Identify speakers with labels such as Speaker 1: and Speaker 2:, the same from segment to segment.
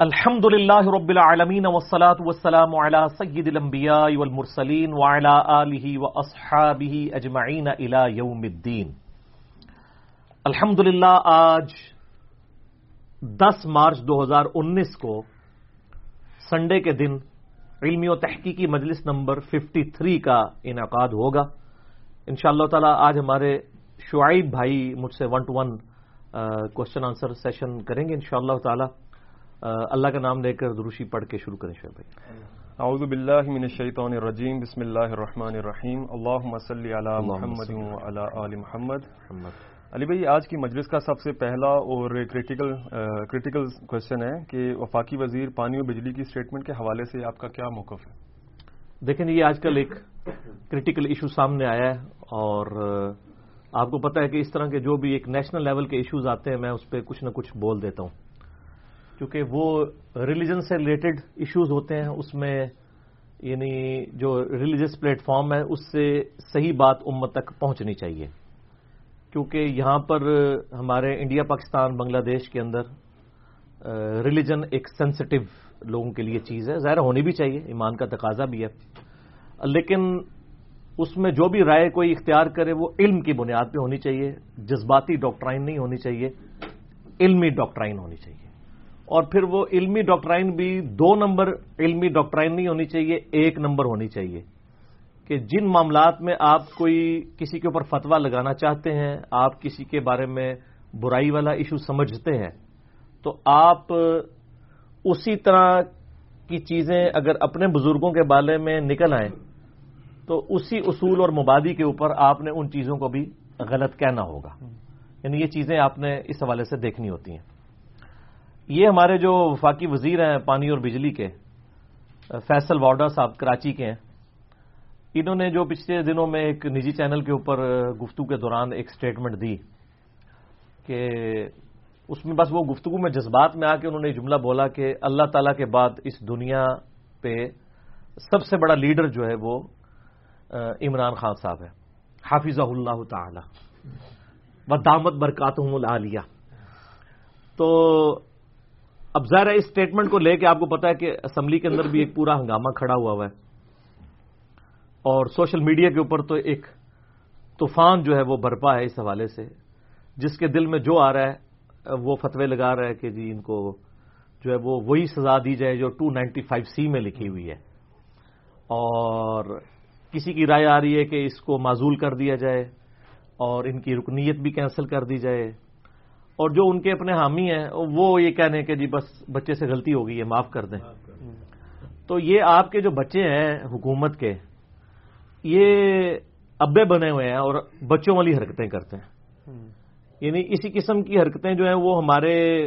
Speaker 1: الحمد لله رب العالمين والصلاة والسلام على سيد الأنبياء والمرسلين وعلى آله وأصحابه أجمعين إلى يوم الدين الحمد للہ آج دس مارچ دو ہزار انیس کو سنڈے کے دن علمی و تحقیقی مجلس نمبر ففٹی تھری کا انعقاد ہوگا ان شاء اللہ تعالی آج ہمارے شعیب بھائی مجھ سے one to one question answer session کریں گے ان شاء اللہ تعالی اللہ کا نام لے کر دروشی پڑھ کے شروع کریں شعیب بھائی۔
Speaker 2: اعوذ باللہ من الشیطان الرجیم بسم اللہ الرحمن الرحیم۔ اللہم صلی علی محمد و علی آل محمد۔ علی بھائی آج کی مجلس کا سب سے پہلا اور کریٹیکل کریٹیکل کوشچن ہے کہ وفاقی وزیر پانی اور بجلی کی اسٹیٹمنٹ کے حوالے سے آپ کا کیا موقف ہے؟
Speaker 1: دیکھیں یہ آج کل ایک کریٹیکل ایشو سامنے آیا ہے اور آپ کو پتا ہے کہ اس طرح کے جو بھی ایک نیشنل لیول کے ایشوز آتے ہیں میں اس پہ کچھ نہ کچھ بول دیتا ہوں۔ کیونکہ وہ ریلیجن سے ریلیٹڈ ایشوز ہوتے ہیں، اس میں یعنی جو ریلیجس پلیٹ فارم ہے، اس سے صحیح بات امت تک پہنچنی چاہیے۔ کیونکہ یہاں پر ہمارے انڈیا، پاکستان، بنگلہ دیش کے اندر ریلیجن ایک سینسٹیو لوگوں کے لیے چیز ہے۔ ظاہر ہونی بھی چاہیے، ایمان کا تقاضا بھی ہے۔ لیکن اس میں جو بھی رائے کوئی اختیار کرے، وہ علم کی بنیاد پہ ہونی چاہیے۔ جذباتی ڈاکٹرائن نہیں ہونی چاہیے۔ علمی ڈاکٹرائن ہونی چاہیے۔ اور پھر وہ علمی ڈاکٹرائن بھی دو نمبر علمی ڈاکٹرائن نہیں ہونی چاہیے، ایک نمبر ہونی چاہیے کہ جن معاملات میں آپ کوئی کسی کے اوپر فتوا لگانا چاہتے ہیں، آپ کسی کے بارے میں برائی والا ایشو سمجھتے ہیں، تو آپ اسی طرح کی چیزیں اگر اپنے بزرگوں کے بارے میں نکل آئیں، تو اسی اصول اور مبادی کے اوپر آپ نے ان چیزوں کو بھی غلط کہنا ہوگا۔ یعنی یہ چیزیں آپ نے اس حوالے سے دیکھنی ہوتی ہیں۔ یہ ہمارے جو وفاقی وزیر ہیں پانی اور بجلی کے، فیصل وارڈا صاحب، کراچی کے ہیں۔ انہوں نے جو پچھلے دنوں میں ایک نجی چینل کے اوپر گفتگو کے دوران ایک سٹیٹمنٹ دی کہ اس میں بس وہ گفتگو میں جذبات میں آ کے انہوں نے جملہ بولا کہ اللہ تعالی کے بعد اس دنیا پہ سب سے بڑا لیڈر جو ہے وہ عمران خان صاحب ہے۔ حافظ اللہ تعالی۔ و دامت برکات العالیہ۔ تو اب ظاہر اس اسٹیٹمنٹ کو لے کے آپ کو پتا ہے کہ اسمبلی کے اندر بھی ایک پورا ہنگامہ کھڑا ہوا ہوا ہے۔ اور سوشل میڈیا کے اوپر تو ایک طوفان جو ہے وہ برپا ہے اس حوالے سے۔ جس کے دل میں جو آ رہا ہے، وہ فتوے لگا رہا ہے کہ جی ان کو جو ہے وہ وہی سزا دی جائے جو ٹو نائنٹی فائیو سی میں لکھی ہوئی ہے۔ اور کسی کی رائے آ رہی ہے کہ اس کو معذول کر دیا جائے اور ان کی رکنیت بھی کینسل کر دی جائے۔ اور جو ان کے اپنے حامی ہیں وہ یہ کہنے کہ جی بس بچے سے غلطی ہو گئی ہے معاف کر دیں۔ تو یہ آپ کے جو بچے ہیں حکومت کے یہ ابے بنے ہوئے ہیں اور بچوں والی حرکتیں کرتے ہیں۔ یعنی اسی قسم کی حرکتیں جو ہیں وہ ہمارے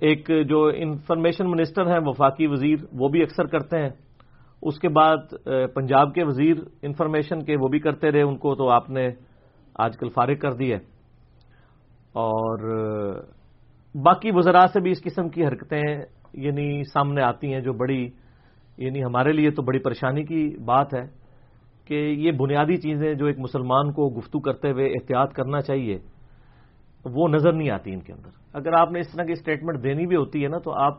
Speaker 1: ایک جو انفارمیشن منسٹر ہیں وفاقی وزیر وہ بھی اکثر کرتے ہیں۔ اس کے بعد پنجاب کے وزیر انفارمیشن کے وہ بھی کرتے رہے۔ ان کو تو آپ نے آج کل فارغ کر دی ہے۔ اور باقی وزراء سے بھی اس قسم کی حرکتیں یعنی سامنے آتی ہیں جو بڑی یعنی ہمارے لیے تو بڑی پریشانی کی بات ہے کہ یہ بنیادی چیزیں جو ایک مسلمان کو گفتگو کرتے ہوئے احتیاط کرنا چاہیے، وہ نظر نہیں آتی ان کے اندر۔ اگر آپ نے اس طرح کی اسٹیٹمنٹ دینی بھی ہوتی ہے نا تو آپ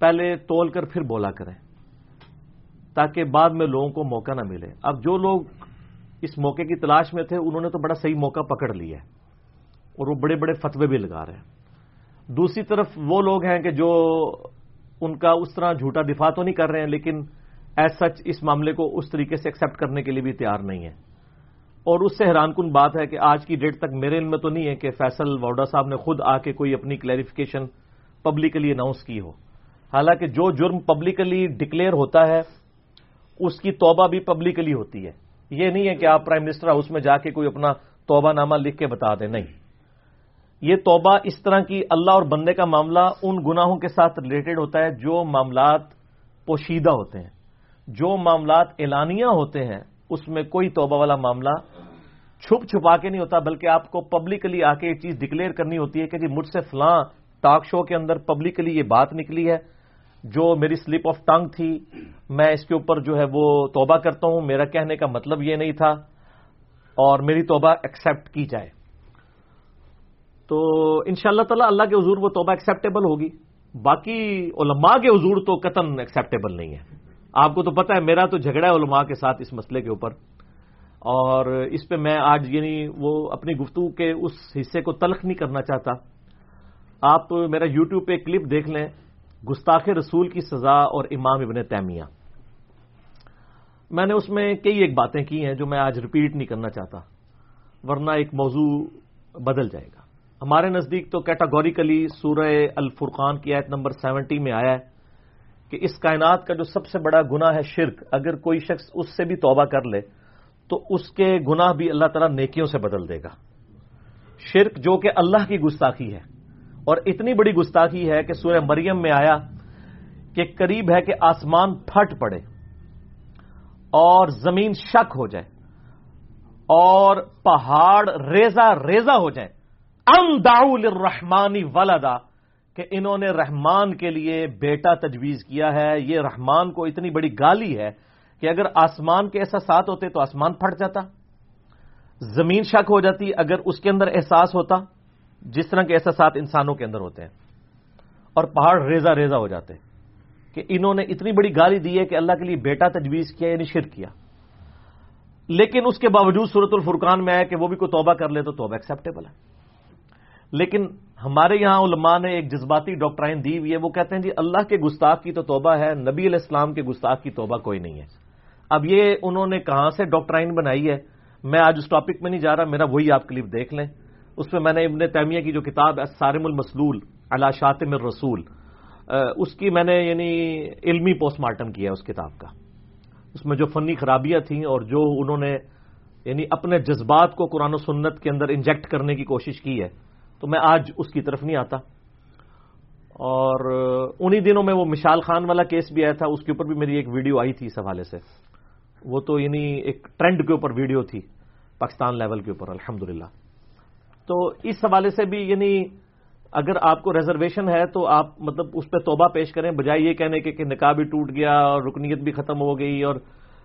Speaker 1: پہلے تول کر پھر بولا کریں، تاکہ بعد میں لوگوں کو موقع نہ ملے۔ اب جو لوگ اس موقع کی تلاش میں تھے، انہوں نے تو بڑا صحیح موقع پکڑ لیا ہے۔ اور وہ بڑے بڑے فتوے بھی لگا رہے ہیں۔ دوسری طرف وہ لوگ ہیں کہ جو ان کا اس طرح جھوٹا دفاع تو نہیں کر رہے ہیں، لیکن ایز سچ اس معاملے کو اس طریقے سے ایکسپٹ کرنے کے لیے بھی تیار نہیں ہے اور اس سے حیران کن بات ہے کہ آج کی ڈیٹ تک میرے علم میں تو نہیں ہے کہ فیصل واؤڈا صاحب نے خود آ کے کوئی اپنی کلیریفیکیشن پبلکلی اناؤنس کی ہو۔ حالانکہ جو جرم پبلکلی ڈکلیئر ہوتا ہے، اس کی توبہ بھی پبلکلی ہوتی ہے۔ یہ نہیں ہے کہ آپ پرائم منسٹر ہاؤس میں جا کے کوئی اپنا توبہ نامہ لکھ کے بتا دیں، نہیں۔ یہ توبہ اس طرح کی اللہ اور بندے کا معاملہ ان گناہوں کے ساتھ ریلیٹڈ ہوتا ہے جو معاملات پوشیدہ ہوتے ہیں، جو معاملات اعلانیہ ہوتے ہیں، اس میں کوئی توبہ والا معاملہ چھپ چھپا کے نہیں ہوتا، بلکہ آپ کو پبلکلی آ کے یہ چیز ڈکلیئر کرنی ہوتی ہے کہ جی مجھ سے فلاں ٹاک شو کے اندر پبلکلی یہ بات نکلی ہے، جو میری سلپ آف ٹنگ تھی، میں اس کے اوپر جو ہے وہ توبہ کرتا ہوں، میرا کہنے کا مطلب یہ نہیں تھا اور میری توبہ ایکسپٹ کی جائے۔ تو ان شاء اللہ تعالیٰ اللہ کے حضور وہ توبہ ایکسیپٹیبل ہوگی۔ باقی علماء کے حضور تو قطن ایکسیپٹیبل نہیں ہے۔ آپ کو تو پتا ہے میرا تو جھگڑا ہے علماء کے ساتھ اس مسئلے کے اوپر۔ اور اس پہ میں آج یعنی وہ اپنی گفتگو کے اس حصے کو تلخ نہیں کرنا چاہتا۔ آپ میرا یوٹیوب پہ کلپ دیکھ لیں۔ گستاخ رسول کی سزا اور امام ابن تیمیہ۔ میں نے اس میں کئی ایک باتیں کی ہیں جو میں آج ریپیٹ نہیں کرنا چاہتا۔ ورنہ ایک موضوع بدل جائے گا۔ ہمارے نزدیک تو کیٹاگوریکلی سورہ الفرقان کی آیت نمبر سیونٹی میں آیا ہے کہ اس کائنات کا جو سب سے بڑا گنا ہے شرک، اگر کوئی شخص اس سے بھی توبہ کر لے، تو اس کے گناہ بھی اللہ تعالیٰ نیکیوں سے بدل دے گا۔ شرک جو کہ اللہ کی گستاخی ہے، اور اتنی بڑی گستاخی ہے کہ سورہ مریم میں آیا کہ قریب ہے کہ آسمان پھٹ پڑے اور زمین شک ہو جائے اور پہاڑ ریزا ریزا ہو جائے۔ ام داؤل رحمانی ولدا، کہ انہوں نے رحمان کے لیے بیٹا تجویز کیا ہے۔ یہ رحمان کو اتنی بڑی گالی ہے کہ اگر آسمان کے احساسات ہوتے تو آسمان پھٹ جاتا۔ زمین شک ہو جاتی اگر اس کے اندر احساس ہوتا، جس طرح کے احساسات انسانوں کے اندر ہوتے ہیں۔ اور پہاڑ ریزا ریزا ہو جاتے کہ انہوں نے اتنی بڑی گالی دی ہے کہ اللہ کے لیے بیٹا تجویز کیا یعنی شرک کیا۔ لیکن اس کے باوجود صورت الفرقان میں آیا کہ وہ بھی کوئی توبہ کر لے تو توبہ ایکسپٹیبل ہے۔ لیکن ہمارے یہاں علماء نے ایک جذباتی ڈاکٹرائن دی ہوئی ہے، وہ کہتے ہیں جی اللہ کے گستاخ کی تو توبہ ہے، نبی علیہ السلام کے گستاخ کی توبہ کوئی نہیں ہے۔ اب یہ انہوں نے کہاں سے ڈاکٹرائن بنائی ہے؟ میں آج اس ٹاپک میں نہیں جا رہا، میرا وہی آپ کلپ دیکھ لیں۔ اس میں میں نے ابن تیمیہ کی جو کتاب ہے، سارم المسلول اللہ شاطم الرسول اس کی میں نے یعنی علمی پوسٹ مارٹم کیا ہے اس کتاب کا۔ اس میں جو فنی خرابیاں تھیں اور جو انہوں نے یعنی اپنے جذبات کو قرآن و سنت کے اندر انجیکٹ کرنے کی کوشش کی ہے تو میں آج اس کی طرف نہیں آتا۔ اور انہی دنوں میں وہ مشال خان والا کیس بھی آیا تھا، اس کے اوپر بھی میری ایک ویڈیو آئی تھی اس حوالے سے۔ وہ تو یعنی ایک ٹرینڈ کے اوپر ویڈیو تھی، پاکستان لیول کے اوپر الحمد تو اس حوالے سے بھی یعنی اگر آپ کو ریزرویشن ہے تو آپ مطلب اس پہ توبہ پیش کریں، بجائے یہ کہنے کے کہ نکاح بھی ٹوٹ گیا اور رکنیت بھی ختم ہو گئی اور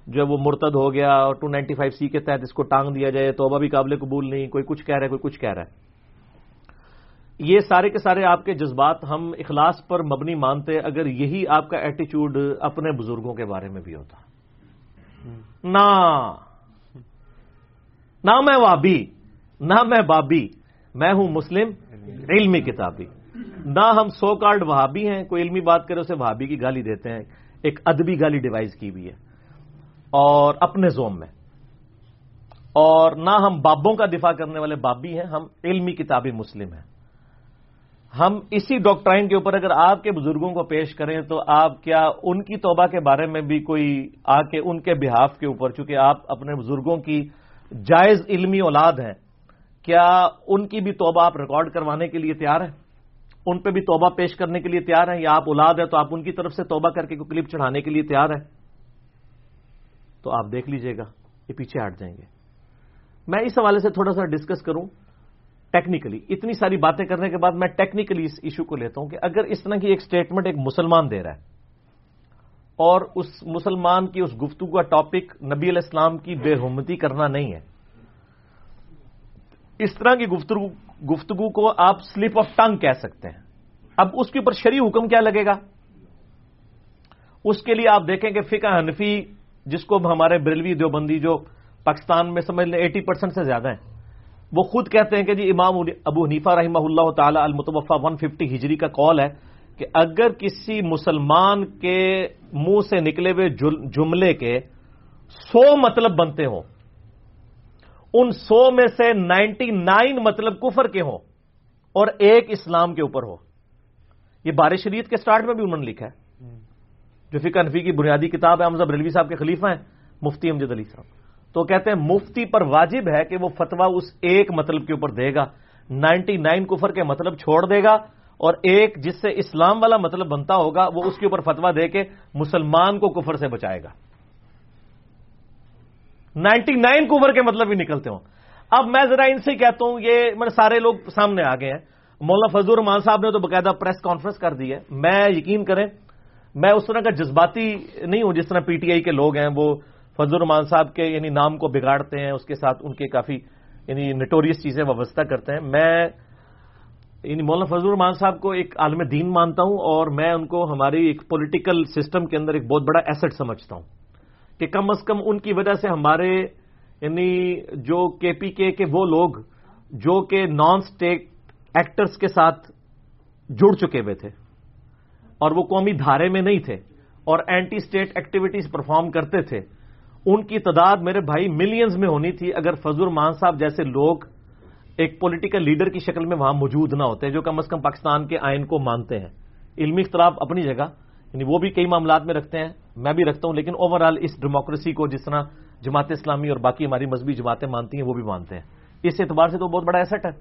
Speaker 1: جو ہے وہ مرتد ہو گیا اور ٹو نائنٹی فائیو سی کے تحت اس کو ٹانگ دیا جائے، توبہ بھی قابل قبول نہیں، کوئی کچھ کہہ رہا ہے، کوئی کچھ کہہ رہا ہے۔ یہ سارے کے سارے آپ کے جذبات ہم اخلاص پر مبنی مانتے اگر یہی آپ کا ایٹیچیوڈ اپنے بزرگوں کے بارے میں بھی ہوتا۔ نہ۔ نہ میں وابی، نہ میں بابی، میں ہوں مسلم، علمی کتابی۔ نہ ہم سو کارڈ وہابی ہیں، کوئی علمی بات کرے اسے وہابی کی گالی دیتے ہیں، ایک ادبی گالی ڈیوائز کی بھی ہے۔ اور اپنے زوم میں۔ اور نہ ہم بابوں کا دفاع کرنے والے بابی ہیں، ہم علمی کتابی مسلم ہیں۔ ہم اسی ڈاکٹرائن کے اوپر اگر آپ کے بزرگوں کو پیش کریں تو آپ کیا ان کی توبہ کے بارے میں بھی کوئی آ کے ان کے بحاف کے اوپر، چونکہ آپ اپنے بزرگوں کی جائز علمی اولاد ہیں، کیا ان کی بھی توبہ آپ ریکارڈ کروانے کے لیے تیار ہیں؟ ان پہ بھی توبہ پیش کرنے کے لیے تیار ہیں یا آپ اولاد ہیں تو آپ ان کی طرف سے توبہ کر کے کوئی کلپ چڑھانے کے لیے تیار ہیں؟ تو آپ دیکھ لیجیے گا، یہ پیچھے ہٹ جائیں گے۔ میں اس حوالے سے تھوڑا سا ڈسکس کروں۔ ٹیکنیکلی اتنی ساری باتیں کرنے کے بعد میں ٹیکنیکلی اس ایشو کو لیتا ہوں کہ اگر اس طرح کی ایک سٹیٹمنٹ ایک مسلمان دے رہا ہے اور اس مسلمان کی اس گفتگو کا ٹاپک نبی علیہ السلام کی بے حمتی کرنا نہیں ہے، اس طرح کی گفتگو گفتگو کو آپ سلپ آف ٹنگ کہہ سکتے ہیں۔ اب اس کے اوپر شریع حکم کیا لگے گا؟ اس کے لیے آپ دیکھیں کہ فقہ حنفی، جس کو ہمارے بریلوی دیوبندی جو پاکستان میں سمجھ لیں ایٹی پرسینٹ سے زیادہ ہیں وہ خود کہتے ہیں کہ جی امام ابو حنیفہ رحمہ اللہ تعالی المتوفا 150 ہجری کا کال ہے کہ اگر کسی مسلمان کے منہ سے نکلے ہوئے جملے کے سو مطلب بنتے ہوں، ان سو میں سے نائنٹی نائن مطلب کفر کے ہوں اور ایک اسلام کے اوپر ہو یہ بار شریعت کے سٹارٹ میں بھی انہوں نے لکھا ہے۔ جو فکر نفی کی بنیادی کتاب ہے امزب رلوی صاحب کے خلیفہ ہیں، مفتی امجد علی صاحب۔ تو کہتے ہیں مفتی پر واجب ہے کہ وہ فتوا اس ایک مطلب کے اوپر دے گا۔ نائنٹی نائن کفر کے مطلب چھوڑ دے گا اور ایک جس سے اسلام والا مطلب بنتا ہوگا وہ اس کے اوپر فتوا دے کے مسلمان کو کفر سے بچائے گا۔ نائنٹی نائن کفر کے مطلب بھی نکلتے ہوں۔ اب میں ذرا ان سے کہتا ہوں، یہ میرے سارے لوگ سامنے آ گئے ہیں۔ مولانا فضور رحمان صاحب نے تو باقاعدہ پریس کانفرنس کر دی ہے۔ میں یقین کریں، میں اس طرح کا جذباتی نہیں ہوں جس طرح پی ٹی آئی کے لوگ ہیں، وہ فضل الرحمان صاحب کے یعنی نام کو بگاڑتے ہیں، اس کے ساتھ ان کے کافی یعنی نٹوریس چیزیں وابستہ کرتے ہیں۔ میں یعنی مولانا فضل الرحمان صاحب کو ایک عالم دین مانتا ہوں اور میں ان کو ہماری ایک پولیٹیکل سسٹم کے اندر ایک بہت بڑا ایسٹ سمجھتا ہوں کہ کم از کم ان کی وجہ سے ہمارے یعنی جو کے پی کے کے وہ لوگ، جو کہ نان اسٹیٹ ایکٹرز کے ساتھ جڑ چکے ہوئے تھے اور وہ قومی دھارے میں نہیں تھے اور اینٹی اسٹیٹ ایکٹیویٹیز پرفارم کرتے تھے۔ ان کی تعداد میرے بھائی ملینز میں ہونی تھی اگر فضل مان صاحب جیسے لوگ ایک پولیٹیکل لیڈر کی شکل میں وہاں موجود نہ ہوتے، جو کم از کم پاکستان کے آئین کو مانتے ہیں۔ علمی اختلاف اپنی جگہ یعنی وہ بھی کئی معاملات میں رکھتے ہیں، میں بھی رکھتا ہوں، لیکن اوور آل اس ڈیموکریسی کو جس طرح جماعت اسلامی اور باقی ہماری مذہبی جماعتیں مانتی ہیں، وہ بھی مانتے ہیں۔ اس اعتبار سے تو بہت بڑا ایسٹ ہے۔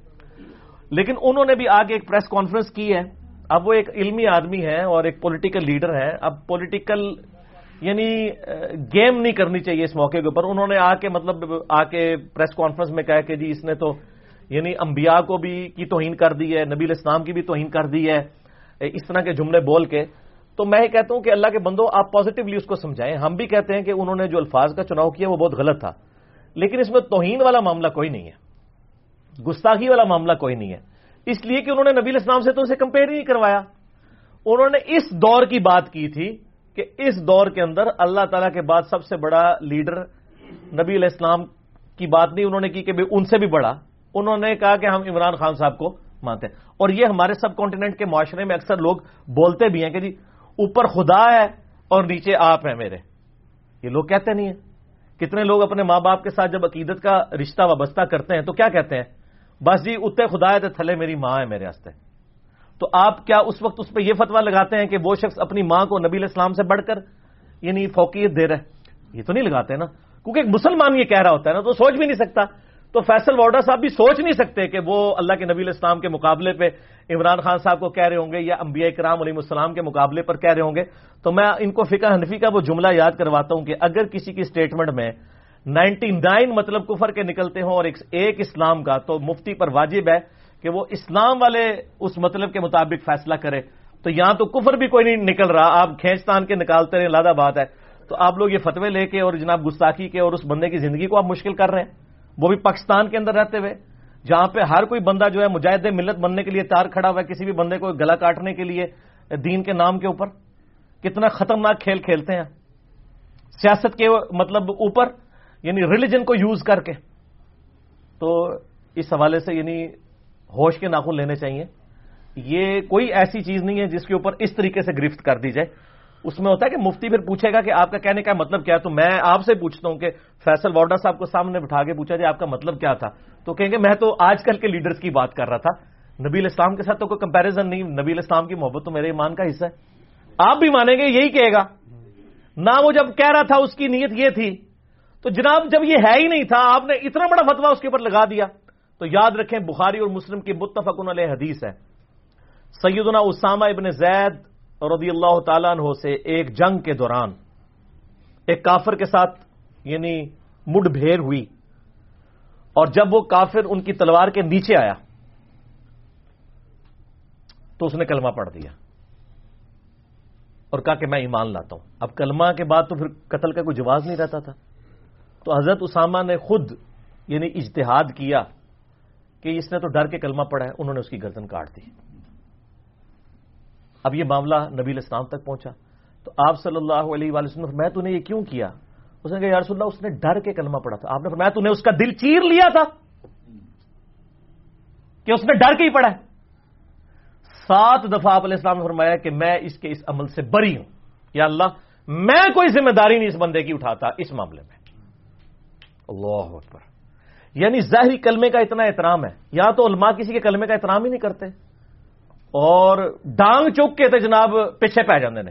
Speaker 1: لیکن انہوں نے بھی آگے ایک پریس کانفرنس کی ہے۔ اب وہ ایک علمی آدمی ہے اور ایک پولیٹیکل لیڈر ہے۔ اب پولیٹیکل یعنی گیم نہیں کرنی چاہیے اس موقع کے اوپر۔ انہوں نے آ کے مطلب آ کے پریس کانفرنس میں کہا کہ جی اس نے تو یعنی انبیاء کو بھی کی توہین کر دی ہے، نبی الاسلام کی بھی توہین کر دی ہے اس طرح کے جملے بول کے۔ تو میں یہ کہتا ہوں کہ اللہ کے بندو، آپ پازیٹیولی اس کو سمجھائیں۔ ہم بھی کہتے ہیں کہ انہوں نے جو الفاظ کا چناؤ کیا، وہ بہت غلط تھا۔ لیکن اس میں توہین والا معاملہ کوئی نہیں ہے۔ گستاخی والا معاملہ کوئی نہیں ہے۔ اس لیے کہ انہوں نے نبی الاسلام سے تو اسے کمپیئر ہی نہیں کروایا۔ انہوں نے اس دور کی بات کی تھی کہ اس دور کے اندر اللہ تعالی کے بعد سب سے بڑا لیڈر نبی علیہ السلام کی بات نہیں انہوں نے کی کہ ان سے بھی بڑا۔ انہوں نے کہا کہ ہم عمران خان صاحب کو مانتے ہیں۔ اور یہ ہمارے سب کانٹیننٹ کے معاشرے میں اکثر لوگ بولتے بھی ہیں کہ جی اوپر خدا ہے اور نیچے آپ ہیں میرے۔ یہ لوگ کہتے نہیں ہیں۔ کتنے لوگ اپنے ماں باپ کے ساتھ جب عقیدت کا رشتہ وابستہ کرتے ہیں تو کیا کہتے ہیں؟ بس جی اتنے خدا ہے تو تھلے میری ماں ہے میرے ہستے تو آپ کیا اس وقت اس پہ یہ فتوا لگاتے ہیں کہ وہ شخص اپنی ماں کو نبی الاسلام سے بڑھ کر یعنی فوقیت دے رہے یہ تو نہیں لگاتے نا؟ کیونکہ ایک مسلمان یہ کہہ رہا ہوتا ہے نا، تو سوچ بھی نہیں سکتا۔ تو فیصل وارڈا صاحب بھی سوچ نہیں سکتے کہ وہ اللہ کے نبی الاسلام کے مقابلے پہ عمران خان صاحب کو کہہ رہے ہوں گے یا انبیاء کرام علیہ السلام کے مقابلے پر کہہ رہے ہوں گے۔ تو میں ان کو فقہ حنفی کا وہ جملہ یاد کرواتا ہوں کہ اگر کسی کی اسٹیٹمنٹ میں نائنٹی نائن مطلب کفر کے نکلتے ہوں اور ایک اسلام کا، تو مفتی پر واجب ہے۔ کہ وہ اسلام والے اس مطلب کے مطابق فیصلہ کرے۔ تو یہاں تو کفر بھی کوئی نہیں نکل رہا، آپ کھینچتان کے نکالتے رہے لادہ بات ہے۔ تو آپ لوگ یہ فتوے لے کے اور جناب گستاخی کے اور اس بندے کی زندگی کو آپ مشکل کر رہے ہیں۔ وہ بھی پاکستان کے اندر رہتے ہوئے، جہاں پہ ہر کوئی بندہ جو ہے مجاہد ملت بننے کے لیے تار کھڑا ہوا ہے، کسی بھی بندے کو گلا کاٹنے کے لیے، دین کے نام کے اوپر۔ کتنا خطرناک کھیل کھیلتے ہیں۔ سیاست کے مطلب اوپر یعنی ریلیجن کو یوز کر کے۔ تو اس حوالے سے یعنی ہوش کے ناخن لینے چاہیے۔ یہ کوئی ایسی چیز نہیں ہے جس کے اوپر اس طریقے سے گرفت کر دی جائے۔ اس میں ہوتا ہے کہ مفتی پھر پوچھے گا کہ آپ کا کہنے کا مطلب کیا ہے؟ تو میں آپ سے پوچھتا ہوں کہ فیصل وارڈا صاحب کو سامنے بٹھا کے پوچھا جائے آپ کا مطلب کیا تھا؟ تو کہیں گے میں تو آج کل کے لیڈرز کی بات کر رہا تھا۔ نبی اسلام کے ساتھ تو کوئی کمپیرزن نہیں نبی اسلام کی محبت تو میرے ایمان کا حصہ ہے۔ آپ بھی مانیں گے، یہی کہے گا۔ نہ وہ جب کہہ رہا تھا اس کی نیت یہ تھی۔ تو جناب جب یہ ہے ہی نہیں تھا، آپ نے اتنا بڑا فتوا اس کے اوپر لگا دیا۔ تو یاد رکھیں بخاری اور مسلم کی متفق علیہ حدیث ہے۔ سیدنا اسامہ ابن زید رضی اللہ تعالیٰ عنہ سے ایک جنگ کے دوران ایک کافر کے ساتھ یعنی مڈ بھیر ہوئی۔ اور جب وہ کافر ان کی تلوار کے نیچے آیا، تو اس نے کلمہ پڑھ دیا۔ اور کہا کہ میں ایمان لاتا ہوں۔ اب کلمہ کے بعد تو پھر قتل کا کوئی جواز نہیں رہتا تھا۔ تو حضرت اسامہ نے خود یعنی اجتہاد کیا۔ کہ اس نے تو ڈر کے کلمہ پڑھا ہے، انہوں نے اس کی گردن کاٹ دی۔ اب یہ معاملہ نبی اسلام تک پہنچا۔ تو آپ صلی اللہ علیہ وآلہ وسلم میں تو نے یہ کیوں کیا؟ اس نے کہا یارس اللہ، اس نے ڈر کے کلمہ پڑا تھا۔ آپ نے فرمایا تو نے اس کا دل چیر لیا تھا کہ اس نے ڈر کے ہی پڑا ہے۔ سات دفعہ آپ علیہ السلام نے فرمایا کہ میں اس کے اس عمل سے بری ہوں۔ یا اللہ، میں کوئی ذمہ داری نہیں اس بندے کی اٹھاتا اس معاملے میں۔ اللہ اکبر۔ یعنی ظاہری کلمے کا اتنا احترام ہے۔ یا تو علماء کسی کے کلمے کا احترام ہی نہیں کرتے۔ اور ڈانگ چک کے تو جناب پیچھے پہ جاندے نے۔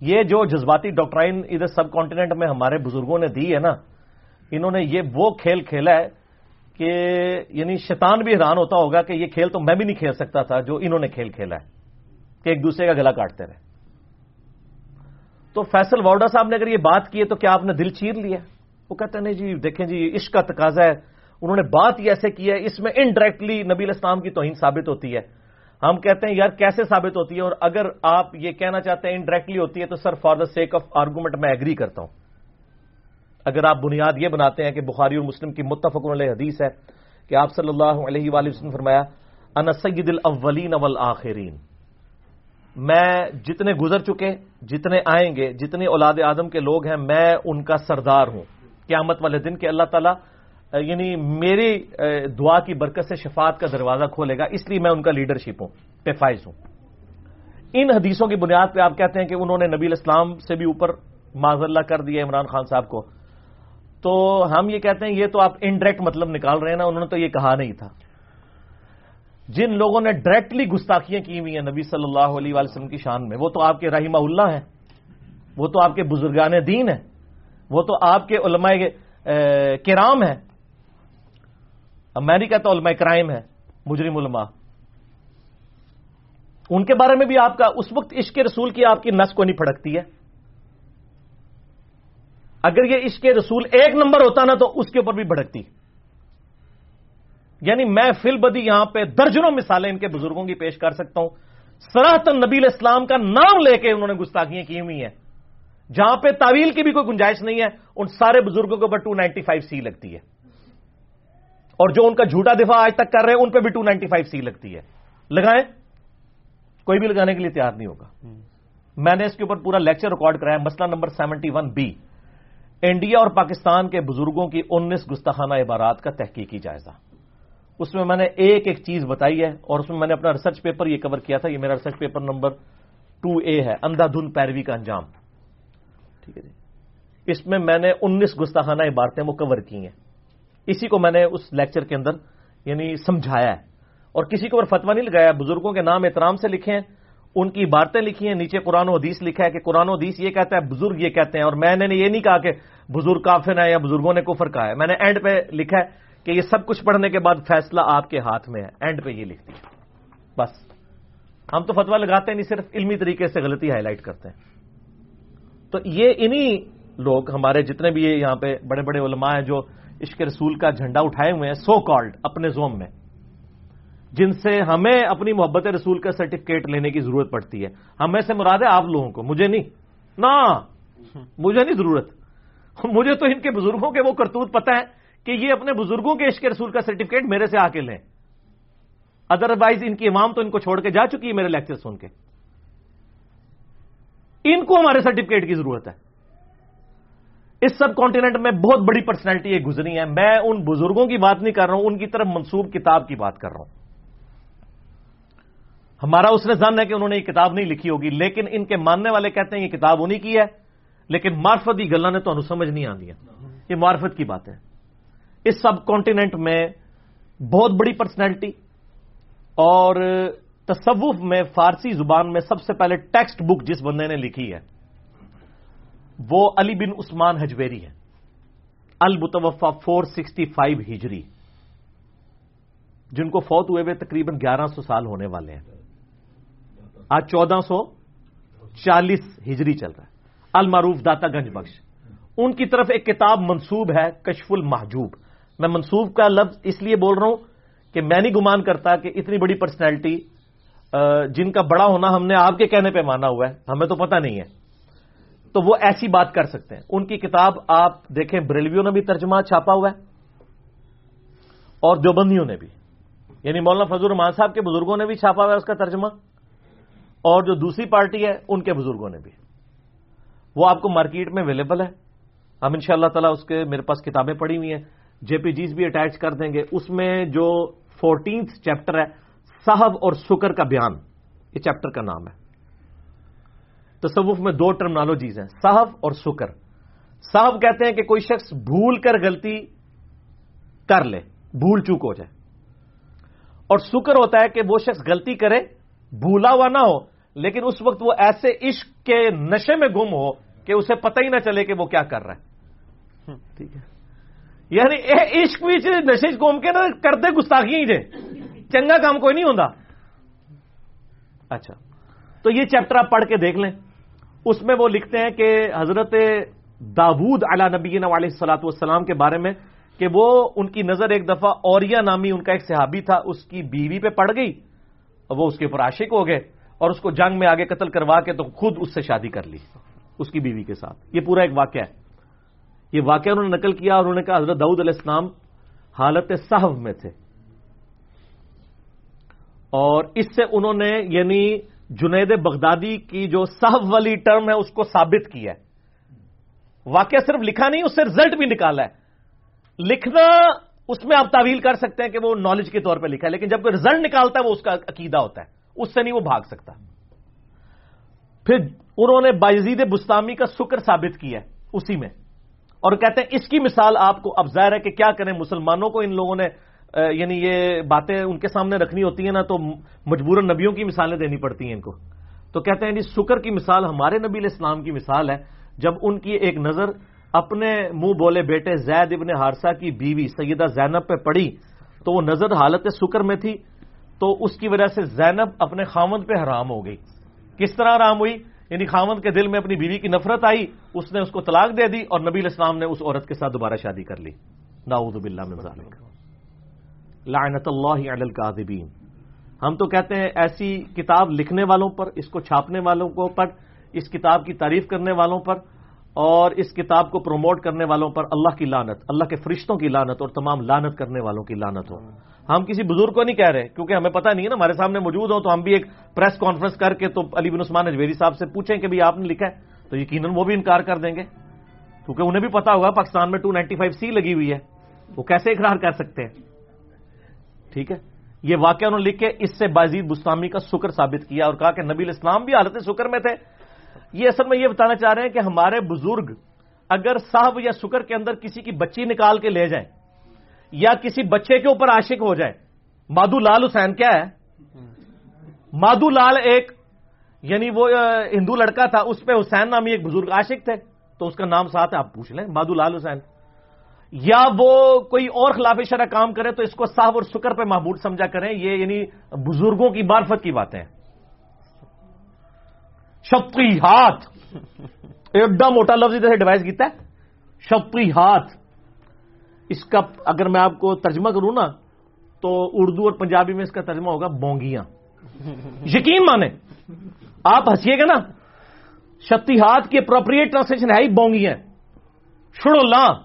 Speaker 1: یہ جو جذباتی ڈاکٹرائن ادھر سب کانٹیننٹ میں ہمارے بزرگوں نے دی ہے نا، انہوں نے یہ وہ کھیل کھیلا ہے کہ یعنی شیطان بھی حیران ہوتا ہوگا کہ یہ کھیل تو میں بھی نہیں کھیل سکتا تھا جو انہوں نے کھیل کھیلا ہے، کہ ایک دوسرے کا گلا کاٹتے رہے۔ تو فیصل وارڈا صاحب نے اگر یہ بات کی ہے تو کیا آپ نے دل چیر لیا؟ وہ کہتے ہیں، نہیں جی دیکھیں جی عشق کا تقاضا ہے۔ انہوں نے بات ہی ایسے کی ہے، اس میں انڈائریکٹلی نبی اسلام کی توہین ثابت ہوتی ہے۔ ہم کہتے ہیں، یار، کیسے ثابت ہوتی ہے؟ اور اگر آپ یہ کہنا چاہتے ہیں انڈائریکٹلی ہوتی ہے، تو sir for the sake of argument میں ایگری کرتا ہوں۔ اگر آپ بنیاد یہ بناتے ہیں کہ بخاری اور مسلم کی متفق علیہ حدیث ہے کہ آپ صلی اللہ علیہ وآلہ وسلم فرمایا، انا سید الاولین والآخرین میں جتنے گزر چکے، جتنے آئیں گے جتنے اولاد آدم کے لوگ ہیں، میں ان کا سردار ہوں۔ قیامت والے دن کے اللہ تعالیٰ یعنی میری دعا کی برکت سے شفاعت کا دروازہ کھولے گا، اس لیے میں ان کا لیڈرشپ ہوں پہ فائز ہوں۔ ان حدیثوں کی بنیاد پہ آپ کہتے ہیں کہ انہوں نے نبی الاسلام سے بھی اوپر معذ اللہ کر دیا عمران خان صاحب کو۔ تو ہم یہ کہتے ہیں یہ تو آپ انڈائریکٹ مطلب نکال رہے ہیں نا، انہوں نے تو یہ کہا نہیں تھا۔ جن لوگوں نے ڈائریکٹلی گستاخیاں کی ہوئی ہیں نبی صلی اللہ علیہ وسلم کی شان میں، وہ تو آپ کے رحمہ اللہ ہیں، وہ تو آپ کے بزرگان دین ہیں۔ وہ تو آپ کے علماء کرام ہیں۔ میں نہیں کہتا علماء کرائم ہے مجرم علماء۔ ان کے بارے میں بھی آپ کا، اس وقت عشق رسول کی آپ کی نس کو نہیں پھڑکتی ہے۔ اگر یہ عشق رسول ایک نمبر ہوتا نا تو اس کے اوپر بھی بھڑکتی۔ یعنی میں فل بدی یہاں پہ درجنوں مثالیں ان کے بزرگوں کی پیش کر سکتا ہوں۔ سراہتن نبی اسلام کا نام لے کے انہوں نے گستاخیاں کی ہوئی ہیں۔ جہاں پہ تعویل کی بھی کوئی گنجائش نہیں ہے ان سارے بزرگوں کے اوپر ٹو نائنٹی فائیو سی لگتی ہے۔ اور جو ان کا جھوٹا دفاع آج تک کر رہے ہیں ان پہ بھی ٹو نائنٹی فائیو سی لگتی ہے۔ لگائیں؟ کوئی بھی لگانے کے لیے تیار نہیں ہوگا۔ میں نے اس کے اوپر پورا لیکچر ریکارڈ کرایا مسئلہ number seventy one B. India اور پاکستان کے بزرگوں کی انیس گستاخانہ عبارات کا تحقیقی جائزہ۔ اس میں میں نے ایک ایک چیز بتائی ہے اور اس میں میں نے اپنا ریسرچ پیپر یہ کور کیا تھا یہ میرا research paper number two A ہے اندھا دھن پیروی کا انجام۔ ٹھیک ہے جی۔ اس میں میں نے انیس گستاخانہ عبارتیں وہ کور کی ہیں۔ اسی کو میں نے اس لیکچر کے اندر یعنی سمجھایا ہے۔ اور کسی کو فتوا نہیں لگایا، بزرگوں کے نام احترام سے لکھے ہیں ان کی عبارتیں لکھی ہیں، نیچے قرآن و حدیث لکھا ہے کہ قرآن و حدیث یہ کہتا ہے، بزرگ یہ کہتے ہیں۔ اور میں نے یہ نہیں کہا کہ بزرگ کافر ہے یا بزرگوں نے کفر کہا ہے۔ میں نے اینڈ پہ لکھا ہے کہ یہ سب کچھ پڑھنے کے بعد فیصلہ آپ کے ہاتھ میں ہے۔ اینڈ پہ یہ لکھتی ہے بس۔ ہم تو فتوا لگاتے ہیں نہیں، صرف علمی طریقے سے غلطی ہائی لائٹ کرتے ہیں۔ تو یہ انہی لوگ ہمارے جتنے بھی یہاں پہ بڑے بڑے علماء ہیں جو عشق رسول کا جھنڈا اٹھائے ہوئے ہیں سو کالڈ اپنے زوم میں، جن سے ہمیں اپنی محبت رسول کا سرٹیفکیٹ لینے کی ضرورت پڑتی ہے۔ ہمیں سے مراد ہے آپ لوگوں کو، مجھے نہیں۔ نہ، مجھے نہیں ضرورت۔ مجھے تو ان کے بزرگوں کے وہ کرتوت پتہ ہے کہ یہ اپنے بزرگوں کے عشق رسول کا سرٹیفکیٹ میرے سے آ کے لیں۔ ادروائز ان کی امام تو ان کو چھوڑ کے جا چکی ہے میرے لیکچر سن کے۔ ان کو ہمارے سرٹیفکیٹ کی ضرورت ہے۔ اس سب کانٹیننٹ میں بہت بڑی پرسنالٹی یہ گزری ہے۔ میں ان بزرگوں کی بات نہیں کر رہا ہوں، ان کی طرف منسوب کتاب کی بات کر رہا ہوں۔ ہمارا اس نے زن ہے کہ انہوں نے یہ کتاب نہیں لکھی ہوگی، لیکن ان کے ماننے والے کہتے ہیں یہ کتاب انہیں کی ہے، لیکن مارفت کی گلا نے تو سمجھ نہیں آتی یہ مارفت کی بات ہے۔ اس سب کانٹیننٹ میں بہت بڑی پرسنالٹی اور تصوف میں فارسی زبان میں سب سے پہلے ٹیکسٹ بک جس بندے نے لکھی ہے، وہ علی بن عثمان ہجویری ہے المتوفا فور سکسٹی فائیو ہجری، جن کو فوت ہوئے ہوئے تقریباً گیارہ سو سال ہونے والے ہیں۔ آج چودہ سو چالیس ہجری چل رہا ہے۔ المعروف داتا گنج بخش۔ ان کی طرف ایک کتاب منسوب ہے، کشف المحجوب۔ میں منسوب کا لفظ اس لیے بول رہا ہوں کہ میں نہیں گمان کرتا کہ اتنی بڑی پرسنالٹی جن کا بڑا ہونا ہم نے آپ کے کہنے پہ مانا ہوا ہے، ہمیں تو پتہ نہیں ہے۔ تو وہ ایسی بات کر سکتے ہیں۔ ان کی کتاب آپ دیکھیں، بریلویوں نے بھی ترجمہ چھاپا ہوا ہے، اور دیوبندیوں نے بھی۔ یعنی مولانا فضول رحمان صاحب کے بزرگوں نے بھی چھاپا ہوا ہے اس کا ترجمہ، اور جو دوسری پارٹی ہے، ان کے بزرگوں نے بھی۔ وہ آپ کو مارکیٹ میں اویلیبل ہے۔ ہم ان شاء اللہ تعالیٰ اس کے، میرے پاس کتابیں پڑھی ہوئی ہیں۔ جے پی جیز بھی اٹیچ کر دیں گے۔ اس میں جو فورٹینتھ چیپٹر ہے صاحب اور سکر کا بیان. یہ چیپٹر کا نام ہے. تصوف میں دو ٹرمنالوجیز ہیں. صاحب اور سکر. صاحب کہتے ہیں کہ کوئی شخص بھول کر غلطی کر لے. بھول چوک ہو جائے. اور سکر ہوتا ہے کہ وہ شخص غلطی کرے بھولا ہوا نہ ہو لیکن اس وقت وہ ایسے عشق کے نشے میں گم ہو کہ اسے پتہ ہی نہ چلے کہ وہ کیا کر رہا ہے. ٹھیک ہے. یعنی عشق بھی نشے گم کے نا کرتے گستاخی جے چنگا کام کوئی نہیں ہوتا اچھا۔ تو یہ چیپٹر آپ پڑھ کے دیکھ لیں۔ اس میں وہ لکھتے ہیں کہ حضرت داود علا نبی علیہ السلاۃ والسلام کے بارے میں کہ وہ ان کی نظر ایک دفعہ اوریا نامی ان کا ایک صحابی تھا، اس کی بیوی پہ پڑ گئی۔ وہ اس کے اوپر عاشق ہو گئے اور اس کو جنگ میں آگے قتل کروا کے تو خود اس سے شادی کر لی، اس کی بیوی کے ساتھ۔ یہ پورا ایک واقعہ ہے۔ یہ واقعہ انہوں نے نقل کیا اور انہوں نے کہا حضرت دعود علیہ السلام حالت صحب میں تھے۔ اور اس سے انہوں نے یعنی جنید بغدادی کی جو صحب والی ٹرم ہے اس کو ثابت کیا ہے۔ واقعہ صرف لکھا نہیں، اس سے رزلٹ بھی نکالا ہے۔ لکھنا اس میں آپ تعویل کر سکتے ہیں کہ وہ نالج کے طور پہ لکھا ہے، لیکن جب کوئی رزلٹ نکالتا ہے، وہ اس کا عقیدہ ہوتا ہے۔ اس سے نہیں وہ بھاگ سکتا۔ پھر انہوں نے بائزید بستامی کا شکر ثابت کیا ہے اسی میں۔ اور کہتے ہیں، اس کی مثال آپ کو اب ظاہر ہے کہ کیا کریں مسلمانوں کو ان لوگوں نے یعنی یہ باتیں ان کے سامنے رکھنی ہوتی ہیں نا تو مجبور نبیوں کی مثالیں دینی پڑتی ہیں ان کو۔ تو کہتے ہیں جی شکر کی مثال ہمارے نبی علیہ السلام کی مثال ہے، جب ان کی ایک نظر اپنے منہ بولے بیٹے زید ابن ہارسا کی بیوی سیدہ زینب پہ پڑی، تو وہ نظر حالت شکر میں تھی، تو اس کی وجہ سے زینب اپنے خامند پہ حرام ہو گئی۔ کس طرح حرام ہوئی؟ یعنی خامند کے دل میں اپنی بیوی کی نفرت آئی، اس نے اس کو طلاق دے دی اور نبی الاسلام نے اس عورت کے ساتھ دوبارہ شادی کر لی۔ ناؤد باللہ من ذالک لعنت اللہ علی القاذبین ہم تو کہتے ہیں ایسی کتاب لکھنے والوں پر، اس کو چھاپنے والوں کو پر، اس کتاب کی تعریف کرنے والوں پر، اور اس کتاب کو پروموٹ کرنے والوں پر اللہ کی لانت اللہ کے فرشتوں کی لانت اور تمام لانت کرنے والوں کی لانت ہو۔ ہم کسی بزرگ کو نہیں کہہ رہے، کیونکہ ہمیں پتہ نہیں ہے نا، ہمارے سامنے موجود ہو تو ہم بھی ایک پریس کانفرنس کر کے تو علی بن عثمان اجویری صاحب سے پوچھیں کہ آپ نے لکھا ہے؟ تو یقیناً وہ بھی انکار کر دیں گے۔ کیونکہ انہیں بھی پتا ہوگا، پاکستان میں ٹو نائنٹی فائیو سی لگی ہوئی ہے۔ وہ کیسے اقرار کر سکتے ہیں؟ ٹھیک ہے؟ یہ واقعہ انہوں نے لکھ کے اس سے بازید بستامی کا شکر ثابت کیا اور کہا کہ نبی الاسلام بھی حالت شکر میں تھے۔ یہ اصل میں یہ بتانا چاہ رہے ہیں کہ ہمارے بزرگ اگر صاحب یا شکر کے اندر کسی کی بچی نکال کے لے جائیں یا کسی بچے کے اوپر عاشق ہو جائے مادو لال حسین کیا ہے؟ مادو لال ایک یعنی وہ ہندو لڑکا تھا، اس پہ حسین نامی ایک بزرگ عاشق تھے۔ تو اس کا نام ساتھ ہے، آپ پوچھ لیں، مادو لال حسین۔ یا وہ کوئی اور خلاف شرح کام کرے تو اس کو صاحب اور شکر پہ محبوب سمجھا کریں، یہ یعنی بزرگوں کی بارفت کی باتیں شپری ہاتھ ایڈا موٹا لفظ ادھر سے ڈیوائز کیتا ہے۔ شپری ہاتھ اس کا اگر میں آپ کو ترجمہ کروں نا، تو اردو اور پنجابی میں اس کا ترجمہ ہوگا بونگیاں۔ یقین مانے۔ آپ ہنسیے گا نا۔ شتی ہاتھ کی اپروپریٹ ٹرانسلیشن ہے ہی بونگیاں۔ چھڑو لا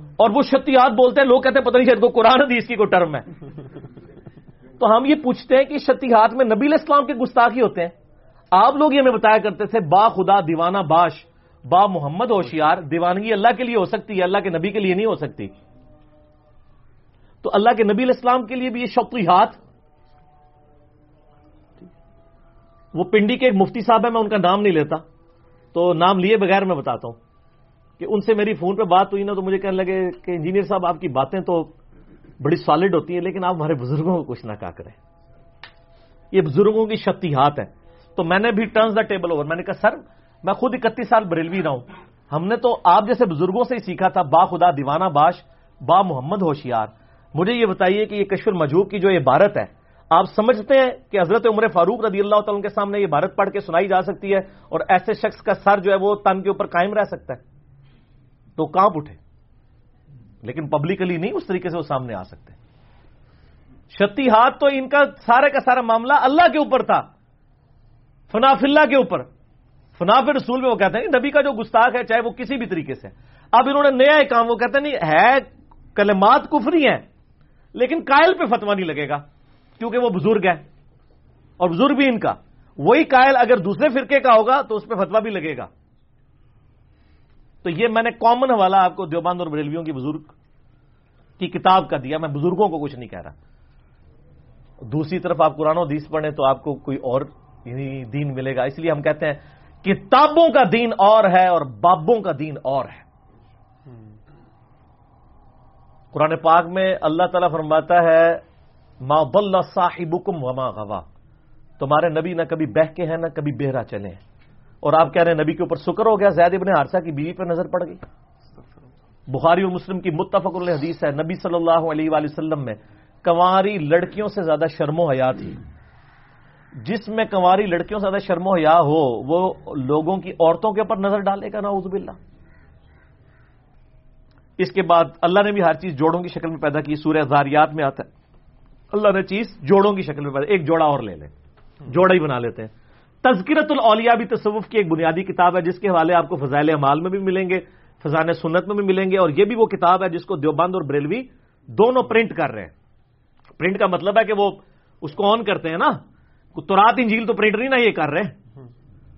Speaker 1: اور وہ شتی ہاتھ بولتے ہیں، لوگ کہتے ہیں، پتہ نہیں شاید کو قرآن حدیث کی کوئی ٹرم ہے۔ تو ہم یہ پوچھتے ہیں کہ شتی میں نبی اسلام کے گستاخی ہوتے ہیں۔ آپ لوگ یہ ہمیں بتایا کرتے تھے، با خدا دیوانہ باش، با محمد ہوشیار، دیوانگی اللہ کے لیے ہو سکتی ہے، اللہ کے نبی کے لیے نہیں ہو سکتی۔ تو اللہ کے نبی الاسلام کے لیے بھی یہ شوقی ہاتھ وہ پنڈی کے ایک مفتی صاحب ہے میں ان کا نام نہیں لیتا۔ تو نام لیے بغیر میں بتاتا ہوں۔ کہ ان سے میری فون پہ بات ہوئی نا تو مجھے کہنے لگے کہ انجینئر صاحب، آپ کی باتیں تو بڑی سالڈ ہوتی ہیں، لیکن آپ ہمارے بزرگوں کو کچھ نہ کہا کریں۔ یہ بزرگوں کی شکتی ہاتھ ہے تو میں نے بھی ٹرنس دا ٹیبل اوور میں نے کہا، سر، میں خود اکتیس سال بریلوی رہا ہوں۔ ہم نے تو آپ جیسے بزرگوں سے ہی سیکھا تھا۔ با خدا دیوانہ باش، با محمد ہوشیار۔ مجھے یہ بتائیے کہ یہ کشور مجوب کی جو یہ بھارت ہے، آپ سمجھتے ہیں کہ حضرت عمر فاروق رضی اللہ تعالیٰ کے سامنے یہ بھارت پڑھ کے سنائی جا سکتی ہے اور ایسے شخص کا سر جو ہے وہ تن کے اوپر قائم رہ سکتا ہے۔ تو کانپ اٹھے۔ لیکن پبلکلی نہیں، اس طریقے سے وہ سامنے آ سکتے۔ شتی ہاتھ تو ان کا سارے کا سارا معاملہ اللہ کے اوپر تھا۔ فناف اللہ کے اوپر۔ فناف رسول میں وہ کہتے ہیں، نبی کا جو گستاخ ہے، چاہے وہ کسی بھی طریقے سے۔ اب انہوں نے نیا ایک کام، وہ کہتے ہیں، نہیں، ہے، کلمات کفری ہیں، لیکن قائل پہ فتوا نہیں لگے گا، کیونکہ وہ بزرگ ہے اور بزرگ بھی ان کا۔ وہی قائل اگر دوسرے فرقے کا ہوگا تو اس پہ فتوا بھی لگے گا۔ تو یہ میں نے کامن حوالہ آپ کو دیوبند اور بریلویوں کی بزرگ کی کتاب کا دیا، میں بزرگوں کو کچھ نہیں کہہ رہا۔ دوسری طرف آپ قرآن و حدیث پڑھیں تو آپ کو کوئی اور یعنی دین ملے گا۔ اس لیے ہم کہتے ہیں، کتابوں کا دین اور ہے اور بابوں کا دین اور ہے۔ قرآن پاک میں اللہ تعالیٰ فرماتا ہے، ما بل صاحب وما غوا تمہارے نبی نہ کبھی بہ کے ہیں، نہ کبھی بہرا چلے ہیں۔ اور آپ کہہ رہے ہیں نبی کے اوپر شکر ہو گیا، زید ابن حارثہ کی بیوی پہ نظر پڑ گئی۔ بخاری و مسلم کی متفق حدیث ہے، نبی صلی اللہ علیہ وآلہ وسلم میں کنواری لڑکیوں سے زیادہ شرم و حیا تھی۔ جس میں کنواری لڑکیوں سے زیادہ شرم و حیا ہو، وہ لوگوں کی عورتوں کے اوپر نظر ڈالے گا نا باللہ۔ اس کے بعد اللہ نے بھی ہر چیز جوڑوں کی شکل میں پیدا کی، سورہ زاریات میں آتا ہے۔ اللہ نے چیز جوڑوں کی شکل میں پیدا، ایک جوڑا اور لے لیں۔ جوڑا ہی بنا لیتے ہیں۔ تذکرت الاولیاء بھی تصوف کی ایک بنیادی کتاب ہے، جس کے حوالے آپ کو فضائل اعمال میں بھی ملیں گے فضان سنت میں بھی ملیں گے، اور یہ بھی وہ کتاب ہے جس کو دیوبند اور بریلوی دونوں پرنٹ کر رہے ہیں۔ پرنٹ کا مطلب ہے کہ وہ اس کو آن کرتے ہیں نا۔ تو رات انجیل تو پرنٹ نہیں نا یہ کر رہے۔ ہیں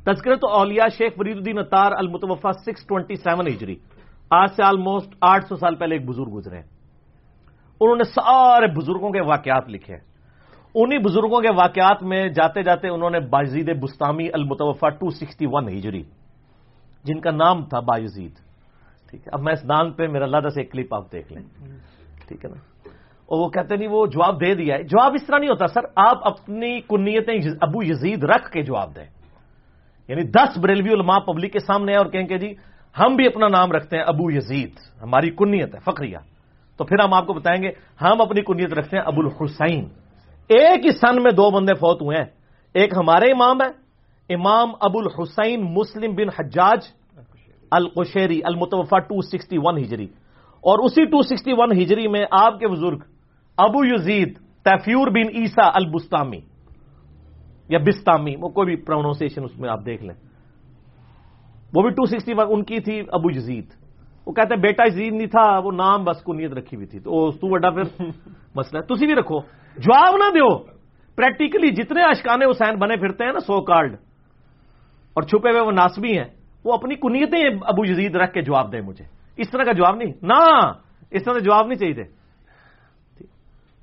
Speaker 1: تذکرت تو اولیا شیخ فرید الدین اطار المتوفا سکس ٹوینٹی سیون ہجری، آج سے آلموسٹ آٹھ سو سال پہلے ایک بزرگ گزرے انہوں نے سارے بزرگوں کے واقعات لکھے انہی بزرگوں کے واقعات میں جاتے جاتے انہوں نے باجید بستامی المتوفا ٹو سکسٹی ون ہجری، جن کا نام تھا باجید ٹھیک ہے، اب میں اس نام پہ میرا لادہ سے ایک کلپ آپ دیکھ لیں۔ ٹھیک ہے نا؟ اور وہ کہتے نہیں جی، وہ جواب دے دیا ہے۔ جواب اس طرح نہیں ہوتا، سر، آپ اپنی کنیتیں ابو یزید رکھ کے جواب دیں۔ یعنی دس بریلوی علماء پبلک کے سامنے ہے اور کہیں کہ جی ہم بھی اپنا نام رکھتے ہیں ابو یزید، ہماری کنیت ہے، فقریہ۔ تو پھر ہم آپ کو بتائیں گے، ہم اپنی کنیت رکھتے ہیں ابو الحسین۔ ایک ہی سن میں دو بندے فوت ہوئے ہیں۔ ایک ہمارے امام ہے امام ابو الحسین مسلم بن حجاج القشیری المتوفا ٹو سکسٹی ون ہجری۔ اور اسی ٹو سکسٹی ون ہجری میں آپ کے بزرگ ابو یزید تیفیور بن عیسا البستامی یا بستامی، وہ کوئی بھی پروناؤنسیشن اس میں آپ دیکھ لیں۔ وہ بھی ٹو سکسٹی ون، ان کی تھی ابو یزید۔ وہ کہتے ہیں، بیٹا یزید نہیں تھا، وہ نام بس کو نیت رکھی ہوئی تھی۔ تو تو بڑا پھر مسئلہ ہے۔ تھی بھی رکھو۔ جواب نہ دیو۔ پریکٹیکلی جتنے اشکان حسین بنے پھرتے ہیں نا، سو کارڈ۔ اور چھپے ہوئے وہ ناسبی ہیں۔ وہ اپنی کنیتیں ابو یزید رکھ کے جواب دیں مجھے۔ اس طرح کا جواب نہیں۔ نہ، اس طرح کا جواب نہیں چاہیے۔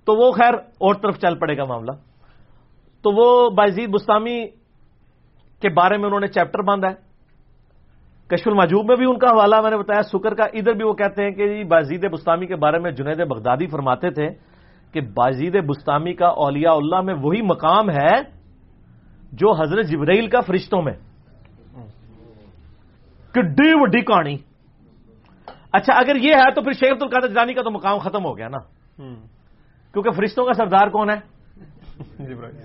Speaker 1: تو وہ خیر اور طرف چل پڑے گا معاملہ۔ تو وہ بازید بستامی کے بارے میں انہوں نے چیپٹر باندھا ہے۔ کشف الماجوب میں بھی ان کا حوالہ میں نے بتایا۔ سکر کا، ادھر بھی وہ کہتے ہیں کہ جی بازید بستامی کے بارے میں جنید بغدادی فرماتے تھے۔ کہ بازید بستامی کا اولیاء اللہ میں وہی مقام ہے جو حضرت جبرائیل کا فرشتوں میں۔ کڈی وڈی کہانی۔ اچھا اگر یہ ہے تو پھر شیخ القادر جانی کا تو مقام ختم ہو گیا نا۔ کیونکہ فرشتوں کا سردار کون ہے؟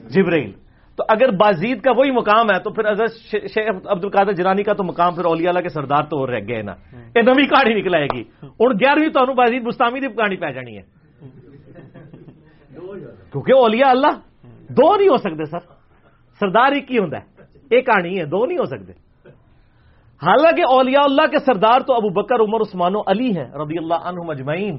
Speaker 1: جبرائیل۔ تو اگر بازید کا وہی مقام ہے تو پھر حضرت شیخ عبد القادر جرانی کا تو مقام پھر اولیاء اللہ کے سردار تو رہ گئے نا۔ یہ نوی کہانی نکل آئے گی۔ ہوں۔ گیارہویں تو بازید بستامی کی کہانی پی جانی ہے۔ کیونکہ اولیاء اللہ دو نہیں ہو سکتے سر۔ سردار ایک ہی ہوں ایک کہانی ہے، دو نہیں ہو سکتے۔ حالانکہ اولیاء اللہ کے سردار تو ابو بکر، عمر، عثمان و علی ہیں، رضی اللہ عنہ مجمعین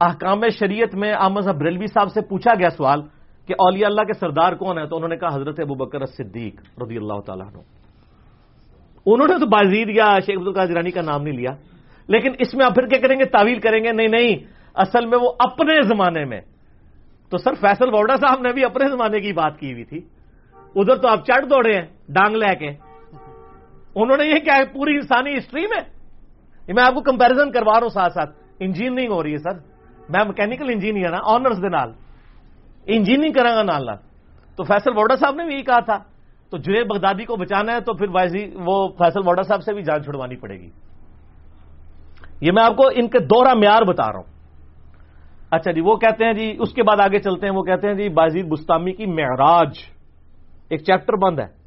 Speaker 1: احکام شریعت میں احمد بریلوی صاحب سے پوچھا گیا سوال کہ اولیاء اللہ کے سردار کون ہے تو انہوں نے کہا حضرت ابو بکر صدیق رضی اللہ تعالیٰ عنہ۔ انہوں نے تو بازید یا شیخ عبد القادرانی کا نام نہیں لیا، لیکن اس میں آپ پھر کیا کریں گے؟ تعویل کریں گے؟ نہیں نہیں۔ اصل میں وہ اپنے زمانے میں تو سر فیصل بوڈا صاحب نے بھی اپنے زمانے کی بات کی ہوئی تھی۔ ادھر تو آپ چڑھ دوڑے ہیں، ڈانگ لے کے۔ انہوں نے یہ کیا ہے، پوری انسانی ہسٹری میں۔ میں آپ کو کمپیرزن کروا رہا ہوں ساتھ ساتھ۔ انجینئرنگ ہو رہی ہے سر۔ میں مکینکل انجینئر ہوں آنرز نال۔ انجینئرنگ کریں گا نال۔ تو فیصل بوڈا صاحب نے بھی یہی کہا تھا۔ تو جنید بغدادی کو بچانا ہے تو پھر وائزی وہ فیصل بوڈا صاحب سے بھی جان چھڑوانی پڑے گی۔ یہ میں آپ کو ان کے دوہرا معیار بتا رہا ہوں۔ اچھا جی وہ کہتے ہیں جی اس کے بعد آگے چلتے ہیں، وہ کہتے ہیں جی بازید بستامی کی معراج ایک چیپٹر بند ہے۔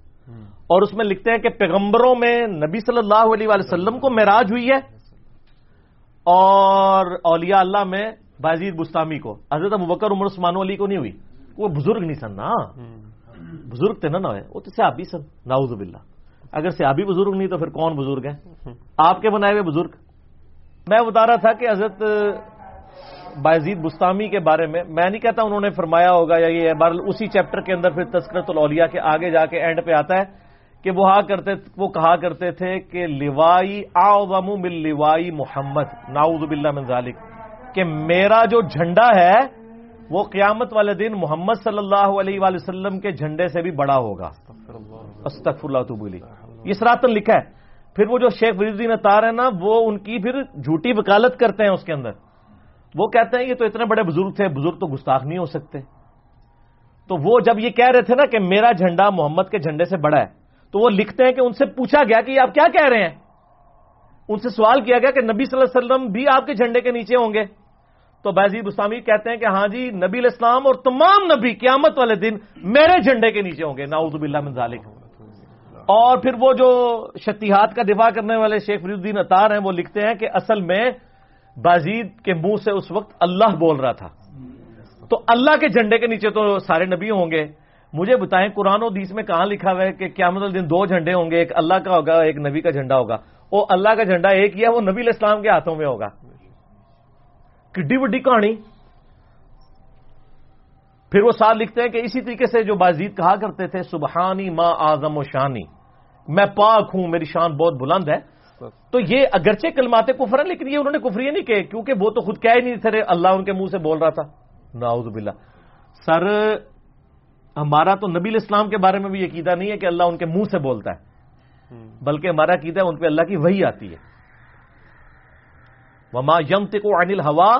Speaker 1: اور اس میں لکھتے ہیں کہ پیغمبروں میں نبی صلی اللہ علیہ وسلم کو معراج ہوئی ہے اور اولیاء اللہ میں بازید بستامی کو۔ حضرت مبکر عمر عثمان علی کو نہیں ہوئی۔ وہ بزرگ نہیں سن نا۔ بزرگ تھے نا نہ وہ تو سیابی سن۔ ناؤز باللہ۔ اگر سیابی بزرگ نہیں تو پھر کون بزرگ ہیں؟ آپ کے بنائے ہوئے بزرگ۔ میں بتا رہا تھا کہ حضرت بازید بستامی کے بارے میں میں نہیں کہتا انہوں نے فرمایا ہوگا یا یہ اسی چیپٹر کے اندر پھر تسکرت الاولیاء کے آگے جا کے اینڈ پہ آتا ہے کہ وہ ہاں کرتے، وہ کہا کرتے تھے کہ لوائی اعظم من لوائی محمد ناؤز باللہ من ذالک، کہ میرا جو جھنڈا ہے، وہ قیامت والے دن محمد صلی اللہ علیہ وآلہ وسلم کے جھنڈے سے بھی بڑا ہوگا۔ استغفر اللہ تو بولی یہ سراتن لکھا ہے۔ پھر وہ جو شیخ الدین اطار ہے نا، وہ ان کی پھر جھوٹی وکالت کرتے ہیں اس کے اندر۔ وہ کہتے ہیں یہ تو اتنے بڑے بزرگ تھے، بزرگ تو گستاخ نہیں ہو سکتے۔ تو وہ جب یہ کہہ رہے تھے نا کہ میرا جھنڈا محمد کے جھنڈے سے بڑا ہے، تو وہ لکھتے ہیں کہ ان سے پوچھا گیا کہ آپ کیا کہہ رہے ہیں؟ ان سے سوال کیا گیا کہ نبی صلی اللہ علیہ وسلم بھی آپ کے جھنڈے کے نیچے ہوں گے۔ تو بازیب اسلامی کہتے ہیں کہ ہاں جی نبی علیہ السلام اور تمام نبی قیامت والے دن میرے جھنڈے کے نیچے ہوں گے۔ ناؤز باللہ من ذالک۔ اور پھر وہ جو شتیحات کا دفاع کرنے والے شیخ فرید الدین اطار ہیں، وہ لکھتے ہیں کہ اصل میں بازید کے منہ سے اس وقت اللہ بول رہا تھا۔ تو اللہ کے جھنڈے کے نیچے تو سارے نبی ہوں گے۔ مجھے بتائیں قرآن و حدیث میں کہاں لکھا ہوا ہے کہ کیا مطلب دن دو جھنڈے ہوں گے، ایک اللہ کا ہوگا، ایک نبی کا جھنڈا ہوگا۔ وہ اللہ کا جھنڈا ایک ہی ہے، وہ نبی الاسلام کے ہاتھوں میں ہوگا۔ کڈی وڈی کہانی۔ پھر وہ ساتھ لکھتے ہیں کہ اسی طریقے سے جو بازید کہا کرتے تھے، سبحانی ماں آزم و شانی۔ میں پاک ہوں، میری شان بہت بلند ہے۔ تو یہ اگرچہ کلمات کفر ہیں لیکن یہ انہوں نے کفری نہیں کہے کیونکہ وہ تو خود کہہ ہی نہیں تھے اللہ ان کے منہ سے بول رہا تھا۔ ناؤز باللہ۔ سر ہمارا تو نبی الاسلام کے بارے میں بھی عقیدہ نہیں ہے کہ اللہ ان کے منہ سے بولتا ہے۔ بلکہ ہمارا عقیدہ ان پہ اللہ کی وہی آتی ہے۔ وما یم تکو انل ہوا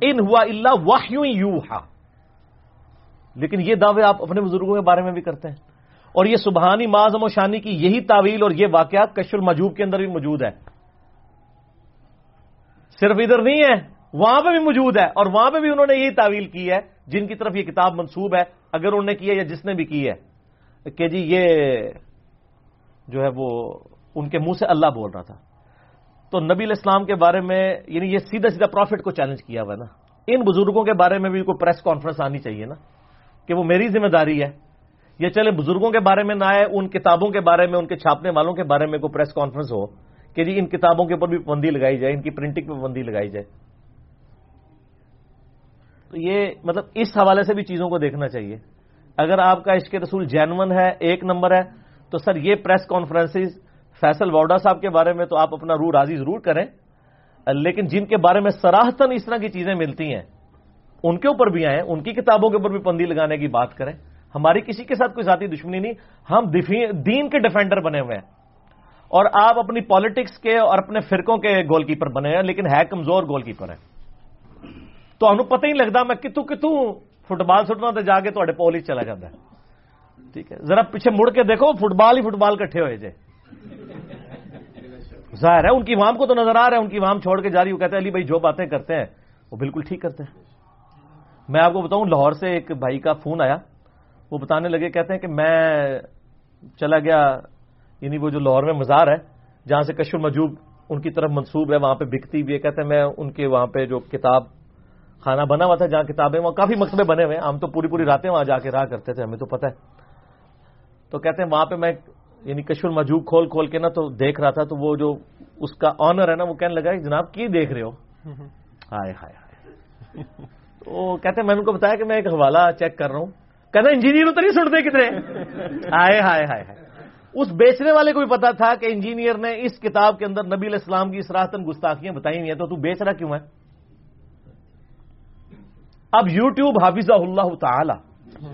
Speaker 1: ان ہوا اللہ واہ لیکن یہ دعوے آپ اپنے بزرگوں کے بارے میں بھی کرتے ہیں۔ اور یہ سبحانی معظم و شانی کی یہی تعویل اور یہ واقعات کش المجوب کے اندر بھی موجود ہے صرف ادھر نہیں ہے، وہاں پہ بھی موجود ہے اور وہاں پہ بھی انہوں نے یہی تعویل کی ہے، جن کی طرف یہ کتاب منسوب ہے، اگر انہوں نے کی ہے یا جس نے بھی کی ہے۔ کہ جی یہ جو ہے وہ ان کے منہ سے اللہ بول رہا تھا۔ تو نبی الاسلام کے بارے میں یعنی یہ سیدھا سیدھا پروفٹ کو چیلنج کیا ہوا ہے نا۔ ان بزرگوں کے بارے میں بھی کوئی پریس کانفرنس آنی چاہیے نا، کہ وہ میری ذمہ داری ہے۔ یہ چلے بزرگوں کے بارے میں نہ آئے، ان کتابوں کے بارے میں، ان کے چھاپنے والوں کے بارے میں کوئی پریس کانفرنس ہو کہ جی ان کتابوں کے اوپر بھی پابندی لگائی جائے، ان کی پرنٹنگ پہ پابندی لگائی جائے۔ تو یہ مطلب اس حوالے سے بھی چیزوں کو دیکھنا چاہیے۔ اگر آپ کا عشق رسول جینون ہے، ایک نمبر ہے، تو سر یہ پریس کانفرنس فیصل واڈا صاحب کے بارے میں تو آپ اپنا روح راضی ضرور کریں۔ لیکن جن کے بارے میں سراہتن اس طرح کی چیزیں ملتی ہیں، ان کے اوپر بھی آئیں، ان کی کتابوں کے اوپر بھی پندی لگانے کی بات کریں۔ ہماری کسی کے ساتھ کوئی ذاتی دشمنی نہیں، ہم دین کے ڈیفینڈر بنے ہوئے ہیں۔ اور آپ اپنی پالیٹکس کے اور اپنے فرقوں کے گول کیپر بنے ہیں، لیکن ہے کمزور گول کیپر ہے تو ہم پتہ ہی لگتا میں کتوں کتوں فٹ بال سٹنا تو جا کے تھوڑے پول ہی چلا جاتا ہے۔ ٹھیک ہے، ذرا پیچھے مڑ کے دیکھو فٹ بال ہی فٹ بال کٹھے ہوئے جے۔ ظاہر ہے، ان کی وام کو تو نظر آ رہا ہے، ان کی وام چھوڑ کے جاری وہ کہتے ہیں، علی بھائی جو باتیں کرتے ہیں، وہ بالکل ٹھیک کرتے ہیں۔ میں آپ کو بتاؤں، لاہور سے ایک بھائی کا فون آیا۔ وہ بتانے لگے کہتے ہیں کہ میں چلا گیا یعنی وہ جو لاہور میں مزار ہے جہاں سے کشور مجوب ان کی طرف منسوب ہے وہاں پہ بکتی بھی ہے۔ کہتے ہیں میں ان کے وہاں پہ جو کتاب خانہ بنا ہوا تھا جہاں کتابیں وہاں کافی مکتبے بنے ہوئے ہم تو پوری پوری راتیں وہاں جا کے رہا کرتے تھے ہمیں تو پتہ ہے۔ تو کہتے ہیں وہاں پہ میں یعنی کشور مجوب کھول کھول کے نا تو دیکھ رہا تھا تو وہ جو اس کا آنر ہے نا وہ کہنے لگا جناب کی دیکھ رہے ہو؟ ہائے ہائے ہائے۔ تو کہتے ہیں میں ان کو بتایا کہ میں ایک حوالہ چیک کر رہا ہوں۔ کہنا انجینئر تو نہیں سنتے کتنے؟ ہائے ہائے ہائے اس بیچنے والے کو بھی پتا تھا کہ انجینئر نے اس کتاب کے اندر نبی الاسلام کی سراہتن گستاخیاں بتائی ہوئی ہیں تو تو بیچ رہا کیوں ہے؟ اب یو ٹیوب حافظ اللہ تعالی۔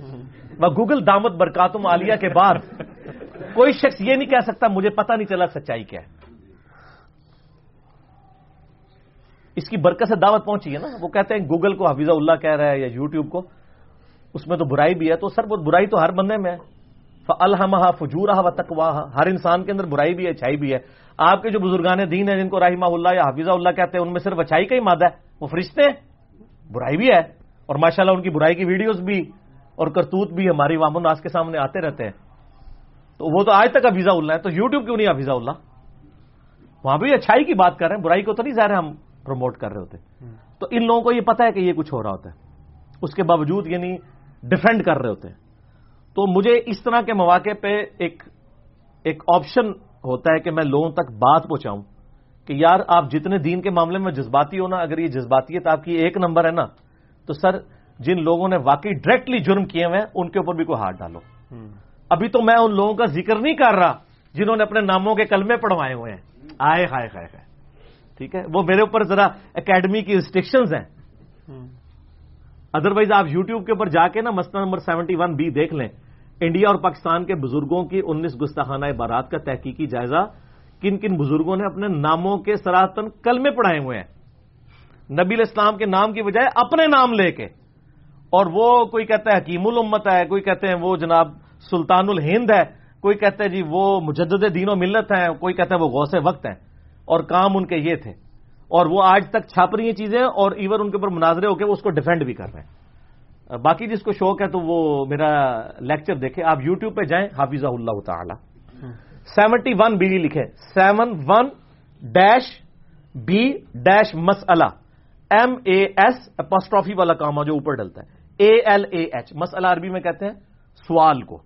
Speaker 1: و گوگل دامت برکاتم عالیہ کے بعد کوئی شخص یہ نہیں کہہ سکتا مجھے پتا نہیں چلا سچائی کیا ہے. اس کی برکت سے دعوت پہنچی ہے نا؟ وہ کہتے ہیں گوگل کو حفیظہ اللہ کہہ رہا ہے یا یو ٹیوب کو اس میں تو برائی بھی ہے تو سر وہ برائی تو ہر بندے میں ہے۔ الحمہ فجورہ و تکواہ ہر انسان کے اندر برائی بھی ہے اچھائی بھی ہے۔ آپ کے جو بزرگان دین ہیں جن کو رحمہ اللہ یا حفیظہ اللہ کہتے ہیں ان میں صرف اچھائی کا ہی مادہ ہے۔ وہ فرشتے ہیں برائی بھی ہے۔ اور ماشاء اللہ ان کی برائی کی ویڈیوز بھی اور کرتوت بھی ہماری وام الناس کے سامنے آتے رہتے ہیں۔ تو وہ تو آج تک حفیظہ اللہ ہے تو یوٹیوب کیوں نہیں حفیظہ اللہ؟ وہاں بھی اچھائی کی بات کر رہے ہیں برائی کو تو نہیں ظاہر ہم پروموٹ کر رہے ہوتے۔ تو ان لوگوں کو یہ پتا ہے کہ یہ کچھ ہو رہا ہوتا ہے۔ اس کے باوجود یعنی ڈیفینڈ کر رہے ہوتے ہیں۔ تو مجھے اس طرح کے مواقع پہ ایک ایک آپشن ہوتا ہے کہ میں لوگوں تک بات پہنچاؤں کہ یار آپ جتنے دین کے معاملے میں جذباتی ہو نا اگر یہ جذباتیت آپ کی ایک نمبر ہے نا تو سر جن لوگوں نے واقعی ڈائریکٹلی جرم کیے ہوئے ہیں ان کے اوپر بھی کوئی ہاتھ ڈالو۔ ابھی تو میں ان لوگوں کا ذکر نہیں کر رہا جنہوں نے اپنے ناموں کے کلمے پڑھوائے ہوئے ہیں۔ آئے ہائے ہائے ہائے ٹھیک ہے؟ وہ میرے اوپر ذرا اکیڈمی کی ریسٹرکشنز ہیں۔ ادروائز آپ یو ٹیوب کے اوپر جا کے نا مسئلہ نمبر سیونٹی ون بی دیکھ لیں۔ انڈیا اور پاکستان کے بزرگوں کی انیس گستاخانہ بارات کا تحقیقی جائزہ۔ کن کن بزرگوں نے اپنے ناموں کے سراتن کل میں پڑھائے ہوئے ہیں۔ نبی اسلام کے نام کی بجائے اپنے نام لے کے۔ اور وہ کوئی کہتا ہے حکیم الامت ہے، کوئی کہتے ہیں وہ جناب سلطان الہند ہے، کوئی کہتا ہے جی وہ مجدد دین و ملت ہیں، کوئی کہتا ہے وہ غوث وقت ہیں۔ اور کام ان کے یہ تھے۔ اور وہ آج تک چھاپ رہی ہیں چیزیں اور ایون ان کے اوپر مناظرے ہو کے وہ اس کو ڈیفینڈ بھی کر رہے ہیں۔ باقی جس کو شوق ہے تو وہ میرا لیکچر دیکھے آپ یو ٹیوب پہ جائیں حافظ اللہ تعالی۔ سیونٹی ون بی لکھے seven one dash B dash مسئلہ ایم اے ایس اپسٹرافی والا کام جو اوپر ڈلتا ہے۔ اے ایل اے ایچ مسئلہ عربی میں کہتے ہیں سوال کو۔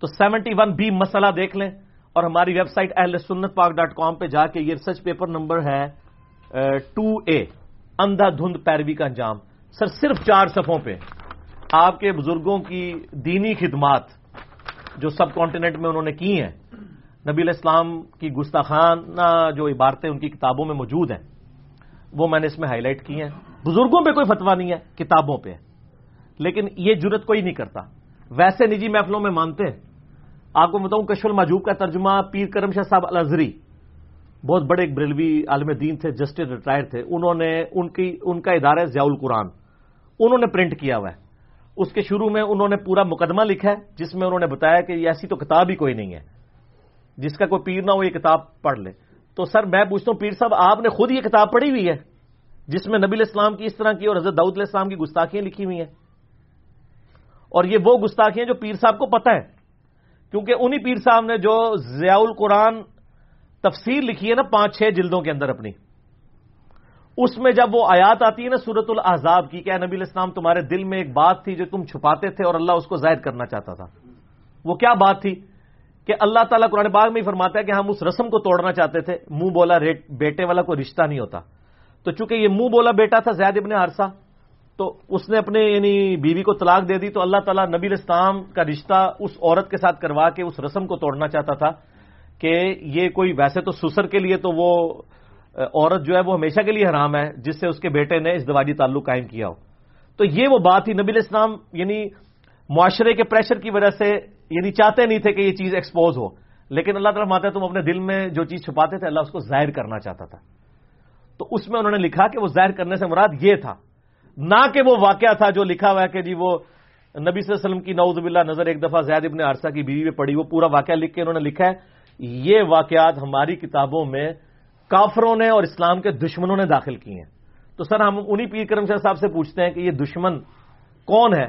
Speaker 1: تو سیونٹی ون بی مسئلہ دیکھ لیں۔ اور ہماری ویب سائٹ اہل سنت پاک ڈاٹ کام پہ جا کے یہ ریسرچ پیپر نمبر ہے ٹو اے، اندھا دھند پیروی کا انجام۔ سر، صرف چار صفوں پہ۔ آپ کے بزرگوں کی دینی خدمات جو سب کانٹیننٹ میں انہوں نے کی ہیں، نبی الاسلام کی گستاخانہ جو عبارتیں ان کی کتابوں میں موجود ہیں، وہ میں نے اس میں ہائی لائٹ کی ہیں۔ بزرگوں پہ کوئی فتوا نہیں ہے، کتابوں پہ۔ لیکن یہ جرت کوئی نہیں کرتا۔ ویسے نجی محفلوں میں مانتے ہیں آپ کو بتاؤں کشف الماجوب کا ترجمہ پیر کرم شاہ صاحب الزری بہت بڑے ایک بریلوی عالم دین تھے جسٹس ریٹائر تھے، انہوں نے ان کی، ان کا ادارہ ضیاء القرآن، انہوں نے پرنٹ کیا ہوا ہے۔ اس کے شروع میں انہوں نے پورا مقدمہ لکھا ہے، جس میں انہوں نے بتایا کہ ایسی تو کتاب ہی کوئی نہیں ہے، جس کا کوئی پیر نہ ہو یہ کتاب پڑھ لے۔ تو سر، میں پوچھتا ہوں، پیر صاحب، آپ نے خود یہ کتاب پڑھی ہوئی ہے، جس میں نبی الاسلام کی اس طرح کی اور حضرت داؤد علیہ السلام کی گستاخیاں لکھی ہوئی ہیں؟ اور یہ وہ گستاخیاں جو پیر صاحب کو پتہ ہے۔ کیونکہ انہی پیر صاحب نے جو ضیاء القرآن تفسیر لکھی ہے نا پانچ چھ جلدوں کے اندر اپنی، اس میں جب وہ آیات آتی ہے نا سورت الحضاب کی کہ نبی الاسلام تمہارے دل میں ایک بات تھی جو تم چھپاتے تھے اور اللہ اس کو ظاہر کرنا چاہتا تھا۔ وہ کیا بات تھی؟ کہ اللہ تعالیٰ قرآن باغ میں ہی فرماتا ہے کہ ہم اس رسم کو توڑنا چاہتے تھے، منہ بولا بیٹے والا کوئی رشتہ نہیں ہوتا۔ تو چونکہ یہ منہ بولا بیٹا تھا زید ابن عرصہ تو اس نے اپنے یعنی بیوی کو طلاق دے دی تو اللہ تعالیٰ نبی الاسلام کا رشتہ اس عورت کے ساتھ کروا کے اس رسم کو توڑنا چاہتا تھا کہ یہ کوئی ویسے تو سسر کے لیے تو وہ عورت جو ہے وہ ہمیشہ کے لیے حرام ہے، جس سے اس کے بیٹے نے اس دواجی تعلق قائم کیا ہو۔ تو یہ وہ بات تھی۔ نبی الاسلام یعنی معاشرے کے پریشر کی وجہ سے یعنی چاہتے نہیں تھے کہ یہ چیز ایکسپوز ہو۔ لیکن اللہ تعالیٰ ماتا تم اپنے دل میں جو چیز چھپاتے تھے، اللہ اس کو ظاہر کرنا چاہتا تھا۔ تو اس میں انہوں نے لکھا کہ وہ ظاہر کرنے سے مراد یہ تھا۔ نہ کہ وہ واقعہ تھا جو لکھا ہوا ہے کہ جی وہ نبی صلی اللہ علیہ وسلم کی نعوذ باللہ نظر ایک دفعہ زید ابن عرصہ کی بیوی پہ پڑی، وہ پورا واقعہ لکھ کے انہوں نے لکھا ہے۔ یہ واقعات ہماری کتابوں میں کافروں نے اور اسلام کے دشمنوں نے داخل کی ہیں۔ تو سر، ہم انہی پیر کرم شاہ صاحب سے پوچھتے ہیں کہ یہ دشمن کون ہے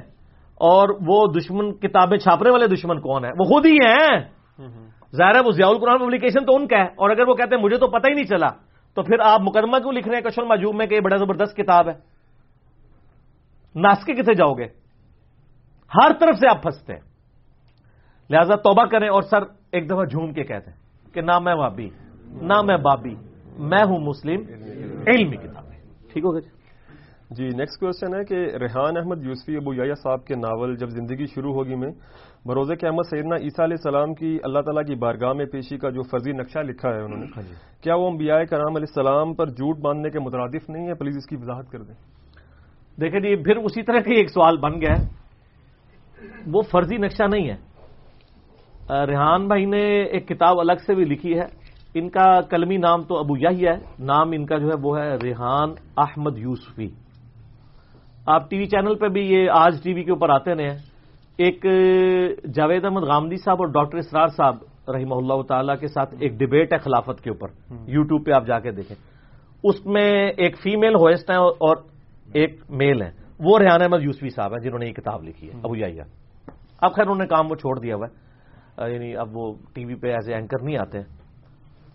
Speaker 1: اور وہ دشمن کتابیں چھاپنے والے دشمن کون ہے وہ خود ہی ہیں۔ ظاہر ہے وہ ضیاء القرآن پبلیکیشن تو ان کا ہے۔ اور اگر وہ کہتے ہیں مجھے تو پتہ ہی نہیں چلا، تو پھر آپ مقدمہ کیوں لکھ رہے ہیں؟ کشل مجوب میں کہ یہ بڑا زبردست کتاب ہے۔ ناسکے کتنے جاؤ گے؟ ہر طرف سے آپ پھنستے ہیں۔ لہذا توبہ کریں اور سر ایک دفعہ جھوم کے کہتے ہیں کہ نہ میں وابی نہ میں بابی میں ہوں مسلم۔ علمی کتابیں ٹھیک ہوگا جی۔
Speaker 2: جی نیکسٹ کوشچن ہے کہ ریحان احمد یوسفی ابو یا صاحب کے ناول جب زندگی شروع ہوگی میں بروز کے احمد سیدنا عیسیٰ علیہ السلام کی اللہ تعالیٰ کی بارگاہ میں پیشی کا جو فرضی نقشہ لکھا ہے انہوں نے ہاں جی۔ کیا وہ انبیاء کرام علیہ السلام پر جھوٹ باندھنے کے مترادف نہیں ہے پلیز اس کی وضاحت کر دیں۔
Speaker 1: دیکھیں جی پھر اسی طرح کا ایک سوال بن گیا ہے۔ وہ فرضی نقشہ نہیں ہے۔ ریحان بھائی نے ایک کتاب الگ سے بھی لکھی ہے۔ ان کا کلمی نام تو ابو یہی ہے۔ نام ان کا جو ہے وہ ہے ریحان احمد یوسفی۔ آپ ٹی وی چینل پہ بھی یہ آج ٹی وی کے اوپر آتے رہے ہیں۔ ایک جاوید احمد غامدی صاحب اور ڈاکٹر اسرار صاحب رحمہ اللہ تعالی کے ساتھ ایک ڈبیٹ ہے خلافت کے اوپر۔ یو ٹیوب پہ آپ جا کے دیکھیں۔ اس میں ایک فیمل ہوسٹ ہے اور ایک میل ہے وہ ریحان احمد یوسفی صاحب ہیں جنہوں نے یہ کتاب لکھی ہے ابو یایا اب خیر انہوں نے کام وہ چھوڑ دیا ہوا ہے۔ یعنی اب وہ ٹی وی پہ ایز اے اینکر نہیں آتے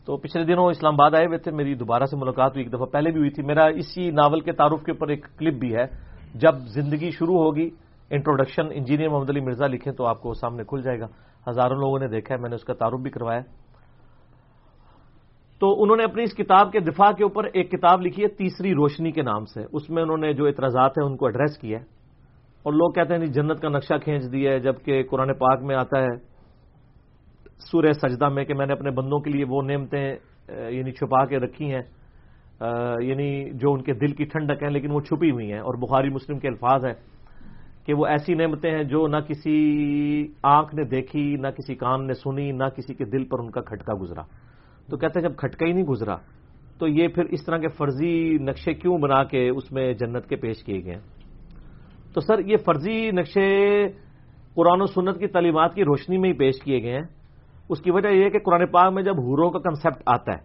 Speaker 1: تو پچھلے دنوں اسلام آباد آئے ہوئے تھے میری دوبارہ سے ملاقات ہوئی ایک دفعہ پہلے بھی ہوئی تھی۔ میرا اسی ناول کے تعارف کے اوپر ایک کلپ بھی ہے۔ جب زندگی شروع ہوگی انٹروڈکشن انجینئر محمد علی مرزا لکھیں تو آپ کو سامنے کھل جائے گا۔ ہزاروں لوگوں نے دیکھا ہے میں نے اس کا تعارف بھی کروایا۔ تو انہوں نے اپنی اس کتاب کے دفاع کے اوپر ایک کتاب لکھی ہے، تیسری روشنی کے نام سے۔ اس میں انہوں نے جو اعتراضات ہیں ان کو ایڈریس کیا ہے۔ اور لوگ کہتے ہیں جی، جنت کا نقشہ کھینچ دیا ہے، جبکہ قرآن پاک میں آتا ہے، سورہ سجدہ میں کہ میں نے اپنے بندوں کے لیے وہ نعمتیں یعنی چھپا کے رکھی ہیں۔ یعنی جو ان کے دل کی ٹھنڈک ہیں، لیکن وہ چھپی ہوئی ہیں۔ اور بخاری مسلم کے الفاظ ہیں کہ وہ ایسی نعمتیں ہیں جو نہ کسی آنکھ نے دیکھی، نہ کسی کان نے سنی، نہ کسی کے دل پر ان کا کھٹکا گزرا۔ تو کہتے ہیں جب کھٹکا ہی نہیں گزرا، تو یہ پھر اس طرح کے فرضی نقشے کیوں بنا کے اس میں جنت کے پیش کیے گئے؟ تو سر، یہ فرضی نقشے قرآن و سنت کی تعلیمات کی روشنی میں ہی پیش کیے گئے ہیں۔ اس کی وجہ یہ کہ قرآن پاک میں جب ہوروں کا کنسپٹ آتا ہے،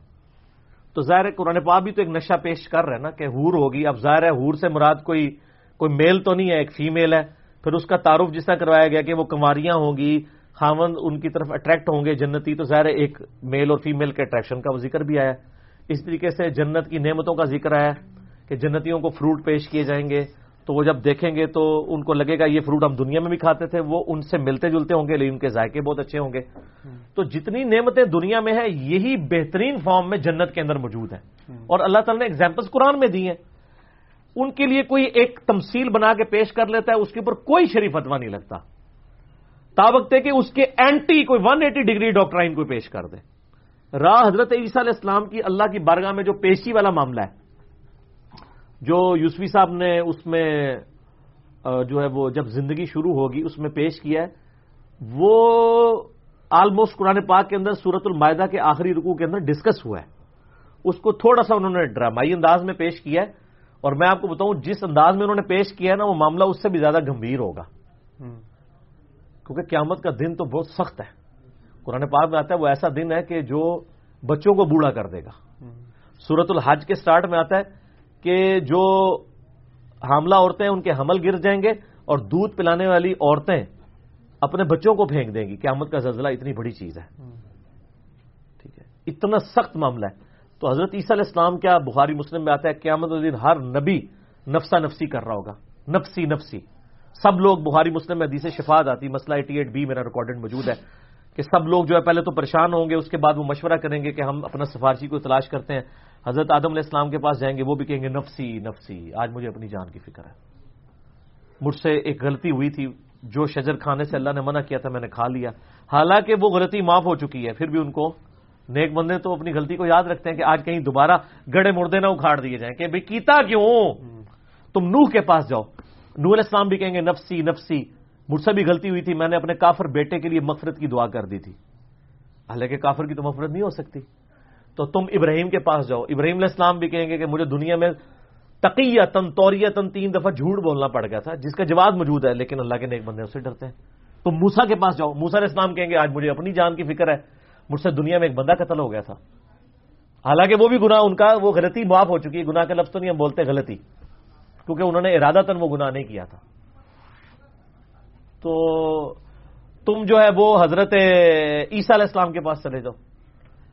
Speaker 1: تو ظاہر ہے قرآن پاک بھی تو ایک نشہ پیش کر رہا ہے نا کہ ہور ہوگی۔ اب ظاہر ہے ہور سے مراد کوئی کوئی میل تو نہیں ہے، ایک فیمیل ہے۔ پھر اس کا تعارف جس طرح کروایا گیا کہ وہ کماریاں ہوں گی خامند ان کی طرف اٹریکٹ ہوں گے جنتی، تو ظاہر ایک میل اور فیمیل کے اٹریکشن کا وہ ذکر بھی آیا۔ اس طریقے سے جنت کی نعمتوں کا ذکر آیا کہ جنتیوں کو فروٹ پیش کیے جائیں گے۔ تو وہ جب دیکھیں گے تو ان کو لگے گا یہ فروٹ ہم دنیا میں بھی کھاتے تھے، وہ ان سے ملتے جلتے ہوں گے، لیکن ان کے ذائقے بہت اچھے ہوں گے۔ تو جتنی نعمتیں دنیا میں ہیں، یہی بہترین فارم میں جنت کے اندر موجود ہیں۔ اور اللہ تعالیٰ نے ایگزامپلس قرآن میں دی ہیں۔ ان کے لیے کوئی ایک تمثیل بنا کے پیش کر لیتا ہے، اس کے اوپر کوئی شریف فتوا نہیں لگتا۔ تابقتے کہ اس کے اینٹی کوئی ون ایٹی ڈگری ڈاکٹرائن کو پیش کر دے۔ راہ حضرت عیسیٰ علیہ السلام کی اللہ کی بارگاہ میں جو پیشی والا معاملہ ہے، جو یوسفی صاحب نے اس میں جو ہے وہ جب زندگی شروع ہوگی، اس میں پیش کیا ہے، وہ آلموسٹ قرآن پاک کے اندر سورت المائدہ کے آخری رکوع کے اندر ڈسکس ہوا ہے۔ اس کو تھوڑا سا انہوں نے ڈرامائی انداز میں پیش کیا ہے۔ اور میں آپ کو بتاؤں، جس انداز میں انہوں نے پیش کیا ہے نا، وہ معاملہ اس سے بھی زیادہ گمبھیر ہوگا۔ کیونکہ قیامت کا دن تو بہت سخت ہے۔ قرآن پاک میں آتا ہے، وہ ایسا دن ہے کہ جو بچوں کو بوڑھا کر دے گا۔ سورت الحج کے سٹارٹ میں آتا ہے کہ جو حاملہ عورتیں ان کے حمل گر جائیں گے اور دودھ پلانے والی عورتیں اپنے بچوں کو پھینک دیں گی۔ قیامت کا زلزلہ اتنی بڑی چیز ہے۔ ٹھیک ہے۔ اتنا سخت معاملہ ہے۔ تو حضرت عیسیٰ علیہ السلام کیا، بخاری مسلم میں آتا ہے، قیامت دن ہر نبی نفسا نفسی کر رہا ہوگا۔ نفسی نفسی۔ سب لوگ بخاری مسلم میں حدیث شفاعت آتی مسئلہ ایٹی ایٹ بی میرا ریکارڈنگ موجود ہے کہ سب لوگ جو ہے پہلے تو پریشان ہوں گے اس کے بعد وہ مشورہ کریں گے کہ ہم اپنا سفارشی کو تلاش کرتے ہیں۔ حضرت آدم علیہ السلام کے پاس جائیں گے وہ بھی کہیں گے نفسی نفسی آج مجھے اپنی جان کی فکر ہے۔ مجھ سے ایک غلطی ہوئی تھی جو شجر کھانے سے اللہ نے منع کیا تھا میں نے کھا لیا۔ حالانکہ وہ غلطی معاف ہو چکی ہے پھر بھی ان کو نیک بندے تو اپنی غلطی کو یاد رکھتے ہیں کہ آج کہیں دوبارہ گڑے مردے نہ اکھاڑ دیے جائیں کہ بھائی کیتا کیوں؟ تم نوح کے پاس جاؤ۔ نور علیہ السلام بھی کہیں گے، نفسی نفسی۔ مجھ سے بھی غلطی ہوئی تھی، میں نے اپنے کافر بیٹے کے لیے مفرت کی دعا کر دی تھی۔ حالانکہ کافر کی تو مفرت نہیں ہو سکتی۔ تو تم ابراہیم کے پاس جاؤ۔ ابراہیم علیہ السلام بھی کہیں گے کہ مجھے دنیا میں تقیہ تن توریہ تن تین دفعہ جھوٹ بولنا پڑ گیا تھا، جس کا جواب موجود ہے، لیکن اللہ کے نیک بندے اس سے ڈرتے ہیں۔ تم موسا کے پاس جاؤ۔ موسا علیہ السلام کہیں گے، آج مجھے اپنی جان کی فکر ہے، مجھ سے دنیا میں ایک بندہ قتل ہو گیا تھا۔ حالانکہ وہ بھی گناہ، ان کا وہ غلطی معاف ہو چکی ہے۔ گناہ کے لفظ تو نہیں، ہم بولتے غلطی۔ کیونکہ انہوں نے ارادہ تن وہ گناہ نہیں کیا تھا۔ تو تم جو ہے وہ حضرت عیسیٰ علیہ السلام کے پاس چلے جاؤ۔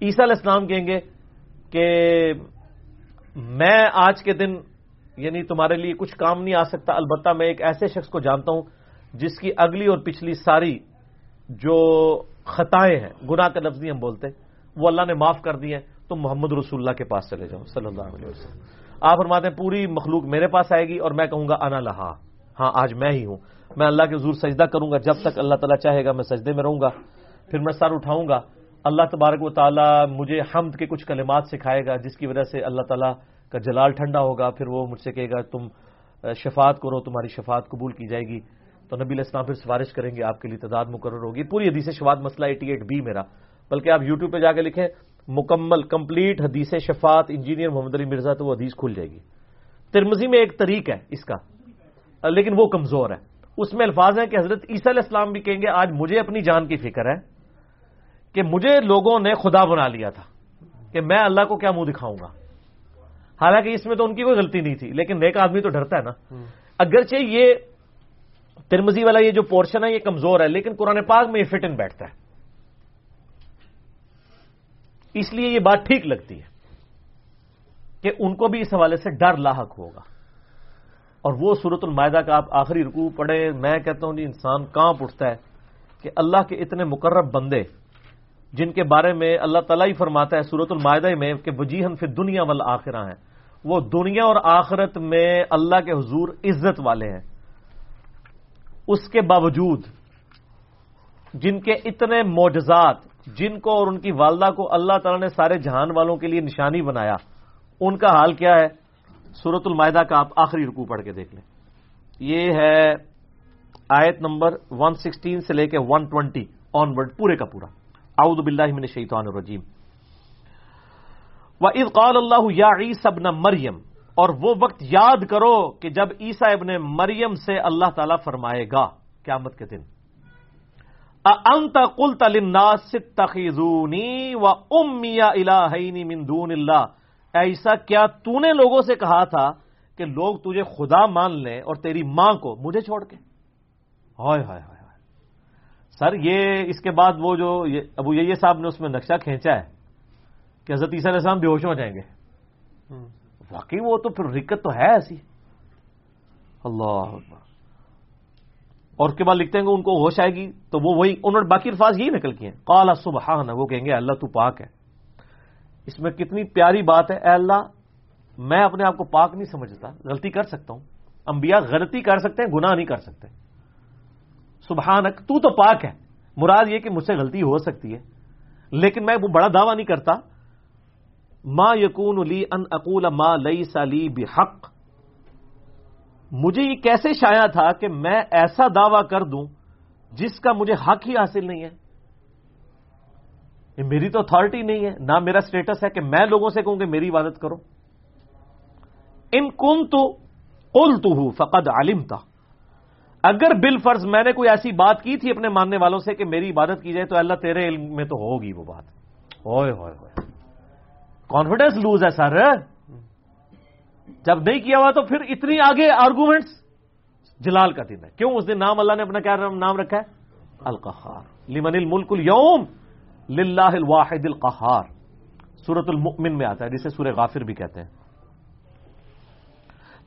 Speaker 1: عیسیٰ علیہ السلام کہیں گے کہ میں آج کے دن یعنی تمہارے لیے کچھ کام نہیں آ سکتا، البتہ میں ایک ایسے شخص کو جانتا ہوں جس کی اگلی اور پچھلی ساری جو خطائیں ہیں، گناہ کا لفظ نہیں ہم بولتے وہ اللہ نے معاف کر دی ہیں، تم محمد رسول اللہ کے پاس چلے جاؤ، صلی اللہ علیہ وسلم۔ آپ فرماتے ہیں پوری مخلوق میرے پاس آئے گی اور میں کہوں گا انا لہا۔ ہاں آج میں ہی ہوں۔ میں اللہ کے حضور سجدہ کروں گا۔ جب تک اللہ تعالیٰ چاہے گا میں سجدے میں رہوں گا۔ پھر میں سر اٹھاؤں گا۔ اللہ تبارک و تعالیٰ مجھے حمد کے کچھ کلمات سکھائے گا، جس کی وجہ سے اللہ تعالیٰ کا جلال ٹھنڈا ہوگا۔ پھر وہ مجھ سے کہے گا، تم شفاعت کرو، تمہاری شفاعت قبول کی جائے گی۔ تو نبی السلام پھر سفارش کریں گے، آپ کے لیے تعداد مقرر ہوگی۔ پوری حدیث شفاعت مسئلہ ایٹی ایٹ بی میرا۔ بلکہ آپ یوٹیوب پہ جا کے لکھیں۔ مکمل کمپلیٹ حدیث شفاعت انجینئر محمد علی مرزا تو وہ حدیث کھل جائے گی۔ ترمزی میں ایک طریق ہے اس کا لیکن وہ کمزور ہے۔ اس میں الفاظ ہیں کہ حضرت عیسیٰ علیہ السلام بھی کہیں گے آج مجھے اپنی جان کی فکر ہے کہ مجھے لوگوں نے خدا بنا لیا تھا کہ میں اللہ کو کیا منہ دکھاؤں گا۔ حالانکہ اس میں تو ان کی کوئی غلطی نہیں تھی لیکن نیک آدمی تو ڈرتا ہے نا۔ اگرچہ یہ ترمزی والا یہ جو پورشن ہے یہ کمزور ہے لیکن قرآن پاک میں یہ فٹ ان بیٹھتا ہے۔ اس لیے یہ بات ٹھیک لگتی ہے کہ ان کو بھی اس حوالے سے ڈر لاحق ہوگا۔ اور وہ صورت المائدہ کا آپ آخری رکوع پڑھے میں کہتا ہوں جی انسان کہاں اٹھتا ہے کہ اللہ کے اتنے مقرب بندے جن کے بارے میں اللہ تعالیٰ ہی فرماتا ہے صورت المائدہ میں کہ وجیحن پھر دنیا والا آخرہ ہیں۔ وہ دنیا اور آخرت میں اللہ کے حضور عزت والے ہیں۔ اس کے باوجود جن کے اتنے معجزات جن کو اور ان کی والدہ کو اللہ تعالیٰ نے سارے جہان والوں کے لیے نشانی بنایا، ان کا حال کیا ہے؟ سورت المائدہ کا آپ آخری رکو پڑھ کے دیکھ لیں۔ یہ ہے آیت نمبر 116 سے لے کے 120 آن ورڈ پورے کا پورا۔ اعوذ باللہ من الشیطان الرجیم۔ وَإِذْ قَالَ اللَّهُ يَا عِيسَ ابْنَ مریم اور وہ وقت یاد کرو کہ جب عیسیٰ ابن مریم سے اللہ تعالیٰ فرمائے گا، قیامت کے دن۔ انت قلت للناس اتخذونی و امی الہین من دون اللہ ایسا کیا تو نے لوگوں سے کہا تھا کہ لوگ تجھے خدا مان لیں اور تیری ماں کو مجھے چھوڑ کے؟ ہائے ہائے ہائے سر یہ اس کے بعد وہ جو ابو یہ صاحب نے اس میں نقشہ کھینچا ہے کہ حضرت عیسیٰ علیہ السلام بے ہوش ہو جائیں گے۔ واقعی وہ تو پھر رکت تو ہے ایسی۔ اللہ اور اس کے بعد لکھتے ہیں کہ ان کو ہوش آئے گی، تو وہ وہی، انہوں نے باقی الفاظ یہی نکل کیے ہیں۔ کالا صبح وہ کہیں گے، اللہ تو پاک ہے۔ اس میں کتنی پیاری بات ہے، اے اللہ، میں اپنے آپ کو پاک نہیں سمجھتا، غلطی کر سکتا ہوں۔ انبیاء غلطی کر سکتے ہیں، گناہ نہیں کر سکتے۔ سبحانک، تو تو پاک ہے۔ مراد یہ کہ مجھ سے غلطی ہو سکتی ہے۔ لیکن میں وہ بڑا دعویٰ نہیں کرتا۔ ما یقون لی ان اقول ما لئی سلی بحق۔ مجھے یہ کیسے شایا تھا کہ میں ایسا دعویٰ کر دوں جس کا مجھے حق ہی حاصل نہیں ہے؟ یہ میری تو اتارٹی نہیں ہے، نہ میرا سٹیٹس ہے کہ میں لوگوں سے کہوں کہ میری عبادت کرو۔ ان کن تو قل تو ہوں فقد عالم تھا اگر بل فرض میں نے کوئی ایسی بات کی تھی اپنے ماننے والوں سے کہ میری عبادت کی جائے تو اللہ تیرے علم میں تو ہوگی وہ بات۔ ہوئے ہوئے ہوئے۔ کانفیڈینس لوز ہے سر۔ جب نہیں کیا ہوا تو پھر اتنی آگے آرگومنٹس جلال کا دن ہے۔ کیوں؟ اس دن نام اللہ نے اپنا کیا نام رکھا ہے؟ القحار لمن الملک اليوم للہ الواحد القحار سورت المؤمن میں آتا ہے، جسے سورہ غافر بھی کہتے ہیں۔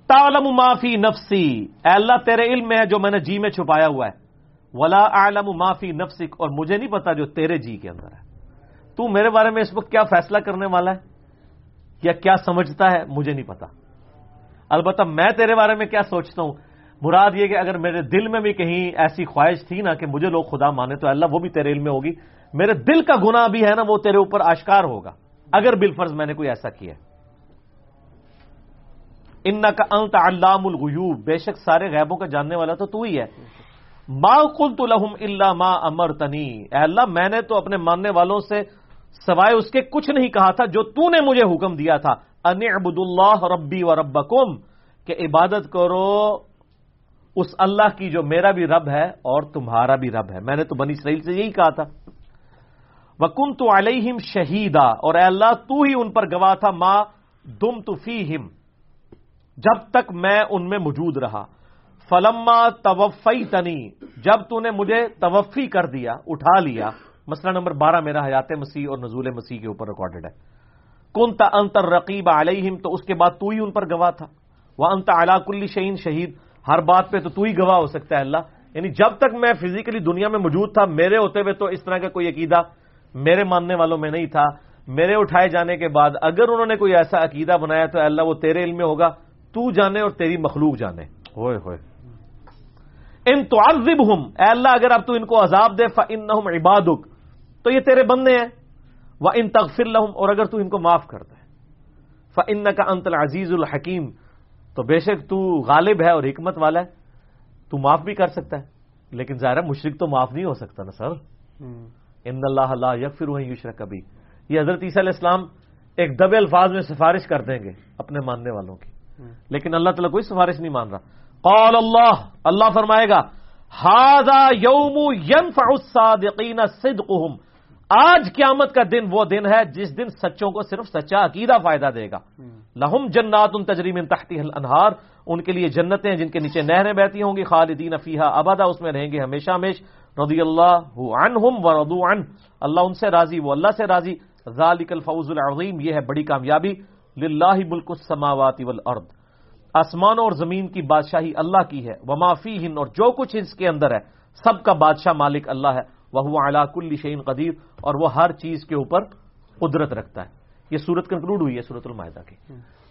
Speaker 1: تعلم معافی نفسی، اے اللہ تیرے علم میں ہے جو میں نے جی میں چھپایا ہوا ہے۔ ولا عالم معافی نفسک، اور مجھے نہیں پتا جو تیرے جی کے اندر ہے۔ تو میرے بارے میں اس وقت کیا فیصلہ کرنے والا ہے؟ یا کیا سمجھتا ہے؟ مجھے نہیں پتا۔ البتہ میں تیرے بارے میں کیا سوچتا ہوں؟ مراد یہ کہ اگر میرے دل میں بھی کہیں ایسی خواہش تھی نا کہ مجھے لوگ خدا مانے تو اللہ وہ بھی تیرے علم میں ہوگی۔ میرے دل کا گنا بھی ہے نا وہ تیرے اوپر آشکار ہوگا۔ اگر بل فرض میں نے کوئی ایسا کیا۔ ان کا انت علام الغیوب۔ بے شک سارے غیبوں کا جاننے والا تو تو ہی ہے۔ ما کل تو لہم اللہ ما امر تنی اللہ، میں نے تو اپنے ماننے والوں سے سوائے اس کے کچھ نہیں کہا تھا جو تو نے مجھے حکم دیا تھا۔ ان عبد اللہ ربی و ربکم، کہ عبادت کرو اس اللہ کی جو میرا بھی رب ہے اور تمہارا بھی رب ہے۔ میں نے تو بنی اسرائیل سے یہی کہا تھا۔ وکن تو علیہم شہیدا اور اے اللہ تو ہی ان پر گواہ تھا ماں دم تو جب تک میں ان میں موجود رہا۔ فلما توفی تنی جب تو نے مجھے توفی کر دیا، اٹھا لیا۔ مسئلہ نمبر بارہ میرا حیات مسیح اور نزول مسیح کے اوپر ریکارڈڈ ہے۔ کن تا انتر رقیب علیہم تو اس کے بعد تو ہی ان پر گواہ تھا۔ وہ انت کلی شہین شہید ہر بات پہ تو تو ہی گواہ ہو سکتا ہے اللہ۔ یعنی جب تک میں فزیکلی دنیا میں موجود تھا میرے ہوتے ہوئے تو اس طرح کا کوئی عقیدہ میرے ماننے والوں میں نہیں تھا۔ میرے اٹھائے جانے کے بعد اگر انہوں نے کوئی ایسا عقیدہ بنایا تو اللہ وہ تیرے علم میں ہوگا تو جانے اور تیری مخلوق جانے۔ ہوئے ہوئے۔ ان تو اے اللہ اگر اب تو ان کو عذاب دے فن عبادک۔ تو یہ تیرے بندے ہیں۔ وہ ان تغفر لہم اور اگر تو ان کو معاف کر دے۔ فن کا انت العزیز الحکیم تو بے شک تو غالب ہے اور حکمت والا ہے۔ تو معاف بھی کر سکتا ہے۔ لیکن ظاہر مشرق تو معاف نہیں ہو سکتا نا سر۔ ان اللہ اللہ یکفر یوشر کبھی یہ حضرت عیسیٰ علیہ السلام ایک دبے الفاظ میں سفارش کر دیں گے اپنے ماننے والوں کی۔ لیکن اللہ تعالیٰ کوئی سفارش نہیں مان رہا۔ قال اللہ اللہ فرمائے گا ہاضا یوم الصادقین صدقهم۔ آج قیامت کا دن وہ دن ہے جس دن سچوں کو صرف سچا عقیدہ فائدہ دے گا۔ لہم جنات ان تجریم تختی انہار ان کے لیے جنتیں جن کے نیچے نہریں بہتی ہوں گی خالدین فیحا ابدا اس میں رہیں گے ہمیشہ ہمیش۔ رضی اللہ عنہم و ردو عن۔ اللہ ان سے راضی وہ اللہ سے راضی۔ ذالک الفوز العظیم یہ ہے بڑی کامیابی۔ للہ ملک السماوات والارض۔ آسمانوں اور زمین کی بادشاہی اللہ کی ہے۔ وما فیہن اور جو کچھ اس کے اندر ہے سب کا بادشاہ مالک اللہ ہے۔ وہ علا کل شعین قدیر اور وہ ہر چیز کے اوپر قدرت رکھتا ہے۔ یہ صورت کنکلوڈ ہوئی ہے صورت المائدہ کی۔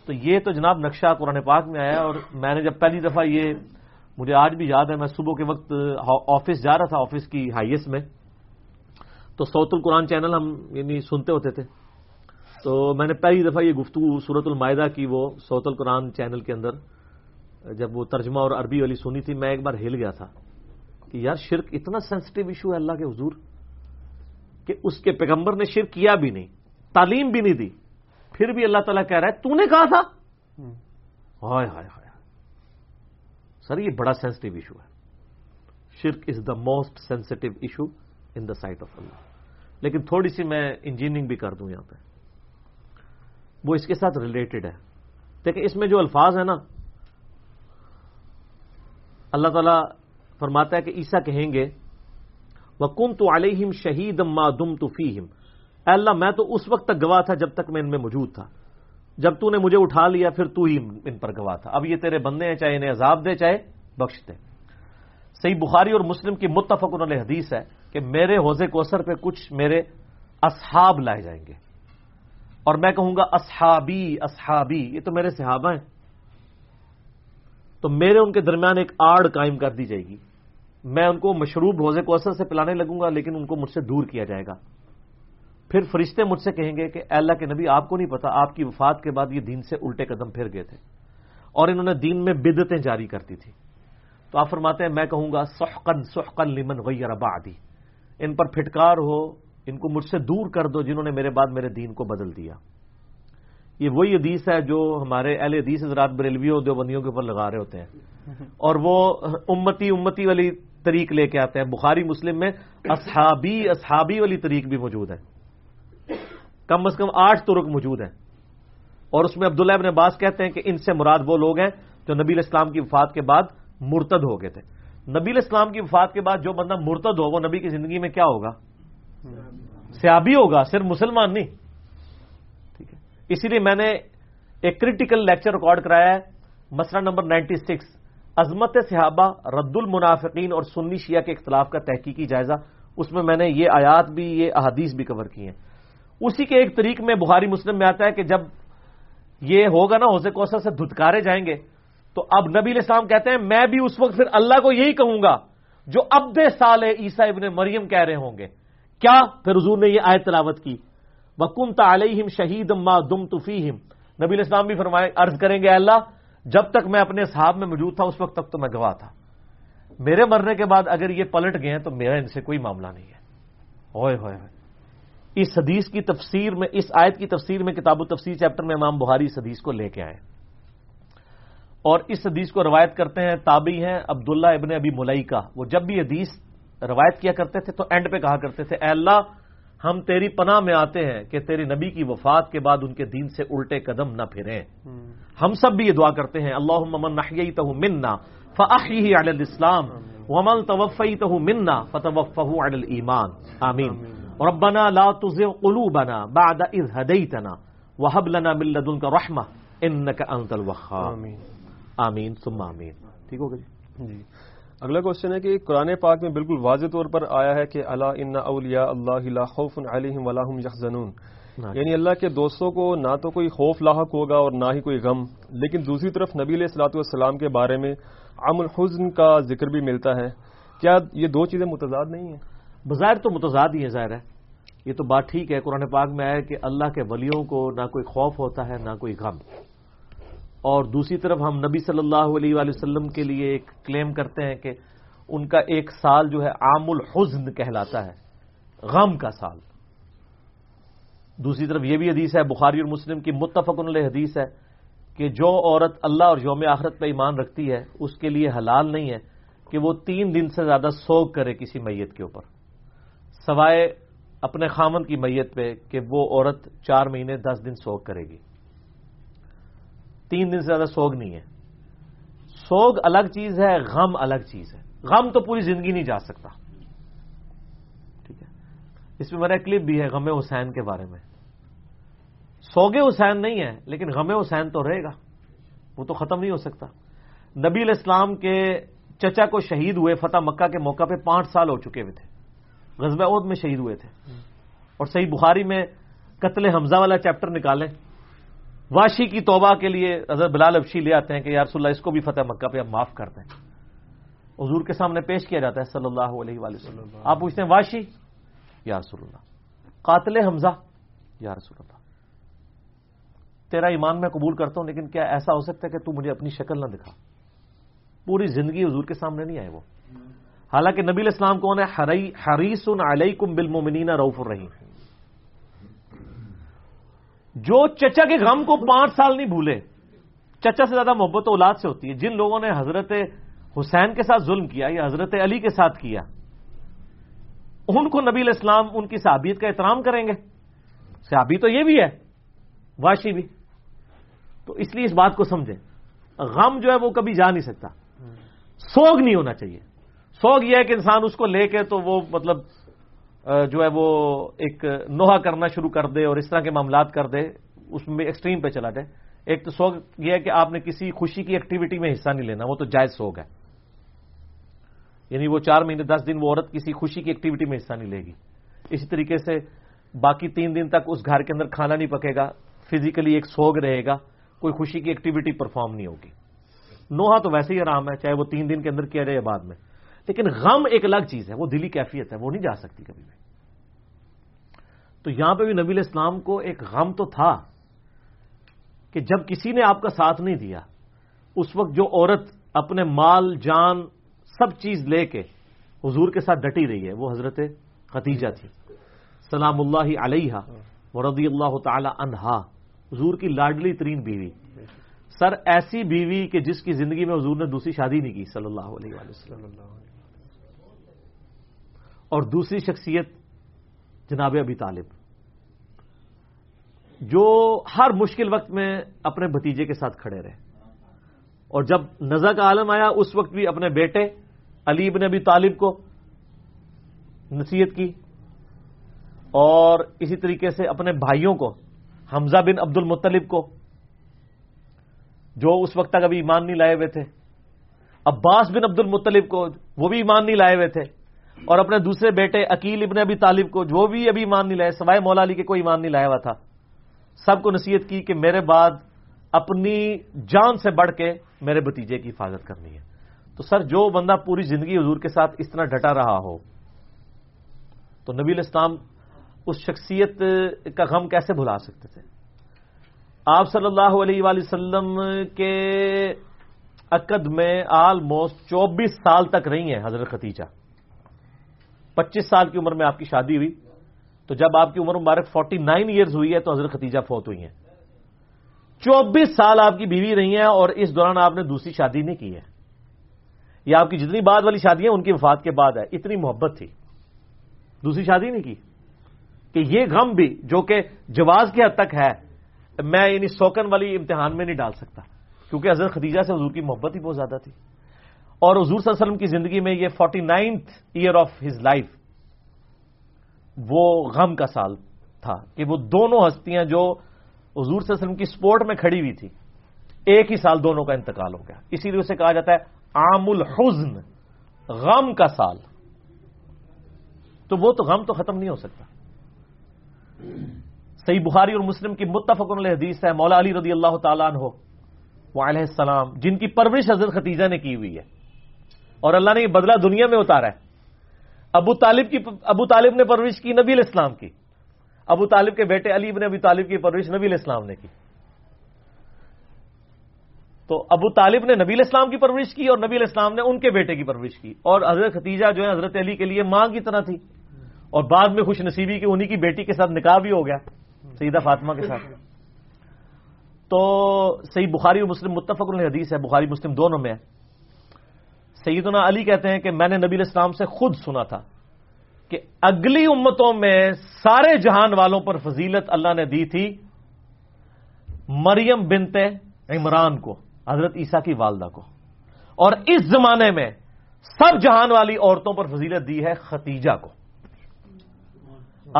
Speaker 1: تو یہ تو جناب نقشہ قرآن پاک میں آیا اور میں نے جب پہلی دفعہ یہ مجھے آج بھی یاد ہے میں صبح کے وقت آفس جا رہا تھا آفس کی ہائیس میں۔ تو سوت القرآن چینل ہم یعنی سنتے ہوتے تھے۔ تو میں نے پہلی دفعہ یہ گفتگو صورت المائدہ کی وہ سوت القرآن چینل کے اندر جب وہ ترجمہ اور عربی والی سنی تھی میں ایک بار ہل گیا تھا۔ کہ یار شرک اتنا سینسٹو ایشو ہے اللہ کے حضور کہ اس کے پیغمبر نے شرک کیا بھی نہیں تعلیم بھی نہیں دی۔ پھر بھی اللہ تعالیٰ کہہ رہا ہے تو نے کہا تھا؟ ہائے ہائے ہائے۔ سر یہ بڑا سینسٹو ایشو ہے۔ شرک is the most sensitive issue in the sight of Allah لیکن تھوڑی سی میں انجینئرنگ بھی کر دوں یہاں پہ۔ وہ اس کے ساتھ ریلیٹڈ ہے۔ دیکھیں اس میں جو الفاظ ہیں نا اللہ تعالیٰ فرماتا ہے کہ عیسا کہیں گے وہ کم تو علیہم شہید ما دم تو فیم اللہ، میں تو اس وقت تک گواہ تھا جب تک میں ان میں موجود تھا۔ جب تو نے مجھے اٹھا لیا، پھر تو ہی ان پر گواہ تھا۔ اب یہ تیرے بندے ہیں، چاہے انہیں عذاب دے، چاہے بخش دے۔ صحیح بخاری اور مسلم کی متفق علیہ حدیث ہے کہ میرے حوضے کوثر پہ کچھ میرے اصحاب لائے جائیں گے۔ اور میں کہوں گا، اصحابی اصحابی، یہ تو میرے صحابہ ہیں۔ تو میرے ان کے درمیان ایک آڑ قائم کر دی جائے گی۔ میں ان کو مشروب روزے کو اثر سے پلانے لگوں گا، لیکن ان کو مجھ سے دور کیا جائے گا۔ پھر فرشتے مجھ سے کہیں گے کہ اللہ کے نبی، آپ کو نہیں پتا، آپ کی وفات کے بعد یہ دین سے الٹے قدم پھر گئے تھے اور انہوں نے دین میں بدتیں جاری کرتی تھی تو آپ فرماتے ہیں، میں کہوں گا سحقن سحقن لمن غیر بعدی۔ ان پر پھٹکار ہو، ان کو مجھ سے دور کر دو جنہوں نے میرے بعد میرے دین کو بدل دیا۔ یہ وہی حدیث ہے جو ہمارے اہل حدیث حضرات بریلویوں دیوبندیوں کے اوپر لگا رہے ہوتے ہیں۔ اور وہ امتی امتی والی طریق لے کے آتے ہیں۔ بخاری مسلم میں اصحابی اصحابی والی طریق بھی موجود ہے۔ کم از کم آٹھ ترک موجود ہیں۔ اور اس میں عبداللہ ابن عباس کہتے ہیں کہ ان سے مراد وہ لوگ ہیں جو نبی الاسلام کی وفات کے بعد مرتد ہو گئے تھے۔ نبی الاسلام کی وفات کے بعد جو بندہ مرتد ہو وہ نبی کی زندگی میں کیا ہوگا؟ سیابی ہوگا صرف مسلمان نہیں۔ اسی لیے میں نے ایک کریٹیکل لیکچر ریکارڈ کرایا ہے، مسئلہ نمبر نائنٹی سکس، عظمت صحابہ، رد المنافقین اور سنی شیعہ کے اختلاف کا تحقیقی جائزہ۔ اس میں میں نے یہ آیات بھی، یہ احادیث بھی کور کی ہیں۔ اسی کے ایک طریق میں بخاری مسلم میں آتا ہے کہ جب یہ ہوگا نا حوضے کوثر سے دھتکارے جائیں گے، تو اب نبی الاسلام کہتے ہیں، میں بھی اس وقت پھر اللہ کو یہی کہوں گا جو اب سال عیسا ابن مریم کہہ رہے ہوں گے۔ کیا؟ پھر حضور نے یہ آیت تلاوت کی۔ وکن تعلیم شہید ما دم تفیم نبی الاسلام بھی فرمائے، عرض کریں گے اللہ، جب تک میں اپنے صحاب میں موجود تھا، اس وقت تک تو میں گواہ تھا۔ میرے مرنے کے بعد اگر یہ پلٹ گئے ہیں، تو میرا ان سے کوئی معاملہ نہیں ہے۔ ہوئے ہوئے ہوئے۔ اس حدیث کی تفسیر میں، اس آیت کی تفسیر میں، کتاب و تفسیر چیپٹر میں امام بہاری اس حدیث کو لے کے آئے۔ اور اس حدیث کو روایت کرتے ہیں، تابعی ہیں عبداللہ ابن ابی ملئی کا وہ جب بھی حدیث روایت کیا کرتے تھے، تو اینڈ پہ کہا کرتے تھے، اے اللہ ہم تیری پناہ میں آتے ہیں کہ تیری نبی کی وفات کے بعد ان کے دین سے الٹے قدم نہ پھریں۔ ہم سب بھی یہ دعا کرتے ہیں اللہ من نحییتہ منا فاحیہ علی الاسلام ومن توفیتہ منا فتوفہ علی الایمان۔ آمین۔ ربنا لا تزغ قلوبنا بعد اذ هديتنا وهب لنا من لدنك رحمہ انك انت الوهاب
Speaker 2: آمین۔
Speaker 1: آمین ثم آمین۔ ٹھیک ہوگا جی
Speaker 2: جی۔ اگلا کوشچن ہے کہ قرآن پاک میں بالکل واضح طور پر آیا ہے کہ اللہ ان اولیاء اللہ لا خوف علیہم ولا هم یحزنون. یعنی اللہ کے دوستوں کو نہ تو کوئی خوف لاحق ہوگا اور نہ ہی کوئی غم. لیکن دوسری طرف نبی علیہ السلاۃ والسلام کے بارے میں عام الحزن کا ذکر بھی ملتا ہے. کیا یہ دو چیزیں متضاد نہیں ہیں؟
Speaker 1: بظاہر تو متضاد ہی ہے ظاہر ہے. یہ تو بات ٹھیک ہے قرآن پاک میں آیا کہ اللہ کے ولیوں کو نہ کوئی خوف ہوتا ہے نہ کوئی غم. اور دوسری طرف ہم نبی صلی اللہ علیہ وآلہ وسلم کے لیے ایک کلیم کرتے ہیں کہ ان کا ایک سال جو ہے عام الحزن کہلاتا ہے، غم کا سال۔ دوسری طرف یہ بھی حدیث ہے، بخاری اور مسلم کی متفق علیہ حدیث ہے کہ جو عورت اللہ اور یوم آخرت پہ ایمان رکھتی ہے، اس کے لیے حلال نہیں ہے کہ وہ تین دن سے زیادہ سوگ کرے کسی میت کے اوپر۔ سوائے اپنے خامن کی میت پہ کہ وہ عورت چار مہینے دس دن سوگ کرے گی۔ تین دن سے زیادہ سوگ نہیں ہے۔ سوگ الگ چیز ہے، غم الگ چیز ہے۔ غم تو پوری زندگی نہیں جا سکتا۔ ٹھیک ہے۔ اس میں میرا کلپ بھی ہے غم حسین کے بارے میں۔ سوگے حسین نہیں ہے، لیکن غم حسین تو رہے گا۔ وہ تو ختم نہیں ہو سکتا۔ نبی الاسلام کے چچا کو شہید ہوئے، فتح مکہ کے موقع پہ پانچ سال ہو چکے ہوئے تھے۔ غزب عہد میں شہید ہوئے تھے۔ اور صحیح بخاری میں قتل حمزہ والا چیپٹر نکالیں۔ واشی کی توبہ کے لیے حضرت بلال ابشی لے آتے ہیں کہ یارس اللہ اس کو بھی فتح مکہ پہ اب معاف کر دیں۔ حضور کے سامنے پیش کیا جاتا ہے صلی اللہ علیہ وآلہ وسلم۔ آپ پوچھتے ہیں واشی؟ یا رسول اللہ۔ قاتل حمزہ؟ یا رسول اللہ۔ تیرا ایمان میں قبول کرتا ہوں لیکن کیا ایسا ہو سکتا ہے کہ تو مجھے اپنی شکل نہ دکھا؟ پوری زندگی حضور کے سامنے نہیں آئے وہ۔ حالانکہ نبی الاسلام کون ہے؟ حریص علیکم بالمؤمنین روف الرحیم۔ جو چچا کے غم کو پانچ سال نہیں بھولے، چچا سے زیادہ محبت اولاد سے ہوتی ہے۔ جن لوگوں نے حضرت حسین کے ساتھ ظلم کیا یا حضرت علی کے ساتھ کیا، ان کو نبی الاسلام ان کی صحابیت کا احترام کریں گے۔ صحابی تو یہ بھی ہے واشی بھی۔ تو اس لیے اس بات کو سمجھیں۔ غم جو ہے وہ کبھی جا نہیں سکتا۔ سوگ نہیں ہونا چاہیے۔ سوگ یہ ہے کہ انسان اس کو لے کے تو وہ مطلب جو ہے وہ ایک نوحہ کرنا شروع کر دے اور اس طرح کے معاملات کر دے، اس میں ایکسٹریم پہ چلا جائے۔ ایک تو سوگ یہ ہے کہ آپ نے کسی خوشی کی ایکٹیویٹی میں حصہ نہیں لینا، وہ تو جائز سوگ ہے۔ یعنی وہ چار مہینے، دس دن وہ عورت کسی خوشی کی ایکٹیویٹی میں حصہ نہیں لے گی۔ اسی طریقے سے باقی تین دن تک اس گھر کے اندر کھانا نہیں پکے گا فزیکلی ایک سوگ رہے گا، کوئی خوشی کی ایکٹیویٹی پرفارم نہیں ہوگی۔ نوحا تو ویسے ہی آرام ہے، چاہے وہ تین دن کے اندر کیا جائے بعد میں۔ لیکن غم ایک الگ چیز ہے، وہ دلی کیفیت ہے، وہ نہیں جا سکتی کبھی بھی۔ تو یہاں پہ بھی نبی الاسلام کو ایک غم تو تھا کہ جب کسی نے آپ کا ساتھ نہیں دیا، اس وقت جو عورت اپنے مال، جان، سب چیز لے کے حضور کے ساتھ ڈٹی رہی ہے، وہ حضرت ختیجہ تھی۔ سلام اللہ علیہ و رضی اللہ تعالی عنہا۔ حضور کی لاڈلی ترین بیوی۔ سر ایسی بیوی کہ جس کی زندگی میں حضور نے دوسری شادی نہیں کی، صلی اللہ علیہ وسلم۔ اور دوسری شخصیت جناب ابی طالب، جو ہر مشکل وقت میں اپنے بھتیجے کے ساتھ کھڑے رہے۔ اور جب نزا کا عالم آیا، اس وقت بھی اپنے بیٹے علی بن ابی طالب کو نصیحت کی اور اسی طریقے سے اپنے بھائیوں کو، حمزہ بن عبد المطلب کو، جو اس وقت تک ابھی ایمان نہیں لائے ہوئے تھے۔ عباس بن عبد المطلب کو وہ بھی ایمان نہیں لائے ہوئے تھے۔ اور اپنے دوسرے بیٹے عقیل ابن ابی طالب کو جو بھی ابھی ایمان نہیں لائے، سوائے مولا علی کے کوئی ایمان نہیں لایا ہوا تھا، سب کو نصیحت کی کہ میرے بعد اپنی جان سے بڑھ کے میرے بتیجے کی حفاظت کرنی ہے۔ تو سر، جو بندہ پوری زندگی حضور کے ساتھ اس طرح ڈٹا رہا ہو، تو نبی الاسلام اس شخصیت کا غم کیسے بھلا سکتے تھے؟ آپ صلی اللہ علیہ وآلہ وسلم کے عقد میں آلموسٹ چوبیس سال تک رہی ہیں حضرت ختیجہ۔ پچیس سال کی عمر میں آپ کی شادی ہوئی، تو جب آپ کی عمر مبارک فورٹی نائن ایئرز ہوئی ہے تو حضرت ختیجہ فوت ہوئی ہیں۔ چوبیس سال آپ کی بیوی رہی ہیں اور اس دوران آپ نے دوسری شادی نہیں کی ہے۔ یہ آپ کی جتنی بعد والی شادی ہیں ان کی وفات کے بعد ہے۔ اتنی محبت تھی۔ دوسری شادی نہیں کی۔ کہ یہ غم بھی جو کہ جواز کی حد تک ہے، میں یعنی سوکن والی امتحان میں نہیں ڈال سکتا۔ کیونکہ حضرت خدیجہ سے حضور کی محبت ہی بہت زیادہ تھی۔ اور حضور صلی اللہ علیہ وسلم کی زندگی میں یہ forty ninth year of his life وہ غم کا سال تھا کہ وہ دونوں ہستیاں جو حضور صلی اللہ علیہ وسلم کی سپورٹ میں کھڑی ہوئی تھی، ایک ہی سال دونوں کا انتقال ہو گیا۔ اسی لیے اسے کہا جاتا ہے عام الحزن غم کا سال۔ تو وہ تو غم تو ختم نہیں ہو سکتا۔ صحیح بخاری اور مسلم کی متفق علیہ حدیث ہے، مولا علی رضی اللہ تعالیٰ عنہ، وہ علیہ السلام، جن کی پرورش حضرت ختیجہ نے کی ہوئی ہے۔ اور اللہ نے یہ بدلہ دنیا میں اتارا ہے۔ ابو طالب کی ابو طالب نے پرورش کی نبی الاسلام کی۔ ابو طالب کے بیٹے علی بن ابی طالب کی پرورش نبی الاسلام نے کی۔ تو ابو طالب نے نبی الاسلام کی پرورش کی اور نبی الاسلام نے ان کے بیٹے کی پرورش کی۔ اور حضرت ختیجہ جو ہے، حضرت علی کے لیے ماں کی طرح تھی۔ اور بعد میں خوش نصیبی کی انہی کی بیٹی کے ساتھ نکاح بھی ہو گیا، سیدہ فاطمہ کے ساتھ۔ تو صحیح بخاری اور مسلم متفق حدیث ہے، بخاری مسلم دونوں میں ہے۔ سیدنا علی کہتے ہیں کہ میں نے نبی الاسلام سے خود سنا تھا کہ اگلی امتوں میں سارے جہان والوں پر فضیلت اللہ نے دی تھی مریم بنت عمران کو حضرت عیسیٰ کی والدہ کو۔ اور اس زمانے میں سب جہان والی عورتوں پر فضیلت دی ہے ختیجہ کو۔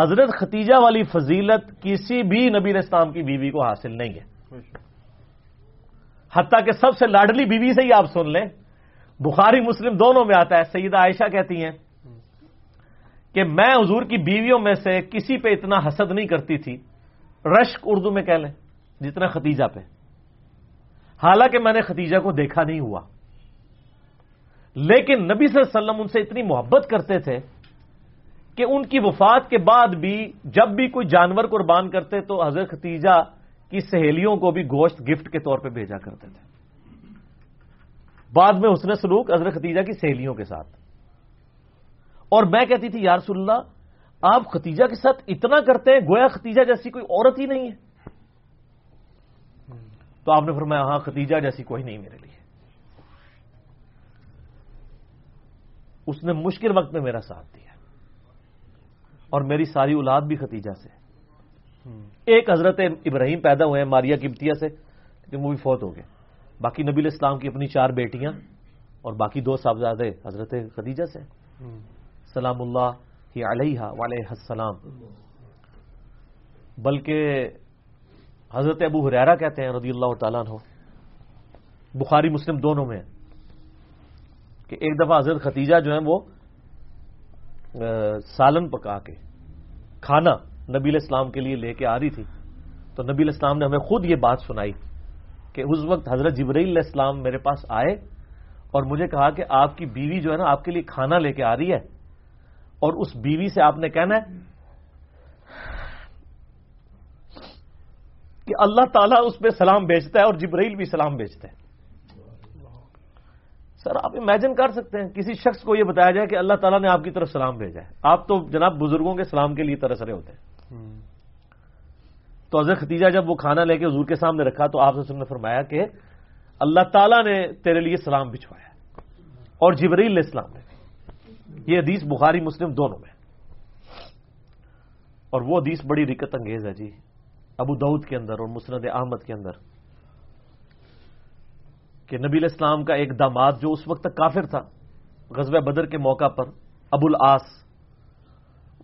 Speaker 1: حضرت ختیجہ والی فضیلت کسی بھی نبی اسلام کی بیوی کو حاصل نہیں ہے۔ حتیٰ کہ سب سے لاڈلی بیوی سے ہی آپ سن لیں۔ بخاری مسلم دونوں میں آتا ہے، سیدہ عائشہ کہتی ہیں کہ میں حضور کی بیویوں میں سے کسی پہ اتنا حسد نہیں کرتی تھی۔ رشک اردو میں کہہ لیں، جتنا ختیجہ پہ۔ حالانکہ میں نے ختیجہ کو دیکھا نہیں ہوا۔ لیکن نبی صلی اللہ علیہ وسلم ان سے اتنی محبت کرتے تھے کہ ان کی وفات کے بعد بھی جب بھی کوئی جانور قربان کرتے تو حضرت ختیجہ کی سہیلیوں کو بھی گوشت گفٹ کے طور پہ بھیجا کرتے تھے۔ بعد میں حسن سلوک حضرت ختیجہ کی سہیلیوں کے ساتھ۔ اور میں کہتی تھی یار اللہ آپ ختیجہ کے ساتھ اتنا کرتے ہیں گویا ختیجہ جیسی کوئی عورت ہی نہیں ہے۔ تو آپ نے فرمایا ہاں ختیجہ جیسی کوئی نہیں میرے لیے۔ اس نے مشکل وقت میں میرا ساتھ دیا۔ اور میری ساری اولاد بھی ختیجہ سے۔ ایک حضرت ابراہیم پیدا ہوئے ہیں ماریا کبتیا سے لیکن وہ بھی فوت ہو گئے۔ باقی نبی الاسلام کی اپنی چار بیٹیاں اور باقی دو صاحبزادے حضرت خدیجہ سے۔ سلام اللہ ہی علیہ ولیہ السلام۔ بلکہ حضرت ابو حریرا کہتے ہیں رضی اللہ تعالیٰ عنہ۔ بخاری مسلم دونوں میں کہ ایک دفعہ حضرت ختیجہ جو ہے وہ سالن پکا کے کھانا نبی اسلام کے لیے لے کے آ رہی تھی۔ تو نبی الاسلام نے ہمیں خود یہ بات سنائی۔ کہ اس وقت حضرت جبرائیل علیہ السلام میرے پاس آئے اور مجھے کہا کہ آپ کی بیوی جو ہے نا آپ کے لیے کھانا لے کے آ رہی ہے اور اس بیوی سے آپ نے کہنا ہے کہ اللہ تعالیٰ اس پہ سلام بیچتا ہے اور جبرائیل بھی سلام بیچتا ہے۔ سر، آپ امیجن کر سکتے ہیں، کسی شخص کو یہ بتایا جائے کہ اللہ تعالیٰ نے آپ کی طرف سلام بھیجا ہے۔ آپ تو جناب بزرگوں کے سلام کے لیے ترس رہے ہوتے ہیں۔ تو حضرت ختیجہ جب وہ کھانا لے کے حضور کے سامنے رکھا تو آپ نے فرمایا کہ اللہ تعالیٰ نے تیرے لیے سلام بچھوایا اور جبریل علیہ السلام نے۔ یہ حدیث بخاری مسلم دونوں میں۔ اور وہ حدیث بڑی رکت انگیز ہے جی۔ ابو دعود کے اندر اور مسند احمد کے اندر۔ کہ نبی الاسلام کا ایک داماد جو اس وقت تک کافر تھا غزب بدر کے موقع پر ابو العاص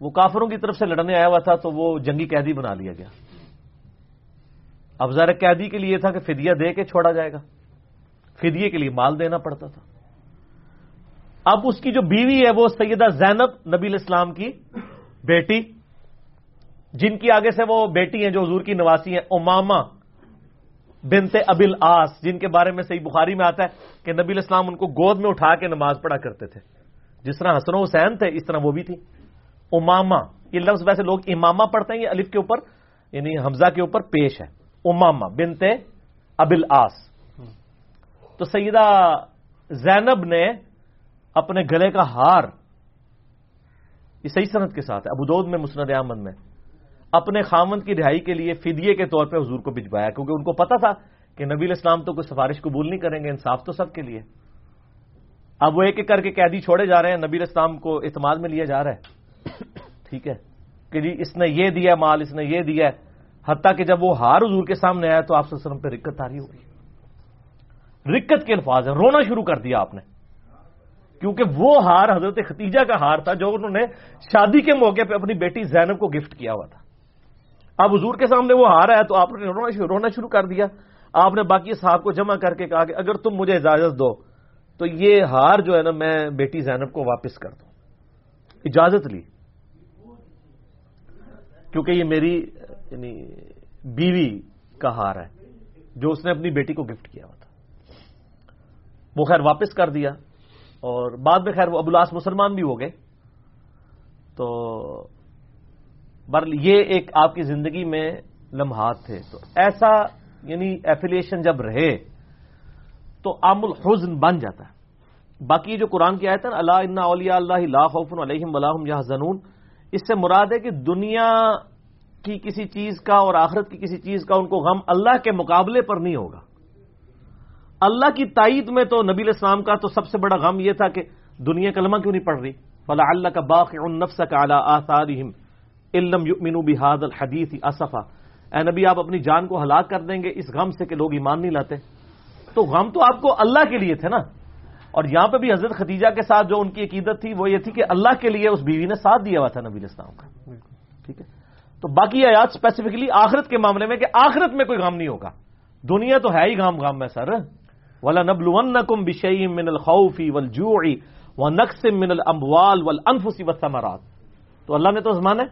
Speaker 1: وہ کافروں کی طرف سے لڑنے آیا ہوا تھا تو وہ جنگی قیدی بنا لیا گیا۔ اب قیدی کے لیے تھا کہ فدیہ دے کے چھوڑا جائے گا۔ فدیے کے لیے مال دینا پڑتا تھا۔ اب اس کی جو بیوی ہے وہ سیدہ زینب نبی الاسلام کی بیٹی، جن کی آگے سے وہ بیٹی ہیں جو حضور کی نواسی ہیں اماما بنتے ابل آس جن کے بارے میں صحیح بخاری میں آتا ہے کہ نبی الاسلام ان کو گود میں اٹھا کے نماز پڑھا کرتے تھے۔ جس طرح حسن حسین تھے، اس طرح وہ بھی تھی اماما یہ لفظ ویسے لوگ اماما پڑھتے ہیں، یہ الف کے اوپر یعنی حمزہ کے اوپر پیش ہے۔ اماما بنتے ابل آس۔ تو سیدہ زینب نے اپنے گلے کا ہار، یہ صحیح صنعت کے ساتھ ہے ابودود میں، مسند احمد میں، اپنے خامند کی رہائی کے لیے فدیے کے طور پہ حضور کو بھجوایا، کیونکہ ان کو پتا تھا کہ نبی اسلام تو کوئی سفارش قبول نہیں کریں گے، انصاف تو سب کے لیے۔ اب وہ ایک ایک کر کے قیدی چھوڑے جا رہے ہیں، نبی اسلام کو اعتماد میں لیا جا رہا ہے۔ ٹھیک ہے، کہ جی اس نے یہ دیا، مال اس نے یہ دیا حتیٰ کہ جب وہ ہار حضور کے سامنے آیا تو آپ وسلم پہ رکت آ رہی ہوگی۔ رکت کے الفاظ ہیں۔ رونا شروع کر دیا آپ نے۔ کیونکہ وہ ہار حضرت ختیجہ کا ہار تھا جو انہوں نے شادی کے موقع پہ اپنی بیٹی زینب کو گفٹ کیا ہوا تھا۔ اب حضور کے سامنے وہ ہار ہے تو آپ نے رونا شروع کر دیا۔ آپ نے باقی صاحب کو جمع کر کے کہا کہ اگر تم مجھے اجازت دو تو یہ ہار جو ہے نا میں بیٹی زینب کو واپس کر دوں۔ اجازت لی۔ کیونکہ یہ میری یعنی بیوی کا ہار ہے، جو اس نے اپنی بیٹی کو گفٹ کیا ہوا تھا۔ وہ خیر واپس کر دیا اور بعد میں خیر وہ ابولاس مسلمان بھی ہو گئے۔ تو بر یہ ایک آپ کی زندگی میں لمحات تھے۔ تو ایسا یعنی ایفیلیشن جب رہے تو عام الحزن بن جاتا ہے۔ باقی جو قرآن کی آیت ہے اللہ اولیا اللہ لا خوف علیہم ولاحم یا زنون اس سے مراد ہے کہ دنیا کی کسی چیز کا اور آخرت کی کسی چیز کا ان کو غم اللہ کے مقابلے پر نہیں ہوگا۔ اللہ کی تائید میں تو نبی اسلام کا تو سب سے بڑا غم یہ تھا کہ دنیا کلمہ کیوں نہیں پڑھ رہی؟ فلا اللہ کا باق نفس کا اعلیٰ آثارہم علم یؤمنو بحاد الحدیث اصفا۔ اے نبی آپ اپنی جان کو ہلاک کر دیں گے اس غم سے کہ لوگ ایمان نہیں لاتے۔ تو غم تو آپ کو اللہ کے لیے تھے نا۔ اور یہاں پہ بھی حضرت ختیجہ کے ساتھ جو ان کی عقیدت تھی وہ یہ تھی کہ اللہ کے لیے اس بیوی نے ساتھ دیا ہوا تھا نبی اسلام کا۔ ٹھیک ہے؟ تو باقی آیات اسپیسیفکلی آخرت کے معاملے میں کہ آخرت میں کوئی غم نہیں ہوگا۔ دنیا تو ہے ہی غام غام میں سر۔ ولا نبل ون کم بشئی من الخوفی ول جوڑی و نقص من الاموال ول انفسی تو اللہ نے تو زمان ہے۔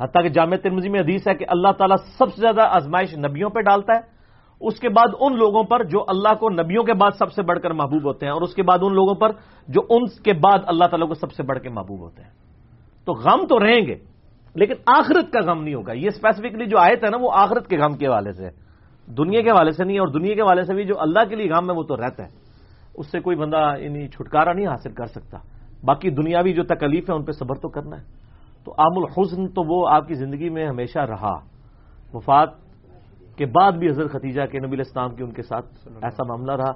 Speaker 1: حتیٰ کہ جامع ترمزی میں حدیث ہے کہ اللہ تعالیٰ سب سے زیادہ آزمائش نبیوں پہ ڈالتا ہے۔ اس کے بعد ان لوگوں پر جو اللہ کو نبیوں کے بعد سب سے بڑھ کر محبوب ہوتے ہیں اور اس کے بعد ان لوگوں پر جو ان کے بعد اللہ تعالیٰ کو سب سے بڑھ کے محبوب ہوتے ہیں۔ تو غم تو رہیں گے، لیکن آخرت کا غم نہیں ہوگا۔ یہ اسپیسیفکلی جو آیت ہے نا، وہ آخرت کے غم کے حوالے سے دنیا کے حوالے سے نہیں، اور دنیا کے حوالے سے بھی جو اللہ کے لیے غم ہے، وہ تو رہتا ہے۔ اس سے کوئی بندہ یعنی چھٹکارا نہیں حاصل کر سکتا۔ باقی دنیاوی جو تکلیف ہے، ان پہ صبر تو کرنا ہے۔ تو عام الحسن تو وہ آپ کی زندگی میں ہمیشہ رہا۔ وفات کے بعد بھی حضرت ختیجہ کے نبی اسلام کے ان کے ساتھ ایسا معاملہ رہا۔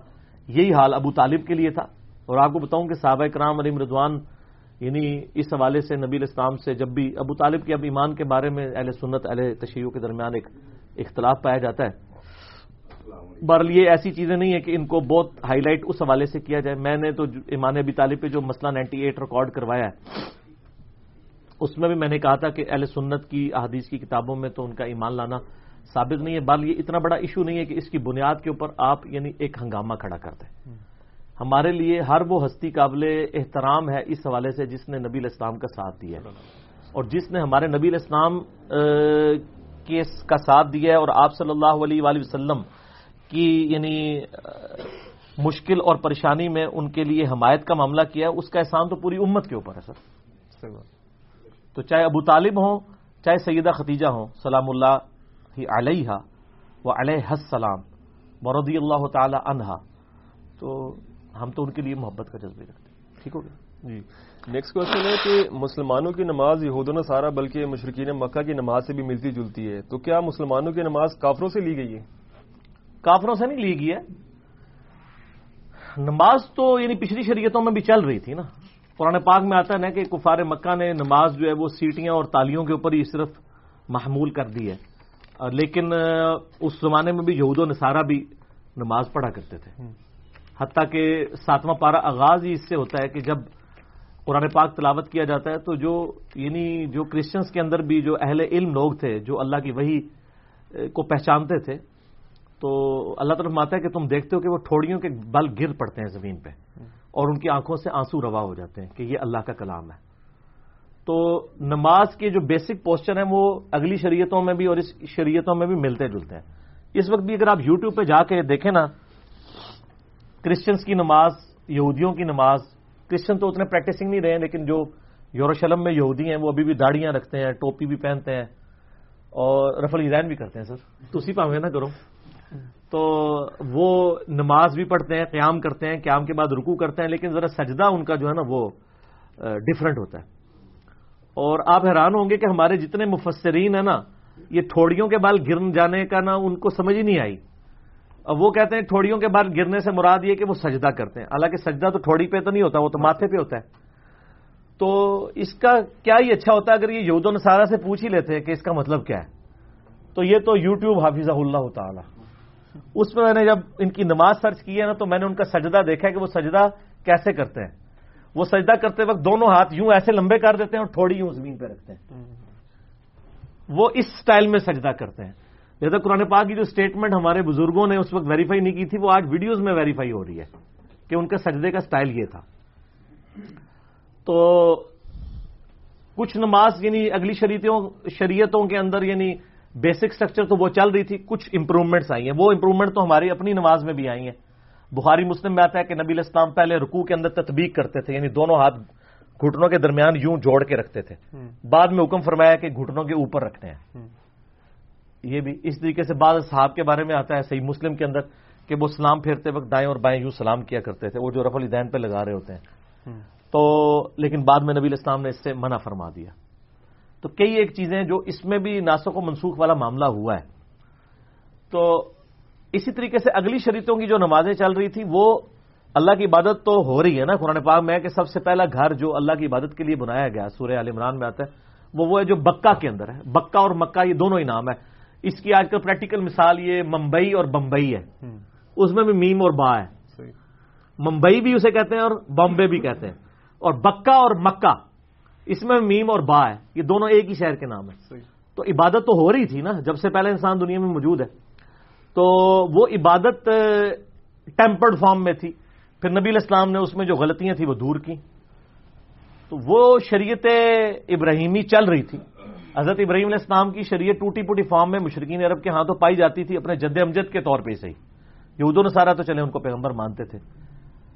Speaker 1: یہی حال ابو طالب کے لیے تھا۔ اور آپ کو بتاؤں کہ صحابہ کرام علیم ردوان یعنی اس حوالے سے نبی اسلام سے جب بھی ابو طالب کے اب ایمان کے بارے میں اہل سنت، اہل تشہیروں کے درمیان ایک اختلاف پایا جاتا ہے۔ بہرحال یہ ایسی چیزیں نہیں ہیں کہ ان کو بہت ہائی لائٹ اس حوالے سے کیا جائے۔ میں نے تو ایمان ابی طالب پہ جو مسئلہ نائنٹی ایٹ ریکارڈ کروایا ہے، اس میں بھی میں نے کہا تھا کہ اہل سنت کی احادیث کی کتابوں میں تو ان کا ایمان لانا ثابت نہیں ہے بال یہ اتنا بڑا ایشو نہیں ہے کہ اس کی بنیاد کے اوپر آپ یعنی ایک ہنگامہ کھڑا کر دیں۔ ہمارے لیے ہر وہ ہستی قابل احترام ہے اس حوالے سے جس نے نبی الاسلام کا ساتھ دیا اور جس نے ہمارے نبی الاسلام کے کا ساتھ دیا ہے اور آپ صلی اللہ علیہ وآلہ وسلم کی یعنی مشکل اور پریشانی میں ان کے لیے حمایت کا معاملہ کیا ہے اس کا احسان تو پوری امت کے اوپر ہے سر۔ تو چاہے ابو طالب ہوں چاہے سیدہ ختیجہ ہوں سلام اللہ ہی علیہ و علیہ السلام مردی اللہ تعالی عنہا۔ تو ہم تو ان کے لیے محبت کا جذبے رکھتے ہیں۔ ٹھیک ہو گیا؟
Speaker 2: جی۔ نیکسٹ کوشچن ہے کہ مسلمانوں کی نماز یہود و سارا بلکہ مشرقین مکہ کی نماز سے بھی ملتی جلتی ہے۔ تو کیا مسلمانوں کی نماز کافروں سے لی گئی ہے؟
Speaker 1: کافروں سے نہیں لی گئی ہے۔ نماز تو یعنی پچھلی شریعتوں میں بھی چل رہی تھی نا۔ قرآن پاک میں آتا ہے نا کہ کفار مکہ نے نماز جو ہے وہ سیٹیاں اور تالیوں کے اوپر ہی صرف محمول کر دی ہے۔ لیکن اس زمانے میں بھی یہود و نصارہ بھی نماز پڑھا کرتے تھے۔ حتیٰ کہ ساتواں پارا آغاز ہی اس سے ہوتا ہے کہ جب قرآن پاک تلاوت کیا جاتا ہے تو جو یعنی جو کرسچنس کے اندر بھی جو اہل علم لوگ تھے، جو اللہ کی وہی کو پہچانتے تھے، تو اللہ طرف ماتا ہے کہ تم دیکھتے ہو کہ وہ ٹھوڑیوں کے بل گر پڑتے ہیں زمین پہ اور ان کی آنکھوں سے آنسو روا ہو جاتے ہیں کہ یہ اللہ کا کلام ہے۔ تو نماز کے جو بیسک پوسچر ہیں وہ اگلی شریعتوں میں بھی اور اس شریعتوں میں بھی ملتے جلتے ہیں۔ اس وقت بھی اگر آپ یوٹیوب پہ جا کے دیکھیں نا کرسچنس کی نماز، یہودیوں کی نماز کرسچن تو اتنے پریکٹسنگ نہیں رہے ہیں لیکن جو یوروشلم میں یہودی ہیں، وہ ابھی بھی داڑیاں رکھتے ہیں، ٹوپی بھی پہنتے ہیں اور رفل ایران بھی کرتے ہیں سر۔ تو اسی پہ نہ کرو۔ تو وہ نماز بھی پڑھتے ہیں، قیام کرتے ہیں، قیام کے بعد رکو کرتے ہیں، لیکن ذرا سجدہ ان کا جو ہے نا وہ ڈفرنٹ ہوتا ہے۔ اور آپ حیران ہوں گے کہ ہمارے جتنے مفسرین ہیں نا، یہ تھوڑیوں کے بال گر جانے کا نا ان کو سمجھ ہی نہیں آئی۔ اب وہ کہتے ہیں تھوڑیوں کے بال گرنے سے مراد یہ کہ وہ سجدہ کرتے ہیں۔ حالانکہ سجدہ تو تھوڑی پہ تو نہیں ہوتا، وہ تو ماتھے پہ ہوتا ہے۔ تو اس کا کیا ہی اچھا ہوتا ہے اگر یہ یہود و نصارہ سے پوچھ ہی لیتے ہیں کہ اس کا مطلب کیا ہے۔ تو یہ تو یو ٹیوب اللہ تعالی۔ اس میں میں نے جب ان کی نماز سرچ کی ہے نا، تو میں نے ان کا سجدہ دیکھا ہے کہ وہ سجدہ کیسے کرتے ہیں۔ وہ سجدہ کرتے وقت دونوں ہاتھ یوں ایسے لمبے کر دیتے ہیں اور تھوڑی یوں زمین پہ رکھتے ہیں۔ وہ اس سٹائل میں سجدہ کرتے ہیں۔ لہٰذا قرآن پاک کی جو اسٹیٹمنٹ ہمارے بزرگوں نے اس وقت ویریفائی نہیں کی تھی وہ آج ویڈیوز میں ویریفائی ہو رہی ہے کہ ان کے سجدے کا سٹائل یہ تھا۔ تو کچھ نماز یعنی اگلی شریعتوں شریعتوں کے اندر یعنی بیسک سٹرکچر تو وہ چل رہی تھی کچھ امپروومنٹس آئی ہیں۔ وہ امپروومنٹ تو ہماری اپنی نماز میں بھی آئی ہیں۔ بخاری مسلم میں آتا ہے کہ نبی اسلام پہلے رکوع کے اندر تطبیق کرتے تھے یعنی دونوں ہاتھ گھٹنوں کے درمیان یوں جوڑ کے رکھتے تھے۔ بعد میں حکم فرمایا کہ گھٹنوں کے اوپر رکھتے ہیں۔ یہ بھی اس طریقے سے بعض صحاب کے بارے میں آتا ہے صحیح مسلم کے اندر کہ وہ سلام پھیرتے وقت دائیں اور بائیں یوں سلام کیا کرتے تھے وہ جو رف الدین پہ لگا رہے ہوتے ہیں۔ تو لیکن بعد میں نبی الاسلام نے اس سے منع فرما دیا۔ تو کئی ایک چیزیں جو اس میں بھی ناسخ و منسوخ والا معاملہ ہوا ہے۔ تو اسی طریقے سے اگلی شریعتوں کی جو نمازیں چل رہی تھی وہ اللہ کی عبادت تو ہو رہی ہے نا۔ قرآن پاک میں کہ سب سے پہلا گھر جو اللہ کی عبادت کے لیے بنایا گیا سورہ عال عمران میں آتا ہے وہ وہ ہے جو بکا کے اندر ہے۔ بکا اور مکہ یہ دونوں ہی نام ہے اس کی آج کل پریکٹیکل مثال یہ ممبئی اور بمبئی ہے۔ اس میں بھی میم اور با ہے۔ ممبئی بھی اسے کہتے ہیں اور بمبے بھی کہتے ہیں۔ اور بکا اور مکہ اس میں میم اور با ہے۔ یہ دونوں ایک ہی شہر کے نام ہے تو عبادت تو ہو رہی تھی نا جب سے پہلے انسان دنیا میں موجود ہے۔ تو وہ عبادت ٹیمپرڈ فارم میں تھی۔ پھر نبی الاسلام نے اس میں جو غلطیاں تھیں وہ دور کی تو وہ شریعت ابراہیمی چل رہی تھی۔ حضرت ابراہیم علیہ السلام کی شریعت ٹوٹی پوٹی فارم میں مشرقین عرب کے ہاتھوں پائی جاتی تھی اپنے جد امجد کے طور پہ صحیح یہود و نصارہ تو چلے ان کو پیغمبر مانتے تھے۔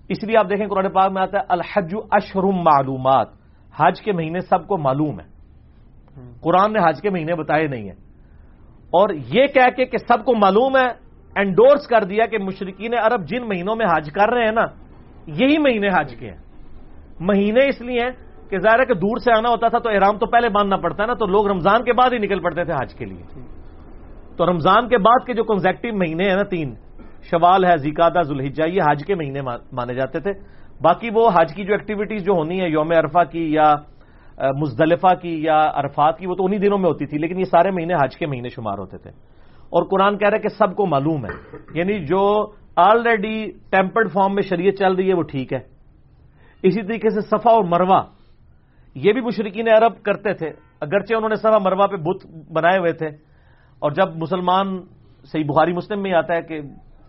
Speaker 1: اس لیے آپ دیکھیں قرآن پاک میں آتا ہے، الحج اشرم معلومات۔ حج کے مہینے سب کو معلوم ہے۔ قرآن نے حج کے مہینے بتائے نہیں ہیں۔ اور یہ کہہ کے کہ سب کو معلوم ہے انڈورس کر دیا کہ مشرقین عرب جن مہینوں میں حج کر رہے ہیں نا، یہی مہینے حج کے ہیں۔ مہینے اس لیے ہیں کہ ظاہر ہے کہ دور سے آنا ہوتا تھا تو احرام تو پہلے باندھنا پڑتا ہے نا، تو لوگ رمضان کے بعد ہی نکل پڑتے تھے حج کے لیے۔ تو رمضان کے بعد کے جو کنزیکٹو مہینے ہیں نا، تین، شوال ہے زیکادہ ذوالحجہ، یہ حج کے مہینے مانے جاتے تھے۔ باقی وہ حج کی جو ایکٹیویٹیز جو ہونی ہے یوم عرفہ کی یا مزدلفہ کی یا عرفات کی، وہ تو انہی دنوں میں ہوتی تھی، لیکن یہ سارے مہینے حج کے مہینے شمار ہوتے تھے۔ اور قرآن کہہ رہا ہے کہ سب کو معلوم ہے۔ یعنی جو آلریڈی ٹیمپرڈ فارم میں شریعت چل رہی ہے، وہ ٹھیک ہے۔ اسی طریقے سے صفا اور مروا یہ بھی مشرقین عرب کرتے تھے، اگرچہ انہوں نے صفا مروا پہ بت بنائے ہوئے تھے۔ اور جب مسلمان صحیح بخاری مسلم میں ہی آتا ہے کہ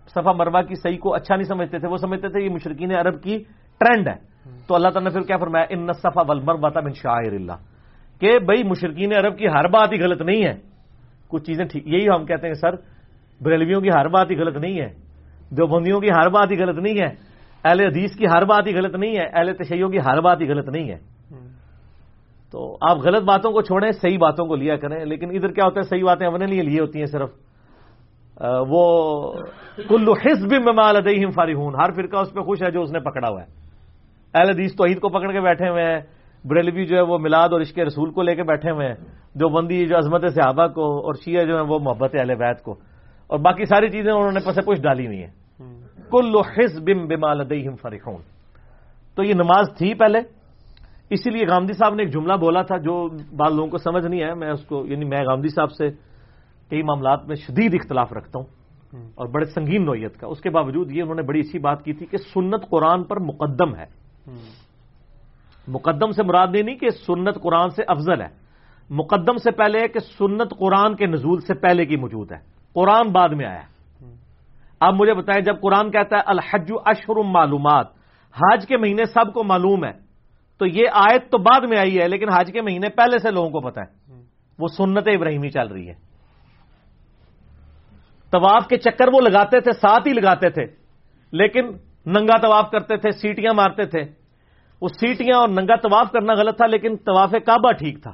Speaker 1: صفا مروا کی صحیح کو اچھا نہیں سمجھتے تھے، وہ سمجھتے تھے یہ مشرقین عرب کی ٹرینڈ ہے۔ تو اللہ تعالیٰ نے پھر کیا فرمایا؟ ان صفا ول مروا تھا شاعر اللہ کہ بھائی مشرقین عرب کی ہر بات ہی غلط نہیں ہے۔ کچھ چیزیں ٹھیک، یہی ہم کہتے ہیں، سر، بریلویوں کی ہر بات ہی غلط نہیں ہے، دیوبندیوں کی ہر بات ہی غلط نہیں ہے، اہل حدیث کی ہر بات ہی غلط نہیں ہے، اہل تشیعوں کی ہر بات ہی غلط نہیں ہے۔ تو آپ غلط باتوں کو چھوڑیں صحیح باتوں کو لیا کریں لیکن ادھر کیا ہوتا ہے صحیح باتیں اپنے لیے لیے ہوتی ہیں صرف۔ وہ کلو حزب مال ادیم فارحون ہر فرقہ اس پہ خوش ہے جو اس نے پکڑا ہوا ہے۔ اہل حدیث تو عید کو پکڑ کے بیٹھے ہوئے ہیں بریلوی جو ہے وہ میلاد اور عشق رسول کو لے کے بیٹھے ہوئے ہیں جو بندی جو عظمت صحابہ کو اور شیعہ جو ہے وہ محبت اہل بیت کو۔ اور باقی ساری چیزیں انہوں نے پسے پوش ڈالی ہوئی ہیں۔ کل حزب بمال ادیم فرحون تو یہ نماز تھی پہلے؟ اسی لیے گاندھی صاحب نے ایک جملہ بولا تھا جو بعض لوگوں کو سمجھ نہیں ہے میں اس کو یعنی میں گاندھی صاحب سے کئی معاملات میں شدید اختلاف رکھتا ہوں اور بڑے سنگین نوعیت کا۔ اس کے باوجود یہ انہوں نے بڑی اچھی بات کی تھی کہ سنت قرآن پر مقدم ہے۔ مقدم سے مراد یہ نہیں کہ سنت قرآن سے افضل ہے۔ مقدم سے پہلے ہے کہ سنت قرآن کے نزول سے پہلے کی موجود ہے۔ قرآن بعد میں آیا اب مجھے بتائیں جب قرآن کہتا ہے الحج اشہر معلومات حج کے مہینے سب کو معلوم ہے تو یہ آیت تو بعد میں آئی ہے لیکن حج کے مہینے پہلے سے لوگوں کو پتا ہے۔ وہ سنت ابراہیمی چل رہی ہے۔ طواف کے چکر وہ لگاتے تھے ساتھ ہی لگاتے تھے لیکن ننگا طواف کرتے تھے سیٹیاں مارتے تھے۔ وہ سیٹیاں اور ننگا طواف کرنا غلط تھا لیکن طواف کعبہ ٹھیک تھا۔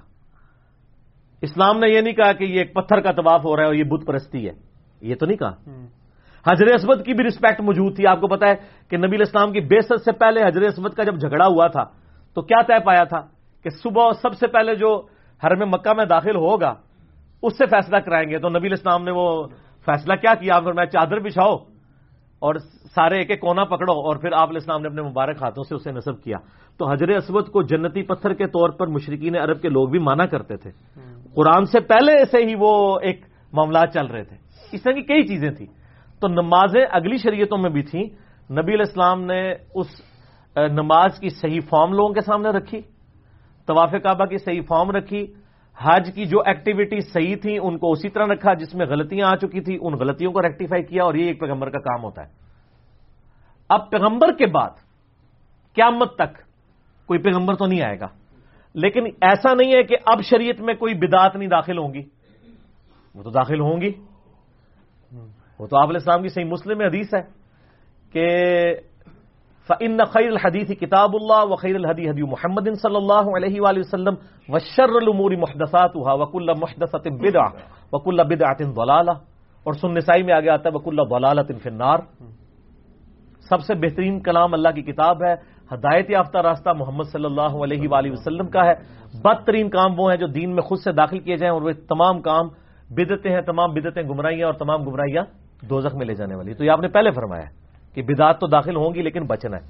Speaker 1: اسلام نے یہ نہیں کہا کہ یہ ایک پتھر کا طواف ہو رہا ہے اور یہ بت پرستی ہے۔ یہ تو نہیں کہا۔ حضر اسود کی بھی رسپیکٹ موجود تھی۔ آپ کو پتا ہے کہ نبی اسلام کی بے سے پہلے حضر اسود کا جب جھگڑا ہوا تھا تو کیا طے پایا تھا کہ صبح سب سے پہلے جو حرم مکہ میں داخل ہوگا اس سے فیصلہ کرائیں گے۔ تو نبی اسلام نے وہ فیصلہ کیا کیا پھر میں چادر بچھاؤ اور سارے ایک ایک کونا پکڑو۔ اور پھر آپ اسلام نے اپنے مبارک ہاتھوں سے اسے نصب کیا۔ تو حضر اسود کو جنتی پتھر کے طور پر مشرقین عرب کے لوگ بھی مانا کرتے تھے۔ قرآن سے پہلے سے ہی وہ ایک معاملات چل رہے تھے۔ اس طرح کی کئی چیزیں تھیں۔ تو نمازیں اگلی شریعتوں میں بھی تھیں۔ نبی الاسلام نے اس نماز کی صحیح فارم لوگوں کے سامنے رکھی، طواف کعبہ کی صحیح فارم رکھی، حج کی جو ایکٹیویٹی صحیح تھیں، ان کو اسی طرح رکھا جس میں غلطیاں آ چکی تھی ان غلطیوں کو ریکٹیفائی کیا اور یہ ایک پیغمبر کا کام ہوتا ہے۔ اب پیغمبر کے بعد، قیامت تک کوئی پیغمبر تو نہیں آئے گا۔ لیکن ایسا نہیں ہے کہ اب شریعت میں کوئی بدات نہیں داخل ہوں گی۔ وہ تو داخل ہوں گی۔ وہ تو آپ السلام کی صحیح مسلم حدیث ہے کہ فن خیر الحدیث کتاب اللہ و خیر الحدی حدی محمد صلی اللہ علیہ وآلہ وسلم و شر المور محدثات وک اللہ محدثت بدا وک اللہ اور سن نسائی میں آگے آتا ہے وک اللہ ضلالت فنار سب سے بہترین کلام اللہ کی کتاب ہے، ہدایت یافتہ راستہ محمد صلی اللہ علیہ وآلہ وسلم کا ہے۔ بدترین کام وہ ہیں جو دین میں خود سے داخل کیے جائیں اور وہ تمام کام بدتیں ہیں، تمام بدتیں گمراہیاں اور تمام گمراہیاں دوزخ میں لے جانے والی۔ تو یہ آپ نے پہلے فرمایا ہے۔ کہ بدات تو داخل ہوں گی لیکن بچنا ہے۔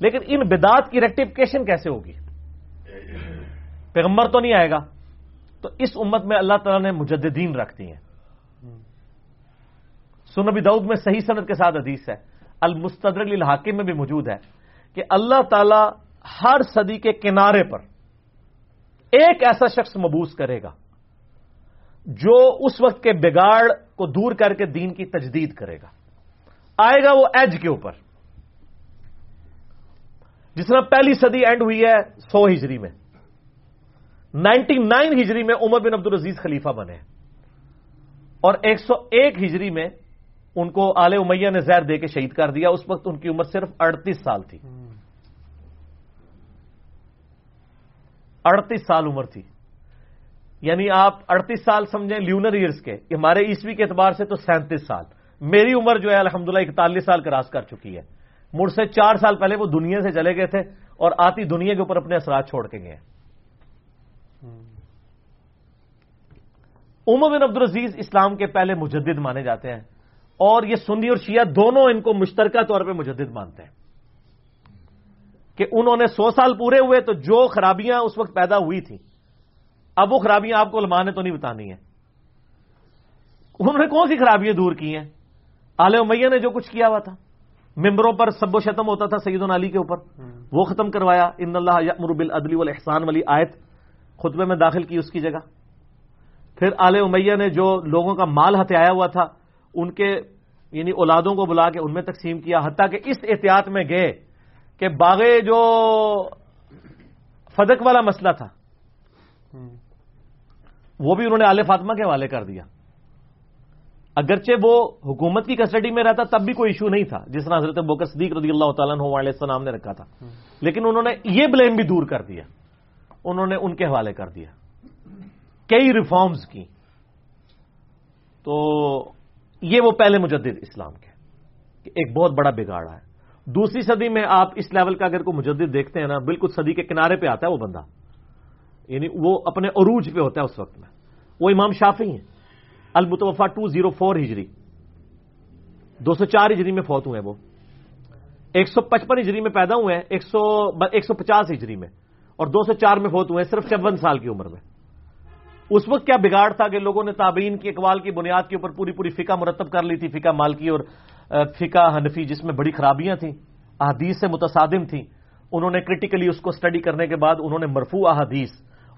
Speaker 1: لیکن ان بدات کی ریکٹیفکیشن کیسے ہوگی؟ پیغمبر تو نہیں آئے گا۔ تو اس امت میں اللہ تعالیٰ نے مجددین رکھ دی ہیں۔ سنبی دعود میں صحیح صنعت کے ساتھ حدیث ہے۔ المستدر الحاکم میں بھی موجود ہے کہ اللہ تعالی ہر صدی کے کنارے پر ایک ایسا شخص مبوس کرے گا جو اس وقت کے بگاڑ کو دور کر کے دین کی تجدید کرے گا۔ آئے گا وہ ایج کے اوپر۔ جس طرح پہلی صدی اینڈ ہوئی ہے سو ہجری میں۔ نائنٹی نائن ہجری میں عمر بن عبد العزیز خلیفہ بنے۔ اور ایک سو ایک ہجری میں ان کو آل امیہ نے زہر دے کے شہید کر دیا۔ اس وقت ان کی عمر صرف اڑتیس سال تھی۔ اڑتیس سال عمر تھی۔ یعنی آپ اڑتیس سال سمجھیں لیونر ایئرس کے۔ ہمارے عیسوی کے اعتبار سے تو سینتیس سال۔ میری عمر جو ہے الحمدللہ اکتالیس سال کراس کر چکی ہے۔ مڑ سے چار سال پہلے وہ دنیا سے چلے گئے تھے اور آتی دنیا کے اوپر اپنے اثرات چھوڑ کے گئے۔ عمر بن عبد العزیز اسلام کے پہلے مجدد مانے جاتے ہیں اور یہ سنی اور شیعہ دونوں ان کو مشترکہ طور پہ مجدد مانتے ہیں۔ کہ انہوں نے سو سال پورے ہوئے تو جو خرابیاں اس وقت پیدا ہوئی تھیں اب وہ خرابیاں آپ کو علماء نے تو نہیں بتانی ہیں۔ انہوں نے کون سی خرابیاں دور کی ہیں؟ آل امیہ نے جو کچھ کیا ہوا تھا ممبروں پر سب و شتم ہوتا تھا سعید علی کے اوپر۔ وہ ختم کروایا ان اللہ یامر بالعدل والاحسان والی آیت خطبے میں داخل کی اس کی جگہ۔ پھر آل امیہ نے جو لوگوں کا مال ہتھیایا ہوا تھا ان کے یعنی اولادوں کو بلا کے ان میں تقسیم کیا حتیٰ کہ اس احتیاط میں گئے کہ باغے جو فدق والا مسئلہ تھا وہ بھی انہوں نے آل فاطمہ کے حوالے کر دیا۔ اگرچہ وہ حکومت کی کسٹڈی میں رہتا تب بھی کوئی ایشو نہیں تھا، جس طرح حضرت بوکر صدیق رضی اللہ تعالیٰ علیہ السلام نے رکھا تھا۔ لیکن انہوں نے یہ بلیم بھی دور کر دیا۔ انہوں نے ان کے حوالے کر دیا۔ کئی ریفارمز کی۔ تو یہ وہ پہلے مجدد اسلام کے ایک بہت بڑا بگاڑا ہے۔ دوسری صدی میں آپ اس لیول کا اگر کوئی مجدد دیکھتے ہیں نا، بالکل صدی کے کنارے پہ آتا ہے وہ بندہ۔ یعنی وہ اپنے عروج پہ ہوتا ہے اس وقت میں۔ وہ امام شافی ہیں۔ المتوفا ٹو زیرو فور ہجری۔ دو سو چار ہجری میں فوت ہوئے وہ۔ ایک سو پچپن ہجری میں پیدا ہوئے ہیں ایک سو ایک سو پچاس ہجری میں۔ اور دو سو چار میں فوت ہوئے ہیں صرف چون سال کی عمر میں۔ اس وقت کیا بگاڑ تھا کہ لوگوں نے تابعین کی اقوال کی بنیاد کے اوپر پوری پوری فقہ مرتب کر لی تھی، فقہ مالکی اور فقہ حنفی، جس میں بڑی خرابیاں تھیں، احادیث سے متصادم تھیں۔ انہوں نے کرٹیکلی اس کو اسٹڈی کرنے کے بعد انہوں نے مرفوع احادیث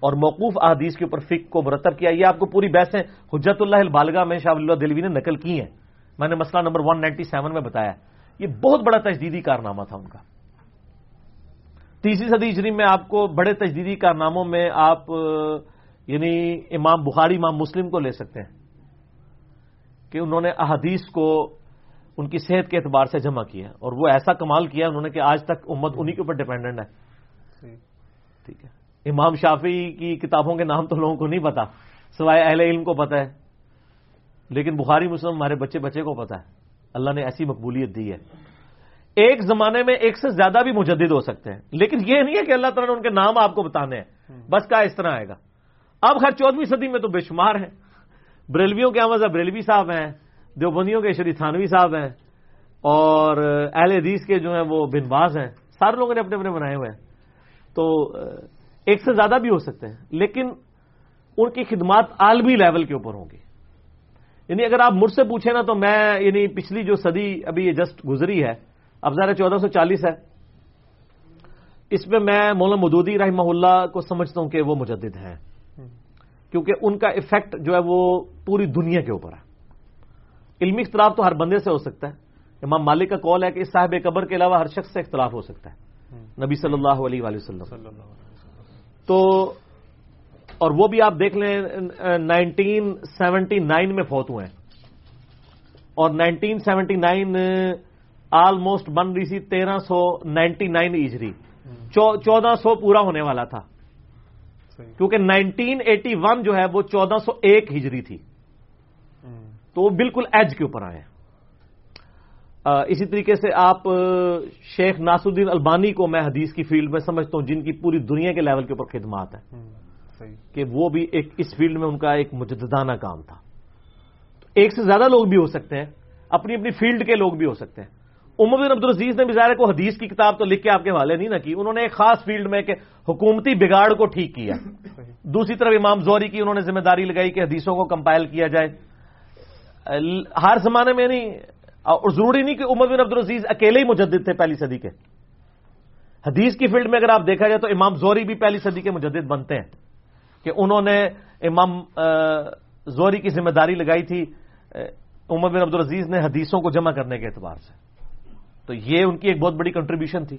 Speaker 1: اور موقوف احادیث کے اوپر فک کو مرتب کیا. یہ آپ کو پوری بحثیں حجت اللہ البالگا میں شاہ اللہ دلوی نے نقل کی ہیں میں نے مسئلہ نمبر ون نائنٹی سیون میں بتایا. یہ بہت بڑا تجدیدی کارنامہ تھا ان کا. تیسری صدی ہجری میں آپ کو بڑے تجدیدی کارناموں میں آپ یعنی امام بخاری امام مسلم کو لے سکتے ہیں کہ انہوں نے احادیث کو ان کی صحت کے اعتبار سے جمع کیا اور وہ ایسا کمال کیا انہوں نے کہ آج تک امت انہی کے اوپر ڈپینڈنٹ ہے. ٹھیک ہے. امام شافی کی کتابوں کے نام تو لوگوں کو نہیں پتا، سوائے اہل علم کو پتا ہے۔ لیکن بخاری مسلم ہمارے بچے بچے کو پتا ہے۔ اللہ نے ایسی مقبولیت دی ہے۔ ایک زمانے میں ایک سے زیادہ بھی مجدد ہو سکتے ہیں۔ لیکن یہ نہیں ہے کہ اللہ تعالیٰ نے ان کے نام آپ کو بتانے ہیں۔ بس کا اس طرح آئے گا۔ اب ہر چودہویں صدی میں تو بے شمار ہیں۔ بریلویوں کے مذہب بریلوی صاحب ہیں، دیوبندیوں کے شری تھانوی صاحب ہیں، اور اہل حدیث کے جو ہیں وہ بن باز ہیں۔ سارے لوگوں نے اپنے اپنے بنائے ہوئے ہیں۔ تو ایک سے زیادہ بھی ہو سکتے ہیں لیکن ان کی خدمات عالمی لیول کے اوپر ہوں گی۔ یعنی اگر آپ مجھ سے پوچھیں نا تو میں یعنی پچھلی جو صدی ابھی یہ جسٹ گزری ہے اب ذرا چودہ سو چالیس ہے۔ اس میں میں مولانا مدودی رحمہ اللہ کو سمجھتا ہوں کہ وہ مجدد ہیں۔ کیونکہ ان کا افیکٹ جو ہے وہ پوری دنیا کے اوپر ہے۔ علمی اختلاف تو ہر بندے سے ہو سکتا ہے۔ امام مالک کا کال ہے کہ اس صاحب قبر کے علاوہ ہر شخص سے اختلاف ہو سکتا ہے۔ نبی صلی اللہ علیہ وسلم۔ تو اور وہ بھی آپ دیکھ لیں نائنٹین سیونٹی نائن میں فوت ہوئے ہیں۔ اور نائنٹین سیونٹی نائن آلموسٹ بن رہی تھی تیرہ سو نائنٹی نائن ایجری چودہ سو پورا ہونے والا تھا۔ کیونکہ نائنٹین ایٹی ون جو ہے وہ چودہ سو ایک ہجری تھی۔ تو وہ بالکل ایج کے اوپر آئے اسی طریقے سے آپ شیخ ناصر الدین البانی کو میں حدیث کی فیلڈ میں سمجھتا ہوں جن کی پوری دنیا کے لیول کے اوپر خدمات ہیں۔ کہ وہ بھی ایک اس فیلڈ میں ان کا ایک مجددانہ کام تھا۔ ایک سے زیادہ لوگ بھی ہو سکتے ہیں اپنی اپنی فیلڈ کے لوگ بھی ہو سکتے ہیں۔ عمر بن عبدالعزیز نے ظاہر کو حدیث کی کتاب تو لکھ کے آپ کے حوالے نہیں نہ کی انہوں نے ایک خاص فیلڈ میں کہ حکومتی بگاڑ کو ٹھیک کیا۔ دوسری طرف امام زوری کی انہوں نے ذمہ داری لگائی کہ حدیثوں کو کمپائل کیا جائے۔ ہر زمانے میں نہیں اور ضروری نہیں کہ عمر بن عبدالعزیز اکیلے ہی مجدد تھے پہلی صدی کے۔ حدیث کی فیلڈ میں اگر آپ دیکھا جائے تو امام زوری بھی پہلی صدی کے مجدد بنتے ہیں۔ کہ انہوں نے امام زوری کی ذمہ داری لگائی تھی عمر بن عبدالعزیز نے حدیثوں کو جمع کرنے کے اعتبار سے۔ تو یہ ان کی ایک بہت بڑی کنٹریبیوشن تھی۔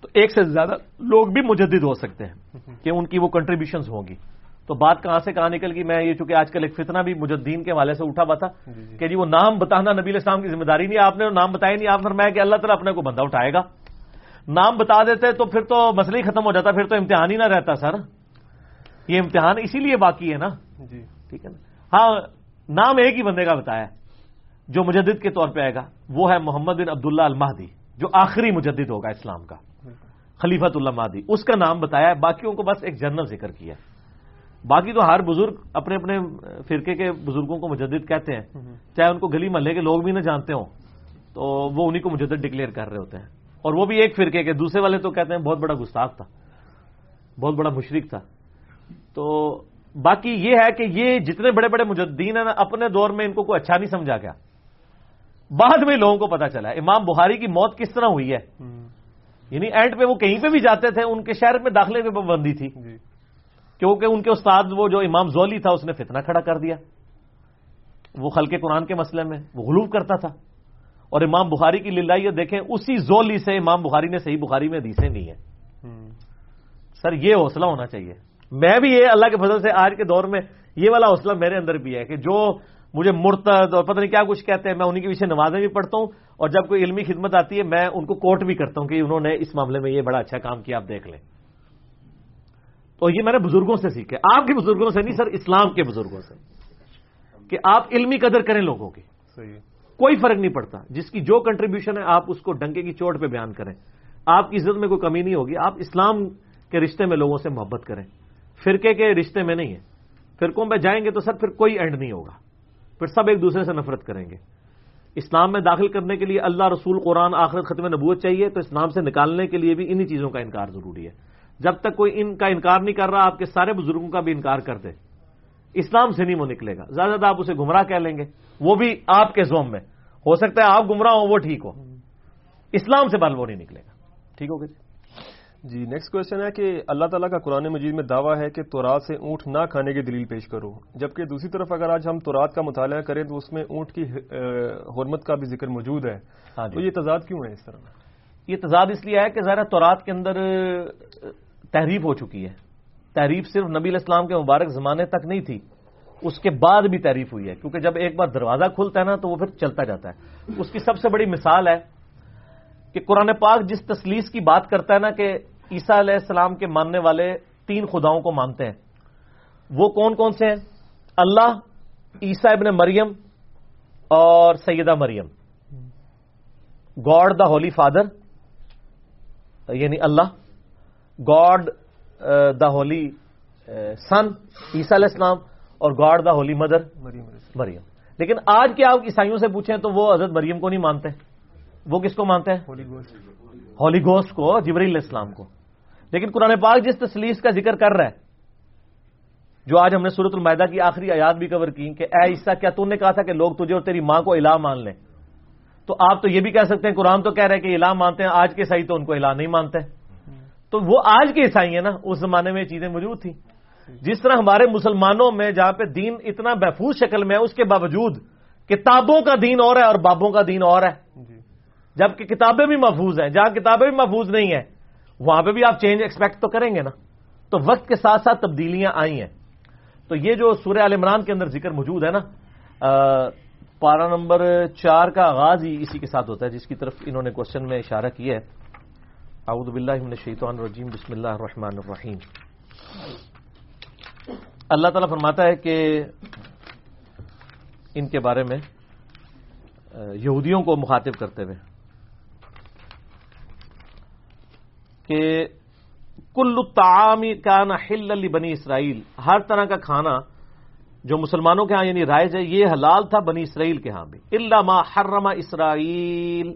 Speaker 1: تو ایک سے زیادہ لوگ بھی مجدد ہو سکتے ہیں کہ ان کی وہ کنٹریبیوشن ہوں گی۔ تو بات کہاں سے کہاں نکل گئی؟ میں یہ چونکہ آج کل ایک فتنہ بھی مجدین کے حوالے سے اٹھا ہوا تھا جی، جی۔ کہ جی وہ نام بتانا نبی اسلام کی ذمہ داری نہیں آپ نے نام بتایا نہیں آپ فرمایا کہ اللہ تعالیٰ اپنے کو بندہ اٹھائے گا۔ نام بتا دیتے تو پھر تو مسئلہ ہی ختم ہو جاتا پھر تو امتحان ہی نہ رہتا سر۔ یہ امتحان اسی لیے باقی ہے نا۔ جی۔ ٹھیک ہے نا؟ ہاں نام ایک ہی بندے کا بتایا جو مجدد کے طور پہ آئے گا وہ ہے محمد بن عبداللہ المہدی جو آخری مجدد ہوگا اسلام کا خلیفت اللہ مہدی۔ اس کا نام بتایا ہے باقیوں کو بس ایک جنرل ذکر کیا باقی تو ہر بزرگ اپنے اپنے فرقے کے بزرگوں کو مجدد کہتے ہیں۔ چاہے ان کو گلی محلے کے لوگ بھی نہ جانتے ہوں تو وہ انہیں کو مجدد ڈکلیئر کر رہے ہوتے ہیں۔ اور وہ بھی ایک فرقے کے۔ دوسرے والے تو کہتے ہیں بہت بڑا گستاخ تھا بہت بڑا مشرق تھا۔ تو باقی یہ ہے کہ یہ جتنے بڑے بڑے مجدین ہیں نا اپنے دور میں ان کو کوئی اچھا نہیں سمجھا گیا۔ بعد میں لوگوں کو پتا چلا امام بخاری کی موت کس طرح ہوئی ہے؟ یعنی اینڈ پہ وہ کہیں پہ بھی جاتے تھے ان کے شہر میں داخلے پہ پابندی تھی۔ جی۔ کیونکہ ان کے استاد وہ جو امام زولی تھا اس نے فتنہ کھڑا کر دیا۔ وہ خلق قرآن کے مسئلے میں وہ غلوف کرتا تھا۔ اور امام بخاری کی للائیت دیکھیں اسی زولی سے امام بخاری نے صحیح بخاری میں حدیثیں نہیں ہے سر یہ حوصلہ ہونا چاہیے۔ میں بھی یہ اللہ کے فضل سے آج کے دور میں یہ والا حوصلہ میرے اندر بھی ہے کہ جو مجھے مرتد اور پتہ نہیں کیا کچھ کہتے ہیں میں انہیں کے پیچھے نمازیں بھی پڑھتا ہوں اور جب کوئی علمی خدمت آتی ہے میں ان کو کوٹ بھی کرتا ہوں کہ انہوں نے اس معاملے میں یہ بڑا اچھا کام کیا آپ دیکھ لیں۔ تو یہ میں نے بزرگوں سے سیکھے آپ کے بزرگوں سے نہیں سر اسلام کے بزرگوں سے۔ کہ آپ علمی قدر کریں لوگوں کی۔ کوئی فرق نہیں پڑتا۔ جس کی جو کنٹریبیوشن ہے آپ اس کو ڈنکے کی چوٹ پہ بیان کریں۔ آپ کی عزت میں کوئی کمی نہیں ہوگی۔ آپ اسلام کے رشتے میں لوگوں سے محبت کریں۔ فرقے کے رشتے میں نہیں ہے۔ فرقوں میں جائیں گے تو سر پھر کوئی اینڈ نہیں ہوگا۔ پھر سب ایک دوسرے سے نفرت کریں گے۔ اسلام میں داخل کرنے کے لیے اللہ رسول قرآن آخرت ختم نبوت چاہیے۔ تو اسلام سے نکالنے کے لیے بھی انہی چیزوں کا انکار ضروری ہے۔ جب تک کوئی ان کا انکار نہیں کر رہا آپ کے سارے بزرگوں کا بھی انکار کر دے۔ اسلام سے نہیں وہ نکلے گا۔ زیادہ زیادہ آپ اسے گمراہ کہہ لیں گے۔ وہ بھی آپ کے زوم میں۔ ہو سکتا ہے آپ گمراہ ہوں وہ ٹھیک ہو۔ اسلام سے بال وہ نہیں نکلے گا۔ ٹھیک ہوگا جی
Speaker 2: جی نیکسٹ کوشچن ہے کہ اللہ تعالیٰ کا قرآن مجید میں دعویٰ ہے کہ تورات سے اونٹ نہ کھانے کی دلیل پیش کرو۔ جبکہ دوسری طرف اگر آج ہم تورات کا مطالعہ کریں تو اس میں اونٹ کی حرمت کا بھی ذکر موجود ہے۔ ہاں جی۔ تو یہ تضاد کیوں ہے اس طرح؟
Speaker 1: یہ تضاد اس لیے ہے کہ ذرا تورات کے اندر تحریف ہو چکی ہے۔ تحریف صرف نبی الاسلام کے مبارک زمانے تک نہیں تھی، اس کے بعد بھی تعریف ہوئی ہے۔ کیونکہ جب ایک بار دروازہ کھلتا ہے نا، تو وہ پھر چلتا جاتا ہے۔ اس کی سب سے بڑی مثال ہے کہ قرآن پاک جس تسلیس کی بات کرتا ہے نا کہ عیسیٰ علیہ السلام کے ماننے والے تین خداؤں کو مانتے ہیں۔ وہ کون کون سے ہیں؟ اللہ، عیسیٰ ابن مریم اور سیدہ مریم۔ گاڈ دا ہولی فادر یعنی اللہ۔ گاڈ دا ہولی سن عیسیٰ علیہ السلام اور گاڈ دا ہولی مدر مریم لیکن آج کے آپ عیسائیوں سے پوچھیں تو وہ حضرت مریم کو نہیں مانتے۔ وہ کس کو مانتے ہیں؟ ہولی گوسٹ کو جبری علیہ السلام کو۔ لیکن قرآن پاک جس تسلیس کا ذکر کر رہا ہے جو آج ہم نے صورت المائدہ کی آخری آیات بھی کور کی کہ اے عیسیٰ کیا تم نے کہا تھا کہ لوگ تجھے اور تیری ماں کو الہ مان لیں؟ تو آپ تو یہ بھی کہہ سکتے ہیں قرآن تو کہہ رہے ہیں کہ الہ مانتے ہیں آج کے عیسائی تو ان کو الہ نہیں مانتے۔ تو وہ آج کے عیسائی ہیں نا اس زمانے میں چیزیں موجود تھیں۔ جس طرح ہمارے مسلمانوں میں جہاں پہ دین اتنا محفوظ شکل میں ہے اس کے باوجود کتابوں کا دین اور ہے اور بابوں کا دین اور ہے۔ جی۔ جبکہ کتابیں بھی محفوظ ہیں جہاں کتابیں بھی محفوظ نہیں ہیں وہاں پہ بھی آپ چینج ایکسپیکٹ تو کریں گے نا۔ تو وقت کے ساتھ ساتھ تبدیلیاں آئی ہیں۔ تو یہ جو سورہ عال عمران کے اندر ذکر موجود ہے نا پارا نمبر چار کا آغاز ہی اسی کے ساتھ ہوتا ہے جس کی طرف انہوں نے کوشچن میں اشارہ کیا ہے۔ اعوذ باللہ من الشیطان الرجیم، بسم اللہ الرحمن الرحیم۔ اللہ تعالیٰ فرماتا ہے کہ ان کے بارے میں یہودیوں کو مخاطب کرتے ہوئے کہ کل تعامی کا نہ بنی اسرائیل، ہر طرح کا کھانا جو مسلمانوں کے ہاں یعنی رائج ہے یہ حلال تھا بنی اسرائیل کے ہاں بھی۔ اللہ ما حرم اسرائیل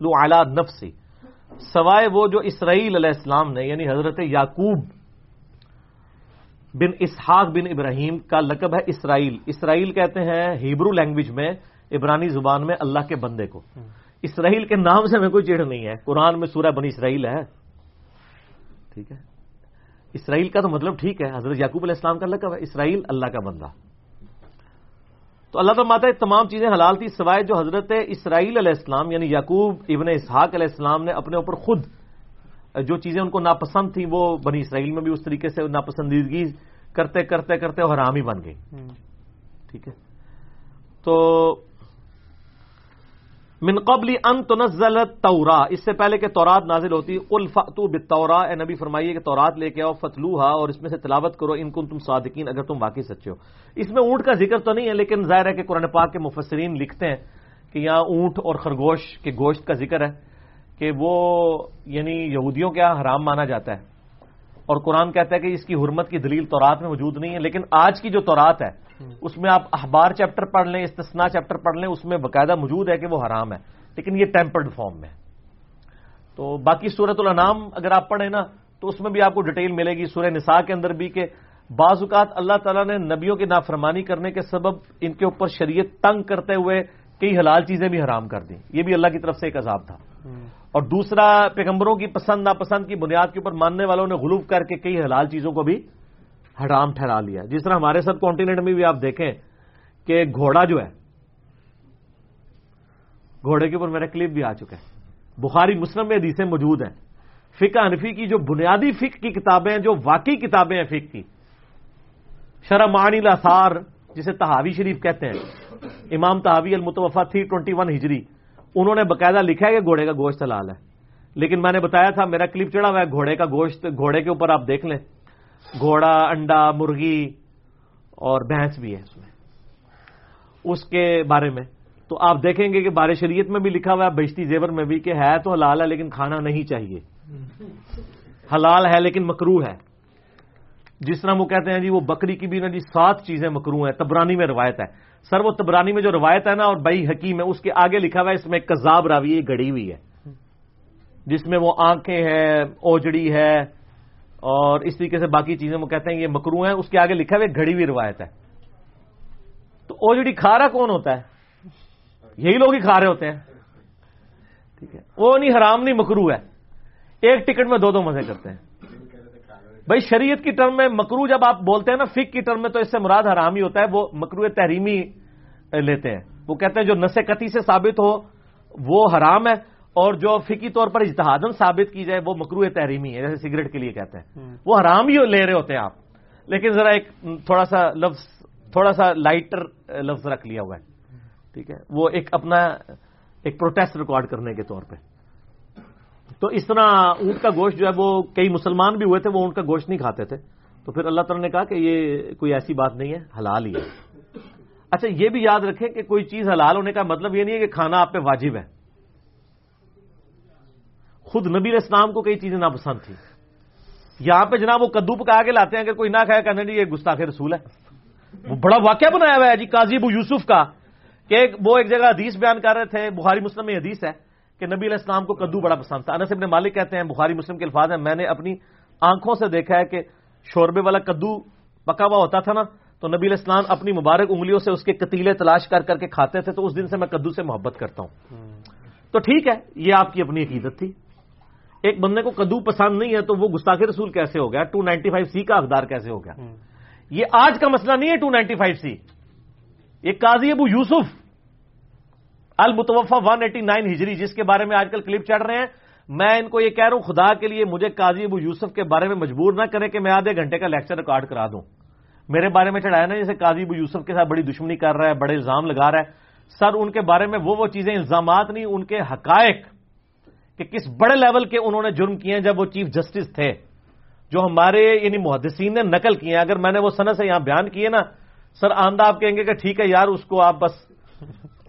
Speaker 1: لو نفسی۔ سوائے وہ جو اسرائیل علیہ السلام نے یعنی حضرت یعقوب بن اسحاق بن ابراہیم کا لقب ہے اسرائیل۔ اسرائیل کہتے ہیں ہیبرو لینگویج میں عبرانی زبان میں اللہ کے بندے کو۔ اسرائیل کے نام سے ہمیں کوئی چڑھ نہیں ہے۔ قرآن میں سورہ بنی اسرائیل ہے۔ ٹھیک ہے؟ اسرائیل کا تو مطلب ٹھیک ہے حضرت یعقوب علیہ السلام کا لقب ہے۔ اسرائیل اللہ کا بندہ۔ تو اللہ تو ماتا تمام چیزیں حلال تھی سوائے جو حضرت اسرائیل علیہ السلام یعنی یعقوب ابن اسحاق علیہ السلام نے اپنے اوپر خود جو چیزیں ان کو ناپسند تھیں وہ بنی اسرائیل میں بھی اس طریقے سے ناپسندیدگی کرتے کرتے کرتے حرام ہی بن گئی ٹھیک ہے؟ تو من قبل ان تنزل تورا اس سے پہلے کہ تورات نازل ہوتی الفتو بتورا اے نبی، فرمائیے کہ تورات لے کے آؤ فتلوہا اور اس میں سے تلاوت کرو۔ ان کو تم صادقین، اگر تم واقعی سچے ہو۔ اس میں اونٹ کا ذکر تو نہیں ہے، لیکن ظاہر ہے کہ قرآن پاک کے مفسرین لکھتے ہیں کہ یہاں اونٹ اور خرگوش کے گوشت کا ذکر ہے کہ وہ یعنی یہودیوں کے یہاں حرام مانا جاتا ہے۔ اور قرآن کہتا ہے کہ اس کی حرمت کی دلیل تورات میں موجود نہیں ہے، لیکن آج کی جو تورات ہے اس میں آپ اخبار چیپٹر پڑھ لیں استثنا چیپٹر پڑھ لیں اس میں باقاعدہ موجود ہے کہ وہ حرام ہے لیکن یہ ٹیمپرڈ فارم میں۔ تو باقی سورت الانام اگر آپ پڑھیں نا تو اس میں بھی آپ کو ڈیٹیل ملے گی سورہ نساء کے اندر بھی کہ بعض اوقات اللہ تعالیٰ نے نبیوں کی نافرمانی کرنے کے سبب ان کے اوپر شریعت تنگ کرتے ہوئے کئی حلال چیزیں بھی حرام کر دیں۔ یہ بھی اللہ کی طرف سے ایک عذاب تھا۔ اور دوسرا پیغمبروں کی پسند ناپسند کی بنیاد کے اوپر ماننے والوں نے غلوف کر کے کئی حلال چیزوں کو بھی حرام ٹھہرا لیا۔ جس طرح ہمارے ساتھ کانٹیننٹ میں بھی آپ دیکھیں کہ گھوڑا جو ہے، گھوڑے کے اوپر میرا کلپ بھی آ چکا ہے بخاری، مسلم میں حدیثیں موجود ہیں۔ فقہ حنفی کی جو بنیادی فقہ کی کتابیں ہیں، جو واقعی کتابیں ہیں فقہ کی، شرح معانی لاثار جسے تحاوی شریف کہتے ہیں، امام تحاوی المتوفا تھری ٹوینٹی ون ہجری، انہوں نے باقاعدہ لکھا ہے کہ گھوڑے کا گوشت حلال ہے۔ لیکن میں نے بتایا تھا، میرا کلپ چڑھا ہوا ہے، گھوڑے کا گوشت، گھوڑے کے اوپر آپ دیکھ لیں۔ گھوڑا، انڈا، مرغی اور بھینس بھی ہے اس میں۔ اس کے بارے میں۔ تو آپ دیکھیں گے کہ بار شریعت میں بھی لکھا ہوا ہے، بشتی زیور میں بھی کہ ہے تو حلال ہے لیکن کھانا نہیں چاہیے۔ حلال ہے لیکن مکرو ہے۔ جس طرح وہ کہتے ہیں جی وہ بکری کی بھی نا جی سات چیزیں مکرو ہیں، تبرانی میں روایت ہے۔ سر، وہ تبرانی میں جو روایت ہے نا اور بئی حکیم ہے اس کے آگے لکھا ہوا ہے، اس میں کذاب راوی گڑی ہوئی ہے۔ جس میں وہ آنکھیں ہیں، اوجڑی ہے اور اس طریقے سے باقی چیزیں وہ کہتے ہیں یہ مکرو ہیں، اس کے آگے لکھا ہوا گھڑی ہوئی روایت ہے۔ تو او اوجڑی کھا رہا کون ہوتا ہے؟ یہی لوگ ہی کھا رہے ہوتے ہیں۔ ٹھیک ہے۔ وہ نہیں، حرام نہیں، مکرو ہے۔ ایک ٹکٹ میں دو دو مزے کرتے ہیں۔ بھائی، شریعت کی ٹرم میں مکرو جب آپ بولتے ہیں نا فک کی ٹرم میں تو اس سے مراد حرام ہی ہوتا ہے، وہ مکرو تحریمی لیتے ہیں۔ وہ کہتے ہیں جو نس کتی سے ثابت ہو، وہ حرام ہے۔ اور جو فکی طور پر اجتہادن ثابت کی جائے وہ مکرو تحریمی ہے جیسے سگریٹ کے لیے کہتے ہیں۔ وہ حرام ہی لے رہے ہوتے ہیں آپ۔ لیکن ذرا ایک تھوڑا سا لفظ تھوڑا سا لائٹر لفظ رکھ لیا ہوا ہے۔ ٹھیک ہے؟ وہ ایک اپنا ایک پروٹیسٹ ریکارڈ کرنے کے طور پہ۔ تو اس طرح اونٹ کا گوشت جو ہے وہ کئی مسلمان بھی ہوئے تھے وہ اونٹ کا گوشت نہیں کھاتے تھے۔ تو پھر اللہ تعالیٰ نے کہا کہ یہ کوئی ایسی بات نہیں ہے حلال ہی ہے۔ اچھا یہ بھی یاد رکھیں کہ کوئی چیز حلال ہونے کا مطلب یہ نہیں ہے کہ کھانا آپ پہ واجب ہے۔ خود نبی اسلام کو کئی چیزیں ناپسند تھی یہاں پہ جناب وہ کدو پکا کے لاتے ہیں اگر کوئی نہ کھایا کہنے جی یہ گستاخ رسول ہے۔ وہ بڑا واقعہ بنایا ہوا ہے جی قاضی ابو یوسف کا کہ وہ ایک جگہ حدیث بیان کر رہے تھے بخاری مسلم میں حدیث ہے کہ نبی علیہ السلام کو کدو بڑا پسند تھا۔ انس ابن مالک کہتے ہیں بخاری مسلم کے الفاظ ہیں میں نے اپنی آنکھوں سے دیکھا ہے کہ شوربے والا کدو پکا ہوا ہوتا تھا نا تو نبی علیہ السلام اپنی مبارک انگلیوں سے اس کے کتیلے تلاش کر کر کے کھاتے تھے تو اس دن سے میں کدو سے محبت کرتا ہوں۔ تو ٹھیک ہے یہ آپ کی اپنی عقیدت تھی۔ ایک بندے کو کدو پسند نہیں ہے تو وہ گستاخ رسول کیسے ہو گیا؟ ٹو نائنٹی فائیو سی کا اقدار کیسے ہو گیا؟ یہ آج کا مسئلہ نہیں ہے ٹو نائنٹی فائیو سی۔ یہ قاضی ابو یوسف المتوفا ون ایٹی نائن ہجری جس کے بارے میں آج کل کلپ چڑھ رہے ہیں۔ میں ان کو یہ کہہ رہا ہوں خدا کے لیے مجھے قاضی ابو یوسف کے بارے میں مجبور نہ کریں کہ میں آدھے گھنٹے کا لیکچر ریکارڈ کرا دوں۔ میرے بارے میں چڑھایا نا جیسے قاضی ابو یوسف کے ساتھ بڑی دشمنی کر رہا ہے بڑے الزام لگا رہا ہے۔ سر ان کے بارے میں وہ وہ چیزیں الزامات نہیں ان کے حقائق۔ کہ کس بڑے لیول کے انہوں نے جرم کیے ہیں جب وہ چیف جسٹس تھے، جو ہمارے یعنی محدثین نے نقل کیے ہیں۔ اگر میں نے وہ صنعت سے یہاں بیان کیے نا، سر آندہ آپ کہیں گے کہ ٹھیک ہے یار، اس کو آپ بس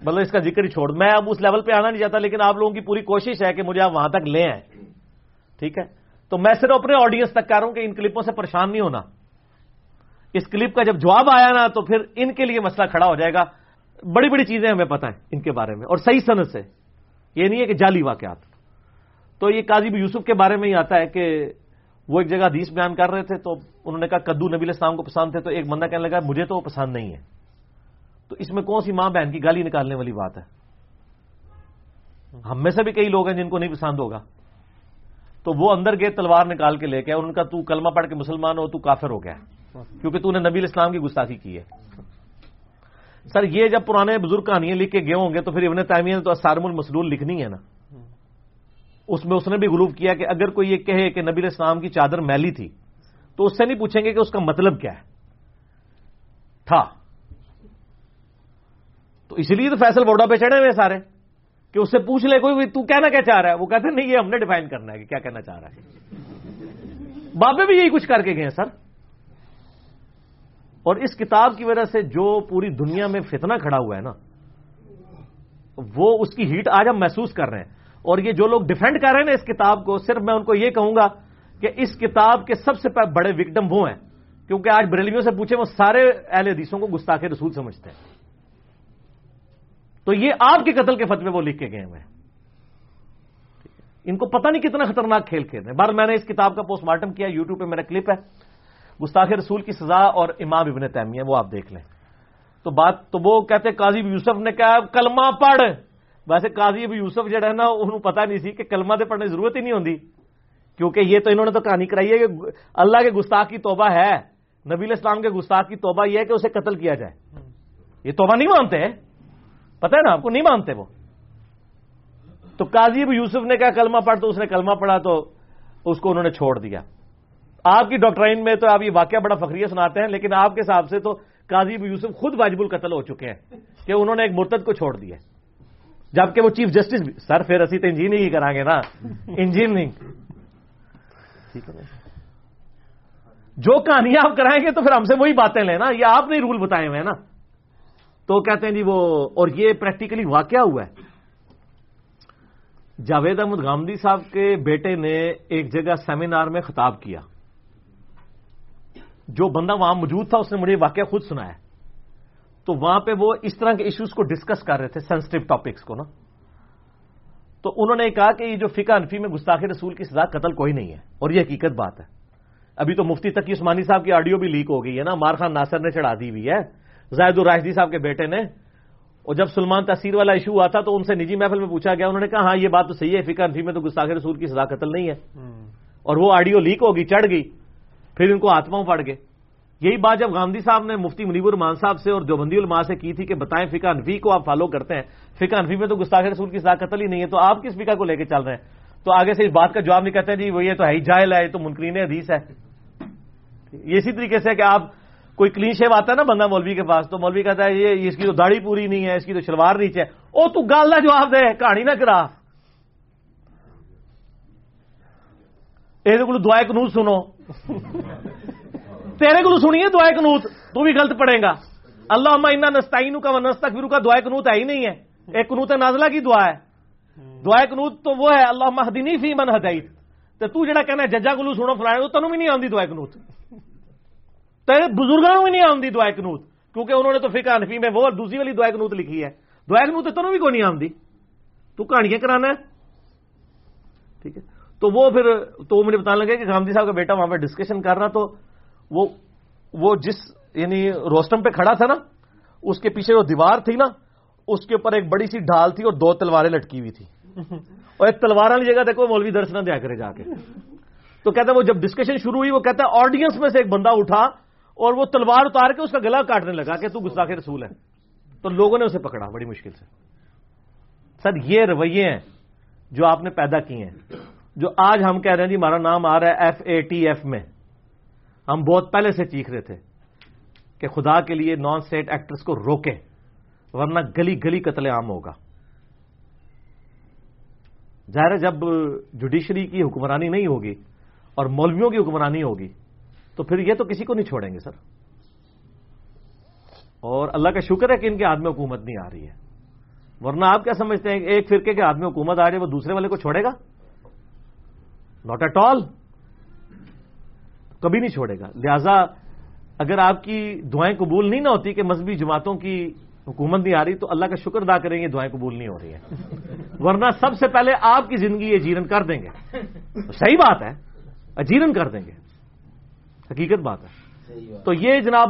Speaker 1: مطلب اس کا ذکر ہی چھوڑ۔ میں اب اس لیول پہ آنا نہیں چاہتا، لیکن آپ لوگوں کی پوری کوشش ہے کہ مجھے آپ وہاں تک لے آئیں۔ ٹھیک ہے؟ تو میں صرف اپنے آڈینس تک کہہ رہا ہوں کہ ان کلپوں سے پریشان نہیں ہونا۔ اس کلپ کا جب جواب آیا نا، تو پھر ان کے لیے مسئلہ کھڑا ہو جائے گا۔ بڑی بڑی چیزیں ہمیں پتہ ہیں ان کے بارے میں، اور صحیح صنعت سے۔ یہ نہیں ہے کہ جعلی واقعات۔ تو یہ قاضی یوسف کے بارے میں ہی آتا ہے کہ وہ ایک جگہ حدیث بیان کر رہے تھے تو انہوں نے کہا کدو نبی السلام کو پسند تھے تو ایک بندہ کہنے لگا مجھے تو وہ پسند نہیں ہے۔ تو اس میں کون سی ماں بہن کی گالی نکالنے والی بات ہے؟ ہم میں سے بھی کئی لوگ ہیں جن کو نہیں پسند ہوگا۔ تو وہ اندر گئے تلوار نکال کے لے کے ان کا تو کلمہ پڑھ کے مسلمان ہو تو کافر ہو گیا۔ کیونکہ تو نے نبی الاسلام کی گستاخی کی ہے۔ سر یہ جب پرانے بزرگ کہانیاں لکھ کے گئے ہوں گے تو پھر ابن تعمیر تو اسارم المسلول لکھنی ہے نا۔ اس میں اس نے بھی غروب کیا کہ اگر کوئی یہ کہے کہ نبی الاسلام کی چادر میلی تھی، تو اس سے نہیں پوچھیں گے کہ اس کا مطلب کیا ہے۔ تھا۔ تو اس لیے تو فیصل بورڈا پہ چڑھے ہوئے سارے، کہ اس سے پوچھ لے کوئی تو کہنا کیا چاہ رہا ہے؟ وہ کہتے ہیں، نہیں، یہ ہم نے ڈیفائن کرنا ہے کہ کیا کہنا چاہ رہا ہے۔ بابے بھی یہی کچھ کر کے گئے ہیں سر۔ اور اس کتاب کی وجہ سے جو پوری دنیا میں فتنہ کھڑا ہوا ہے نا، وہ اس کی ہیٹ آج ہم محسوس کر رہے ہیں۔ اور یہ جو لوگ ڈیفینڈ کر رہے ہیں نا اس کتاب کو، صرف میں ان کو یہ کہوں گا کہ اس کتاب کے سب سے بڑے وکٹم وہ ہیں، کیونکہ آج بریلیوں سے پوچھے وہ سارے اہل حدیثوں کو گستاخ رسول سمجھتے ہیں۔ تو یہ آپ کے قتل کے فتوے وہ لکھ کے گئے ہوئے ہیں۔ ان کو پتہ نہیں کتنا خطرناک کھیل کھیل رہے ہیں۔ بار میں نے اس کتاب کا پوسٹ مارٹم کیا یوٹیوب پہ میرا کلپ ہے۔ گستاخ رسول کی سزا اور امام ابن تیمیہ، وہ آپ دیکھ لیں۔ تو بات تو وہ کہتے قاضی یوسف نے کہا، کلمہ پڑھ۔ ویسے قاضی ابو یوسف جڑا ہے نا انہوں پتا نہیں سی کہ کلمہ دے پڑھنے ضرورت ہی نہیں ہوتی کیونکہ یہ تو انہوں نے تو کہانی کرائی ہے کہ اللہ کے گستاخ کی توبہ ہے نبی اسلام کے گستاخ کی توبہ یہ ہے کہ اسے قتل کیا جائے۔ یہ توبہ نہیں مانتے؟ پتہ ہے نا آپ کو نہیں مانتے وہ۔ تو قاضی ابو یوسف نے کہا کلمہ پڑھ تو اس نے کلمہ پڑھا تو اس کو انہوں نے چھوڑ دیا۔ آپ کی ڈاکٹرائن میں تو آپ یہ واقعہ بڑا فخریہ سناتے ہیں لیکن آپ کے حساب سے تو قاضی یوسف خود واجب القتل ہو چکے ہیں کہ انہوں نے ایک مرتد کو چھوڑ دیا۔ جبکہ وہ چیف جسٹس بھی سر پھر اسی تو انجینئرنگ ہی کریں گے نا۔ انجینئرنگ۔ ٹھیک ہے۔ جو کہانیاں آپ کرائیں گے تو پھر ہم سے وہی باتیں لیں نا۔ یہ آپ نے رول بتائے ہوئے ہیں نا۔ تو کہتے ہیں جی وہ اور یہ پریکٹیکلی واقعہ ہوا ہے۔ جاوید احمد گامدی صاحب کے بیٹے نے ایک جگہ سیمینار میں خطاب کیا۔ جو بندہ وہاں موجود تھا، اس نے مجھے واقعہ خود سنایا۔ تو وہاں پہ وہ اس طرح کے ایشوز کو ڈسکس کر رہے تھے سینسٹو ٹاپکس کو نا؟ تو انہوں نے کہا کہ یہ جو فقہ انفی میں گستاخی رسول کی سزا قتل کوئی نہیں ہے اور یہ حقیقت بات ہے۔ ابھی تو مفتی تقی عثمانی صاحب کی آڈیو بھی لیک ہو گئی ہے نا؟ مار خان ناصر نے چڑھا دی ہوئی ہے۔ زائد الراشدی صاحب کے بیٹے نے۔ اور جب سلمان تاثیر والا ایشو ہوا تھا تو ان سے نجی محفل میں پوچھا گیا انہوں نے کہا ہاں یہ بات تو صحیح ہے فکر انفی میں تو گستاخ رسول کی سزا قتل نہیں ہے۔ اور وہ آڈیو لیک ہوگی چڑھ گئی۔ پھر ان کو آتماؤں پڑ گئے۔ یہی بات جب گاندھی صاحب نے مفتی منیب الرحمان صاحب سے اور دیوبندی الما سے کی تھی کہ بتائیں فقہ انفی کو آپ فالو کرتے ہیں۔ فقہ انفی میں تو گستاخ رسول کی سزا قتل ہی نہیں ہے، تو آپ کس فقہ کو لے کے چل رہے ہیں؟ تو آگے سے اس بات کا جواب نہیں کہتے ہیں جی وہ یہ تو ہے جائل ہے، یہ تو منکرین حدیث ہے۔ یہ اسی طریقے سے کہ آپ کوئی کلین شیو آتا ہے نا بندہ مولوی کے پاس، تو مولوی کہتا ہے، یہ اس کی تو داڑھی پوری نہیں ہے، اس کی تو شلوار نیچے ہے۔ او تو گال نہ جواب دے، کہانی نہ کرا۔ یہ کو دعائے سنو۔ تیرے کو سنیے دعائے کنوت تو بھی غلط پڑے گا اللہ اما نستعین کا نستا پھر کا دعائے کنوت ہے ہی نہیں ہے ایک کنوت نازلہ کی دعا ہے دعائے کنوت تو وہ ہے اللہ مہدینی فی من ہدایت تے تو جڑا کہنا ججا کلو سنو فلایا تینوں بھی نہیں آتی دعائے کنوت تیرے بزرگوں بھی نہیں آتی دعائے کنوت کیونکہ انہوں نے تو فکا انفی میں وہ دوسری والی دعائے کنوت لکھی ہے دعائے کنوت تینوں بھی کوئی نہیں آتی تو کہانیاں کرانا ہے ٹھیک ہے تو وہ پھر تو مجھے بتانے لگے کہ گاندھی صاحب کا بیٹا وہاں پہ ڈسکشن کر رہا تو وہ وہ جس یعنی روسٹم پہ کھڑا تھا نا اس کے پیچھے جو دیوار تھی نا اس کے اوپر ایک بڑی سی ڈھال تھی اور دو تلواریں لٹکی ہوئی تھی۔ اور ایک تلوار والی جگہ دیکھو مولوی درس نہ دیا کرے جا کے۔ تو کہتا ہے وہ جب ڈسکشن شروع ہوئی وہ کہتا ہے آڈینس میں سے ایک بندہ اٹھا اور وہ تلوار اتار کے اس کا گلا کاٹنے لگا کہ تو گستاخ رسول ہے۔ تو لوگوں نے اسے پکڑا بڑی مشکل سے۔ سر یہ رویے ہیں جو آپ نے پیدا کیے ہیں۔ جو آج ہم کہہ رہے ہیں جی ہمارا نام آ رہا ہے ایف اے ٹی ایف میں۔ ہم بہت پہلے سے چیخ رہے تھے کہ خدا کے لیے نان اسٹیٹ ایکٹرس کو روکیں، ورنہ گلی گلی قتل عام ہوگا۔ ظاہر جب جوڈیشری کی حکمرانی نہیں ہوگی اور مولویوں کی حکمرانی ہوگی، تو پھر یہ تو کسی کو نہیں چھوڑیں گے سر۔ اور اللہ کا شکر ہے کہ ان کے ہاتھ میں حکومت نہیں آ رہی ہے۔ ورنہ آپ کیا سمجھتے ہیں ایک فرقے کے ہاتھ میں حکومت آ رہی ہے، وہ دوسرے والے کو چھوڑے گا؟ ناٹ ایٹ آل کبھی نہیں چھوڑے گا۔ لہذا اگر آپ کی دعائیں قبول نہیں نہ ہوتی کہ مذہبی جماعتوں کی حکومت نہیں آ رہی تو اللہ کا شکر ادا کریں گے دعائیں قبول نہیں ہو رہی ہیں۔ ورنہ سب سے پہلے آپ کی زندگی اجیرن کر دیں گے۔ صحیح بات ہے اجیرن کر دیں گے۔ حقیقت بات ہے۔ تو یہ جناب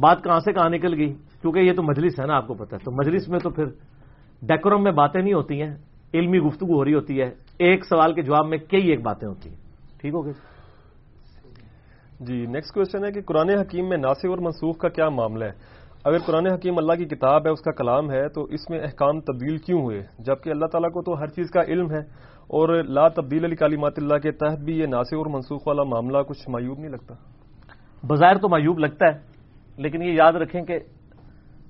Speaker 1: بات کہاں سے کہاں نکل گئی؟ کیونکہ یہ تو مجلس ہے نا آپ کو پتا ہے۔ تو مجلس میں تو پھر ڈیکورم میں باتیں نہیں ہوتی ہیں علمی گفتگو ہو رہی ہوتی ہے۔ ایک سوال کے جواب میں کئی ایک باتیں ہوتی ہیں۔ ٹھیک ہو گئی؟
Speaker 2: جی نیکسٹ کوشچن ہے کہ قرآن حکیم میں ناصر اور منسوخ کا کیا معاملہ ہے؟ اگر قرآن حکیم اللہ کی کتاب ہے، اس کا کلام ہے، تو اس میں احکام تبدیل کیوں ہوئے؟ جبکہ اللہ تعالیٰ کو تو ہر چیز کا علم ہے، اور لا تبدیل علی کالیمات اللہ کے تحت بھی یہ ناصر اور منسوخ والا معاملہ کچھ معیوب نہیں لگتا۔
Speaker 1: بظاہر تو معیوب لگتا ہے، لیکن یہ یاد رکھیں کہ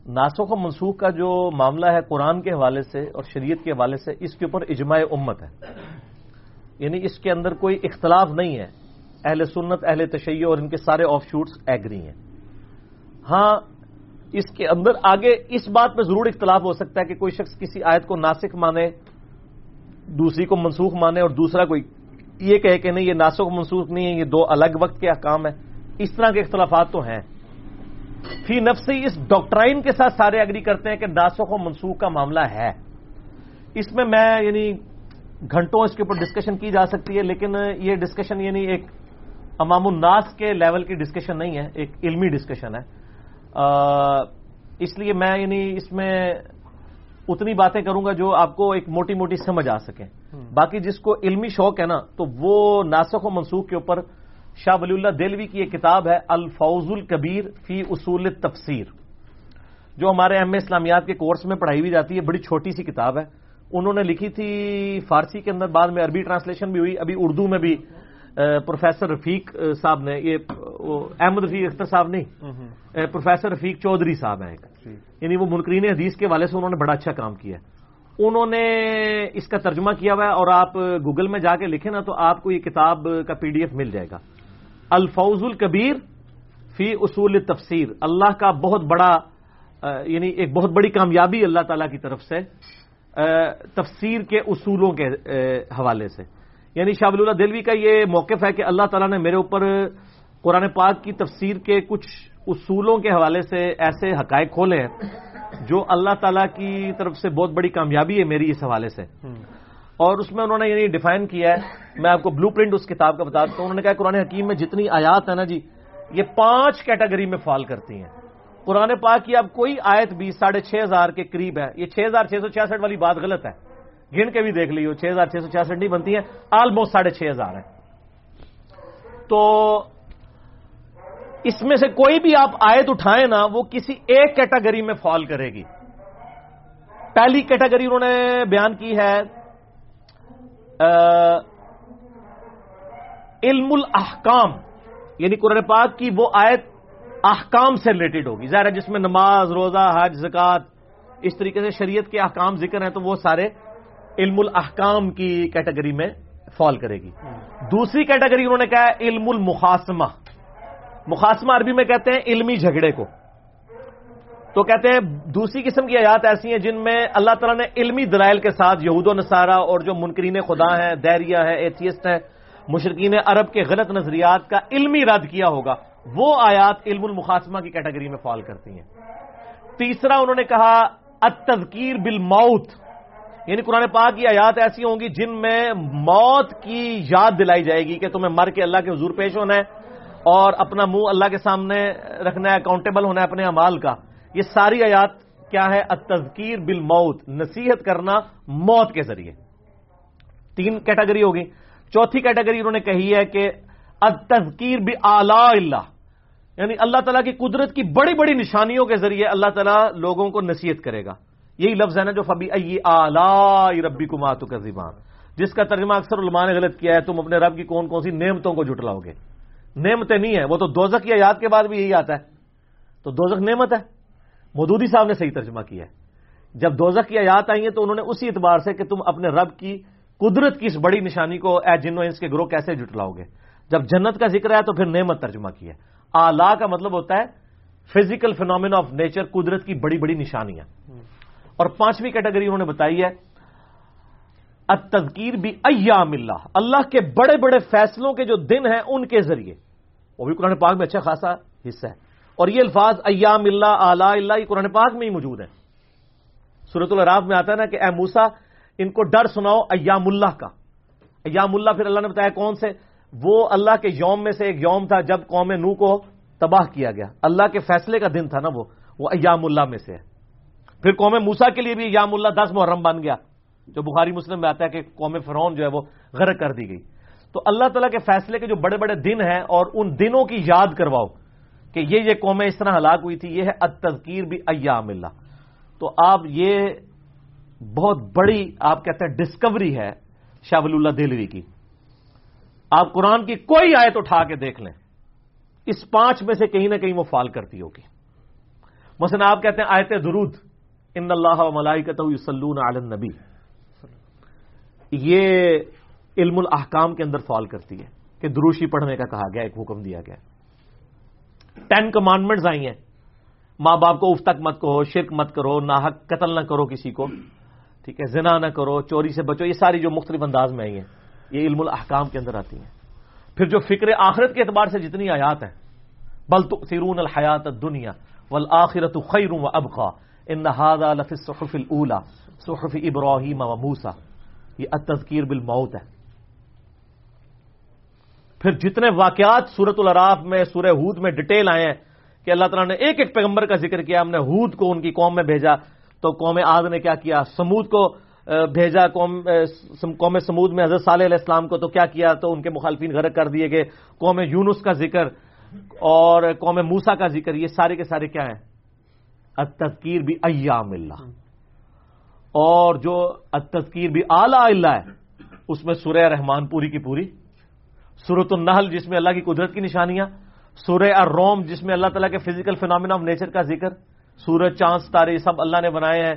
Speaker 1: ناسخ و منسوخ کا جو معاملہ ہے قرآن کے حوالے سے اور شریعت کے حوالے سے، اس کے اوپر اجماع امت ہے۔ یعنی اس کے اندر کوئی اختلاف نہیں ہے۔ اہل سنت، اہل تشیع اور ان کے سارے آف شوٹس ایگری ہیں۔ ہاں اس کے اندر آگے اس بات پہ ضرور اختلاف ہو سکتا ہے کہ کوئی شخص کسی آیت کو ناسک مانے، دوسری کو منسوخ مانے اور دوسرا کوئی یہ کہے کہ نہیں، یہ ناسک منسوخ نہیں ہے، یہ دو الگ وقت کے احکام ہیں۔ اس طرح کے اختلافات تو ہیں۔ فی نفسی اس ڈاکٹرائن کے ساتھ سارے اگری کرتے ہیں کہ ناسخ و منسوخ کا معاملہ ہے۔ اس میں میں یعنی گھنٹوں اس کے اوپر ڈسکشن کی جا سکتی ہے، لیکن یہ ڈسکشن یعنی ایک امام الناس کے لیول کی ڈسکشن نہیں ہے ایک علمی ڈسکشن ہے۔ اس لیے میں یعنی اس میں اتنی باتیں کروں گا جو آپ کو ایک موٹی موٹی سمجھ آ سکیں۔ باقی جس کو علمی شوق ہے نا تو وہ ناسخ و منسوخ کے اوپر شاہ ولی اللہ دلوی کی ایک کتاب ہے الفوز الکبیر فی اصول تفسیر جو ہمارے ایم اسلامیات کے کورس میں پڑھائی بھی جاتی ہے بڑی چھوٹی سی کتاب ہے۔ انہوں نے لکھی تھی فارسی کے اندر بعد میں عربی ٹرانسلیشن بھی ہوئی ابھی اردو میں بھی۔ پروفیسر رفیق صاحب نے یہ احمد رفیق اختر صاحب نہیں پروفیسر رفیق چودھری صاحب ہیں۔ یعنی وہ منکرین حدیث کے والے سے انہوں نے بڑا اچھا کام کیا انہوں نے اس کا ترجمہ کیا ہوا ہے اور آپ گوگل میں جا کے لکھیں نا تو آپ کو یہ کتاب کا پی ڈی ایف مل جائے گا۔ الفوز الکبیر فی اصول تفسیر اللہ کا بہت بڑا یعنی ایک بہت بڑی کامیابی اللہ تعالی کی طرف سے تفسیر کے اصولوں کے حوالے سے۔ یعنی شاہ اللہ دلوی کا یہ موقف ہے کہ اللہ تعالیٰ نے میرے اوپر قرآن پاک کی تفسیر کے کچھ اصولوں کے حوالے سے ایسے حقائق کھولے ہیں جو اللہ تعالیٰ کی طرف سے بہت بڑی کامیابی ہے میری اس حوالے سے۔ اور اس میں انہوں نے یعنی ڈیفائن کیا ہے۔ میں آپ کو بلو پرنٹ اس کتاب کا بتا دوں انہوں نے کہا قرآن حکیم میں جتنی آیات ہیں نا جی یہ پانچ کیٹیگری میں فال کرتی ہیں۔ قرآن پاک کی اب کوئی آیت بھی ساڑھے چھ ہزار کے قریب ہے۔ یہ چھ ہزار چھ سو چھیاسٹھ والی بات غلط ہے۔ گن کے بھی دیکھ لیو چھ ہزار چھ سو چھیاسٹھ نہیں بنتی ہیں آلموسٹ ساڑھے چھ ہزار ہے تو اس میں سے کوئی بھی آپ آیت اٹھائیں نا، وہ کسی ایک کیٹاگری میں فال کرے گی۔ پہلی کیٹاگری انہوں نے بیان کی ہے علم الاحکام۔ یعنی قرآن پاک کی وہ آیت احکام سے ریلیٹڈ ہوگی۔ ظاہر ہے جس میں نماز، روزہ، حج زکات اس طریقے سے شریعت کے احکام ذکر ہیں، تو وہ سارے علم الاحکام کی کیٹیگری میں فال کرے گی۔ دوسری کیٹیگری انہوں نے کہا ہے علم المخاسمہ مخاسمہ عربی میں کہتے ہیں علمی جھگڑے کو۔ تو کہتے ہیں دوسری قسم کی آیات ایسی ہیں جن میں اللہ تعالیٰ نے علمی دلائل کے ساتھ یہود و نصارہ اور جو منکرین خدا ہیں دیریا ہے ایتھیسٹ ہیں مشرقین عرب کے غلط نظریات کا علمی رد کیا ہوگا وہ آیات علم المخاسمہ کی کیٹیگری میں فال کرتی ہیں۔ تیسرا انہوں نے کہا التذکیر بالموت۔ یعنی قرآن پاک کی آیات ایسی ہوں گی جن میں موت کی یاد دلائی جائے گی کہ تمہیں مر کے اللہ کے حضور پیش ہونا ہے اور اپنا منہ اللہ کے سامنے رکھنا ہے اکاؤنٹیبل ہونا ہے اپنے امال کا۔ یہ ساری آیات کیا ہے؟ التذکیر بالموت، نصیحت کرنا موت کے ذریعے۔ تین کیٹیگری ہوگی۔ چوتھی کیٹیگری انہوں نے کہی ہے کہ التذکیر بآلاء اللہ۔ یعنی اللہ تعالیٰ کی قدرت کی بڑی بڑی نشانیوں کے ذریعے اللہ تعالیٰ لوگوں کو نصیحت کرے گا۔ یہی لفظ ہے نا جو فبی ائی آلائی ربی کماتو کا زبان جس کا ترجمہ اکثر علماء نے غلط کیا ہے، تم اپنے رب کی کون کون سی نعمتوں کو جٹلاؤ گے۔ نعمتیں نہیں ہیں، وہ تو دوزک کی آیات کے بعد بھی یہی آتا ہے۔ تو دوزک نعمت ہے۔ مودودی صاحب نے صحیح ترجمہ کیا ہے۔ جب دوزک کی آیات آئی ہیں تو انہوں نے اسی اعتبار سے کہ تم اپنے رب کی قدرت کی اس بڑی نشانی کو، اے جنو انس کے گروہ، کیسے جٹلاؤ گے۔ جب جنت کا ذکر ہے تو پھر نعمت ترجمہ کیا آلہ کا مطلب ہوتا ہے فزیکل فینومین آف نیچر قدرت کی بڑی بڑی نشانیاں۔ اور پانچویں کیٹیگری انہوں نے بتائی ہے، التذکیر بھی ایام اللہ اللہ کے بڑے بڑے فیصلوں کے جو دن ہیں ان کے ذریعے۔ وہ بھی قرآن پاک میں اچھا خاصا حصہ ہے۔ اور یہ الفاظ ایام اللہ اعلی اللہ، یہ قرآن پاک میں ہی موجود ہیں۔ صورت الراف میں آتا ہے نا کہ اے موسا ان کو ڈر سناؤ ایام اللہ کا۔ ایام اللہ پھر اللہ نے بتایا کون سے؟ وہ اللہ کے یوم میں سے ایک یوم تھا جب قوم نو کو تباہ کیا گیا۔ اللہ کے فیصلے کا دن تھا نا وہ وہ ایام اللہ میں سے ہے۔ پھر قوم موسا کے لیے بھی یام اللہ دس محرم بن گیا۔ جو بخاری مسلم میں آتا ہے کہ قوم فرون جو ہے وہ غرق کر دی گئی۔ تو اللہ تعالیٰ کے فیصلے کے جو بڑے بڑے دن ہیں اور ان دنوں کی یاد کرواؤ کہ یہ یہ قومیں اس طرح ہلاک ہوئی تھی، یہ ہے التذکیر بھی ایام اللہ۔ تو آپ یہ بہت بڑی آپ کہتے ہیں ڈسکوری ہے شاہ اللہ دلوی کی۔ آپ قرآن کی کوئی آیت اٹھا کے دیکھ لیں، اس پانچ میں سے کہیں نہ کہیں وہ فال کرتی ہوگی۔ مثلا آپ کہتے ہیں آیت درود۔ ان اللہ ملائکت یسلون علی النبی۔ یہ علم الاحکام کے اندر فال کرتی ہے کہ دروشی پڑھنے کا کہا گیا، ایک حکم دیا گیا۔ ٹین کمانڈمنٹس آئی ہیں۔ ماں باپ کو اف تک مت کہو، شرک مت کرو، ناحق، قتل نہ کرو کسی کو۔ ٹھیک ہے، زنا نہ کرو، چوری سے بچو، یہ ساری جو مختلف انداز میں آئی ہیں، یہ علم الاحکام کے اندر آتی ہیں۔ پھر جو فکر آخرت کے اعتبار سے جتنی آیات ہیں، بل تو سیرون الحیات دنیا والآخرت خیر و ابخا ان هذا لفی الصحف الاولى صحف ابراہیم و موسا یہ التذکیر بالموت ہے۔ پھر جتنے واقعات سورت العراف میں سورہ ہود میں ڈیٹیل آئے ہیں کہ اللہ تعالیٰ نے ایک ایک پیغمبر کا ذکر کیا، ہم نے ہود کو ان کی قوم میں بھیجا، تو قوم آد نے کیا کیا؟ سمود کو بھیجا قوم قوم سمود میں حضرت صالح علیہ السلام کو، تو کیا کیا؟ تو ان کے مخالفین غرق کر دیے گئے۔ قوم یونس کا ذکر اور قوم موسا کا ذکر، یہ سارے کے سارے کیا ہیں؟ تذکیر بھی ایام اللہ۔ اور جو تذکیر بھی اعلی اللہ ہے، اس میں سورہ رحمان پوری کی پوری سورت النحل جس میں اللہ کی قدرت کی نشانیاں، سورہ الروم جس میں اللہ تعالیٰ کے فزیکل فینومینا آف نیچر کا ذکر، سورج، چاند، ستارے، یہ سب اللہ نے بنائے ہیں۔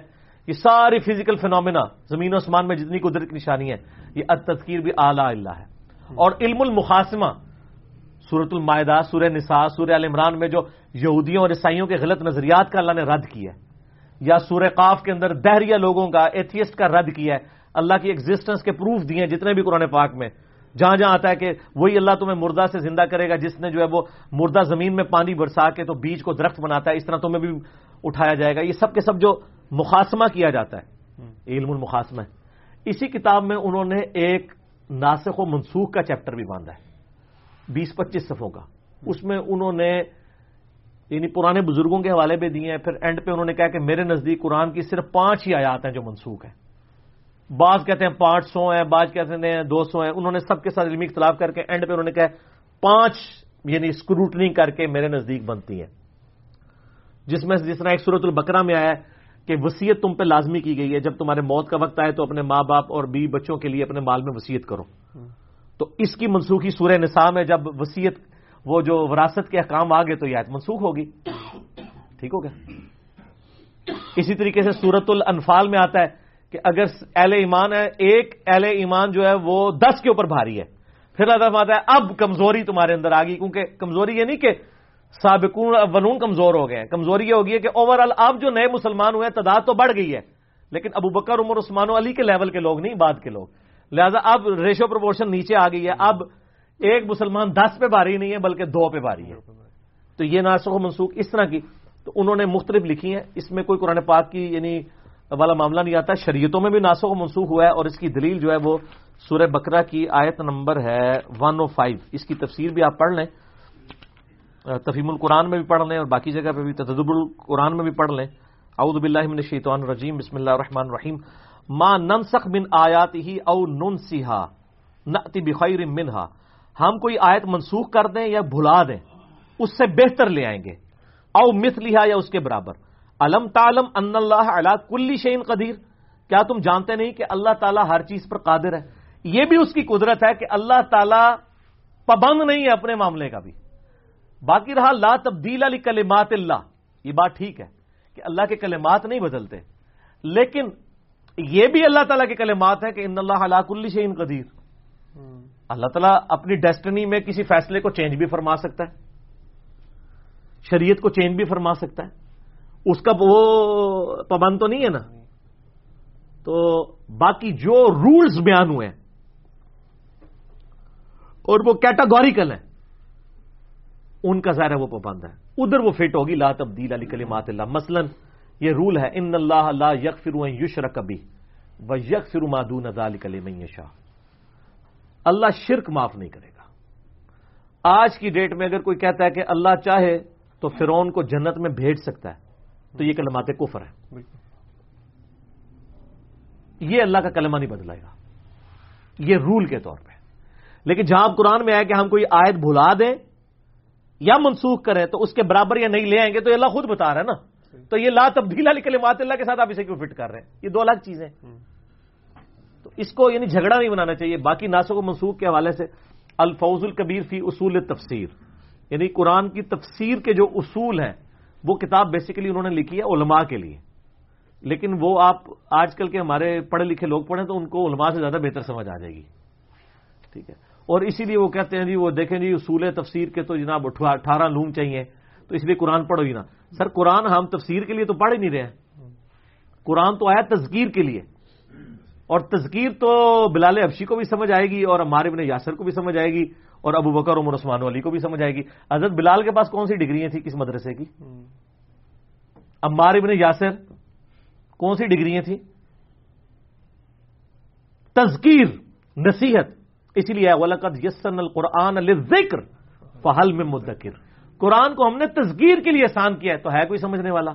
Speaker 1: یہ ساری فزیکل فینومینا زمین و اسمان میں جتنی قدرت کی نشانی ہے، یہ تذکیر بھی اعلیٰ اللہ ہے۔ اور علم المخاسمہ سورت المائدہ سورہ نساء سورہ عمران میں جو یہودیوں اور عیسائیوں کے غلط نظریات کا اللہ نے رد کیا ہے، یا سورہ قاف کے اندر دہریہ لوگوں کا، ایتھیسٹ کا رد کیا ہے، اللہ کی ایگزٹنس کے پروف دیے جتنے بھی قرآن پاک میں۔ جہاں جہاں آتا ہے کہ وہی اللہ تمہیں مردہ سے زندہ کرے گا، جس نے جو ہے وہ مردہ زمین میں پانی برسا کے تو بیج کو درخت بناتا ہے، اس طرح تمہیں بھی اٹھایا جائے گا۔ یہ سب کے سب جو مخاسمہ کیا جاتا ہے، علم المخاسمہ اسی کتاب میں انہوں نے ایک ناسخ و منسوخ کا چیپٹر بھی باندھا ہے۔ بیس پچیس صفوں کا۔ اس میں انہوں نے یعنی پرانے بزرگوں کے حوالے بھی دیے ہیں، پھر اینڈ پہ انہوں نے کہا کہ میرے نزدیک قرآن کی صرف پانچ ہی آیات ہیں جو منسوخ ہیں۔ بعض کہتے ہیں پانچ سو ہیں، بعض کہتے ہیں دو سو ہیں۔ انہوں نے سب کے ساتھ علمی اختلاف کر کے اینڈ پہ انہوں نے کہا پانچ یعنی اسکروٹنی کر کے میرے نزدیک بنتی ہیں۔ جس میں جس طرح ایک صورت البکرا میں آیا ہے کہ وسیعت تم پہ لازمی کی گئی ہے۔ جب تمہارے موت کا وقت آئے تو اپنے ماں باپ اور بیوی بچوں کے لیے اپنے مال میں وسیعت کرو۔ تو اس کی منسوخی سورہ نصاب ہے جب وسیعت، وہ جو وراثت کے احکام آ گئے تو یہ آیت منسوخ ہوگی۔ ٹھیک ہو گیا؟ اسی طریقے سے سورت الانفال میں آتا ہے کہ اگر اہل ایمان ہے، ایک اہل ایمان جو ہے وہ دس کے اوپر بھاری ہے۔ پھر اللہ آتا ہے، اب کمزوری تمہارے اندر آ گئی کیونکہ کمزوری یہ نہیں کہ سابقون ونون کمزور ہو گئے ہیں۔ کمزوری یہ ہوگی ہے کہ اوور آل اب جو نئے مسلمان ہوئے ہیں، تعداد تو بڑھ گئی ہے۔ لیکن ابو بکر، عمر، عثمان و علی کے لیول کے لوگ نہیں، بعد کے لوگ۔ لہذا اب ریشو پروپورشن نیچے آ گئی ہے۔ اب ایک مسلمان دس پہ بھاری نہیں ہے، بلکہ دو پہ بھاری ہے۔ تو یہ ناسخ و منسوخ اس طرح کی، تو انہوں نے مختلف لکھی ہیں۔ اس میں کوئی قرآن پاک کی یعنی والا معاملہ نہیں آتا۔ شریعتوں میں بھی ناسخ و منسوخ ہوا ہے اور اس کی دلیل جو ہے وہ سورہ بکرا کی آیت نمبر ہے ون او فائیو اس کی تفسیر بھی آپ پڑھ لیں۔ تفیم القرآن میں بھی پڑھ لیں اور باقی جگہ پہ بھی تدب القرآن میں بھی پڑھ لیں۔ اعوذ باللہ من الشیطان الرجیم۔ بسم اللہ الرحمن الرحیم۔ ما ننسخ من آیات ہی او نن ننسیہا، نأتی بخیر منہا۔ ہم کوئی آیت منسوخ کر دیں یا بھلا دیں، اس سے بہتر لے آئیں گے۔ او مثلیہا یا اس کے برابر۔ علم تعلم ان اللہ علا کلی شعین قدیر؟ کیا تم جانتے نہیں کہ اللہ تعالیٰ ہر چیز پر قادر ہے؟ یہ بھی اس کی قدرت ہے کہ اللہ تعالیٰ پابند نہیں ہے اپنے معاملے کا بھی۔ باقی رہا لا تبدیل علی کلمات اللہ۔ یہ بات ٹھیک ہے کہ اللہ کے کلمات نہیں بدلتے، لیکن یہ بھی اللہ تعالیٰ کے کلمات ہے کہ ان اللہ علاق کل شعین قدیر۔ اللہ تعالیٰ اپنی ڈیسٹنی میں کسی فیصلے کو چینج بھی فرما سکتا ہے۔ شریعت کو چینج بھی فرما سکتا ہے۔ اس کا وہ پابند تو نہیں ہے نا۔ تو باقی جو رولز بیان ہوئے ہیں اور وہ کیٹاگوریکل ہیں، ان کا ظاہر ہے وہ پابند ہے۔ ادھر وہ فٹ ہوگی، لا تبدیل علی کلمات اللہ۔ مثلا یہ رول ہے، ان اللہ لا یک فرو یشر کبھی و یک فرو مادون علی کلم شاہ اللہ شرک معاف نہیں کرے گا۔ آج کی ڈیٹ میں اگر کوئی کہتا ہے کہ اللہ چاہے تو فرون کو جنت میں بھیج سکتا ہے۔ تو یہ کلمات کفر ہے یہ اللہ کا کلمہ نہیں بدلائے گا۔ یہ رول کے طور پہ۔ لیکن جہاں قرآن میں آئے کہ ہم کوئی آیت بھلا دیں یا منسوخ کریں تو اس کے برابر یا نہیں لے آئیں گے تو اللہ خود بتا رہا ہے نا۔ تو یہ لا تبدیل علی کلمات اللہ کے ساتھ آپ اسے کیوں فٹ کر رہے ہیں؟ یہ دو الگ چیزیں تو اس کو یعنی جھگڑا نہیں بنانا چاہیے۔ باقی ناسوں کو منسوخ کے حوالے سے الفوز الکبیر فی اصول تفسیر یعنی قرآن کی تفسیر کے جو اصول ہیں وہ کتاب بیسیکلی انہوں نے لکھی ہے علماء کے لیے۔ لیکن وہ آپ آج کل کے ہمارے پڑھے لکھے لوگ پڑھیں تو ان کو علماء سے زیادہ بہتر سمجھ آ جائے گی۔ ٹھیک ہے۔ اور اسی لیے وہ کہتے ہیں جی وہ دیکھیں جی اصول تفسیر کے تو جناب اٹھارہ لوم چاہیے۔ تو اس لیے قرآن پڑھو ہی نا۔ سر، قرآن ہم تفسیر کے لیے تو پڑھ ہی نہیں رہے قرآن تو آیا تذکیر کے لیے۔ اور تذکیر تو بلال افشی کو بھی سمجھ آئے گی اور ہمارے ابن یاسر کو بھی سمجھ آئے گی اور ابو بکر عمر عثمان علی کو بھی سمجھ آئے گی۔ حضرت بلال کے پاس کون سی ڈگریاں تھیں کس مدرسے کی؟ عمار ابن یاسر کون سی ڈگریاں تھیں؟ تذکیر، نصیحت، اسی لیے ولقد یسن القرآن ذکر فہل میں مدکر۔ قرآن کو ہم نے تذکیر کے لیے آسان کیا ہے تو ہے کوئی سمجھنے والا؟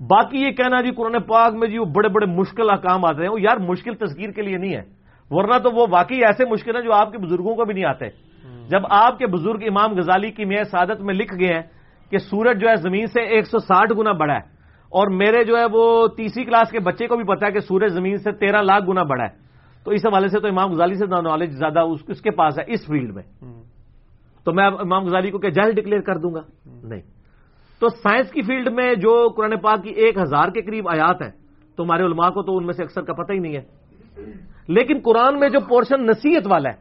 Speaker 1: باقی یہ کہنا جی قرآن پاک میں جی وہ بڑے بڑے مشکل احکام آتے ہیں وہ یار مشکل تذکیر کے لیے نہیں ہے۔ ورنہ تو وہ واقعی ایسے مشکل ہیں جو آپ کے بزرگوں کو بھی نہیں آتے۔ جب آپ کے بزرگ امام غزالی کی میں سعادت میں لکھ گئے ہیں کہ سورج جو ہے زمین سے ایک سو ساٹھ گنا بڑا ہے اور میرے جو ہے وہ تیسری کلاس کے بچے کو بھی پتا ہے کہ سورج زمین سے تیرہ لاکھ گنا بڑا ہے۔ تو اس حوالے سے تو امام غزالی سے نالج زیادہ اس کے پاس ہے اس فیلڈ میں۔ تو میں امام غزالی کو کہ جہل ڈکلیئر کر دوں گا۔ نہیں۔ تو سائنس کی فیلڈ میں جو قرآن پاک کی ایک ہزار کے قریب آیات ہیں، تو ہمارے علماء کو تو ان میں سے اکثر کا پتہ ہی نہیں ہے۔ لیکن قرآن میں جو پورشن نصیحت والا ہے،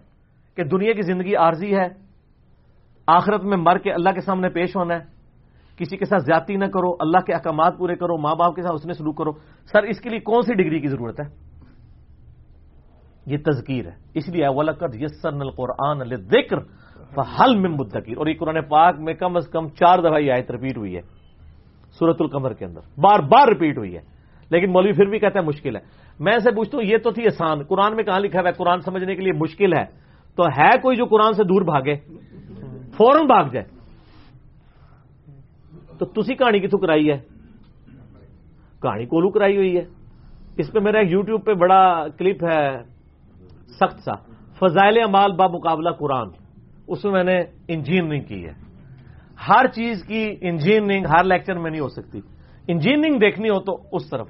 Speaker 1: کہ دنیا کی زندگی عارضی ہے، آخرت میں مر کے اللہ کے سامنے پیش ہونا ہے، کسی کے ساتھ زیادتی نہ کرو، اللہ کے احکامات پورے کرو، ماں باپ کے ساتھ اس نے سلوک کرو، سر اس کے لیے کون سی ڈگری کی ضرورت ہے؟ یہ تذکیر ہے۔ اس لیے ولقت یسن القرآن ذکر حل میں مدکیر اور یہ قرآن پاک میں کم از کم چار دفعہ یہ آیت رپیٹ ہوئی ہے۔ سورت القمر کے اندر۔ بار بار رپیٹ ہوئی ہے۔ لیکن مولوی پھر بھی کہتا ہے مشکل ہے۔ میں سے پوچھتا ہوں، یہ تو تھی آسان۔ قرآن میں کہاں لکھا ہوا ہے؟ قرآن سمجھنے کے لیے مشکل ہے۔ تو ہے کوئی جو قرآن سے دور بھاگے؟ فوراً بھاگ جائے۔ تو تسی کہانی کتوں کرائی ہے؟ کہانی کولو کرائی ہوئی ہے۔ اس پہ میرا یوٹیوب پہ بڑا کلپ ہے سخت سا۔ فضائل امال با مقابلہ قرآن۔ اس میں میں نے انجینئرنگ کی ہے۔ ہر چیز کی انجینئرنگ ہر لیکچر میں نہیں ہو سکتی۔ انجینئرنگ دیکھنی ہو تو اس طرف۔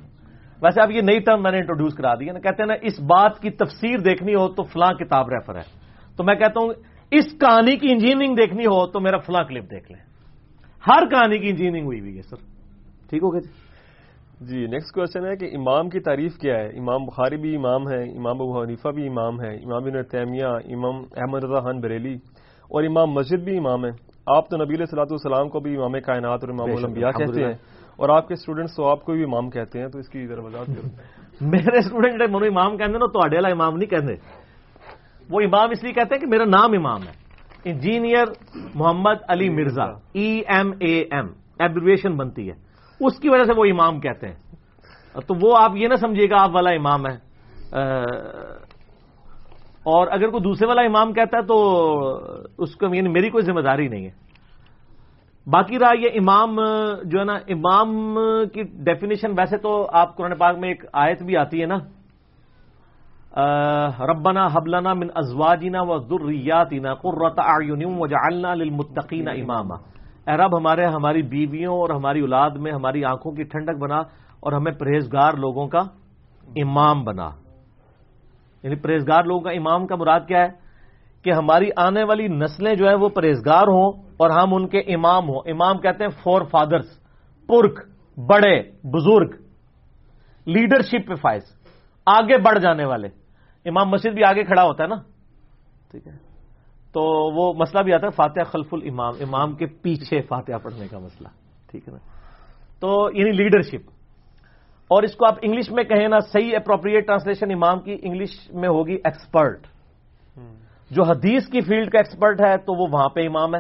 Speaker 1: ویسے اب یہ نئی ٹرم میں نے انٹروڈیوس کرا دی نا کہتے ہیں نا، اس بات کی تفسیر دیکھنی ہو تو فلاں کتاب ریفر ہے۔ تو میں کہتا ہوں، اس کہانی کی انجینئرنگ دیکھنی ہو تو میرا فلاں کلپ دیکھ لیں۔ ہر کہانی کی انجینئرنگ ہوئی ہوئی ہے، سر۔ ٹھیک ہو گیا جی؟
Speaker 2: جی نیکسٹ کوشچن ہے کہ امام کی تعریف کیا ہے؟ امام بخاری بھی امام ہے امام ابو حنیفہ بھی امام ہے امام بن تیمیہ، امام احمد رضا خان بریلی۔ اور امام مسجد بھی امام ہے آپ تو نبی صلاح السلام کو بھی امام کائنات اور امام الانبیاء کہتے ہیں۔ اور آپ کے اسٹوڈنٹس تو آپ کو بھی امام کہتے ہیں تو اس کی ذرا وضاحت
Speaker 1: میرے اسٹوڈنٹ منو امام کہتے نا تو والا امام نہیں کہتے وہ امام اس لیے کہتے ہیں کہ میرا نام امام ہے۔ Engineer Muhammad Ali Mirza E M A M abbreviation بنتی ہے۔ اس کی وجہ سے وہ امام کہتے ہیں۔ تو وہ آپ یہ نہ سمجھیے گا آپ والا امام ہے۔ اور اگر کوئی دوسرے والا امام کہتا ہے تو اس کو یعنی میری کوئی ذمہ داری نہیں ہے۔ باقی رہا یہ امام، جو ہے نا، امام کی ڈیفینیشن ویسے تو آپ قرآن پاک میں ایک آیت بھی آتی ہے نا۔ ربنا حبلنا من ازواجنا و ذریاتنا قرۃ اعین وجعلنا للمتقین اماما۔ اے رب، ہمارے ہماری بیویوں اور ہماری اولاد میں، ہماری آنکھوں کی ٹھنڈک بنا اور ہمیں پرہیزگار لوگوں کا امام بنا۔ یعنی پرہیزگار لوگوں کا امام کا مراد کیا ہے؟ کہ ہماری آنے والی نسلیں جو ہیں وہ پرہیزگار ہوں اور ہم ان کے امام ہوں۔ امام کہتے ہیں فور فادرس پرکھ بڑے، بزرگ، لیڈرشپ پہ فائز، آگے بڑھ جانے والے۔ امام مسجد بھی آگے کھڑا ہوتا ہے نا؟ ٹھیک ہے۔ تو وہ مسئلہ بھی آتا ہے، فاتحہ خلف الامام، امام کے پیچھے فاتحہ پڑھنے کا مسئلہ۔ ٹھیک ہے نا؟ تو یعنی لیڈرشپ۔ اور اس کو آپ انگلش میں کہیں نا صحیح اپروپریٹ ٹرانسلیشن امام کی انگلش میں ہوگی ایکسپرٹ جو حدیث کی فیلڈ کا ایکسپرٹ ہے تو وہ وہاں پہ امام ہے.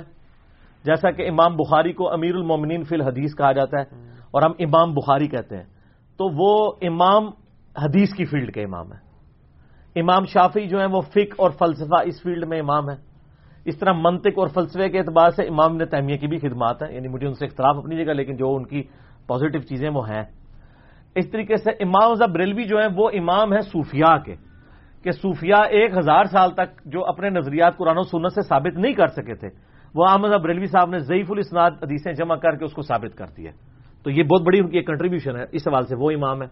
Speaker 1: جیسا کہ امام بخاری کو امیر المومنین فی الحدیث کہا جاتا ہے اور ہم امام بخاری کہتے ہیں. تو وہ امام حدیث کی فیلڈ کے امام ہے امام شافی جو ہیں وہ فک اور فلسفہ اس فیلڈ میں امام ہے اس طرح منطق اور فلسفے کے اعتبار سے امام نے تیمیہ کی بھی خدمات ہیں. یعنی مجھے ان سے اختلاف اپنی جگہ، لیکن جو ان کی پازیٹو چیزیں وہ ہیں. اس طریقے سے امام زب ریلوی جو ہیں، وہ امام ہیں صوفیاء کے، کہ صوفیاء ایک ہزار سال تک جو اپنے نظریات قرآن و سنت سے ثابت نہیں کر سکے تھے، وہ احمد اب ریلوی صاحب نے ضعیف الاسناد حدیثیں جمع کر کے اس کو ثابت کر دیا تو یہ بہت بڑی ان کی ایک کنٹریبیوشن ہے، اس حوالے سے وہ امام ہے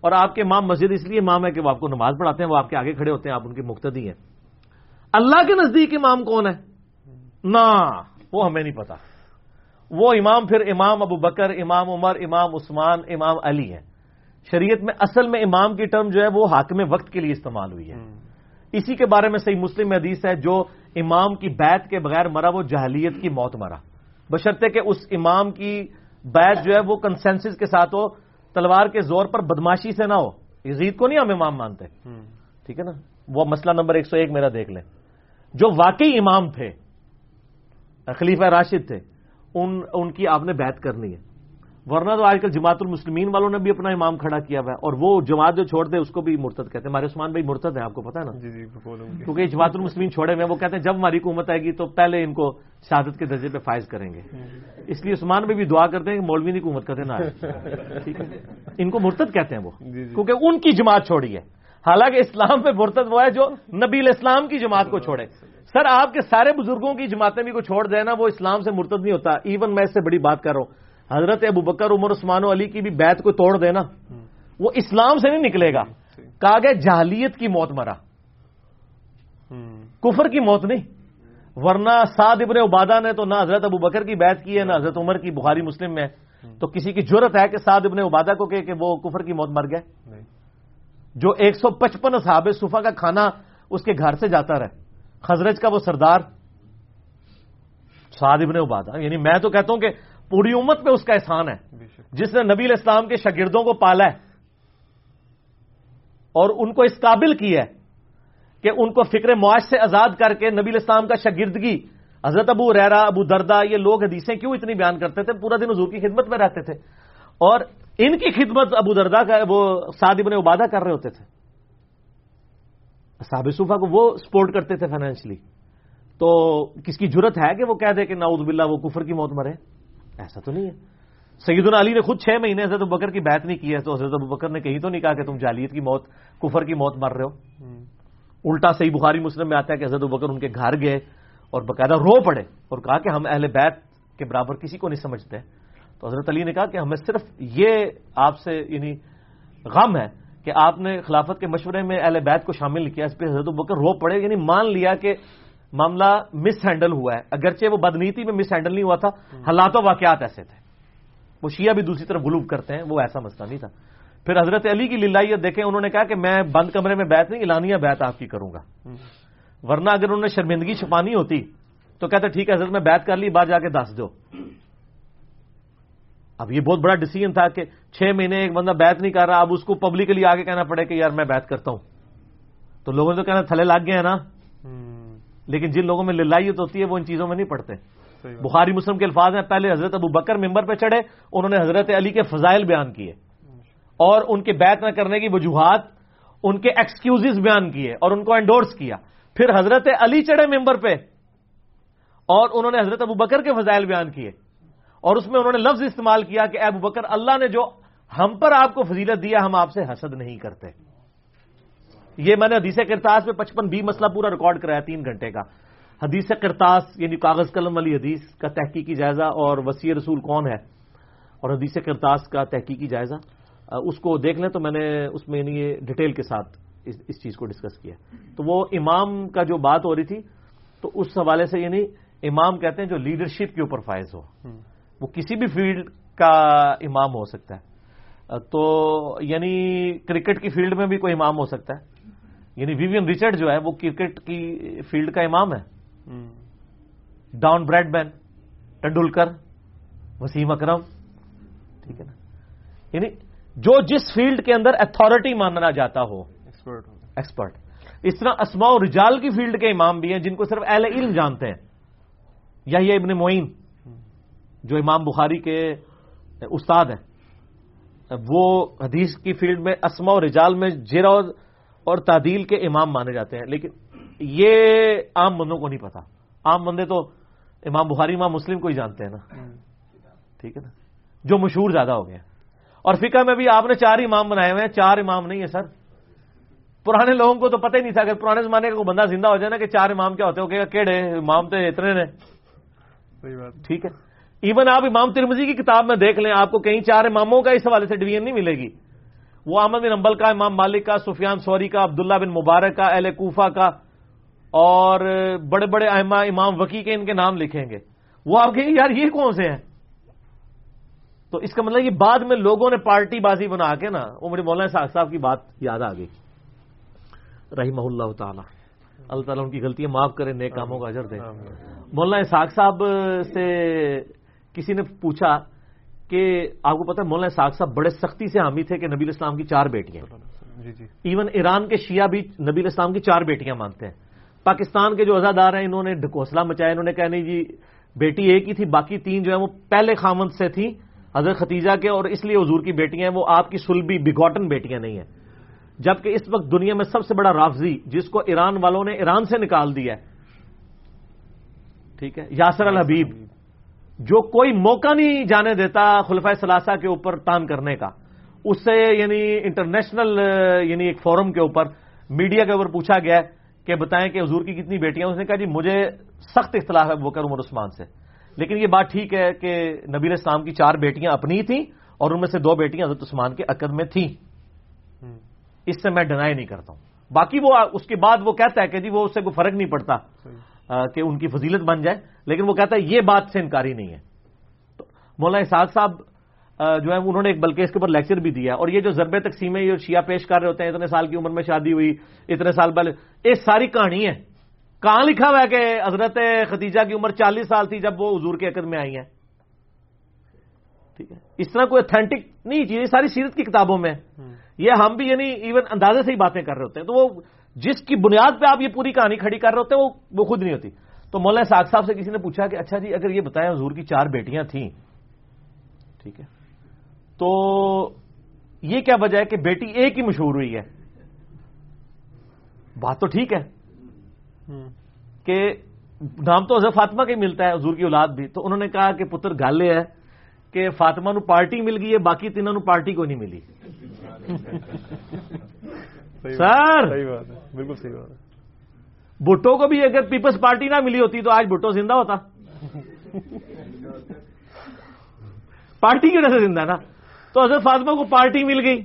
Speaker 1: اور آپ کے امام مسجد اس لیے امام ہے کہ وہ آپ کو نماز پڑھاتے ہیں، وہ آپ کے آگے کھڑے ہوتے ہیں، آپ ان کے مقتدی ہیں۔ اللہ کے نزدیک امام کون ہے؟ نہ، وہ ہمیں نہیں پتا۔ وہ امام پھر امام ابو بکر امام عمر امام عثمان امام علی ہیں۔ شریعت میں اصل میں امام کی ٹرم جو ہے وہ حاکم وقت کے لیے استعمال ہوئی ہے۔ اسی کے بارے میں صحیح مسلم حدیث ہے جو امام کی بیت کے بغیر مرا وہ جہلیت کی موت مرا۔ بشرطے کہ اس امام کی بیت جو ہے وہ کنسنسس کے ساتھ ہو تلوار کے زور پر بدماشی سے نہ ہو۔ یزید کو نہیں ہم امام مانتے۔ ٹھیک ہے نا؟ وہ مسئلہ نمبر ایک سو ایک میرا دیکھ لیں۔ جو واقعی امام تھے خلیفہ راشد تھے ان ان کی آپ نے بیت کرنی ہے۔ ورنہ تو آج کل جماعت المسلمین والوں نے بھی اپنا امام کھڑا کیا ہوا ہے اور وہ جماعت جو چھوڑ دے اس کو بھی مرتد کہتے ہیں۔ ہمارے عثمان بھائی مرتد ہے آپ کو پتا ہے نا؟ جی جی کیونکہ جماعت المسلمین چھوڑے ہوئے وہ کہتے ہیں جب ہماری حکومت آئے گی تو پہلے ان کو شہادت کے درجے پہ فائز کریں گے۔ اس لیے عثمان بھائی بھی دعا کرتے ہیں کہ مولوی کی حکومت کرتے نا ٹھیک ہے۔ ان کو مرتد کہتے ہیں وہ۔ جی، جی۔ کیونکہ ان کی جماعت چھوڑی ہے۔ حالانکہ اسلام پہ مرتد وہ ہے جو نبی اسلام کی جماعت کو چھوڑے۔ سر آپ کے سارے بزرگوں کی جماعتیں بھی کو چھوڑ دیں نا وہ اسلام سے مرتد نہیں ہوتا۔ ایون میں اس سے بڑی بات کر رہا ہوں۔ حضرت ابو بکر عمر عثمان و علی کی بھی بیت کو توڑ دینا۔ وہ اسلام سے نہیں نکلے گا۔ کہا گیا جہلیت کی موت مرا۔ کفر کی موت نہیں۔ ورنہ سعد ابن عبادہ نے تو نہ حضرت ابو بکر کی بیعت کی ہے نہ حضرت عمر کی بخاری مسلم میں۔ تو کسی کی جرت ہے کہ سعد ابن عبادہ کو کہ وہ کفر کی موت مر گئے؟ جو ایک سو پچپن صحاب صفا کا کھانا اس کے گھر سے جاتا رہے۔ خزرج کا وہ سردار سعد ابن عبادہ یعنی میں تو کہتا ہوں کہ پوری امت پہ اس کا احسان ہے۔ جس نے نبی الاسلام کے شاگردوں کو پالا ہے اور ان کو اس قابل کی ہے کہ ان کو فکر معاش سے آزاد کر کے نبی الاسلام کا شاگردگی حضرت ابو ریرا ابو دردا یہ لوگ حدیثیں کیوں اتنی بیان کرتے تھے؟ پورا دن حضور کی خدمت میں رہتے تھے۔ اور ان کی خدمت ابو دردا کا وہ سعد ابن عبادہ کر رہے ہوتے تھے۔ صحاب صوفہ کو وہ سپورٹ کرتے تھے فائنینشلی تو کس کی جرت ہے کہ وہ کہہ دے کہ ناؤد باللہ وہ کفر کی موت مرے؟ ایسا تو نہیں ہے. سید علی نے خود چھ مہینے حضرت بکر کی بات نہیں کی ہے تو حضرت بکر نے کہیں تو نہیں کہا کہ تم جالیت کی موت کفر کی موت مر رہے ہو؟ الٹا صحیح بخاری مسلم میں آتا ہے کہ حضرت بکر ان کے گھر گئے اور باقاعدہ رو پڑے اور کہا کہ ہم اہل بیت کے برابر کسی کو نہیں سمجھتے۔ تو حضرت علی نے کہا کہ ہمیں صرف یہ آپ سے یعنی غم ہے کہ آپ نے خلافت کے مشورے میں اہل بیت کو شامل نہیں کیا اس پہ حضرت بکر رو پڑے یعنی مان لیا کہ معاملہ مس ہینڈل ہوا ہے۔ اگرچہ وہ بدنیتی میں مس ہینڈل نہیں ہوا تھا حالات و واقعات ایسے تھے۔ وہ شیعہ بھی دوسری طرف غلوب کرتے ہیں وہ ایسا مسئلہ نہیں تھا۔ پھر حضرت علی کی للائیت دیکھیں انہوں نے کہا کہ میں بند کمرے میں بیت نہیں اعلانیہ بیت آپ کی کروں گا۔ ورنہ اگر انہوں نے شرمندگی چھپانی ہوتی تو کہتے ٹھیک ہے حضرت میں بیت کر لی بات جا کے دس دو۔ اب یہ بہت بڑا ڈسیزن تھا کہ چھ مہینے ایک بندہ بیت نہیں کر رہا اب اس کو پبلکلی آگے کہنا پڑے کہ یار میں بیت کرتا ہوں۔ تو لوگوں نے تو کہنا تھلے لگ گئے ہیں نا۔ لیکن جن لوگوں میں للائیت ہوتی ہے وہ ان چیزوں میں نہیں پڑتے بخاری مسلم کے الفاظ ہیں پہلے حضرت ابو بکر ممبر پہ چڑھے انہوں نے حضرت علی کے فضائل بیان کیے۔ اور ان کے بیت نہ کرنے کی وجوہات ان کے ایکسکیوز بیان کیے اور ان کو انڈورس کیا۔ پھر حضرت علی چڑھے ممبر پہ اور انہوں نے حضرت ابو بکر کے فضائل بیان کیے۔ اور اس میں انہوں نے لفظ استعمال کیا کہ ابو بکر، اللہ نے جو ہم پر آپ کو فضیلت دیا ہم آپ سے حسد نہیں کرتے۔ یہ میں نے حدیث کرتاس میں پچپن بی مسئلہ پورا ریکارڈ کرایا تین گھنٹے کا۔ حدیث کرتاس یعنی کاغذ قلم والی حدیث کا تحقیقی جائزہ اور وسیع رسول کون ہے؟ اور حدیث کرتاس کا تحقیقی جائزہ۔ اس کو دیکھ لیں تو میں نے اس میں یعنی یہ ڈیٹیل کے ساتھ اس چیز کو ڈسکس کیا۔ تو وہ امام کا جو بات ہو رہی تھی، تو اس حوالے سے یعنی امام کہتے ہیں جو لیڈرشپ کے اوپر فائز ہو۔ وہ کسی بھی فیلڈ کا امام ہو سکتا ہے۔ تو یعنی کرکٹ کی فیلڈ میں بھی کوئی امام ہو سکتا ہے۔ یعنی ویوین ریچرڈ جو ہے وہ کرکٹ کی فیلڈ کا امام ہے۔ Don Bradman Tendulkar Wasim Akram. ٹھیک ہے نا۔ یعنی جو جس فیلڈ کے اندر اتارٹی ماننا جاتا ہو۔ ایکسپرٹ اس طرح اسماء و رجال کی فیلڈ کے امام بھی ہیں جن کو صرف اہل علم جانتے ہیں۔ یا یہ ابن معین۔ جو امام بخاری کے استاد ہیں وہ حدیث کی فیلڈ میں اسما و رجال میں جیروز اور تعدیل کے امام مانے جاتے ہیں۔ لیکن یہ عام بندوں کو نہیں پتا۔ عام بندے تو امام بخاری امام مسلم کو ہی جانتے ہیں نا۔ ٹھیک ہے نا؟ جو مشہور زیادہ ہو گیا اور فقہ میں بھی آپ نے چار امام بنائے ہوئے ہیں۔ چار امام نہیں ہے سر۔ پرانے لوگوں کو تو پتہ ہی نہیں تھا۔ کہ پرانے زمانے کا کوئی بندہ زندہ ہو جائے نا کہ چار امام کیا ہوتے ہو کیڑے امام تو اتنے نے ٹھیک ہے۔ ایون آپ امام ترمزی کی کتاب میں دیکھ لیں آپ کو کہیں چار اماموں کا اس حوالے سے ڈویژن نہیں ملے گی۔ وہ احمد بن امبل کا امام مالک کا سفیان سوری کا عبداللہ بن مبارک کا اہل کوفہ کا اور بڑے بڑے امام وکی کے ان کے نام لکھیں گے۔ وہ آپ کہیں یار یہ کون سے ہیں؟ تو اس کا مطلب یہ بعد میں لوگوں نے پارٹی بازی بنا کے نا وہ میرے مولانا صاحب صاحب کی بات یاد آ گئی۔ رحمہ اللہ تعالی۔ اللہ تعالیٰ ان کی غلطیاں معاف کرے نئے کاموں کا اجر دے۔ مولانا اسحاق صاحب سے کسی نے پوچھا کہ آپ کو پتا مولانا اسحاق صاحب بڑے سختی سے حامی تھے کہ نبی اسلام کی چار بیٹیاں جی جی۔ ایون ایران کے شیعہ بھی نبی اسلام کی چار بیٹیاں مانتے ہیں۔ پاکستان کے جو ازادار ہیں انہوں نے ڈھکوسلا مچایا انہوں نے کہا نہیں جی بیٹی ایک ہی تھی باقی تین جو ہے وہ پہلے خامند سے تھی حضرت ختیجہ کے اور اس لیے حضور کی بیٹیاں ہیں۔ وہ آپ کی سلبی بگوٹن بیٹیاں نہیں ہیں۔ جبکہ اس وقت دنیا میں سب سے بڑا رافضی جس کو ایران والوں نے ایران سے نکال دیا ہے ٹھیک ہے یاسر الحبیب۔ جو کوئی موقع نہیں جانے دیتا خلفۂ ثلاثہ کے اوپر تان کرنے کا۔ اس سے یعنی انٹرنیشنل یعنی ایک فورم کے اوپر میڈیا کے اوپر پوچھا گیا کہ بتائیں کہ حضور کی کتنی بیٹیاں اس نے کہا جی مجھے سخت اختلاف ہے بکر عمر عثمان سے۔ لیکن یہ بات ٹھیک ہے کہ نبی اسلام کی چار بیٹیاں اپنی تھیں اور ان میں سے دو بیٹیاں حضرت عثمان کے عقد میں تھیں۔ اس سے میں ڈنائی نہیں کرتا ہوں۔ باقی وہ اس کے بعد وہ کہتا ہے کہ جی وہ اس سے کوئی فرق نہیں پڑتا۔ کہ ان کی فضیلت بن جائے لیکن وہ کہتا ہے یہ بات سے انکاری نہیں ہے۔ تو مولانا اسحاق صاحب جو ہے انہوں نے ایک بلکہ اس کے اوپر لیکچر بھی دیا اور یہ جو ضرب تقسیم ہے یہ شیعہ پیش کر رہے ہوتے ہیں اتنے سال کی عمر میں شادی ہوئی اتنے سال پہلے یہ ساری کہانی ہے۔ کہاں لکھا ہوا ہے کہ حضرت ختیجہ کی عمر چالیس سال تھی جب وہ حضور کے عقد میں آئی ہیں؟ ٹھیک ہے۔ اس طرح کوئی اتھینٹک نہیں چیز ساری سیرت کی کتابوں میں۔ یہ ہم بھی یعنی ایون اندازے سے ہی باتیں کر رہے ہوتے ہیں۔ تو وہ جس کی بنیاد پہ آپ یہ پوری کہانی کھڑی کر رہے ہوتے ہیں وہ خود نہیں ہوتی۔ تو مولانا ساگ صاحب سے کسی نے پوچھا کہ اچھا جی اگر یہ بتائیں حضور کی چار بیٹیاں تھیں ٹھیک ہے۔ تو یہ کیا وجہ ہے کہ بیٹی ایک ہی مشہور ہوئی ہے؟ بات تو ٹھیک ہے۔ کہ نام تو حضرت فاطمہ کا ہی ملتا ہے حضور کی اولاد بھی۔ تو انہوں نے کہا کہ پتر گالے ہے کہ فاطمہ نو پارٹی مل گئی ہے باقی تینوں نو پارٹی کو نہیں ملی۔ سر!
Speaker 2: بالکل صحیح بات ہے۔
Speaker 1: بھٹو کو بھی اگر پیپلز پارٹی نہ ملی ہوتی تو آج بھٹو زندہ ہوتا۔ پارٹی کی وجہ سے زندہ نا؟ تو حضرت فاطمہ کو پارٹی مل گئی۔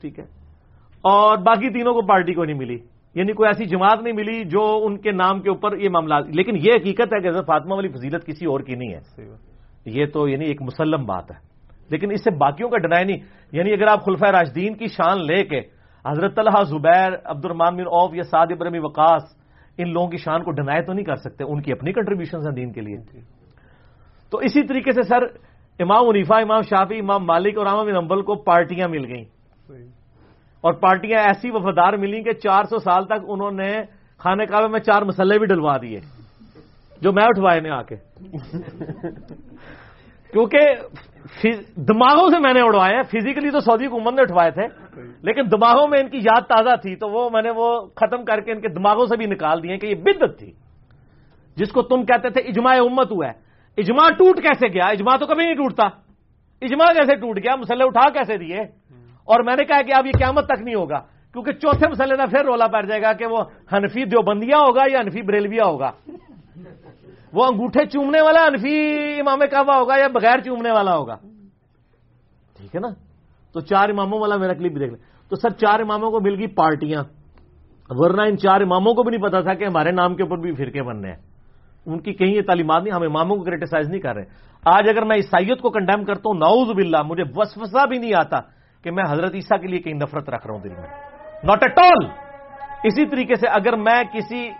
Speaker 1: ٹھیک ہے۔ اور باقی تینوں کو پارٹی کو نہیں ملی۔ یعنی کوئی ایسی جماعت نہیں ملی جو ان کے نام کے اوپر یہ معاملات لیکن یہ حقیقت ہے کہ حضرت فاطمہ والی فضیلت کسی اور کی نہیں ہے۔ یہ تو یعنی ایک مسلم بات ہے۔ لیکن اس سے باقیوں کا ڈنائی نہیں۔ یعنی اگر آپ خلفۂ راجدین کی شان لے کے حضرت طلحہ زبیر عبد الرحمان بن اوف یا سعد ابرمی وقاص ان لوگوں کی شان کو ڈنائی تو نہیں کر سکتے ان کی اپنی کنٹریبیوشن ہیں دین کے لیے۔ تو اسی طریقے سے سر امام عنیفا امام شافی امام مالک اور امام امبل کو پارٹیاں مل گئیں۔ اور پارٹیاں ایسی وفادار ملی کہ چار سو سال تک انہوں نے خانے کعبے میں چار مسلے بھی ڈلوا دیے جو میں اٹھوائے نے آ کے۔ کیونکہ دماغوں سے میں نے اڑوائے ہیں۔ فزیکلی تو سعودی حکومت نے اٹھوائے تھے، لیکن دماغوں میں ان کی یاد تازہ تھی، تو وہ میں نے وہ ختم کر کے ان کے دماغوں سے بھی نکال دیے کہ یہ بدت تھی۔ جس کو تم کہتے تھے اجماع امت ہوا ہے۔ اجماع ٹوٹ کیسے گیا؟ اجماع تو کبھی نہیں ٹوٹتا۔ اجماع کیسے ٹوٹ گیا؟ مسئلے اٹھا کیسے دیے؟ اور میں نے کہا کہ اب یہ قیامت تک نہیں ہوگا، کیونکہ چوتھے مسئلے میں پھر رولا پڑ جائے گا کہ وہ ہنفی دیوبندیا ہوگا یا ہنفی بریلویا ہوگا۔ وہ انگوٹھے چومنے والا انفی امام کعبہ ہوگا یا بغیر چومنے والا ہوگا؟ ٹھیک ہے نا؟ تو چار اماموں والا میرا کلپ بھی دیکھ لیں۔ تو سر چار اماموں کو مل گئی پارٹیاں۔ ورنہ ان چار اماموں کو بھی نہیں پتا تھا کہ ہمارے نام کے اوپر بھی فرقے بننے ہیں۔ ان کی کہیں یہ تعلیمات نہیں، ہم اماموں کو کریٹیسائز نہیں کر رہے۔ آج اگر میں عیسائیت کو کنڈیم کرتا ہوں ناؤز باللہ، مجھے وسوسہ بھی نہیں آتا کہ میں حضرت عیسیٰ کے لیے کہیں نفرت رکھ رہا ہوں دل میں۔ ناٹ ایٹ آل اسی طریقے سے اگر میں کسی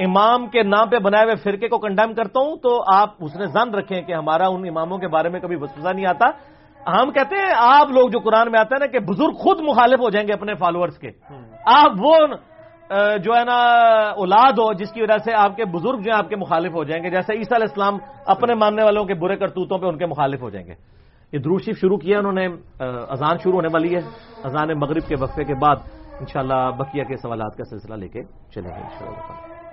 Speaker 1: امام کے نام پہ بنائے ہوئے فرقے کو کنڈیم کرتا ہوں تو آپ اس نے زن رکھیں کہ ہمارا ان اماموں کے بارے میں کبھی وسوسہ نہیں آتا۔ ہم کہتے ہیں آپ لوگ جو قرآن میں آتے ہیں نا کہ بزرگ خود مخالف ہو جائیں گے اپنے فالوورز کے۔ آپ وہ جو ہے نا اولاد ہو جس کی وجہ سے آپ کے بزرگ جو ہیں آپ کے مخالف ہو جائیں گے۔ جیسے عیسیٰ علیہ السلام اپنے ماننے والوں کے برے کرتوتوں پہ ان کے مخالف ہو جائیں گے۔ یہ دروشیف شروع کیا انہوں نے اذان شروع ہونے والی ہے۔ اذان مغرب کے وقفے کے بعد انشاءاللہ بقیہ کے سوالات کا سلسلہ لے کے چلیں گے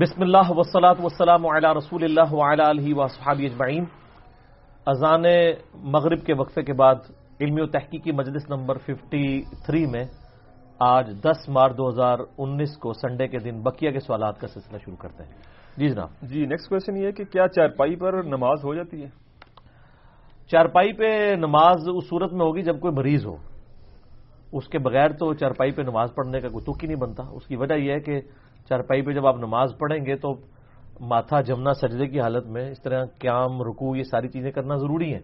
Speaker 1: بسم اللہ وسلاۃ وسلام علی رسول اللہ علیہ وصحابی اجمعین۔ اذان مغرب کے وقفے کے بعد علمی و تحقیقی مجلس نمبر ففٹی تھری میں آج دس مارچ دو ہزار انیس کو سنڈے کے دن بکیا کے سوالات کا سلسلہ شروع کرتے ہیں۔ جی جناب۔
Speaker 2: جی نیکسٹ کوشچن یہ کہ کیا چارپائی پر نماز ہو جاتی ہے؟
Speaker 1: چارپائی پہ نماز اس صورت میں ہوگی جب کوئی مریض ہو۔ اس کے بغیر تو چارپائی پہ نماز پڑھنے کا کوئی تک ہی نہیں بنتا۔ اس کی وجہ یہ ہے کہ چارپائی پہ جب آپ نماز پڑھیں گے تو ماتھا جمنا سجدے کی حالت میں اس طرح قیام رکو یہ ساری چیزیں کرنا ضروری ہیں۔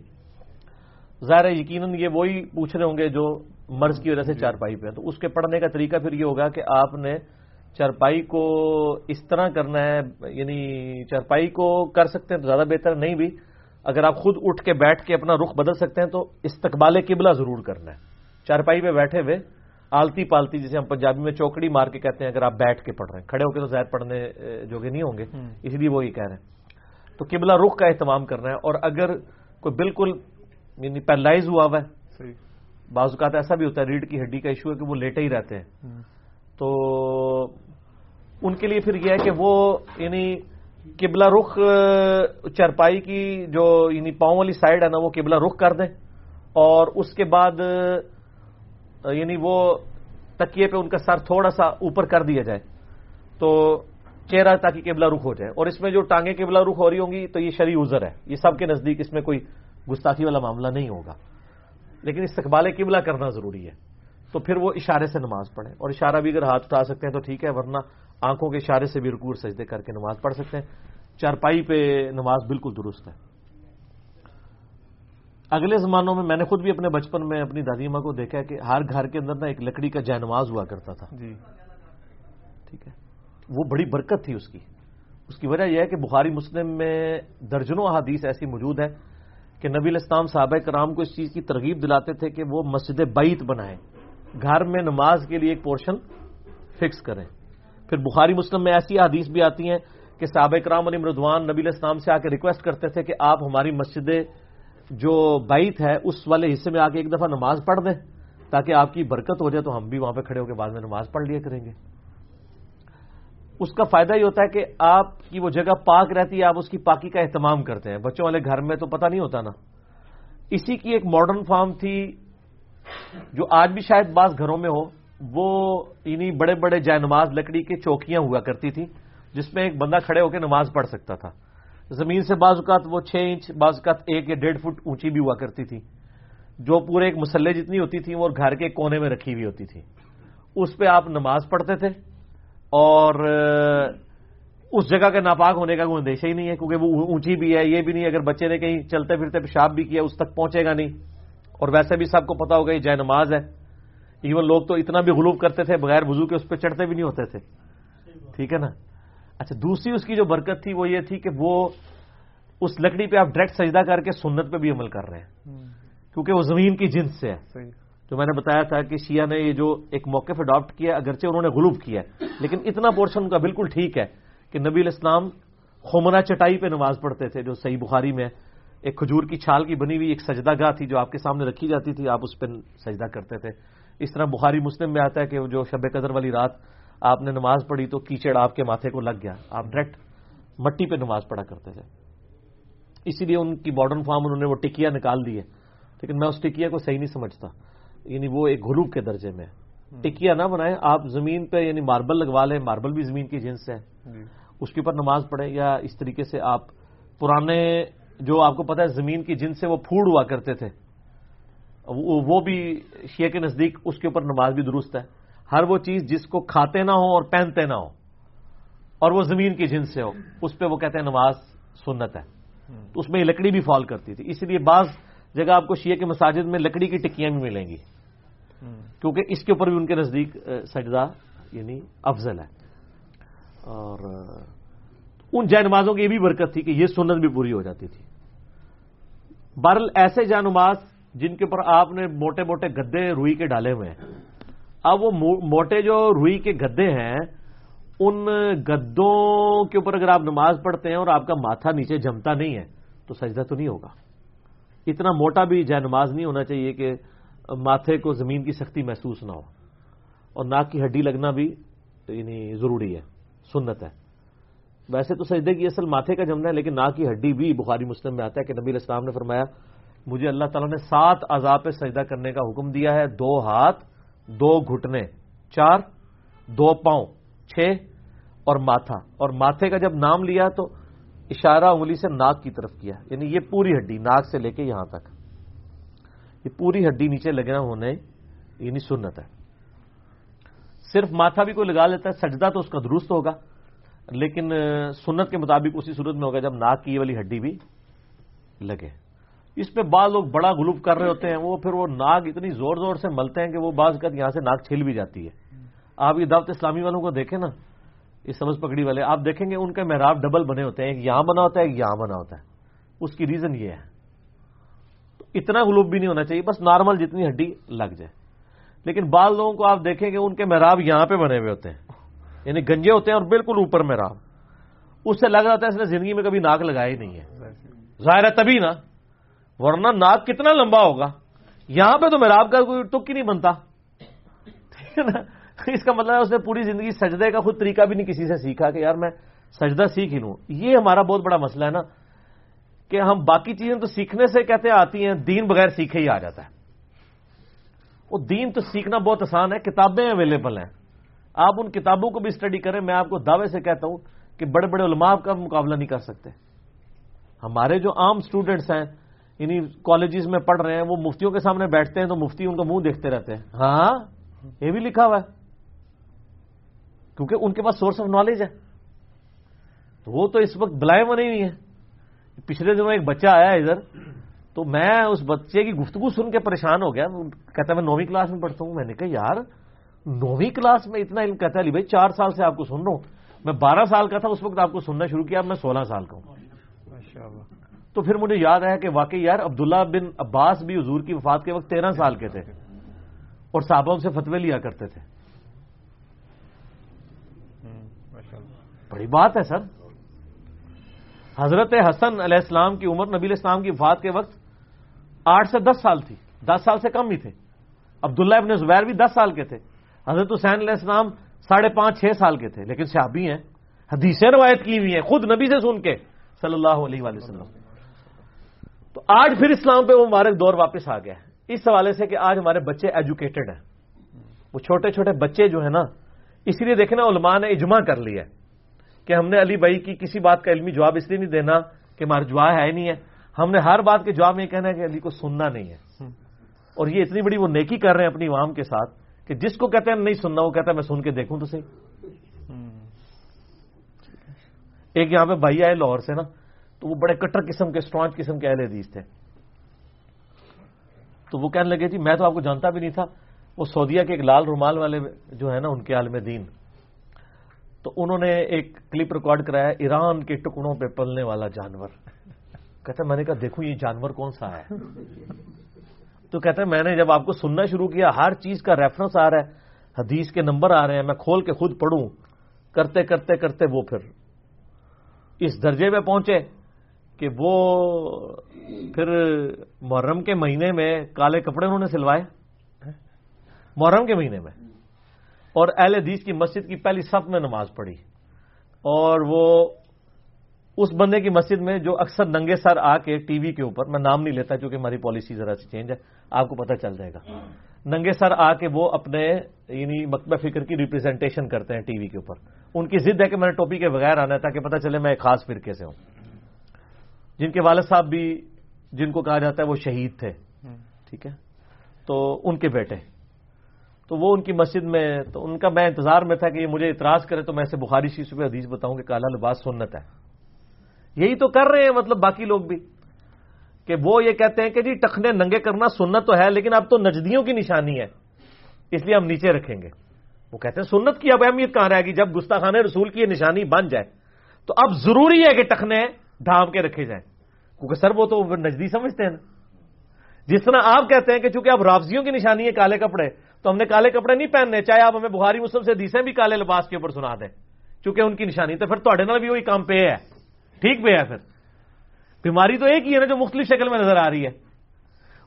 Speaker 1: ظاہر یقیناً یہ وہی پوچھ رہے ہوں گے جو مرض کی وجہ سے چارپائی پہ تو اس کے پڑھنے کا طریقہ پھر یہ ہوگا کہ آپ نے چارپائی کو اس طرح کرنا ہے یعنی چارپائی کو کر سکتے ہیں تو زیادہ بہتر نہیں بھی۔ اگر آپ خود اٹھ کے بیٹھ کے اپنا رخ بدل سکتے ہیں تو استقبال قبلہ ضرور کرنا ہے۔ چارپائی پہ بیٹھے ہوئے آلتی پالتی جسے ہم پنجابی میں چوکڑی مار کے کہتے ہیں اگر آپ بیٹھ کے پڑھ رہے ہیں۔ کھڑے ہو کے تو زائد پڑھنے جو کہ نہیں ہوں گے۔ اس لیے وہ یہ کہہ رہے ہیں۔ تو قبلہ رخ کا اہتمام کرنا ہے اور اگر کوئی بالکل یعنی پیرالائز ہوا ہوا ہے بعض اوقات ایسا بھی ہوتا ہے ریڑھ کی ہڈی کا ایشو ہے کہ وہ لیٹے ہی رہتے ہیں۔ تو ان کے لیے پھر یہ ہے کہ وہ یعنی قبلہ رخ چرپائی کی جو یعنی پاؤں والی سائڈ ہے نا وہ قبلہ رخ کر دیں۔ اور اس کے بعد یعنی وہ تکیے پہ ان کا سر تھوڑا سا اوپر کر دیا جائے تو چہرہ تاکہ قبلہ رخ ہو جائے اور اس میں جو ٹانگیں قبلہ رخ ہو رہی ہوں گی تو یہ شرعی عذر ہے۔ یہ سب کے نزدیک اس میں کوئی گستاخی والا معاملہ نہیں ہوگا۔ لیکن استقبال قبلہ کرنا ضروری ہے۔ تو پھر وہ اشارے سے نماز پڑھیں۔ اور اشارہ بھی اگر ہاتھ اٹھا سکتے ہیں تو ٹھیک ہے، ورنہ آنکھوں کے اشارے سے بھی رکور سجدے کر کے نماز پڑھ سکتے ہیں۔ چارپائی پہ نماز بالکل درست ہے۔ اگلے زمانوں میں میں نے خود بھی اپنے بچپن میں اپنی دادی ماں کو دیکھا کہ ہر گھر کے اندر نا ایک لکڑی کا جائے نماز ہوا کرتا تھا۔ جی۔ ٹھیک ہے۔ وہ بڑی برکت تھی اس کی۔ اس کی وجہ یہ ہے کہ بخاری مسلم میں درجنوں احادیث ایسی موجود ہے کہ نبی الاسلام صحابہ کرام کو اس چیز کی ترغیب دلاتے تھے کہ وہ مسجد بعیت بنائیں۔ گھر میں نماز کے لیے ایک پورشن فکس کریں۔ پھر بخاری مسلم میں ایسی حدیث بھی آتی ہیں کہ صحابہ کرام علی مردوان نبی الاسلام سے آ کے ریکویسٹ کرتے تھے کہ آپ ہماری مسجد جو بعیت ہے، اس والے حصے میں آ کے ایک دفعہ نماز پڑھ دیں تاکہ آپ کی برکت ہو جائے تو ہم بھی وہاں پہ کھڑے ہو کے بعد میں نماز پڑھ لیا کریں گے۔ اس کا فائدہ یہ ہوتا ہے کہ آپ کی وہ جگہ پاک رہتی ہے، آپ اس کی پاکی کا اہتمام کرتے ہیں۔ بچوں والے گھر میں تو پتہ نہیں ہوتا نا۔ اسی کی ایک ماڈرن فارم تھی، جو آج بھی شاید بعض گھروں میں ہو، وہ انہیں بڑے بڑے جائے نماز لکڑی کی چوکیاں ہوا کرتی تھی جس میں ایک بندہ کھڑے ہو کے نماز پڑھ سکتا تھا۔ زمین سے بعض اوقات وہ چھ انچ، بعض اوقات ایک یا ڈیڑھ فٹ اونچی بھی ہوا کرتی تھی۔ جو پورے ایک مسلح جتنی ہوتی تھی، وہ گھر کے کونے میں رکھی ہوئی ہوتی تھی۔ اس پہ آپ نماز پڑھتے تھے اور اس جگہ کے ناپاک ہونے کا کوئی اندیشہ ہی نہیں ہے، کیونکہ وہ اونچی بھی ہے، یہ بھی نہیں اگر بچے نے کہیں چلتے پھرتے پیشاب بھی کیا، اس تک پہنچے گا نہیں۔ اور ویسے بھی سب کو پتا ہوگا یہ جائے نماز ہے۔ ایون لوگ تو اتنا بھی غلوب کرتے تھے، بغیر وضو کے اس پہ چڑھتے بھی نہیں ہوتے تھے۔ ٹھیک ہے نا؟ اچھا دوسری اس کی جو برکت تھی وہ یہ تھی کہ وہ اس لکڑی پہ آپ ڈائریکٹ سجدہ کر کے سنت پہ بھی عمل کر رہے ہیں۔ کیونکہ وہ زمین کی جنس سے ہے۔ جو میں نے بتایا تھا کہ شیعہ نے یہ جو ایک موقف اڈاپٹ کیا اگرچہ انہوں نے غلوب کیا لیکن اتنا پورشن ان کا بالکل ٹھیک ہے کہ نبی الاسلام خمنا چٹائی پہ نماز پڑھتے تھے جو صحیح بخاری میں ایک کھجور کی چھال کی بنی ہوئی ایک سجدہ گاہ تھی جو آپ کے سامنے رکھی جاتی تھی آپ اس پہ سجدہ کرتے تھے۔ اس طرح بخاری مسلم میں آتا ہے کہ جو شب قدر والی رات آپ نے نماز پڑھی تو کیچڑ آپ کے ماتھے کو لگ گیا۔ آپ ڈائریکٹ مٹی پہ نماز پڑھا کرتے تھے۔ اسی لیے ان کی ماڈرن فارم انہوں نے وہ ٹکیا نکال دی ہے۔ لیکن میں اس ٹکیا کو صحیح نہیں سمجھتا۔ یعنی وہ ایک غروب کے درجے میں ٹکیا نہ بنائیں آپ زمین پہ یعنی ماربل لگوا لیں۔ ماربل بھی زمین کی جنس ہے۔ جی۔ اس کے اوپر نماز پڑھیں یا اس طریقے سے آپ پرانے جو آپ کو پتا ہے زمین کی جن سے وہ پھوڑ ہوا کرتے تھے۔ وہ بھی شیعہ کے نزدیک اس کے اوپر نماز بھی درست ہے۔ ہر وہ چیز جس کو کھاتے نہ ہو اور پہنتے نہ ہو اور وہ زمین کی جن سے ہو، اس پہ وہ کہتے ہیں نماز سنت ہے۔ تو اس میں یہ لکڑی بھی فال کرتی تھی۔ اس لیے بعض جگہ آپ کو شیعہ کے مساجد میں لکڑی کی ٹکیاں بھی ملیں گی۔ کیونکہ اس کے اوپر بھی ان کے نزدیک سجدہ یعنی افضل ہے۔ اور ان جائے نمازوں کی یہ بھی برکت تھی کہ یہ سنت بھی پوری ہو جاتی تھی۔ برل ایسے جائے نماز جن کے اوپر آپ نے موٹے موٹے گدے روئی کے ڈالے ہوئے ہیں اب وہ موٹے جو روئی کے گدے ہیں، ان گدوں کے اوپر اگر آپ نماز پڑھتے ہیں اور آپ کا ماتھا نیچے جمتا نہیں ہے، تو سجدہ تو نہیں ہوگا۔ اتنا موٹا بھی جائے نماز نہیں ہونا چاہیے کہ ماتھے کو زمین کی سختی محسوس نہ ہو۔ اور ناک کی ہڈی لگنا بھی یعنی ضروری ہے، سنت ہے۔ ویسے تو سجدے کی اصل ماتھے کا جمنا ہے، لیکن ناک کی ہڈی بھی بخاری مسلم میں آتا ہے کہ نبی الاسلام نے فرمایا، مجھے اللہ تعالیٰ نے سات عذاب پہ سجدہ کرنے کا حکم دیا ہے، دو ہاتھ دو گھٹنے، چار، دو پاؤں، چھ، اور ماتھا۔ اور ماتھے کا جب نام لیا تو اشارہ انگلی سے ناک کی طرف کیا یعنی یہ پوری ہڈی ناک سے لے کے یہاں تک۔ یہ پوری ہڈی نیچے لگنا ہونے یعنی سنت ہے۔ صرف ماتھا بھی کوئی لگا لیتا ہے، سجدہ تو اس کا درست ہوگا، لیکن سنت کے مطابق اسی صورت میں ہوگا جب ناک کی والی ہڈی بھی لگے۔ اس پہ بعض لوگ بڑا گلوب کر رہے ہوتے ہیں وہ پھر وہ ناک اتنی زور زور سے ملتے ہیں کہ وہ بعض کا یہاں سے ناک چھل بھی جاتی ہے۔ آپ یہ دعوت اسلامی والوں کو دیکھیں نا اس سمجھ پکڑی والے آپ دیکھیں گے ان کے محراب ڈبل بنے ہوتے ہیں ایک یہاں بنا ہوتا ہے ایک یہاں بنا ہوتا ہے۔ اس کی ریزن یہ ہے۔ تو اتنا گلوب بھی نہیں ہونا چاہیے بس نارمل جتنی ہڈی لگ جائے۔ لیکن بعض لوگوں کو آپ دیکھیں گے ان کے محراب یہاں پہ بنے ہوئے ہوتے ہیں۔ یعنی گنجے ہوتے ہیں اور بالکل اوپر محراب۔ اس سے لگ رہا تھا اس نے زندگی میں کبھی ناک لگایا ہی نہیں ہے۔ ظاہر ہے تبھی نا۔ ورنہ ناک کتنا لمبا ہوگا؟ یہاں پہ تو محراب کا کوئی ٹک ہی نہیں بنتا۔ ٹھیک ہے نا؟ اس کا مطلب ہے اس نے پوری زندگی سجدے کا خود طریقہ بھی نہیں کسی سے سیکھا کہ یار میں سجدہ سیکھ ہی لوں۔ یہ ہمارا بہت بڑا مسئلہ ہے نا کہ ہم باقی چیزیں تو سیکھنے سے کہتے آتی ہیں، دین بغیر سیکھے ہی آ جاتا ہے۔ وہ دین تو سیکھنا بہت آسان ہے، کتابیں اویلیبل ہیں۔ آپ ان کتابوں کو بھی اسٹڈی کریں، میں آپ کو دعوے سے کہتا ہوں کہ بڑے بڑے علماء کا مقابلہ نہیں کر سکتے۔ ہمارے جو عام اسٹوڈنٹس ہیں انہیں کالجز میں پڑھ رہے ہیں وہ مفتیوں کے سامنے بیٹھتے ہیں تو مفتی ان کا منہ دیکھتے رہتے ہیں۔ ہاں؟ یہ بھی لکھا ہوا ہے۔ کیونکہ ان کے پاس سورس آف نالج ہے۔ تو وہ تو اس وقت بلائے بنے نہیں ہے پچھلے دنوں ایک بچہ آیا ادھر تو میں اس بچے کی گفتگو سن کے پریشان ہو گیا۔ کہتا ہے میں نویں کلاس میں پڑھتا ہوں۔ میں نے کہا یار نویں کلاس میں اتنا علم کہتا ہے۔ بھائی چار سال سے آپ کو سن رہا ہوں۔ میں بارہ سال کا تھا اس وقت آپ کو سننا شروع کیا میں سولہ سال کا ہوں۔ تو پھر مجھے یاد آیا کہ واقعی یار عبداللہ بن عباس بھی حضور کی وفات کے وقت تیرہ سال کے تھے اور صحابہ سے فتوے لیا کرتے تھے۔ بڑی بات ہے سر۔ حضرت حسن علیہ السلام کی عمر نبی السلام کی وفات کے وقت آٹھ سے دس سال تھی۔ دس سال سے کم ہی تھے۔ عبداللہ ابن زبیر بھی دس سال کے تھے۔ حضرت حسین علیہ السلام ساڑھے پانچ، چھ سال کے تھے۔ لیکن صحابی ہیں۔ حدیثیں روایت کی ہوئی ہیں۔ خود نبی سے سن کے صلی اللہ علیہ وآلہ وسلم۔ تو آج پھر اسلام پہ وہ مبارک دور واپس آ گیا اس حوالے سے کہ آج ہمارے بچے ایجوکیٹڈ ہیں۔ وہ چھوٹے چھوٹے بچے جو ہیں نا اس لیے دیکھنا علماء نے اجماع کر لیا کہ ہم نے علی بھائی کی کسی بات کا علمی جواب اس لیے نہیں دینا کہ ہمارا جواب ہے نہیں ہے۔ ہم نے ہر بات کے جواب میں کہنا ہے کہ علی کو سننا نہیں ہے۔ اور یہ اتنی بڑی وہ نیکی کر رہے ہیں اپنی عوام کے ساتھ کہ جس کو کہتے ہیں نہیں سننا وہ کہتا ہے میں سن کے دیکھوں تو صحیح۔ ایک یہاں پہ بھائی آئے لاہور سے نا تو وہ بڑے کٹر قسم کے اسٹرانچ قسم کے اہل حدیث تھے۔ تو وہ کہنے لگے جی میں تو آپ کو جانتا بھی نہیں تھا، وہ سعودیہ کے ایک لال رومال والے جو ہے نا، ان کے عالم دین۔ تو انہوں نے ایک کلپ ریکارڈ کرایا، ایران کے ٹکڑوں پہ پلنے والا جانور۔ کہتا میں نے کہا، دیکھو، یہ جانور کون سا ہے؟ تو کہتے میں نے جب آپ کو سننا شروع کیا، ہر چیز کا ریفرنس آ رہا ہے، حدیث کے نمبر آ رہے ہیں، میں کھول کے خود پڑھوں۔ کرتے کرتے کرتے وہ پھر اس درجے میں پہنچے۔ کہ وہ پھر محرم کے مہینے میں کالے کپڑے انہوں نے سلوائے؟ محرم کے مہینے میں۔ اور اہل حدیث کی مسجد کی پہلی صف میں نماز پڑھی۔ اور وہ اس بندے کی مسجد میں جو اکثر ننگے سر آ کے ٹی وی کے اوپر، میں نام نہیں لیتا کیونکہ ہماری پالیسی ذرا سی چینج ہے، آپ کو پتہ چل جائے گا۔ ننگے سر آ کے وہ اپنے یعنی مکبہ فکر کی ریپرزینٹیشن کرتے ہیں ٹی وی کے اوپر۔ ان کی ضد ہے کہ میں نے ٹوپی کے بغیر آنا ہے تاکہ پتہ چلے میں ایک خاص فرقے سے ہوں۔ جن کے والد صاحب بھی جن کو کہا جاتا ہے وہ شہید تھے۔ ٹھیک ہے؟ تو ان کے بیٹے۔ تو وہ ان کی مسجد میں تو ان کا میں انتظار میں تھا کہ یہ مجھے اعتراض کرے تو میں اسے بخاری شیش پہ حدیث بتاؤں کہ کالا لباس سنت ہے۔ یہی تو کر رہے ہیں مطلب باقی لوگ بھی۔ کہ وہ یہ کہتے ہیں کہ جی ٹخنے ننگے کرنا سنت تو ہے لیکن اب تو نجدیوں کی نشانی ہے۔ اس لیے ہم نیچے رکھیں گے۔ وہ کہتے ہیں سنت کی اب اہمیت کہاں رہے گی جب گستاخان رسول کی یہ نشانی بن جائے۔ تو اب ضروری ہے کہ ٹخنے ڈھانپ کے رکھے جائیں۔ کیونکہ سر وہ تو نجدی سمجھتے ہیں۔ جس طرح آپ کہتے ہیں کہ چونکہ اب رافضیوں کی نشانی ہے کالے کپڑے، تو ہم نے کالے کپڑے نہیں پہننے، چاہے آپ ہمیں بخاری مسلم سے دیسیں بھی کالے لباس کے اوپر سنا دیں۔ چونکہ ان کی نشانی، تو پھر تھوڑے بھی وہی کام پہ ہے۔ ٹھیک پہ ہے پھر۔ بیماری تو ایک ہی ہے نا جو مختلف شکل میں نظر آ رہی ہے۔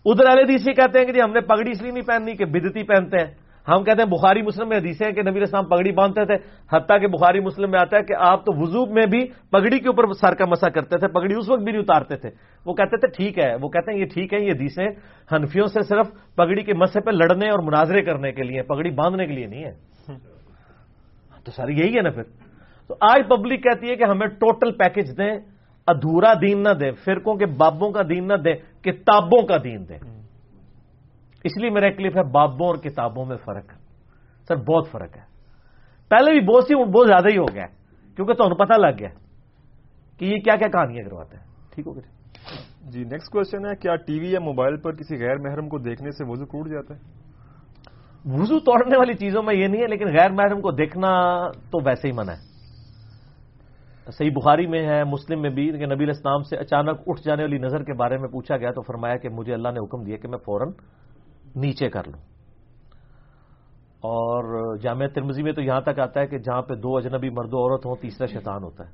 Speaker 1: ادھر والے دیسی کہتے ہیں کہ جی ہم نے پگڑی اس لیے نہیں پہننی، کہ بدتی پہنتے ہیں۔ ہم کہتے ہیں بخاری مسلم میں حدیثیں ہیں کہ نبی اسلام پگڑی باندھتے تھے، حتیٰ کہ بخاری مسلم میں آتا ہے کہ آپ تو وضو میں بھی پگڑی کے اوپر سر کا مسا کرتے تھے، پگڑی اس وقت بھی نہیں اتارتے تھے۔ وہ کہتے تھے، ٹھیک ہے، وہ کہتے ہیں یہ ٹھیک ہے، یہ حدیثیں ہنفیوں سے صرف پگڑی کے مسے پہ لڑنے اور مناظرے کرنے کے لیے، پگڑی باندھنے کے لیے نہیں ہے۔ ہاں، تو سر یہی ہے نا پھر۔ تو آج پبلک کہتی ہے کہ ہمیں ٹوٹل پیکج دیں، ادھورا دین نہ دیں، فرقوں کے بابوں کا دین نہ دیں، کتابوں کا دین دیں۔ اس لیے میرا کلپ ہے بابوں اور کتابوں میں فرق۔ سر بہت فرق ہے۔ پہلے بھی بہت سی بہت زیادہ ہی ہو گیا کیونکہ تو پتہ لگ گیا کہ یہ کیا کیا کہانیاں کرواتے ہیں۔ ٹھیک ہو گیا
Speaker 2: جی؟ نیکسٹ کوشچن ہے کیا ٹی وی یا موبائل پر کسی غیر محرم کو دیکھنے سے وضو ٹوٹ جاتا ہے؟
Speaker 1: وضو توڑنے والی چیزوں میں یہ نہیں ہے لیکن غیر محرم کو دیکھنا تو ویسے ہی منع ہے۔ صحیح بخاری میں ہے مسلم میں بھی کہ نبی اسلام سے اچانک اٹھ جانے والی نظر کے بارے میں پوچھا گیا تو فرمایا کہ مجھے اللہ نے حکم دیا کہ میں فوراً نیچے کر لوں اور جامعہ ترمزی میں تو یہاں تک آتا ہے کہ جہاں پہ دو اجنبی مرد و عورت ہوں تیسرا شیطان ہوتا ہے۔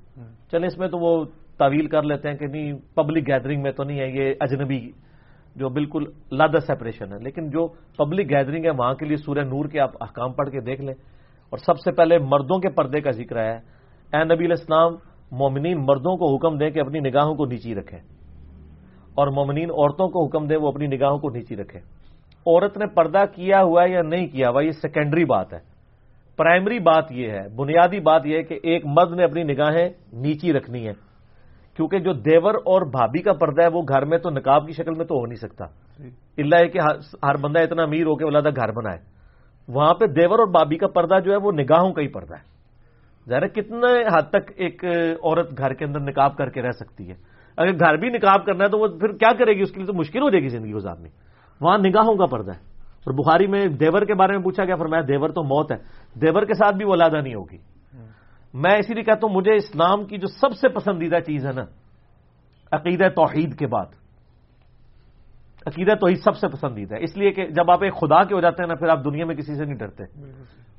Speaker 1: چلے اس میں تو وہ تعویل کر لیتے ہیں کہ نہیں پبلک گیدرنگ میں تو نہیں ہے یہ اجنبی جو بالکل لادہ سیپریشن ہے۔ لیکن جو پبلک گیدرنگ ہے وہاں کے لیے سورہ نور کے آپ احکام پڑھ کے دیکھ لیں۔ اور سب سے پہلے مردوں کے پردے کا ذکر ہے اے نبی الاسلام مومنین مردوں کو حکم دیں کہ اپنی نگاہوں کو نیچی رکھیں۔ اور مومنین عورتوں کو حکم دیں وہ اپنی نگاہوں کو نیچی رکھیں۔ عورت نے پردہ کیا ہوا ہے یا نہیں کیا ہوا یہ سیکنڈری بات ہے۔ پرائمری بات یہ ہے بنیادی بات یہ ہے کہ ایک مرد نے اپنی نگاہیں نیچی رکھنی ہے کیونکہ جو دیور اور بھابھی کا پردہ ہے وہ گھر میں تو نکاب کی شکل میں تو ہو نہیں سکتا۔ جی۔ اللہ ہے کہ ہر بندہ اتنا امیر ہو کے ولادہ گھر بنائے۔ وہاں پہ دیور اور بابی کا پردہ جو ہے وہ نگاہوں کا ہی پردہ ہے۔ ظاہر کتنے حد تک ایک عورت گھر کے اندر نکاب کر کے رہ سکتی ہے۔ اگر گھر بھی نکاب کرنا ہے تو وہ پھر کیا کرے گی؟ اس کے لیے تو مشکل ہو جائے گی زندگی گزارنی۔ وہاں نگاہوں کا پردہ ہے۔ اور بخاری میں دیور کے بارے میں پوچھا گیا، فرمایا دیور تو موت ہے، دیور کے ساتھ بھی وہ ولادہ نہیں ہوگی۔ میں اسی لیے کہتا ہوں، مجھے اسلام کی جو سب سے پسندیدہ چیز ہے نا، عقیدہ توحید کے بعد۔ عقیدہ توحید سب سے پسندیدہ ہے۔ اس لیے کہ جب آپ ایک خدا کے ہو جاتے ہیں نا، پھر آپ دنیا میں کسی سے نہیں ڈرتے۔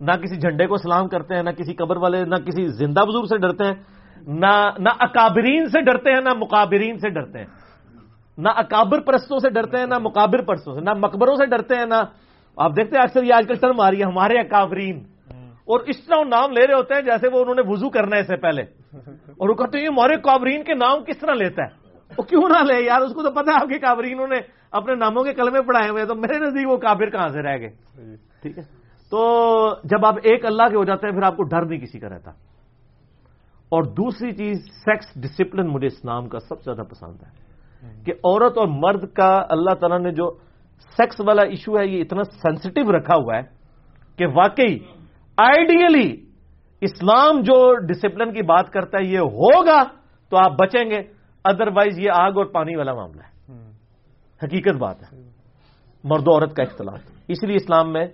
Speaker 1: نہ کسی جھنڈے کو سلام کرتے ہیں، نہ کسی قبر والے، نہ کسی زندہ بزرگ سے ڈرتے ہیں، نہ نہ اکابرین سے ڈرتے ہیں، نہ مقابرین سے ڈرتے ہیں۔ نہ اکابر پرستوں سے ڈرتے ہیں نہ مقابر پرستوں سے نہ مقبروں سے ڈرتے ہیں نہ آپ دیکھتے ہیں اکثر یہ آج کل ٹرم آ رہی ہے ہمارے اکابرین۔ اور اس طرح وہ نام لے رہے ہوتے ہیں جیسے وہ انہوں نے وضو کرنا ہے اس سے پہلے۔ اور وہ کہتے ہیں ہمارے کابرین کے نام کس طرح لیتا ہے؟ وہ کیوں نہ لے یار اس کو تو پتا ہے آپ کے کابرینوں نے اپنے ناموں کے کلمے پڑھائے ہوئے تو میرے نزدیک وہ کابر کہاں سے رہ گئے؟ ٹھیک ہے۔ تو جب آپ ایک اللہ کے ہو جاتے ہیں پھر آپ کو ڈر نہیں کسی کا رہتا۔ اور دوسری چیز سیکس ڈسپلن مجھے اسلام کا سب سے زیادہ پسند ہے۔ کہ عورت اور مرد کا اللہ تعالیٰ نے جو سیکس والا ایشو ہے، یہ اتنا سینسٹو رکھا ہوا ہے کہ واقعی آئیڈیلی اسلام جو ڈسپلن کی بات کرتا ہے، یہ ہوگا تو آپ بچیں گے۔ ادروائز یہ آگ اور پانی والا معاملہ ہے۔ حقیقت بات ہے۔ مرد و عورت کا اختلاف۔ اس لیے اسلام میں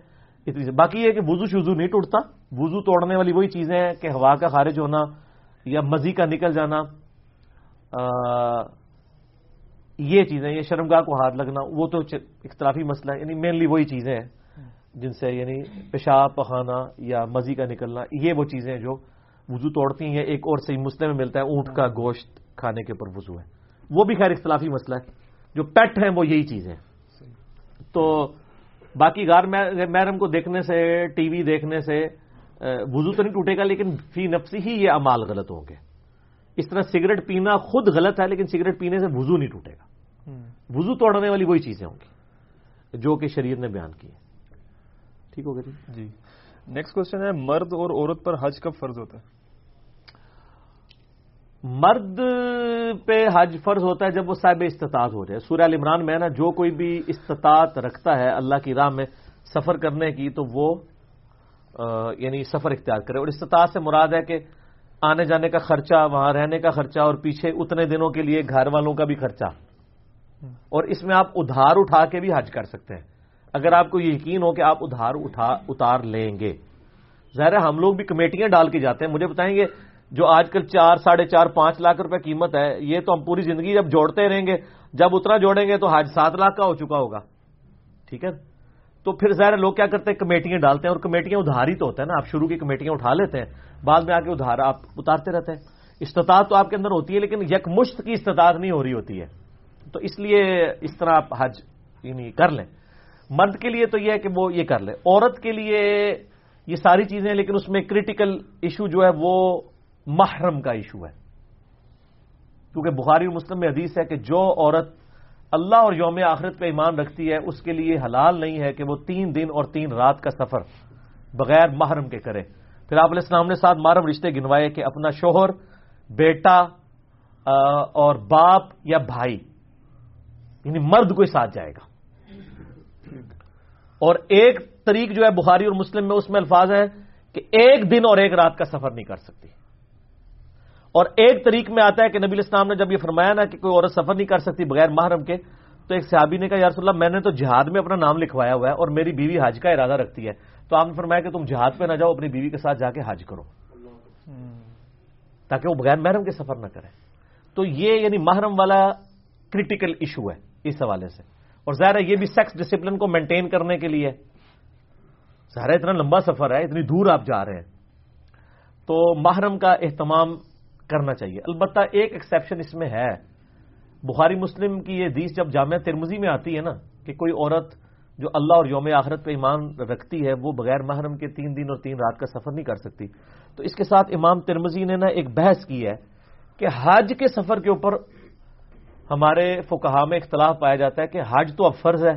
Speaker 1: اتنی باقی یہ کہ وضو شوزو نہیں ٹوٹتا۔ وضو توڑنے والی وہی چیزیں ہیں کہ ہوا کا خارج ہونا یا مزی کا نکل جانا۔ یہ چیزیں، یہ شرمگاہ کو ہاتھ لگنا، وہ تو اختلافی مسئلہ ہے یعنی مینلی وہی چیزیں ہیں جن سے یعنی پیشاب پخانا یا مزی کا نکلنا، یہ وہ چیزیں جو وضو توڑتی ہیں، ایک اور صحیح مسئلے میں ملتا ہے، اونٹ کا گوشت کھانے کے اوپر وضو ہے۔ وہ بھی خیر اختلافی مسئلہ ہے، جو پیٹ ہیں وہ یہی چیزیں تو باقی غار محرم کو دیکھنے سے، ٹی وی دیکھنے سے وضو تو نہیں ٹوٹے گا، لیکن فی نفسی ہی یہ امال غلط ہوں گے۔ اس طرح سگریٹ پینا خود غلط ہے، لیکن سگریٹ پینے سے وضو نہیں ٹوٹے گا۔ وضو توڑنے والی وہی چیزیں ہوں گی جو کہ شریعت نے بیان کی ٹھیک ہوگا جی
Speaker 2: جی۔ نیکسٹ کوشچن ہے مرد اور عورت پر حج کب فرض ہوتا ہے؟
Speaker 1: مرد پہ حج فرض ہوتا ہے جب وہ صاحب استطاعت ہو جائے۔ سورہ عمران میں نا جو کوئی بھی استطاعت رکھتا ہے اللہ کی راہ میں سفر کرنے کی تو وہ یعنی سفر اختیار کرے۔ اور استطاعت سے مراد ہے کہ آنے جانے کا خرچہ وہاں رہنے کا خرچہ اور پیچھے اتنے دنوں کے لیے گھر والوں کا بھی خرچہ۔ اور اس میں آپ ادھار اٹھا کے بھی حج کر سکتے ہیں۔ اگر آپ کو یہ یقین ہو کہ آپ ادھار اٹھا، اتار لیں گے۔ ظاہر ہم لوگ بھی کمیٹیاں ڈال کے جاتے ہیں۔ مجھے بتائیں گے، جو آج کل چار، ساڑھے چار، پانچ لاکھ روپے قیمت ہے، یہ تو ہم پوری زندگی جب جوڑتے رہیں گے، جب اتنا جوڑیں گے تو حج سات لاکھ کا ہو چکا ہوگا۔ ٹھیک ہے؟ تو پھر ظاہر لوگ کیا کرتے ہیں؟ کمیٹیاں ڈالتے ہیں اور کمیٹیاں ادھار ہی تو ہوتا ہے نا۔ آپ شروع کی کمیٹیاں اٹھا لیتے ہیں، بعد میں آ کے ادھار آپ اتارتے رہتے ہیں۔ استطاعت تو آپ کے اندر ہوتی ہے، لیکن یک مشت کی استطاعت نہیں ہو رہی ہوتی ہے۔ تو اس لیے اس طرح آپ حج یعنی کر لیں۔ مرد کے لیے تو یہ ہے کہ وہ یہ کر لے عورت کے لیے یہ ساری چیزیں لیکن اس میں کریٹیکل ایشو جو ہے وہ محرم کا ایشو ہے۔ کیونکہ بخاری مسلم میں حدیث ہے کہ جو عورت اللہ اور یوم آخرت پہ ایمان رکھتی ہے، اس کے لیے حلال نہیں ہے کہ وہ تین دن اور تین رات کا سفر بغیر محرم کے کرے۔ پھر آپ علیہ السلام نے ساتھ محرم رشتے گنوائے کہ اپنا شوہر، بیٹا اور باپ یا بھائی یعنی مرد کوئی ساتھ جائے گا۔ اور ایک طریق جو ہے بخاری اور مسلم میں اس میں الفاظ ہے کہ ایک دن اور ایک رات کا سفر نہیں کر سکتی۔ اور ایک طریق میں آتا ہے کہ نبی اسلام نے جب یہ فرمایا نا کہ کوئی عورت سفر نہیں کر سکتی بغیر محرم کے، تو ایک صحابی نے کہا یار اللہ، میں نے تو جہاد میں اپنا نام لکھوایا ہوا ہے اور میری بیوی حج کا ارادہ رکھتی ہے۔ تو آپ نے فرمایا کہ تم جہاد پہ نہ جاؤ، اپنی بیوی کے ساتھ جا کے حج کرو۔ تاکہ وہ بغیر محرم کے سفر نہ کرے۔ تو یہ یعنی محرم والا کریٹیکل ایشو ہے۔ اس حوالے سے۔ اور ظاہر ہے یہ بھی سیکس ڈسپلن کو مینٹین کرنے کے لیے۔ ظاہر اتنا لمبا سفر ہے، اتنی دور آپ جا رہے ہیں۔ تو محرم کا اہتمام کرنا چاہیے۔ البتہ ایک ایکسیپشن اس میں ہے۔ بخاری مسلم کی یہ حدیث جب جامعہ ترمزی میں آتی ہے نا کہ کوئی عورت جو اللہ اور یوم آخرت پہ ایمان رکھتی ہے، وہ بغیر محرم کے تین دن اور تین رات کا سفر نہیں کر سکتی۔ تو اس کے ساتھ امام ترمزی نے نا ایک بحث کی ہے کہ حج کے سفر کے اوپر ہمارے فکہ میں اختلاف پایا جاتا ہے کہ حج تو اب فرض ہے۔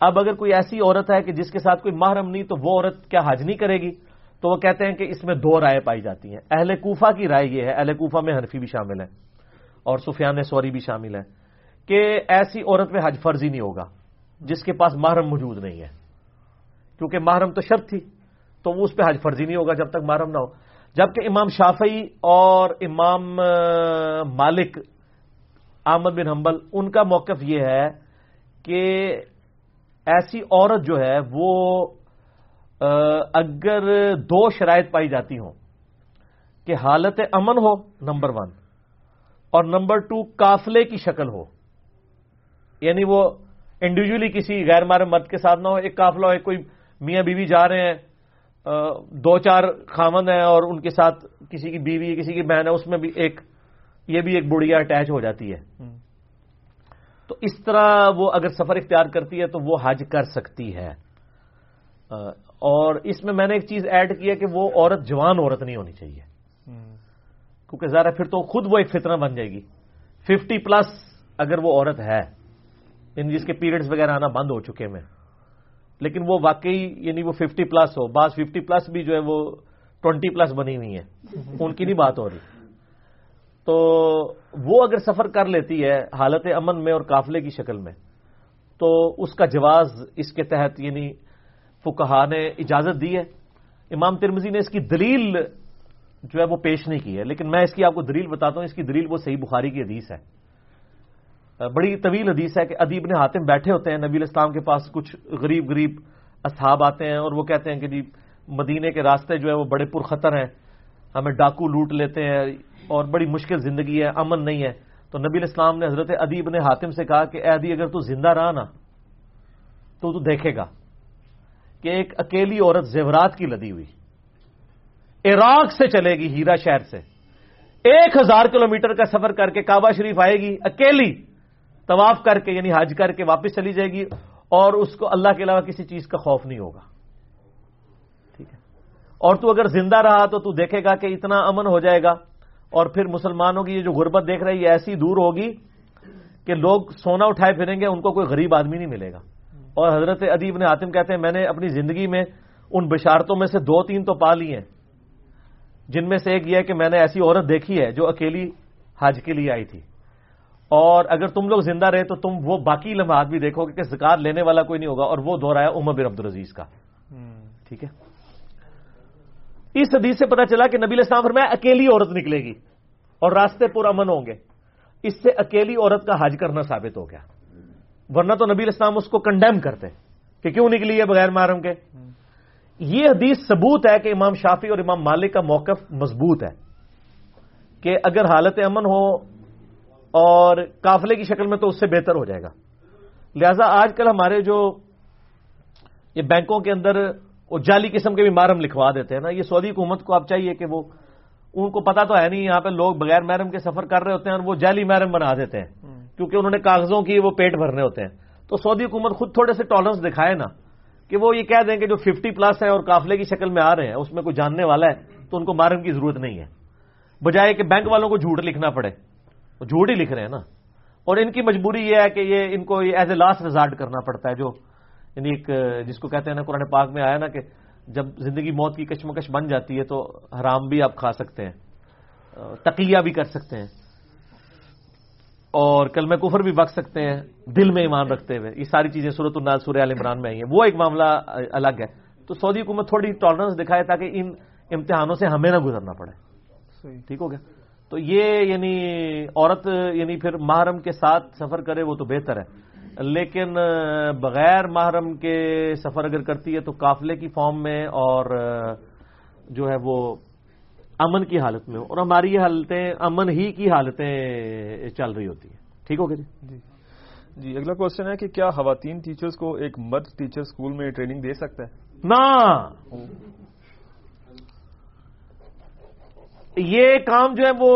Speaker 1: اب اگر کوئی ایسی عورت ہے کہ جس کے ساتھ کوئی محرم نہیں، تو وہ عورت کیا حج نہیں کرے گی؟ تو وہ کہتے ہیں کہ اس میں دو رائے پائی جاتی ہیں۔ اہل کوفہ کی رائے یہ ہے، اہل کوفہ میں حنفی بھی شامل ہے اور سفیان سوری بھی شامل ہے کہ ایسی عورت میں حج فرض ہی نہیں ہوگا، جس کے پاس محرم موجود نہیں ہے۔ کیونکہ محرم تو شرط تھی، تو وہ اس پہ حج فرضی نہیں ہوگا جب تک محرم نہ ہو۔ جبکہ امام شافعی اور امام مالک احمد بن حنبل، ان کا موقف یہ ہے کہ ایسی عورت جو ہے وہ اگر دو شرائط پائی جاتی ہوں، کہ حالت امن ہو، نمبر ون، اور نمبر ٹو کافلے کی شکل ہو یعنی وہ انڈیویجلی کسی غیر مار مرد کے ساتھ نہ ہو، ایک کافلا ہو، ایک کوئی میاں بیوی جا رہے ہیں دو چار خامند ہیں اور ان کے ساتھ کسی کی بیوی، کسی کی بہن ہے، اس میں بھی ایک یہ بھی ایک بڑھیا اٹیچ ہو جاتی ہے۔ تو اس طرح وہ اگر سفر اختیار کرتی ہے تو وہ حج کر سکتی ہے۔ اور اس میں میں نے ایک چیز ایڈ کیا کہ وہ عورت جوان عورت نہیں ہونی چاہیے۔ کیونکہ ذرا پھر تو خود وہ ایک فتنہ بن جائے گی۔ ففٹی پلس اگر وہ عورت ہے یعنی جس کے پیریڈز وغیرہ آنا بند ہو چکے میں لیکن وہ واقعی یعنی وہ ففٹی پلس ہو بعض ففٹی پلس بھی جو ہے وہ ٹوینٹی پلس بنی ہوئی ہیں۔ ان کی نہیں بات ہو رہی۔ تو وہ اگر سفر کر لیتی ہے حالت امن میں اور قافلے کی شکل میں، تو اس کا جواز اس کے تحت یعنی فکہ نے اجازت دی ہے۔ امام ترمزی نے اس کی دلیل جو ہے وہ پیش نہیں کی ہے، لیکن میں اس کی آپ کو دلیل بتاتا ہوں۔ اس کی دلیل وہ صحیح بخاری کی حدیث ہے۔ بڑی طویل حدیث ہے کہ ادیب نے ہاتم بیٹھے ہوتے ہیں، نبی اسلام کے پاس کچھ غریب غریب اصحاب آتے ہیں اور وہ کہتے ہیں کہ جی مدینے کے راستے جو ہے وہ بڑے پرخطر ہیں۔ ہمیں ڈاکو لوٹ لیتے ہیں اور بڑی مشکل زندگی ہے، امن نہیں ہے۔ تو نبی اسلام نے حضرت ادیب نے حاتم سے کہا کہ اے ادی، اگر تو زندہ رہا نا، تو تو دیکھے گا کہ ایک اکیلی عورت زیورات کی لدی ہوئی، عراق سے چلے گی، ہیرا شہر سے۔ ایک ہزار کلومیٹر کا سفر کر کے کعبہ شریف آئے گی، اکیلی طواف کر کے یعنی حج کر کے واپس چلی جائے گی اور اس کو اللہ کے علاوہ کسی چیز کا خوف نہیں ہوگا۔ اور تو اگر زندہ رہا تو تو دیکھے گا کہ اتنا امن ہو جائے گا۔ اور پھر مسلمانوں کی یہ جو غربت دیکھ رہی ہے ایسی دور ہوگی کہ لوگ سونا اٹھائے پھریں گے ان کو کوئی غریب آدمی نہیں ملے گا۔ اور حضرت ادیب نے آتم کہتے ہیں میں نے اپنی زندگی میں ان بشارتوں میں سے دو تین تو پا لی ہیں جن میں سے ایک یہ ہے کہ میں نے ایسی عورت دیکھی ہے جو اکیلی حج کے لیے آئی تھی۔ اور اگر تم لوگ زندہ رہے تو تم وہ باقی لمحات بھی دیکھو گے کہ زکات لینے والا کوئی نہیں ہوگا اور وہ دورہ ہے عمر بن عبد العزیز کا ٹھیک ہے؟ اس حدیث سے پتا چلا کہ نبی اسلام فرمایا، اکیلی عورت نکلے گی۔ اور راستے پر امن ہوں گے۔ اس سے اکیلی عورت کا حج کرنا ثابت ہو گیا۔ ورنہ تو نبی اسلام اس کو کنڈیم کرتے کہ کیوں نکلی ہے بغیر محرم کے؟ یہ حدیث ثبوت ہے کہ امام شافی اور امام مالک کا موقف مضبوط ہے کہ اگر حالت امن ہو اور قافلے کی شکل میں تو اس سے بہتر ہو جائے گا۔ لہذا آج کل ہمارے جو یہ بینکوں کے اندر وہ جعلی قسم کے بھی مارم لکھوا دیتے ہیں نا۔ یہ سعودی حکومت کو اب چاہیے کہ وہ ان کو پتا تو ہے نہیں یہاں پہ لوگ بغیر محرم کے سفر کر رہے ہوتے ہیں اور وہ جعلی محرم بنا دیتے ہیں۔ کیونکہ انہوں نے کاغذوں کی وہ پیٹ بھرنے ہوتے ہیں۔ تو سعودی حکومت خود تھوڑے سے ٹالرنس دکھائے نا کہ وہ یہ کہہ دیں کہ جو ففٹی پلس ہے اور قافلے کی شکل میں آ رہے ہیں اس میں کوئی جاننے والا ہے تو ان کو مارم کی ضرورت نہیں ہے۔ بجائے کہ بینک والوں کو جھوٹ لکھنا پڑے۔ وہ جھوٹ ہی لکھ رہے ہیں نا۔ اور ان کی مجبوری یہ ہے کہ یہ ان کو ایز اے لاسٹ ریزارٹ کرنا پڑتا ہے جو یعنی ایک جس کو کہتے ہیں نا قرآن پاک میں آیا نا کہ جب زندگی موت کی کشمکش بن جاتی ہے تو حرام بھی آپ کھا سکتے ہیں تقیہ بھی کر سکتے ہیں اور کل میں کفر بھی بک سکتے ہیں دل میں ایمان رکھتے ہوئے۔ یہ ساری چیزیں صورت الناز سورہ عال عمران میں آئی ہیں۔ وہ ایک معاملہ الگ ہے۔ تو سعودی حکومت تھوڑی ٹالرنس دکھائے تاکہ ان امتحانوں سے ہمیں نہ گزرنا پڑے۔ ٹھیک ہو گیا؟ تو یہ یعنی عورت یعنی پھر محرم کے ساتھ سفر کرے وہ تو بہتر ہے۔ لیکن بغیر محرم کے سفر اگر کرتی ہے تو قافلے کی فارم میں اور جو ہے وہ امن کی حالت میں اور ہماری یہ حالتیں امن ہی کی حالتیں چل رہی ہوتی ہیں۔ ٹھیک ہو گیا جی؟
Speaker 2: جی۔ اگلا کوشچن ہے کہ کیا خواتین ٹیچرز کو ایک مرد ٹیچر اسکول میں ٹریننگ دے سکتا ہے؟
Speaker 1: نہ! یہ کام جو ہے وہ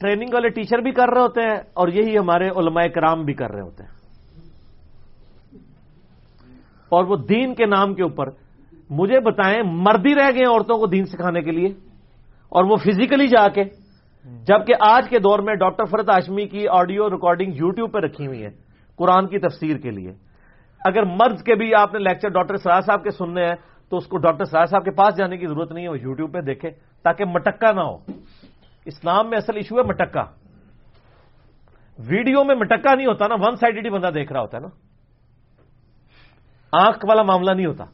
Speaker 1: ٹریننگ والے ٹیچر بھی کر رہے ہوتے ہیں اور یہی ہمارے علماء کرام بھی کر رہے ہوتے ہیں۔ اور وہ دین کے نام کے اوپر مجھے بتائیں، مردی رہ گئے عورتوں کو دین سکھانے کے لیے اور وہ فزیکلی جا کے، جبکہ آج کے دور میں ڈاکٹر فرد آشمی کی آڈیو ریکارڈنگ یوٹیوب پہ رکھی ہوئی ہے، قرآن کی تفسیر کے لیے۔ اگر مرد کے بھی آپ نے لیکچر ڈاکٹر سراج صاحب کے سننے ہیں، تو اس کو ڈاکٹر سراج صاحب کے پاس جانے کی ضرورت نہیں ہے، وہ یوٹیوب پہ دیکھے۔ تاکہ مٹکا نہ ہو۔ اسلام میں اصل ایشو ہے مٹکا۔ ویڈیو میں مٹکا نہیں ہوتا نا ون سائڈیڈ بندہ دیکھ رہا ہوتا ہے نا۔ آنکھ والا معاملہ نہیں ہوتا۔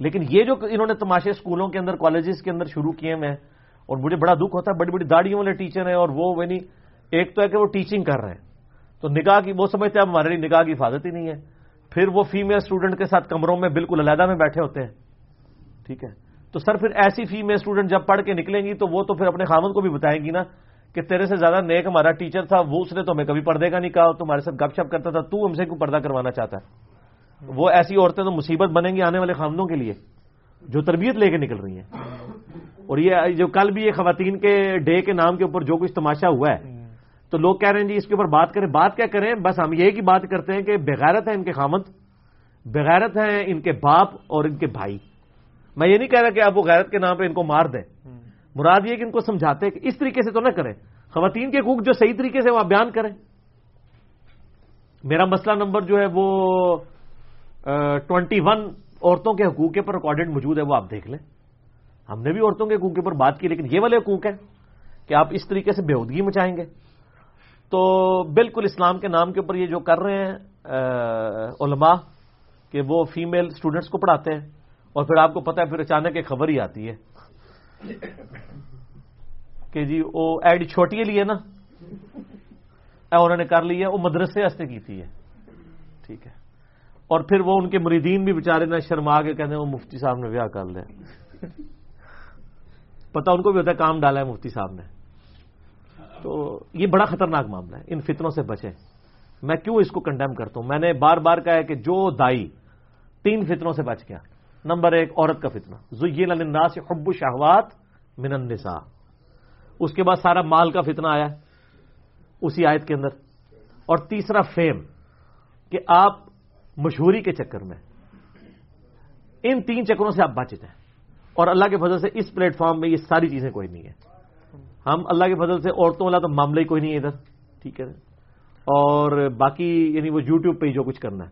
Speaker 1: لیکن یہ جو انہوں نے تماشے اسکولوں کے اندر کالجز کے اندر شروع کیے میں اور مجھے بڑا دکھ ہوتا ہے، بڑی بڑی داڑیوں والے ٹیچر ہیں اور وہ یعنی ایک تو ہے کہ وہ ٹیچنگ کر رہے ہیں۔ تو نگاہ کی، وہ سمجھتے ہیں ہمارے لیے نگاہ کی حفاظت ہی نہیں ہے۔ پھر وہ فیمل اسٹوڈنٹ کے ساتھ کمروں میں بالکل علیحدہ میں بیٹھے ہوتے ہیں۔ ٹھیک ہے۔ تو سر پھر ایسی فیمل اسٹوڈنٹ جب پڑھ کے نکلیں گی تو وہ تو پھر اپنے خامن کو بھی بتائیں گی نا کہ تیرے سے زیادہ نیک ہمارا ٹیچر تھا، وہ اس نے تو ہمیں کبھی پردے کا نہیں کہا تمہارے ساتھ گپ شپ کرتا تھا، تو ہم سے کیوں پردہ کروانا چاہتا ہے؟ وہ ایسی عورتیں تو مصیبت بنیں گی آنے والے خامدوں کے لیے جو تربیت لے کے نکل رہی ہیں۔ اور یہ جو کل بھی یہ خواتین کے ڈے کے نام کے اوپر جو کچھ تماشا ہوا ہے، تو لوگ کہہ رہے ہیں جی اس کے اوپر بات کریں، بات کیا کریں؟ بس ہم یہ کی بات کرتے ہیں کہ بغیرت ہے ان کے خامد، بغیرت ہیں ان کے باپ اور ان کے بھائی۔ میں یہ نہیں کہہ رہا کہ آپ وہ غیرت کے نام پہ ان کو مار دیں۔ مراد یہ کہ ان کو سمجھاتے کہ اس طریقے سے تو نہ کریں۔ خواتین کے حقوق جو صحیح طریقے سے وہ بیان کریں۔ میرا مسئلہ نمبر جو ہے وہ ٹوینٹی ون عورتوں کے حقوق کے پر ریکارڈڈ موجود ہے وہ آپ دیکھ لیں۔ ہم نے بھی عورتوں کے حقوق کے پر بات کی لیکن یہ والے حقوق ہیں کہ آپ اس طریقے سے بےودگی مچائیں گے۔ تو بالکل اسلام کے نام کے اوپر یہ جو کر رہے ہیں علماء کہ وہ فیمل اسٹوڈنٹس کو پڑھاتے ہیں۔ اور پھر آپ کو پتا ہے، پھر اچانک ایک خبر ہی آتی ہے کہ جی وہ ایڈ چھوٹی لیے نا۔ انہوں نے کر لی ہے، وہ مدرسے ہستے کی تھی ہے ٹھیک ہے۔ اور پھر وہ ان کے مریدین بھی بےچارے نہ شرما کے کہتے ہیں، وہ مفتی صاحب نے بیاہ کر لیا۔ پتا ان کو بھی ہوتا ہے، کام ڈالا ہے مفتی صاحب نے۔ تو یہ بڑا خطرناک معاملہ ہے، ان فتنوں سے بچے میں کیوں اس کو کنڈیم کرتا ہوں؟ میں نے بار بار کہا ہے کہ جو دائی تین فتنوں سے بچ گیا۔ نمبر ایک، عورت کا فتنہ۔ زین الناس حب شہوات من النساء۔ اس کے بعد سارا مال کا فتنہ آیا اسی آیت کے اندر۔ اور تیسرا فیم کہ آپ مشہوری کے چکر میں ان تین چکروں سے آپ بچتے ہیں۔ اور اللہ کے فضل سے اس پلیٹ فارم میں یہ ساری چیزیں کوئی نہیں ہے ہم اللہ کے فضل سے عورتوں والا تو معاملہ ہی کوئی نہیں ہے ادھر۔ ٹھیک ہے۔ اور باقی یعنی وہ یوٹیوب پہ ہی جو کچھ کرنا ہے۔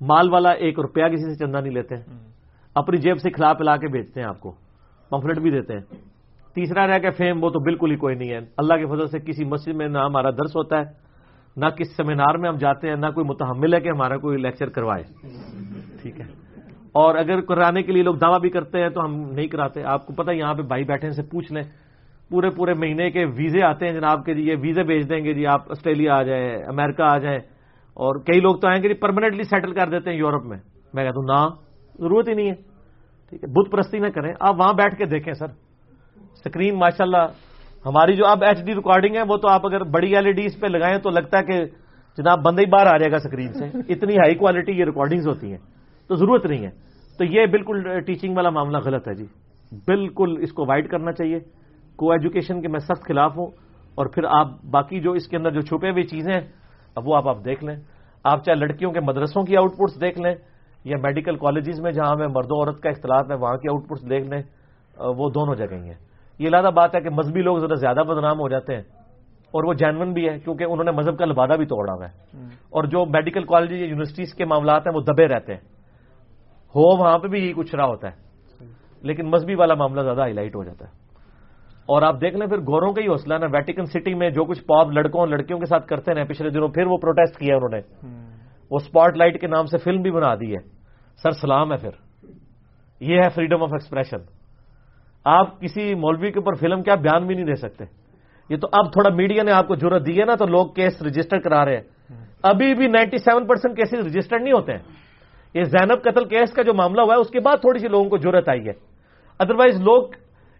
Speaker 1: مال والا ایک روپیہ کسی سے چندہ نہیں لیتے۔ ہیں اپنی جیب سے کھلا پلا کے بیچتے ہیں آپ کو۔ پمفلٹ بھی دیتے ہیں۔ تیسرا رہ گیا فیم، وہ تو بالکل ہی کوئی نہیں ہے۔ اللہ کے فضل سے کسی مسجد میں نہ ہمارا درس ہوتا ہے، نہ کس سیمینار میں ہم جاتے ہیں، نہ کوئی متحمل ہے کہ ہمارا کوئی لیکچر کروائے۔ ٹھیک ہے۔ اور اگر کرانے کے لیے لوگ دعویٰ بھی کرتے ہیں تو ہم نہیں کراتے۔ آپ کو پتا یہاں پہ بھائی بیٹھے سے پوچھ لیں۔ پورے پورے مہینے کے ویزے آتے ہیں جناب کے جی یہ ویزے بھیج دیں گے جی آپ آسٹریلیا آ جائیں، امریکہ آ جائیں۔ اور کئی لوگ تو آئیں گے جی پرماننٹلی سیٹل کر دیتے ہیں یورپ میں۔ میں کہتا ہوں، نہ۔ ضرورت ہی نہیں ہے۔ ٹھیک ہے، بت پرستی نہ کریں۔ آپ وہاں بیٹھ کے دیکھیں سر۔ اسکرین ماشاء اللہ ہماری جو اب ایچ ڈی ریکارڈنگ ہے وہ تو آپ اگر بڑی ایل ای ڈیز پہ لگائیں تو لگتا ہے کہ جناب بندہ ہی باہر آ جائے گا اسکرین سے۔ اتنی ہائی کوالٹی یہ ریکارڈنگز ہوتی ہیں۔ تو ضرورت نہیں ہے۔ تو یہ بالکل ٹیچنگ والا معاملہ غلط ہے جی۔ بالکل اس کو وائڈ کرنا چاہیے۔ کو ایجوکیشن کے میں سخت خلاف ہوں۔ اور پھر آپ باقی جو اس کے اندر جو چھپے ہوئی چیزیں ہیں، اب وہ آپ آپ دیکھ لیں۔ آپ چاہے لڑکیوں کے مدرسوں کی آؤٹ پٹس دیکھ لیں۔ یا میڈیکل کالجز میں جہاں میں مرد و عورت کا اختلاف ہے وہاں کی آؤٹ پٹس دیکھ لیں وہ دونوں جگہ ہی ہیں۔ یہ لادہ بات ہے کہ مذہبی لوگ ذرا زیادہ بدنام ہو جاتے ہیں اور وہ جینون بھی ہے کیونکہ انہوں نے مذہب کا لبادہ بھی توڑا ہوا ہے۔ اور جو میڈیکل کالج یا یونیورسٹیز کے معاملات ہیں وہ دبے رہتے ہیں۔ ہو وہاں پہ بھی یہی کچھ رہا ہوتا ہے۔ لیکن مذہبی والا معاملہ زیادہ ہائی لائٹ ہو جاتا ہے۔ اور آپ دیکھ لیں پھر گوروں کا ہی حوصلہ نا۔ ویٹیکن سٹی میں جو کچھ پاپ لڑکوں لڑکیوں کے ساتھ کرتے ہیں پچھلے دنوں پھر وہ پروٹیسٹ کیا انہوں نے۔ وہ اسپاٹ لائٹ کے نام سے فلم بھی بنا دی ہے۔ سر، سلام ہے پھر۔ یہ ہے فریڈم آف ایکسپریشن آپ کسی مولوی کے اوپر فلم کیا بیان بھی نہیں دے سکتے۔ یہ تو اب تھوڑا میڈیا نے آپ کو ضرورت دی ہے نا، تو لوگ کیس رجسٹر کرا رہے ہیں۔ ابھی بھی ninety seven percent cases registered نہیں ہوتے ہیں۔ یہ زینب قتل کیس کا جو معاملہ ہوا ہے، اس کے بعد تھوڑی سی لوگوں کو ضرورت آئی ہے۔ ادروائز لوگ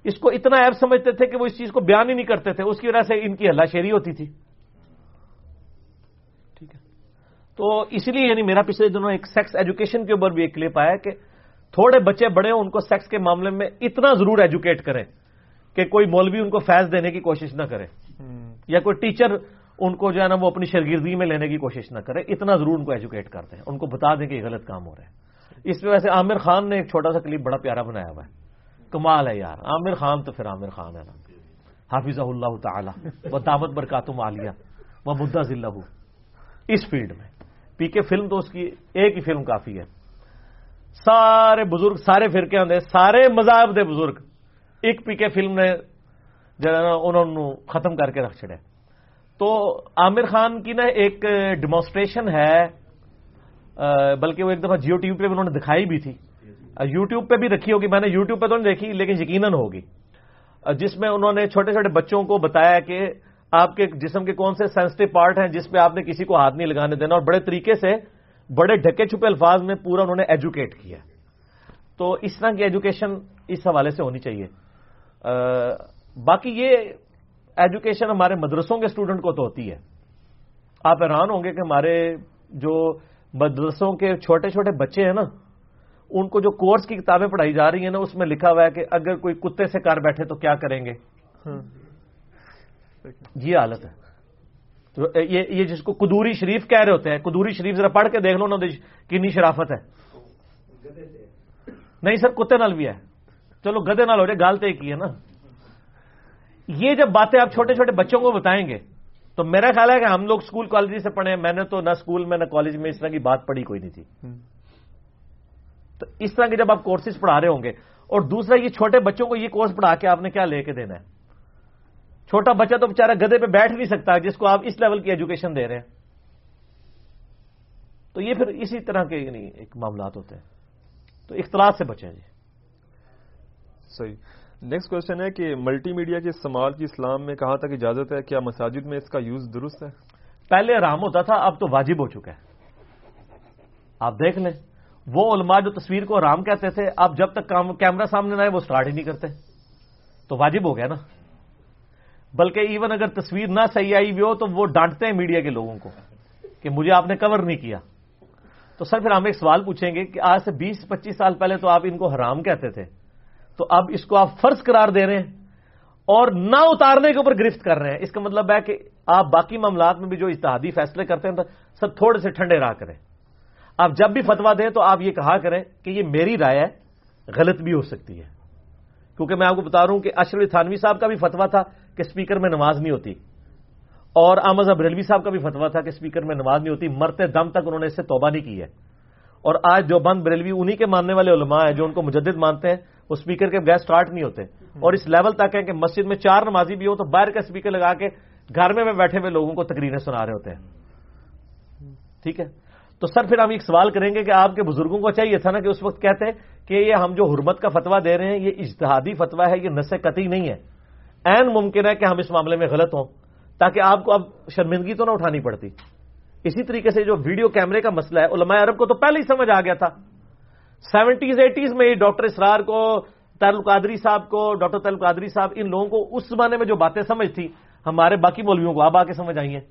Speaker 1: اس کو اتنا ایپ سمجھتے تھے کہ وہ اس چیز کو بیان ہی نہیں کرتے تھے۔ اس کی وجہ سے ان کی ہلا شیری ہوتی تھی ٹھیک ہے تو اس لیے یعنی میرا پچھلے دنوں ایک سیکس ایجوکیشن کے اوپر بھی ایک کلپ آیا کہ تھوڑے بچے بڑے ہوں، ان کو سیکس کے معاملے میں اتنا ضرور ایجوکیٹ کریں کہ کوئی مولوی ان کو فیض دینے کی کوشش نہ کرے۔ یا کوئی ٹیچر ان کو جو ہے نا وہ اپنی شرگردی میں لینے کی کوشش نہ کرے، اتنا ضرور ان کو ایجوکیٹ کرتے ہیں ان کو بتا دیں کہ یہ غلط کام ہو رہا ہے۔ اس وجہ سے عامر خان نے ایک چھوٹا سا کلپ بڑا پیارا بنایا ہوا ہے۔ کمال ہے یار، عامر خان تو پھر عامر خان ہے نا۔ حافظ اللہ تعالی، وہ دعوت برکاتم عالیہ وہ مدعا ذلہ اس فیلڈ میں پی کے فلم تو اس کی ایک ہی فلم کافی ہے۔ سارے بزرگ، سارے فرقے آدھے سارے مذہب دے بزرگ ایک پی کے فلم نے انہوں نے ختم کر کے رکھ چڑیا تو عامر خان کی نا ایک ڈیمانسٹریشن ہے بلکہ وہ ایک دفعہ جیو ٹیوب پہ انہوں نے دکھائی بھی تھی۔ یوٹیوب پہ بھی رکھی ہوگی۔ میں نے یوٹیوب پہ تو نہیں دیکھی، لیکن یقیناً ہوگی۔ جس میں انہوں نے چھوٹے چھوٹے بچوں کو بتایا کہ آپ کے جسم کے کون سے سینسٹو پارٹ ہیں جس پہ آپ نے کسی کو ہاتھ نہیں لگانے دینا اور بڑے طریقے سے بڑے ڈھکے چھپے الفاظ میں پورا انہوں نے ایجوکیٹ کیا تو اس طرح کی ایجوکیشن اس حوالے سے ہونی چاہیے۔ باقی یہ ایجوکیشن ہمارے مدرسوں کے اسٹوڈنٹ کو تو ہوتی ہے۔ آپ حیران ہوں گے کہ ہمارے جو مدرسوں کے چھوٹے چھوٹے بچے ہیں نا، ان کو جو کورس کی کتابیں پڑھائی جا رہی ہیں نا، اس میں لکھا ہوا ہے کہ اگر کوئی کتے سے کار بیٹھے تو کیا کریں گے؟ ہاں۔ یہ حالت ہے۔ تو یہ جس کو قدوری شریف کہہ رہے ہوتے ہیں قدوری شریف ذرا پڑھ کے دیکھ لو نا کنی شرافت ہے۔ نہیں سر کتے نال بھی ہے۔ چلو گدے نال ہو جائے گالتے کی ہے نا۔ یہ جب باتیں آپ چھوٹے چھوٹے بچوں کو بتائیں گے تو میرا خیال ہے کہ ہم لوگ اسکول کالج سے پڑھے میں نے تو نہ اسکول میں نہ کالج میں اس طرح کی بات پڑھی کوئی نہیں تھی۔ تو اس طرح کے جب آپ کورسز پڑھا رہے ہوں گے اور دوسرا یہ چھوٹے بچوں کو یہ کورس پڑھا کے آپ نے کیا لے کے دینا ہے؟ چھوٹا بچہ تو بےچارا گدے پہ بیٹھ نہیں سکتا جس کو آپ اس لیول کی ایجوکیشن دے رہے ہیں۔ تو یہ پھر اسی طرح کے یعنی ایک معاملات ہوتے ہیں۔ تو اختلاط سے بچیں جی۔
Speaker 2: صحیح۔ نیکسٹ کوشچن ہے کہ ملٹی میڈیا کے استعمال کی اسلام میں کہاں تک اجازت ہے؟ کیا مساجد میں اس کا یوز درست ہے؟
Speaker 1: پہلے آرام ہوتا تھا اب تو واجب ہو چکا ہے۔ آپ دیکھ لیں وہ علماء جو تصویر کو آرام کہتے تھے اب جب تک کیمرہ سامنے نہ آئے وہ سٹارٹ ہی نہیں کرتے۔ تو واجب ہو گیا نا۔ بلکہ ایون اگر تصویر نہ صحیح آئی بھی ہو تو وہ ڈانٹتے ہیں میڈیا کے لوگوں کو کہ مجھے آپ نے کور نہیں کیا۔ تو سر پھر ہم ایک سوال پوچھیں گے کہ آج سے بیس پچیس سال پہلے تو آپ ان کو حرام کہتے تھے۔ تو اب اس کو آپ فرض قرار دے رہے ہیں اور نہ اتارنے کے اوپر گرفت کر رہے ہیں۔ اس کا مطلب ہے کہ آپ باقی معاملات میں بھی جو اتحادی فیصلے کرتے ہیں سر تھوڑے سے ٹھنڈے راہ کریں۔ آپ جب بھی فتوا دیں تو آپ یہ کہا کریں کہ یہ میری رائے ہے، غلط بھی ہو سکتی ہے۔ کیونکہ میں آپ کو بتا رہا ہوں کہ اشرف تھانوی صاحب کا بھی فتوا تھا کہ اسپیکر میں نماز نہیں ہوتی۔ اور احمد بریلوی صاحب کا بھی فتوا تھا کہ اسپیکر میں نماز نہیں ہوتی۔ مرتے دم تک انہوں نے اس سے توبہ نہیں کی ہے۔ اور آج جو بند بریلوی انہی کے ماننے والے علماء ہیں جو ان کو مجدد مانتے ہیں، وہ اسپیکر کے بغیر سٹارٹ نہیں ہوتے۔ اور اس لیول تک ہے کہ مسجد میں چار نمازی بھی ہو تو باہر کا اسپیکر لگا کے گھر میں بیٹھے ہوئے لوگوں کو تقریریں سنا رہے ہوتے ہیں۔ ٹھیک ہے؟ تو سر پھر ہم ایک سوال کریں گے کہ آپ کے بزرگوں کو چاہیے تھا نا کہ اس وقت کہتے ہیں کہ یہ ہم جو حرمت کا فتوا دے رہے ہیں، یہ اجتہادی فتوا ہے، یہ نس قطعی نہیں ہے۔ این ممکن ہے کہ ہم اس معاملے میں غلط ہوں، تاکہ آپ کو اب شرمندگی تو نہ اٹھانی پڑتی۔ اسی طریقے سے جو ویڈیو کیمرے کا مسئلہ ہے، علماء عرب کو تو پہلے ہی سمجھ آ گیا تھا۔ سیونٹیز، ایٹیز میں ڈاکٹر اسرار کو قادری صاحب کو، ڈاکٹر قادری صاحب، ان لوگوں کو اس زمانے میں جو باتیں سمجھ تھی ہمارے باقی مولویوں کو اب آ کے سمجھ آئی ہیں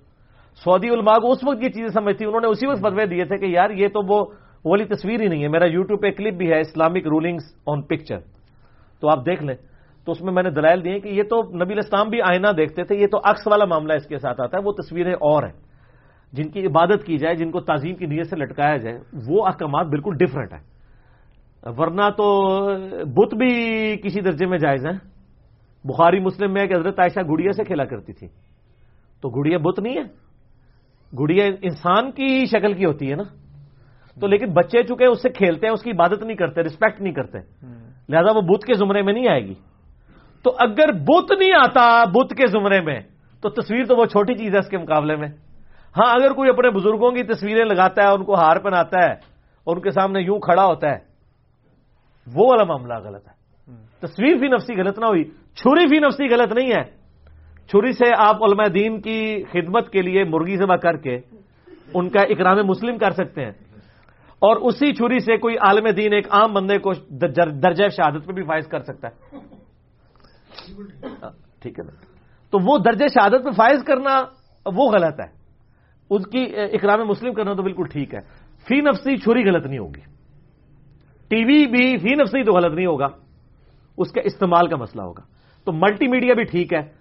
Speaker 1: سعودی علماء کو اس وقت یہ چیزیں سمجھ تھی، انہوں نے اسی وقت فتوے دیے تھے کہ یار یہ تو وہ والی تصویر ہی نہیں ہے، میرا یوٹیوب پہ کلپ بھی ہے اسلامک رولنگز آن پکچر تو آپ دیکھ لیں۔ تو اس میں میں نے دلائل دیے کہ یہ تو نبی اسلام بھی آئینہ دیکھتے تھے، یہ تو عکس والا معاملہ اس کے ساتھ آتا ہے، وہ تصویریں اور ہیں۔ جن کی عبادت کی جائے، جن کو تعظیم کی نیت سے لٹکایا جائے، وہ احکامات بالکل ڈفرنٹ ہیں۔ ورنہ تو بت بھی کسی درجے میں جائز ہیں۔ بخاری مسلم میں کہ حضرت عائشہ گڑیا سے کھیلا کرتی تھی۔ تو گڑیا بت نہیں ہے؟ گڑیا انسان کی شکل کی ہوتی ہے نا۔ تو لیکن بچے چکے اس سے کھیلتے ہیں اس کی عبادت نہیں کرتے رسپیکٹ نہیں کرتے۔ لہذا وہ بت کے زمرے میں نہیں آئے گی۔ تو اگر بت نہیں آتا بت کے زمرے میں تو تصویر تو وہ چھوٹی چیز ہے اس کے مقابلے میں۔ ہاں اگر کوئی اپنے بزرگوں کی تصویریں لگاتا ہے ان کو ہار پہناتا ہے اور ان کے سامنے یوں کھڑا ہوتا ہے وہ والا معاملہ غلط ہے۔ تصویر فی نفسی غلط نہ ہوئی چھری فی نفسی غلط نہیں ہے۔ چھری سے آپ علماء دین کی خدمت کے لیے مرغی ذبح کر کے ان کا اکرام مسلم کر سکتے ہیں۔ اور اسی چھری سے کوئی عالم دین ایک عام بندے کو درجہ شہادت پہ بھی فائز کر سکتا ہے۔ ٹھیک ہے۔ نا تو وہ درجہ شہادت پہ فائز کرنا وہ غلط ہے۔ اس کی اکرام مسلم کرنا تو بالکل ٹھیک ہے۔ فی نفسی چھری غلط نہیں ہوگی۔ ٹی وی بھی فی نفسی تو غلط نہیں ہوگا۔ اس کے استعمال کا مسئلہ ہوگا۔ تو ملٹی میڈیا بھی ٹھیک ہے۔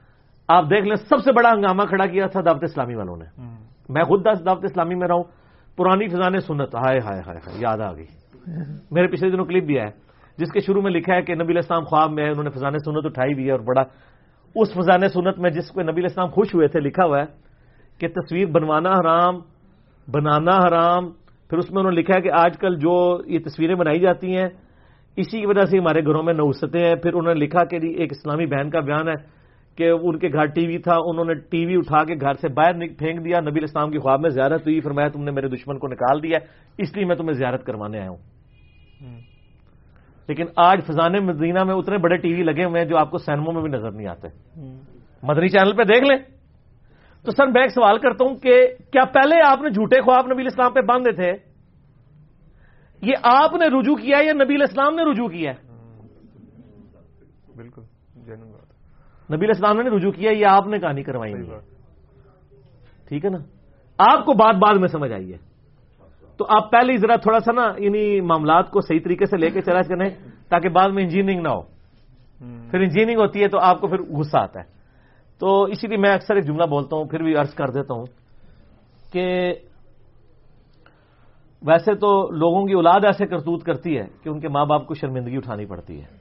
Speaker 1: آپ دیکھ لیں سب سے بڑا ہنگامہ کھڑا کیا تھا دعوت اسلامی والوں نے۔ میں خود دعوت اسلامی میں رہا ہوں۔ پرانی فضان سنت۔ ہائے ہائے ہائے ہائے یاد آ گئی۔ میرے پچھلے دنوں کلپ بھی ہے جس کے شروع میں لکھا ہے کہ نبی اسلام خواب میں انہوں نے فضان سنت اٹھائی بھی ہے اور بڑا اس فضان سنت میں جس کو نبی خوش ہوئے تھے لکھا ہوا ہے کہ تصویر بنوانا حرام بنانا حرام۔ پھر اس میں انہوں نے لکھا ہے کہ آج کل جو یہ تصویریں بنائی جاتی ہیں اسی کی وجہ سے ہمارے گھروں میں نوستیں ہیں۔ پھر انہوں نے لکھا کہ جی ایک اسلامی بہن کا بیان ہے۔ کہ ان کے گھر ٹی وی تھا انہوں نے ٹی وی اٹھا کے گھر سے باہر پھینک دیا نبی اسلام کی خواب میں زیارت ہوئی فرمایا تم نے میرے دشمن کو نکال دیا اس لیے میں تمہیں زیارت کروانے آیا ہوں۔ لیکن آج فضان مدینہ میں اتنے بڑے ٹی وی لگے ہوئے ہیں جو آپ کو سینموں میں بھی نظر نہیں آتے۔ مدنی چینل پہ دیکھ لیں۔ تو سر میں ایک سوال کرتا ہوں کہ کیا پہلے آپ نے جھوٹے خواب نبی اسلام پہ باندھے تھے؟ یہ آپ نے رجوع کیا یا نبی اسلام نے رجوع کیا
Speaker 2: بالکل
Speaker 1: نبی اسلام نے رجوع کیا یہ آپ نے کہانی کروائی ٹھیک ہے نا؟ آپ کو بات بعد میں سمجھ آئی ہے۔ تو آپ پہلے ذرا تھوڑا سا نا انہیں معاملات کو صحیح طریقے سے لے کے چلا کریں تاکہ بعد میں انجینئرنگ نہ ہو۔ پھر انجینئرنگ ہوتی ہے تو آپ کو پھر غصہ آتا ہے۔ تو اسی لیے میں اکثر ایک جملہ بولتا ہوں پھر بھی عرض کر دیتا ہوں کہ ویسے تو لوگوں کی اولاد ایسے کرتوت کرتی ہے کہ ان کے ماں باپ کو شرمندگی اٹھانی پڑتی ہے۔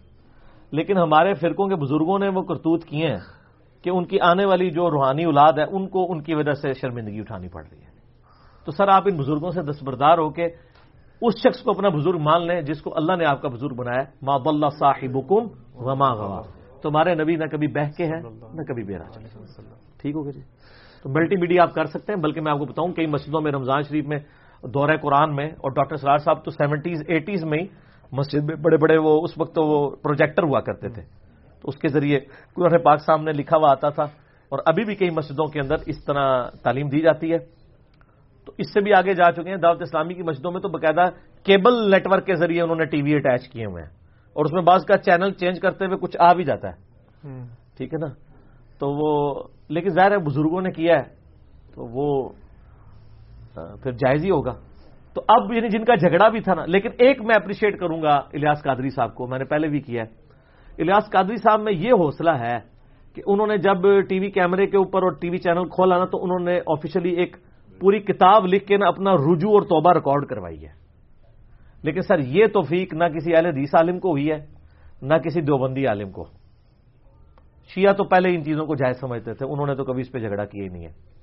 Speaker 1: لیکن ہمارے فرقوں کے بزرگوں نے وہ کرتوت کیے ہیں کہ ان کی آنے والی جو روحانی اولاد ہے، ان کو ان کی وجہ سے شرمندگی اٹھانی پڑ رہی ہے۔ تو سر، آپ ان بزرگوں سے دستبردار ہو کے اس شخص کو اپنا بزرگ مان لیں جس کو اللہ نے آپ کا بزرگ بنایا ماں بلّہ صاحب حکم غما گوا تمہارے نبی نہ کبھی بہ کے ہے نہ کبھی بے چلے۔ ٹھیک ہوگا جی؟ تو ملٹی میڈیا آپ کر سکتے ہیں، بلکہ میں آپ کو بتاؤں، کئی مسجدوں میں، رمضان شریف میں، دورہ قرآن میں، اور ڈاکٹر سرار صاحب تو سیونٹیز ایٹیز میں ہی مسجد میں بڑے بڑے وہ اس وقت وہ پروجیکٹر ہوا کرتے تھے۔ تو اس کے ذریعے قرآن پاک سامنے لکھا ہوا آتا تھا اور ابھی بھی کئی مسجدوں کے اندر اس طرح تعلیم دی جاتی ہے۔ تو اس سے بھی آگے جا چکے ہیں۔ دعوت اسلامی کی مسجدوں میں تو باقاعدہ کیبل نیٹ ورک کے ذریعے انہوں نے ٹی وی اٹیچ کیے ہوئے ہیں۔ اور اس میں بعض کا چینل چینج کرتے ہوئے کچھ آ بھی جاتا ہے۔ ٹھیک ہے نا؟ تو وہ لیکن ظاہر ہے بزرگوں نے کیا ہے۔ تو وہ پھر جائز ہی ہوگا۔ تو اب یعنی جن کا جھگڑا بھی تھا نا، لیکن ایک میں اپریشیٹ کروں گا الیاس قادری صاحب کو، میں نے پہلے بھی کیا ہے۔ الیاس قادری صاحب میں یہ حوصلہ ہے کہ انہوں نے جب ٹی وی کیمرے کے اوپر اور ٹی وی چینل کھولا نا، تو انہوں نے آفیشلی ایک پوری کتاب لکھ کے نا اپنا رجوع اور توبہ ریکارڈ کروائی ہے۔ لیکن سر، یہ توفیق نہ کسی اہل حدیث عالم کو ہوئی ہے، نہ کسی دیوبندی عالم کو۔ شیعہ تو پہلے ان چیزوں کو جائز سمجھتے تھے، انہوں نے تو کبھی اس پہ جھگڑا کیا ہی نہیں ہے۔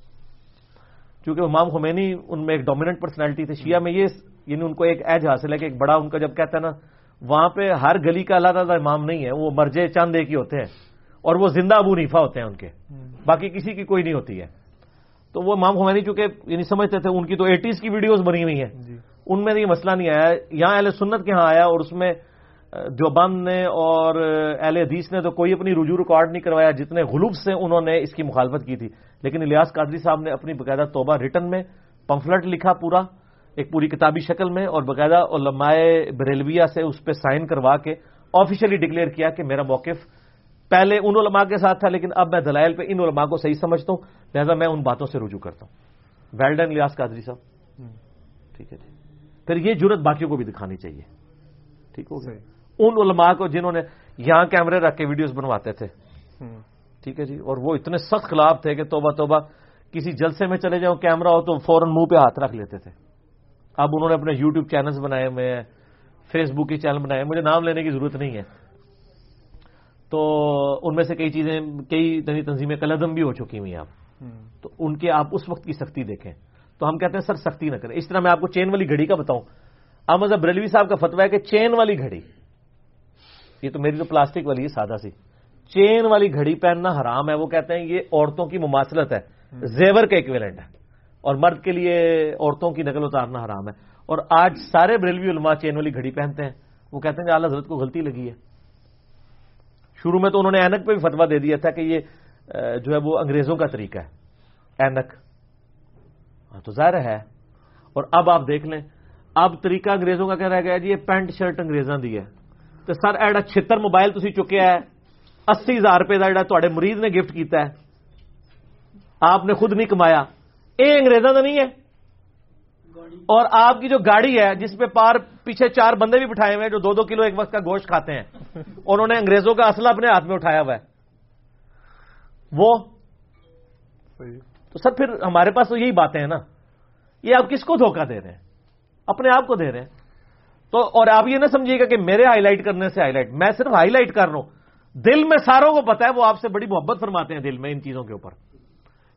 Speaker 1: کیونکہ امام خمینی ان میں ایک ڈومیننٹ پرسنالٹی تھے شیعہ میں یہ یعنی ان کو ایک ایج حاصل ہے کہ ایک بڑا ان کا جب کہتا ہے نا وہاں پہ ہر گلی کا اللہ تعالیٰ امام نہیں ہے وہ مرجے چاند ایک ہی ہوتے ہیں۔ اور وہ زندہ ابو نیفا ہوتے ہیں ان کے۔ باقی کسی کی کوئی نہیں ہوتی ہے۔ تو وہ امام خمینی چونکہ یعنی سمجھتے تھے ان کی تو ایٹیز کی ویڈیوز بنی ہوئی ہیں۔ جی۔ ان میں یہ مسئلہ نہیں آیا۔ یہاں اہل سنت کے ہاں آیا اور اس میں جو بند نے اور اہل حدیث نے تو کوئی اپنی رجوع ریکارڈ نہیں کروایا جتنے غلوب سے انہوں نے اس کی مخالفت کی تھی۔ لیکن الیاس قادری صاحب نے اپنی باقاعدہ توبہ ریٹن میں پمفلٹ لکھا پورا ایک پوری کتابی شکل میں اور باقاعدہ علماء بریلویہ سے اس پہ سائن کروا کے آفیشلی ڈکلیئر کیا کہ میرا موقف پہلے ان علماء کے ساتھ تھا لیکن اب میں دلائل پہ ان علماء کو صحیح سمجھتا ہوں۔ لہذا میں ان باتوں سے رجوع کرتا ہوں۔ ویلڈن الیاس قادری صاحب۔ ٹھیک ہے جی۔ پھر یہ جرت باقیوں کو بھی دکھانی چاہیے۔ ٹھیک ہو ان علماء کو جنہوں نے یہاں کیمرے رکھ کے ویڈیوز بنواتے تھے۔ ٹھیک ہے جی؟ اور وہ اتنے سخت خلاف تھے کہ توبہ توبہ کسی جلسے میں چلے جاؤ کیمرہ ہو تو فوراً منہ پہ ہاتھ رکھ لیتے تھے۔ اب انہوں نے اپنے یوٹیوب چینلز بنائے ہوئے ہیں فیس بک کے چینل بنائے مجھے نام لینے کی ضرورت نہیں ہے۔ تو ان میں سے کئی چیزیں کئی تنظیمیں کلدم بھی ہو چکی ہوئی ہیں۔ آپ تو ان کے آپ اس وقت کی سختی دیکھیں۔ تو ہم کہتے ہیں سر سختی نہ کریں۔ اس طرح میں آپ کو چین والی گھڑی کا بتاؤں۔ احمد بریلوی صاحب کا فتوا ہے کہ چین والی گھڑی۔ یہ تو میری تو پلاسٹک والی ہے سادہ سی۔ چین والی گھڑی پہننا حرام ہے وہ کہتے ہیں یہ عورتوں کی مماثلت ہے۔ زیور کا ایکویلنٹ ہے۔ اور مرد کے لیے عورتوں کی نقل اتارنا حرام ہے۔ اور آج سارے بریلوی علماء چین والی گھڑی پہنتے ہیں۔ وہ کہتے ہیں کہ اعلی حضرت کو غلطی لگی ہے۔ شروع میں تو انہوں نے اینک پہ بھی فتوا دے دیا تھا کہ یہ جو ہے وہ انگریزوں کا طریقہ ہے۔ اینک۔ ہاں تو ظاہر ہے۔ اور اب آپ دیکھ لیں۔ اب طریقہ انگریزوں کا کہہ رہا گیا جی یہ پینٹ شرٹ انگریزاں دی ہے۔ سر ایڈا چھتر موبائل تھی چکیا ہے اسی ہزار روپے کا جڑا مریض نے گفٹ کیتا ہے۔ آپ نے خود نہیں کمایا۔ یہ انگریزوں کا نہیں ہے۔ اور آپ کی جو گاڑی ہے جس پہ پار پیچھے چار بندے بھی بٹھائے ہوئے ہیں جو دو دو کلو ایک وقت کا گوشت کھاتے ہیں۔ انہوں نے انگریزوں کا اصلہ اپنے ہاتھ میں اٹھایا ہوا ہے۔ وہ تو سر پھر ہمارے پاس تو یہی باتیں ہیں نا۔ یہ آپ کس کو دھوکہ دے رہے ہیں؟ اپنے آپ کو دے رہے ہیں۔ تو اور آپ یہ نہ سمجھیے گا کہ میرے ہائی لائٹ کرنے سے ہائی لائٹ میں صرف ہائی لائٹ کر رہا ہوں۔ دل میں ساروں کو پتا ہے، وہ آپ سے بڑی محبت فرماتے ہیں دل میں ان چیزوں کے اوپر۔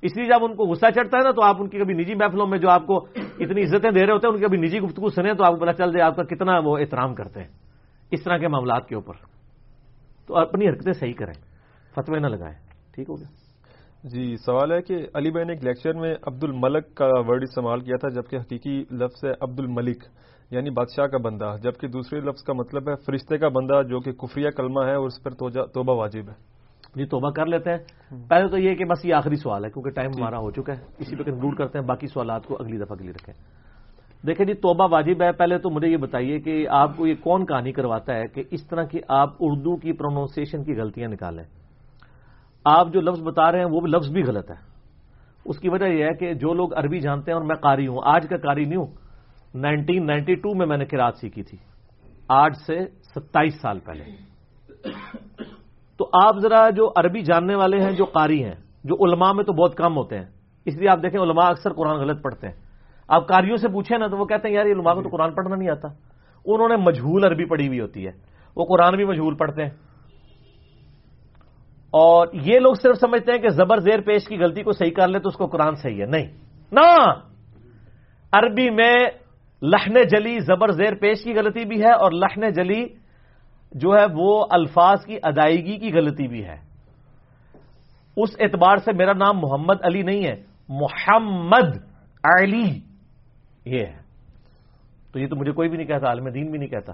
Speaker 1: اس لیے جب ان کو غصہ چڑھتا ہے نا، تو آپ ان کی کبھی نجی محفلوں میں جو آپ کو اتنی عزتیں دے رہے ہوتے ہیں، ان کی ابھی نجی گفتگو سنیں تو آپ کو پتا چل جائے آپ کا کتنا وہ احترام کرتے ہیں۔ اس طرح کے معاملات کے اوپر۔ تو اپنی حرکتیں صحیح کریں، فتوے نہ لگائیں۔ ٹھیک ہو گیا؟
Speaker 2: جی سوال ہے کہ علی بھائی نے ایک لیکچر میں عبد الملک کا ورڈ استعمال کیا تھا، جبکہ حقیقی لفظ ہے عبد الملک یعنی بادشاہ کا بندہ جبکہ دوسرے لفظ کا مطلب ہے فرشتے کا بندہ جو کہ کفریہ کلمہ ہے اور اس پر توبہ واجب ہے۔
Speaker 1: جی توبہ کر لیتے ہیں۔ پہلے تو یہ کہ بس یہ آخری سوال ہے کیونکہ ٹائم ہمارا ہو چکا ہے۔ اسی پہ کنکلوڈ کرتے ہیں باقی سوالات کو اگلی دفعہ کے لیے رکھیں۔ دیکھیں جی توبہ واجب ہے۔ پہلے تو مجھے یہ بتائیے کہ آپ کو یہ کون کہانی کرواتا ہے کہ اس طرح کی آپ اردو کی پروننسیشن کی غلطیاں نکالیں۔ آپ جو لفظ بتا رہے ہیں وہ لفظ بھی غلط ہے۔ اس کی وجہ یہ ہے کہ جو لوگ عربی جانتے ہیں اور میں قاری ہوں آج کا قاری نہیں ہوں نائنٹین نائنٹی ٹو میں میں نے کراط سیکھی تھی۔ آج سے ستائیس سال پہلے۔ تو آپ ذرا جو عربی جاننے والے ہیں، جو قاری ہیں، جو علماء میں تو بہت کم ہوتے ہیں۔ اس لیے آپ دیکھیں علماء اکثر قرآن غلط پڑھتے ہیں۔ آپ کاریوں سے پوچھیں نا تو وہ کہتے ہیں، یار، یہ علماء کو تو قرآن پڑھنا نہیں آتا۔ انہوں نے مجھول عربی پڑھی ہوئی ہوتی ہے۔ وہ قرآن بھی مجھول پڑھتے ہیں۔ اور یہ لوگ صرف سمجھتے ہیں کہ زبر زیر پیش کی غلطی کو صحیح کر لے تو اس کو قرآن صحیح ہے۔ نہیں۔ نہ! عربی میں لہن جلی زبر زیر پیش کی غلطی بھی ہے اور لہن جلی جو ہے وہ الفاظ کی ادائیگی کی غلطی بھی ہے۔ اس اعتبار سے میرا نام محمد علی نہیں ہے۔ محمد علی۔ یہ ہے۔ تو یہ تو مجھے کوئی بھی نہیں کہتا عالم دین بھی نہیں کہتا۔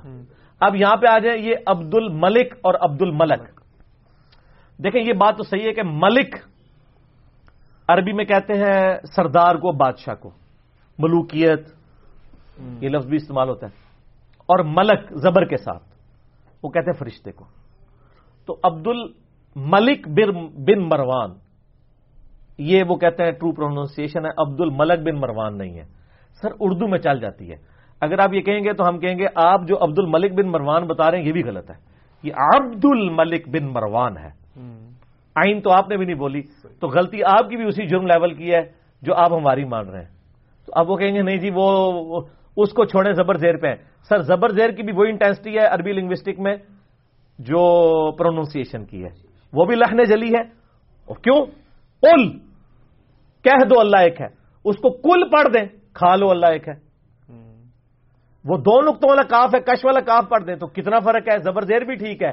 Speaker 1: اب یہاں پہ آ جائیں یہ عبد الملک اور عبد الملک دیکھیں یہ بات تو صحیح ہے کہ ملک عربی میں کہتے ہیں سردار کو بادشاہ کو۔ ملوکیت یہ لفظ بھی استعمال ہوتا ہے۔ اور ملک زبر کے ساتھ۔ وہ کہتے ہیں فرشتے کو۔ تو عبد الملک بن مروان یہ وہ کہتے ہیں ٹرو پروننسیشن ہے عبد الملک بن مروان نہیں ہے۔ سر اردو میں چل جاتی ہے۔ اگر آپ یہ کہیں گے تو ہم کہیں گے آپ جو عبد الملک بن مروان بتا رہے ہیں یہ بھی غلط ہے۔ یہ عبد الملک بن مروان ہے۔ آئین تو آپ نے بھی نہیں بولی۔ تو غلطی آپ کی بھی اسی جرم لیول کی ہے جو آپ ہماری مان رہے ہیں۔ تو اب وہ کہیں گے نہیں جی وہ اس کو چھوڑیں زبر زیر پہ۔ سر، زبر زیر کی بھی وہی انٹینسٹی ہے عربی لنگوسٹک میں جو پروننسیشن کی ہے۔ وہ بھی لہنے جلی ہے۔ اور کیوں؟ اول کہہ دو اللہ ایک ہے۔ اس کو کل پڑھ دیں، کھا لو اللہ ایک ہے۔ وہ دو نقطوں والا کاف ہے، کش والا کاف پڑھ دیں تو کتنا فرق ہے؟ زبر زیر بھی ٹھیک ہے،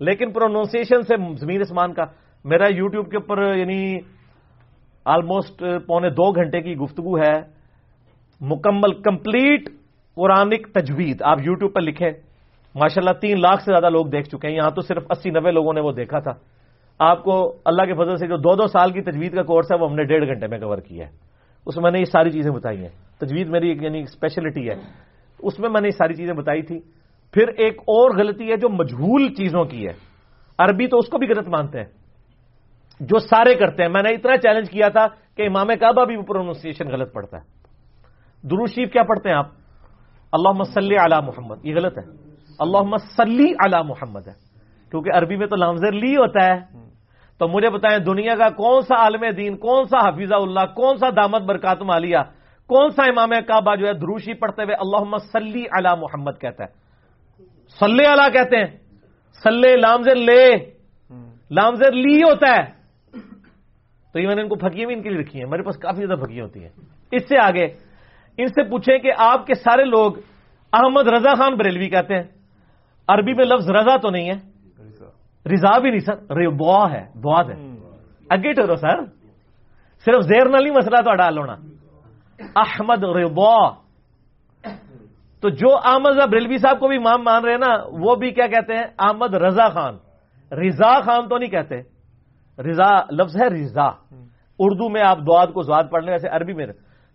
Speaker 1: لیکن پروننسیشن سے زمین اسمان کا۔ میرا یوٹیوب کے اوپر یعنی آلموسٹ پونے دو گھنٹے کی گفتگو ہے۔ مکمل کمپلیٹ قرآنک تجوید۔ آپ یوٹیوب پر لکھیں۔ ماشاء اللہ تین لاکھ سے زیادہ لوگ دیکھ چکے ہیں۔ یہاں تو صرف اسی نبے لوگوں نے وہ دیکھا تھا۔ آپ کو اللہ کے فضل سے جو دو دو سال کی تجوید کا کورس ہے، وہ ہم نے ڈیڑھ گھنٹے میں کور کیا ہے۔ اس میں میں نے یہ ساری چیزیں بتائی ہیں۔ تجوید میری ایک یعنی اسپیشلٹی ہے۔ اس میں میں نے یہ ساری چیزیں بتائی تھی۔ پھر ایک اور غلطی ہے جو مجھول چیزوں کی ہے۔ عربی تو اس کو بھی غلط مانتے ہیں۔ جو سارے کرتے ہیں۔ میں نے اتنا چیلنج کیا تھا کہ امام کعبہ بھی پروننسیشن غلط پڑتا ہے۔ دروشیف کیا پڑھتے ہیں آپ؟ اللہ مسلی علی محمد، یہ غلط ہے۔ اللہ مسلی علی محمد ہے۔ کیونکہ عربی میں تو لامزر لی ہوتا ہے۔ تو مجھے بتائیں، دنیا کا کون سا عالم دین، کون سا حفیظہ اللہ، کون سا دامت برکاتم عالیہ کون سا امام کعبہ جو ہے دروشی پڑھتے ہوئے اللہ سلی علی محمد کہتا ہے؟ سلے علی کہتے ہیں۔ سلے لامزر لے۔ لامزر لی ہوتا ہے۔ تو یہ میں نے ان کو پھکیاں بھی ان کے لیے رکھی ہیں۔ میرے پاس کافی زیادہ پھکیاں ہوتی ہیں۔ اس سے آگے ان سے پوچھیں کہ آپ کے سارے لوگ احمد رضا خان بریلوی کہتے ہیں۔ عربی میں لفظ رضا تو نہیں ہے۔ رضا بھی نہیں سر ری ہے بواد ہے۔ اگے ٹھہرو سر۔ صرف زیر نہ نہیں مسئلہ تو ڈال ہونا۔ احمد ریبوا تو جو احمد بریلوی صاحب کو بھی مام مان رہے ہیں نا، وہ بھی کیا کہتے ہیں؟ احمد رضا خان۔ رضا خان تو نہیں کہتے۔ رضا لفظ ہے رضا۔ اردو میں آپ دعات کو زواد پڑھنے ویسے عربی میں۔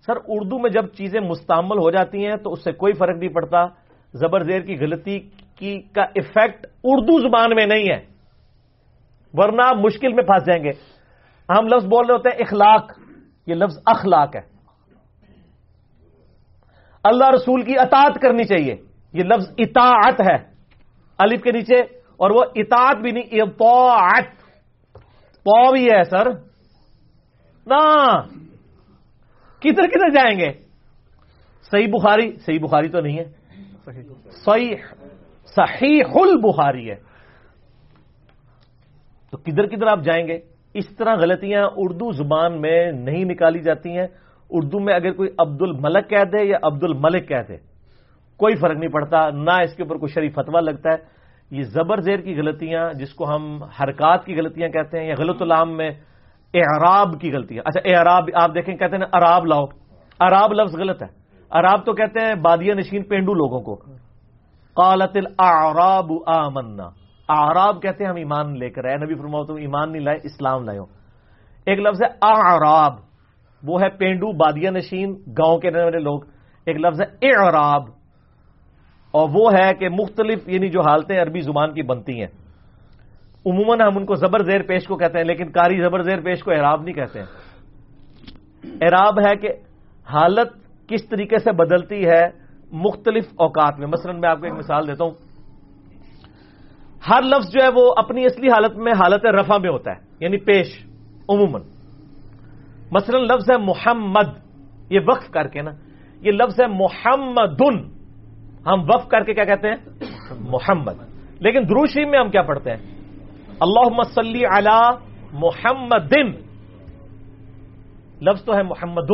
Speaker 1: سر، اردو میں جب چیزیں مستعمل ہو جاتی ہیں تو اس سے کوئی فرق نہیں پڑتا۔ زبر زیر کی غلطی کی کا افیکٹ اردو زبان میں نہیں ہے۔ ورنہ آپ مشکل میں پھنس جائیں گے۔ ہم لفظ بول رہے ہوتے ہیں اخلاق۔ یہ لفظ اخلاق ہے۔ اللہ رسول کی اطاعت کرنی چاہیے۔ یہ لفظ اطاعت ہے۔ الف کے نیچے اور وہ اطاعت بھی نہیں اطاعت پو بھی ہے، سر۔ نہ۔ کدھر کدھر جائیں گے؟ صحیح بخاری صحیح بخاری تو نہیں ہے۔ صحیح۔ صحیح البخاری ہے۔ تو کدھر کدھر آپ جائیں گے؟ اس طرح غلطیاں اردو زبان میں نہیں نکالی جاتی ہیں۔ اردو میں اگر کوئی عبد الملک کہہ دے یا عبد الملک کہہ دے کوئی فرق نہیں پڑتا نہ اس کے اوپر کوئی شریف فتوا لگتا ہے۔ یہ زبر زیر کی غلطیاں جس کو ہم حرکات کی غلطیاں کہتے ہیں یا غلط العام میں اعراب کی غلطیاں اچھا اعراب، آپ دیکھیں، کہتے ہیں عراب لاؤ۔ عراب لفظ غلط ہے۔ عراب تو کہتے ہیں بادیا نشین پینڈو لوگوں کو۔ قالت الاعراب آمنا۔ اعراب کہتے ہیں ہم ایمان لے کر آئے۔ نبی فرماؤ تم ایمان نہیں لائے، اسلام لائے ہو۔ ایک لفظ ہے اعراب۔ وہ ہے پینڈو بادیا نشین، گاؤں کے رہنے والے لوگ۔ ایک لفظ ہے اعراب۔ اور وہ ہے کہ مختلف یعنی جو حالتیں عربی زبان کی بنتی ہیں۔ عموماً ہم ان کو زبر زیر پیش کو کہتے ہیں، لیکن کاری زبر زیر پیش کو اعراب نہیں کہتے ہیں۔ اعراب ہے کہ حالت کس طریقے سے بدلتی ہے مختلف اوقات میں۔ مثلا میں آپ کو ایک مثال دیتا ہوں۔ ہر لفظ جو ہے وہ اپنی اصلی حالت میں حالت رفع میں ہوتا ہے یعنی پیش، عموماً۔ مثلا لفظ ہے محمد، یہ وقف کر کے نا۔ یہ لفظ ہے محمدن۔ ہم وف کر کے کیا کہتے ہیں؟ محمد۔ لیکن دروشی میں ہم کیا پڑھتے ہیں؟ اللہ مسلی علی محمد لفظ تو ہے محمد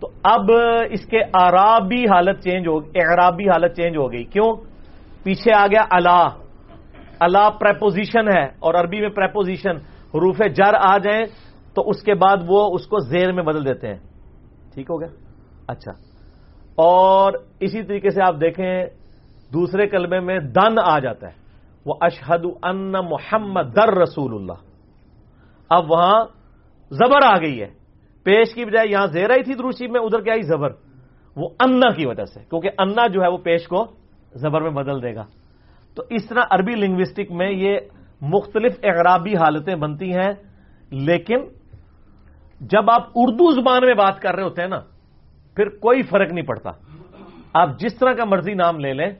Speaker 1: تو اب اس کے عرابی حالت چینج ہو اعرابی حالت چینج ہو گئی۔ کیوں؟ پیچھے آ گیا اللہ اللہ پریپوزیشن ہے اور عربی میں پریپوزیشن، حروف جر آ جائیں تو اس کے بعد وہ اس کو زیر میں بدل دیتے ہیں۔ ٹھیک ہو گیا؟ اچھا۔ اور اسی طریقے سے آپ دیکھیں، دوسرے کلمے میں دن آ جاتا ہے۔ وہ اشہد ان محمد در رسول اللہ۔ اب وہاں زبر آ گئی ہے۔ پیش کی بجائے یہاں زیر آئی تھی دروشی میں، ادھر کیا آئی زبر۔ وہ انا کی وجہ سے، کیونکہ انا جو ہے وہ پیش کو زبر میں بدل دے گا۔ تو اس طرح عربی لنگوسٹک میں یہ مختلف اغرابی حالتیں بنتی ہیں۔ لیکن جب آپ اردو زبان میں بات کر رہے ہوتے ہیں نا، پھر کوئی فرق نہیں پڑتا۔ آپ جس طرح کا مرضی نام لے لیں،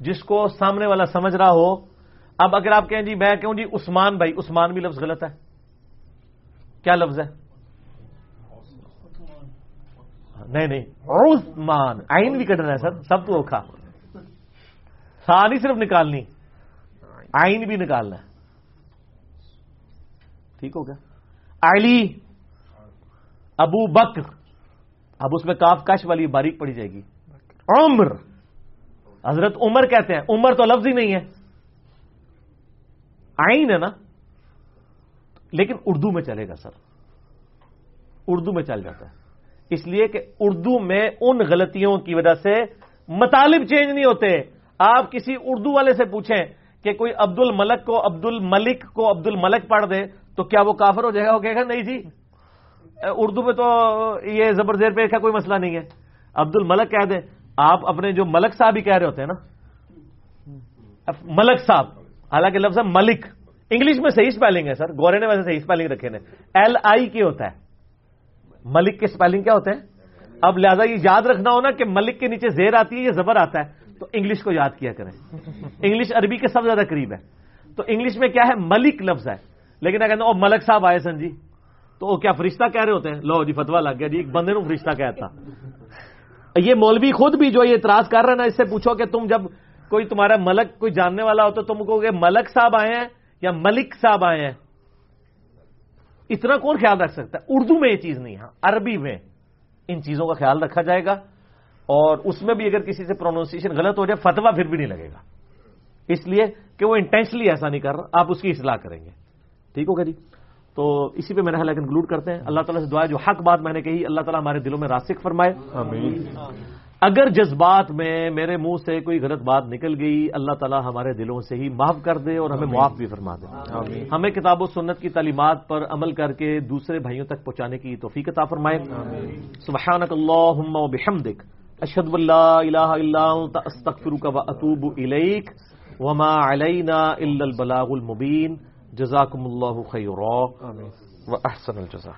Speaker 1: جس کو سامنے والا سمجھ رہا ہو اب اگر آپ کہیں جی میں کہوں جی عثمان بھائی، عثمان بھی لفظ غلط ہے۔ کیا لفظ ہے؟ نہیں نہیں۔ عثمان۔ آئین بھی کٹنا ہے سر، سب تو اوکھا۔ سا نہیں صرف نکالنی۔ آئین بھی نکالنا ہے۔ ٹھیک ہو گیا۔ علی، ابو بکر۔ اب اس میں کاف کش والی باریک پڑی جائے گی۔ عمر۔ حضرت عمر کہتے ہیں۔ عمر تو لفظ ہی نہیں ہے۔ آئین ہے نا۔ لیکن اردو میں چلے گا سر۔ اردو میں چل جاتا ہے۔ اس لیے کہ اردو میں ان غلطیوں کی وجہ سے مطالب چینج نہیں ہوتے۔ آپ کسی اردو والے سے پوچھیں کہ کوئی عبد الملک کو عبد الملک کو عبد الملک پڑھ دے تو کیا وہ کافر ہو جائے گا؟ وہ کہے گا، نہیں جی۔ اردو میں تو یہ زبر زیر پیش کا کوئی مسئلہ نہیں ہے۔ عبد الملک کہہ دیں۔ آپ اپنے جو ملک صاحب ہی کہہ رہے ہوتے ہیں نا۔ ملک صاحب۔ حالانکہ لفظ ہے ملک۔ انگلش میں صحیح اسپیلنگ ہے سر، گورے نے ویسے صحیح اسپیلنگ رکھے نے۔ ایل آئی کے ہوتا ہے۔ ملک کے اسپیلنگ کیا ہوتے ہیں؟ اب لہذا یہ یاد رکھنا ہونا کہ ملک کے نیچے زیر آتی ہے یہ زبر آتا ہے۔ تو انگلش کو یاد کیا کریں۔ انگلش عربی کے سب زیادہ قریب ہے۔ تو انگلش میں کیا ہے؟ ملک لفظ ہے۔ لیکن اگر ملک صاحب آئے سن جی تو وہ کیا فرشتہ کہہ رہے ہوتے ہیں؟ لو جی فتوا لگ گیا جی ایک بندے نو فرشتہ کہتا۔ یہ مولوی خود بھی جو یہ اعتراض کر رہے نا، اس سے پوچھو کہ تم جب کوئی تمہارا ملک کوئی جاننے والا ہو تو تم کو کہ ملک صاحب آئے ہیں یا ملک صاحب آئے ہیں؟ اتنا کون خیال رکھ سکتا ہے؟ اردو میں یہ چیز نہیں ہے عربی میں ان چیزوں کا خیال رکھا جائے گا اور اس میں بھی اگر کسی سے پروننسیشن غلط ہو جائے فتوا پھر بھی نہیں لگے گا۔ اس لیے کہ وہ انٹینشلی ایسا نہیں کر رہا، آپ اس کی اصلاح کریں گے۔ ٹھیک ہوگا جی؟ تو اسی پہ میں نے کنکلوڈ کرتے ہیں۔ اللہ تعالیٰ سے دعا جو حق بات میں نے کہی، اللہ تعالیٰ ہمارے دلوں میں راسک فرمائے۔ اگر جذبات میں میرے منہ سے کوئی غلط بات نکل گئی اللہ تعالیٰ ہمارے دلوں سے ہی معاف کر دے اور ہمیں معاف بھی فرما دے۔ ہمیں کتاب و سنت کی تعلیمات پر عمل کر کے دوسرے بھائیوں تک پہنچانے کی توفیق عطا فرمائے۔ سبحانک اللہم و بحمدک اشہد واللہ الہ الا انت استغفرک و اتوب الیک وما علینا الا البلاغ المبین۔ جزاکم اللہ خیرا۔ و احسن الجزا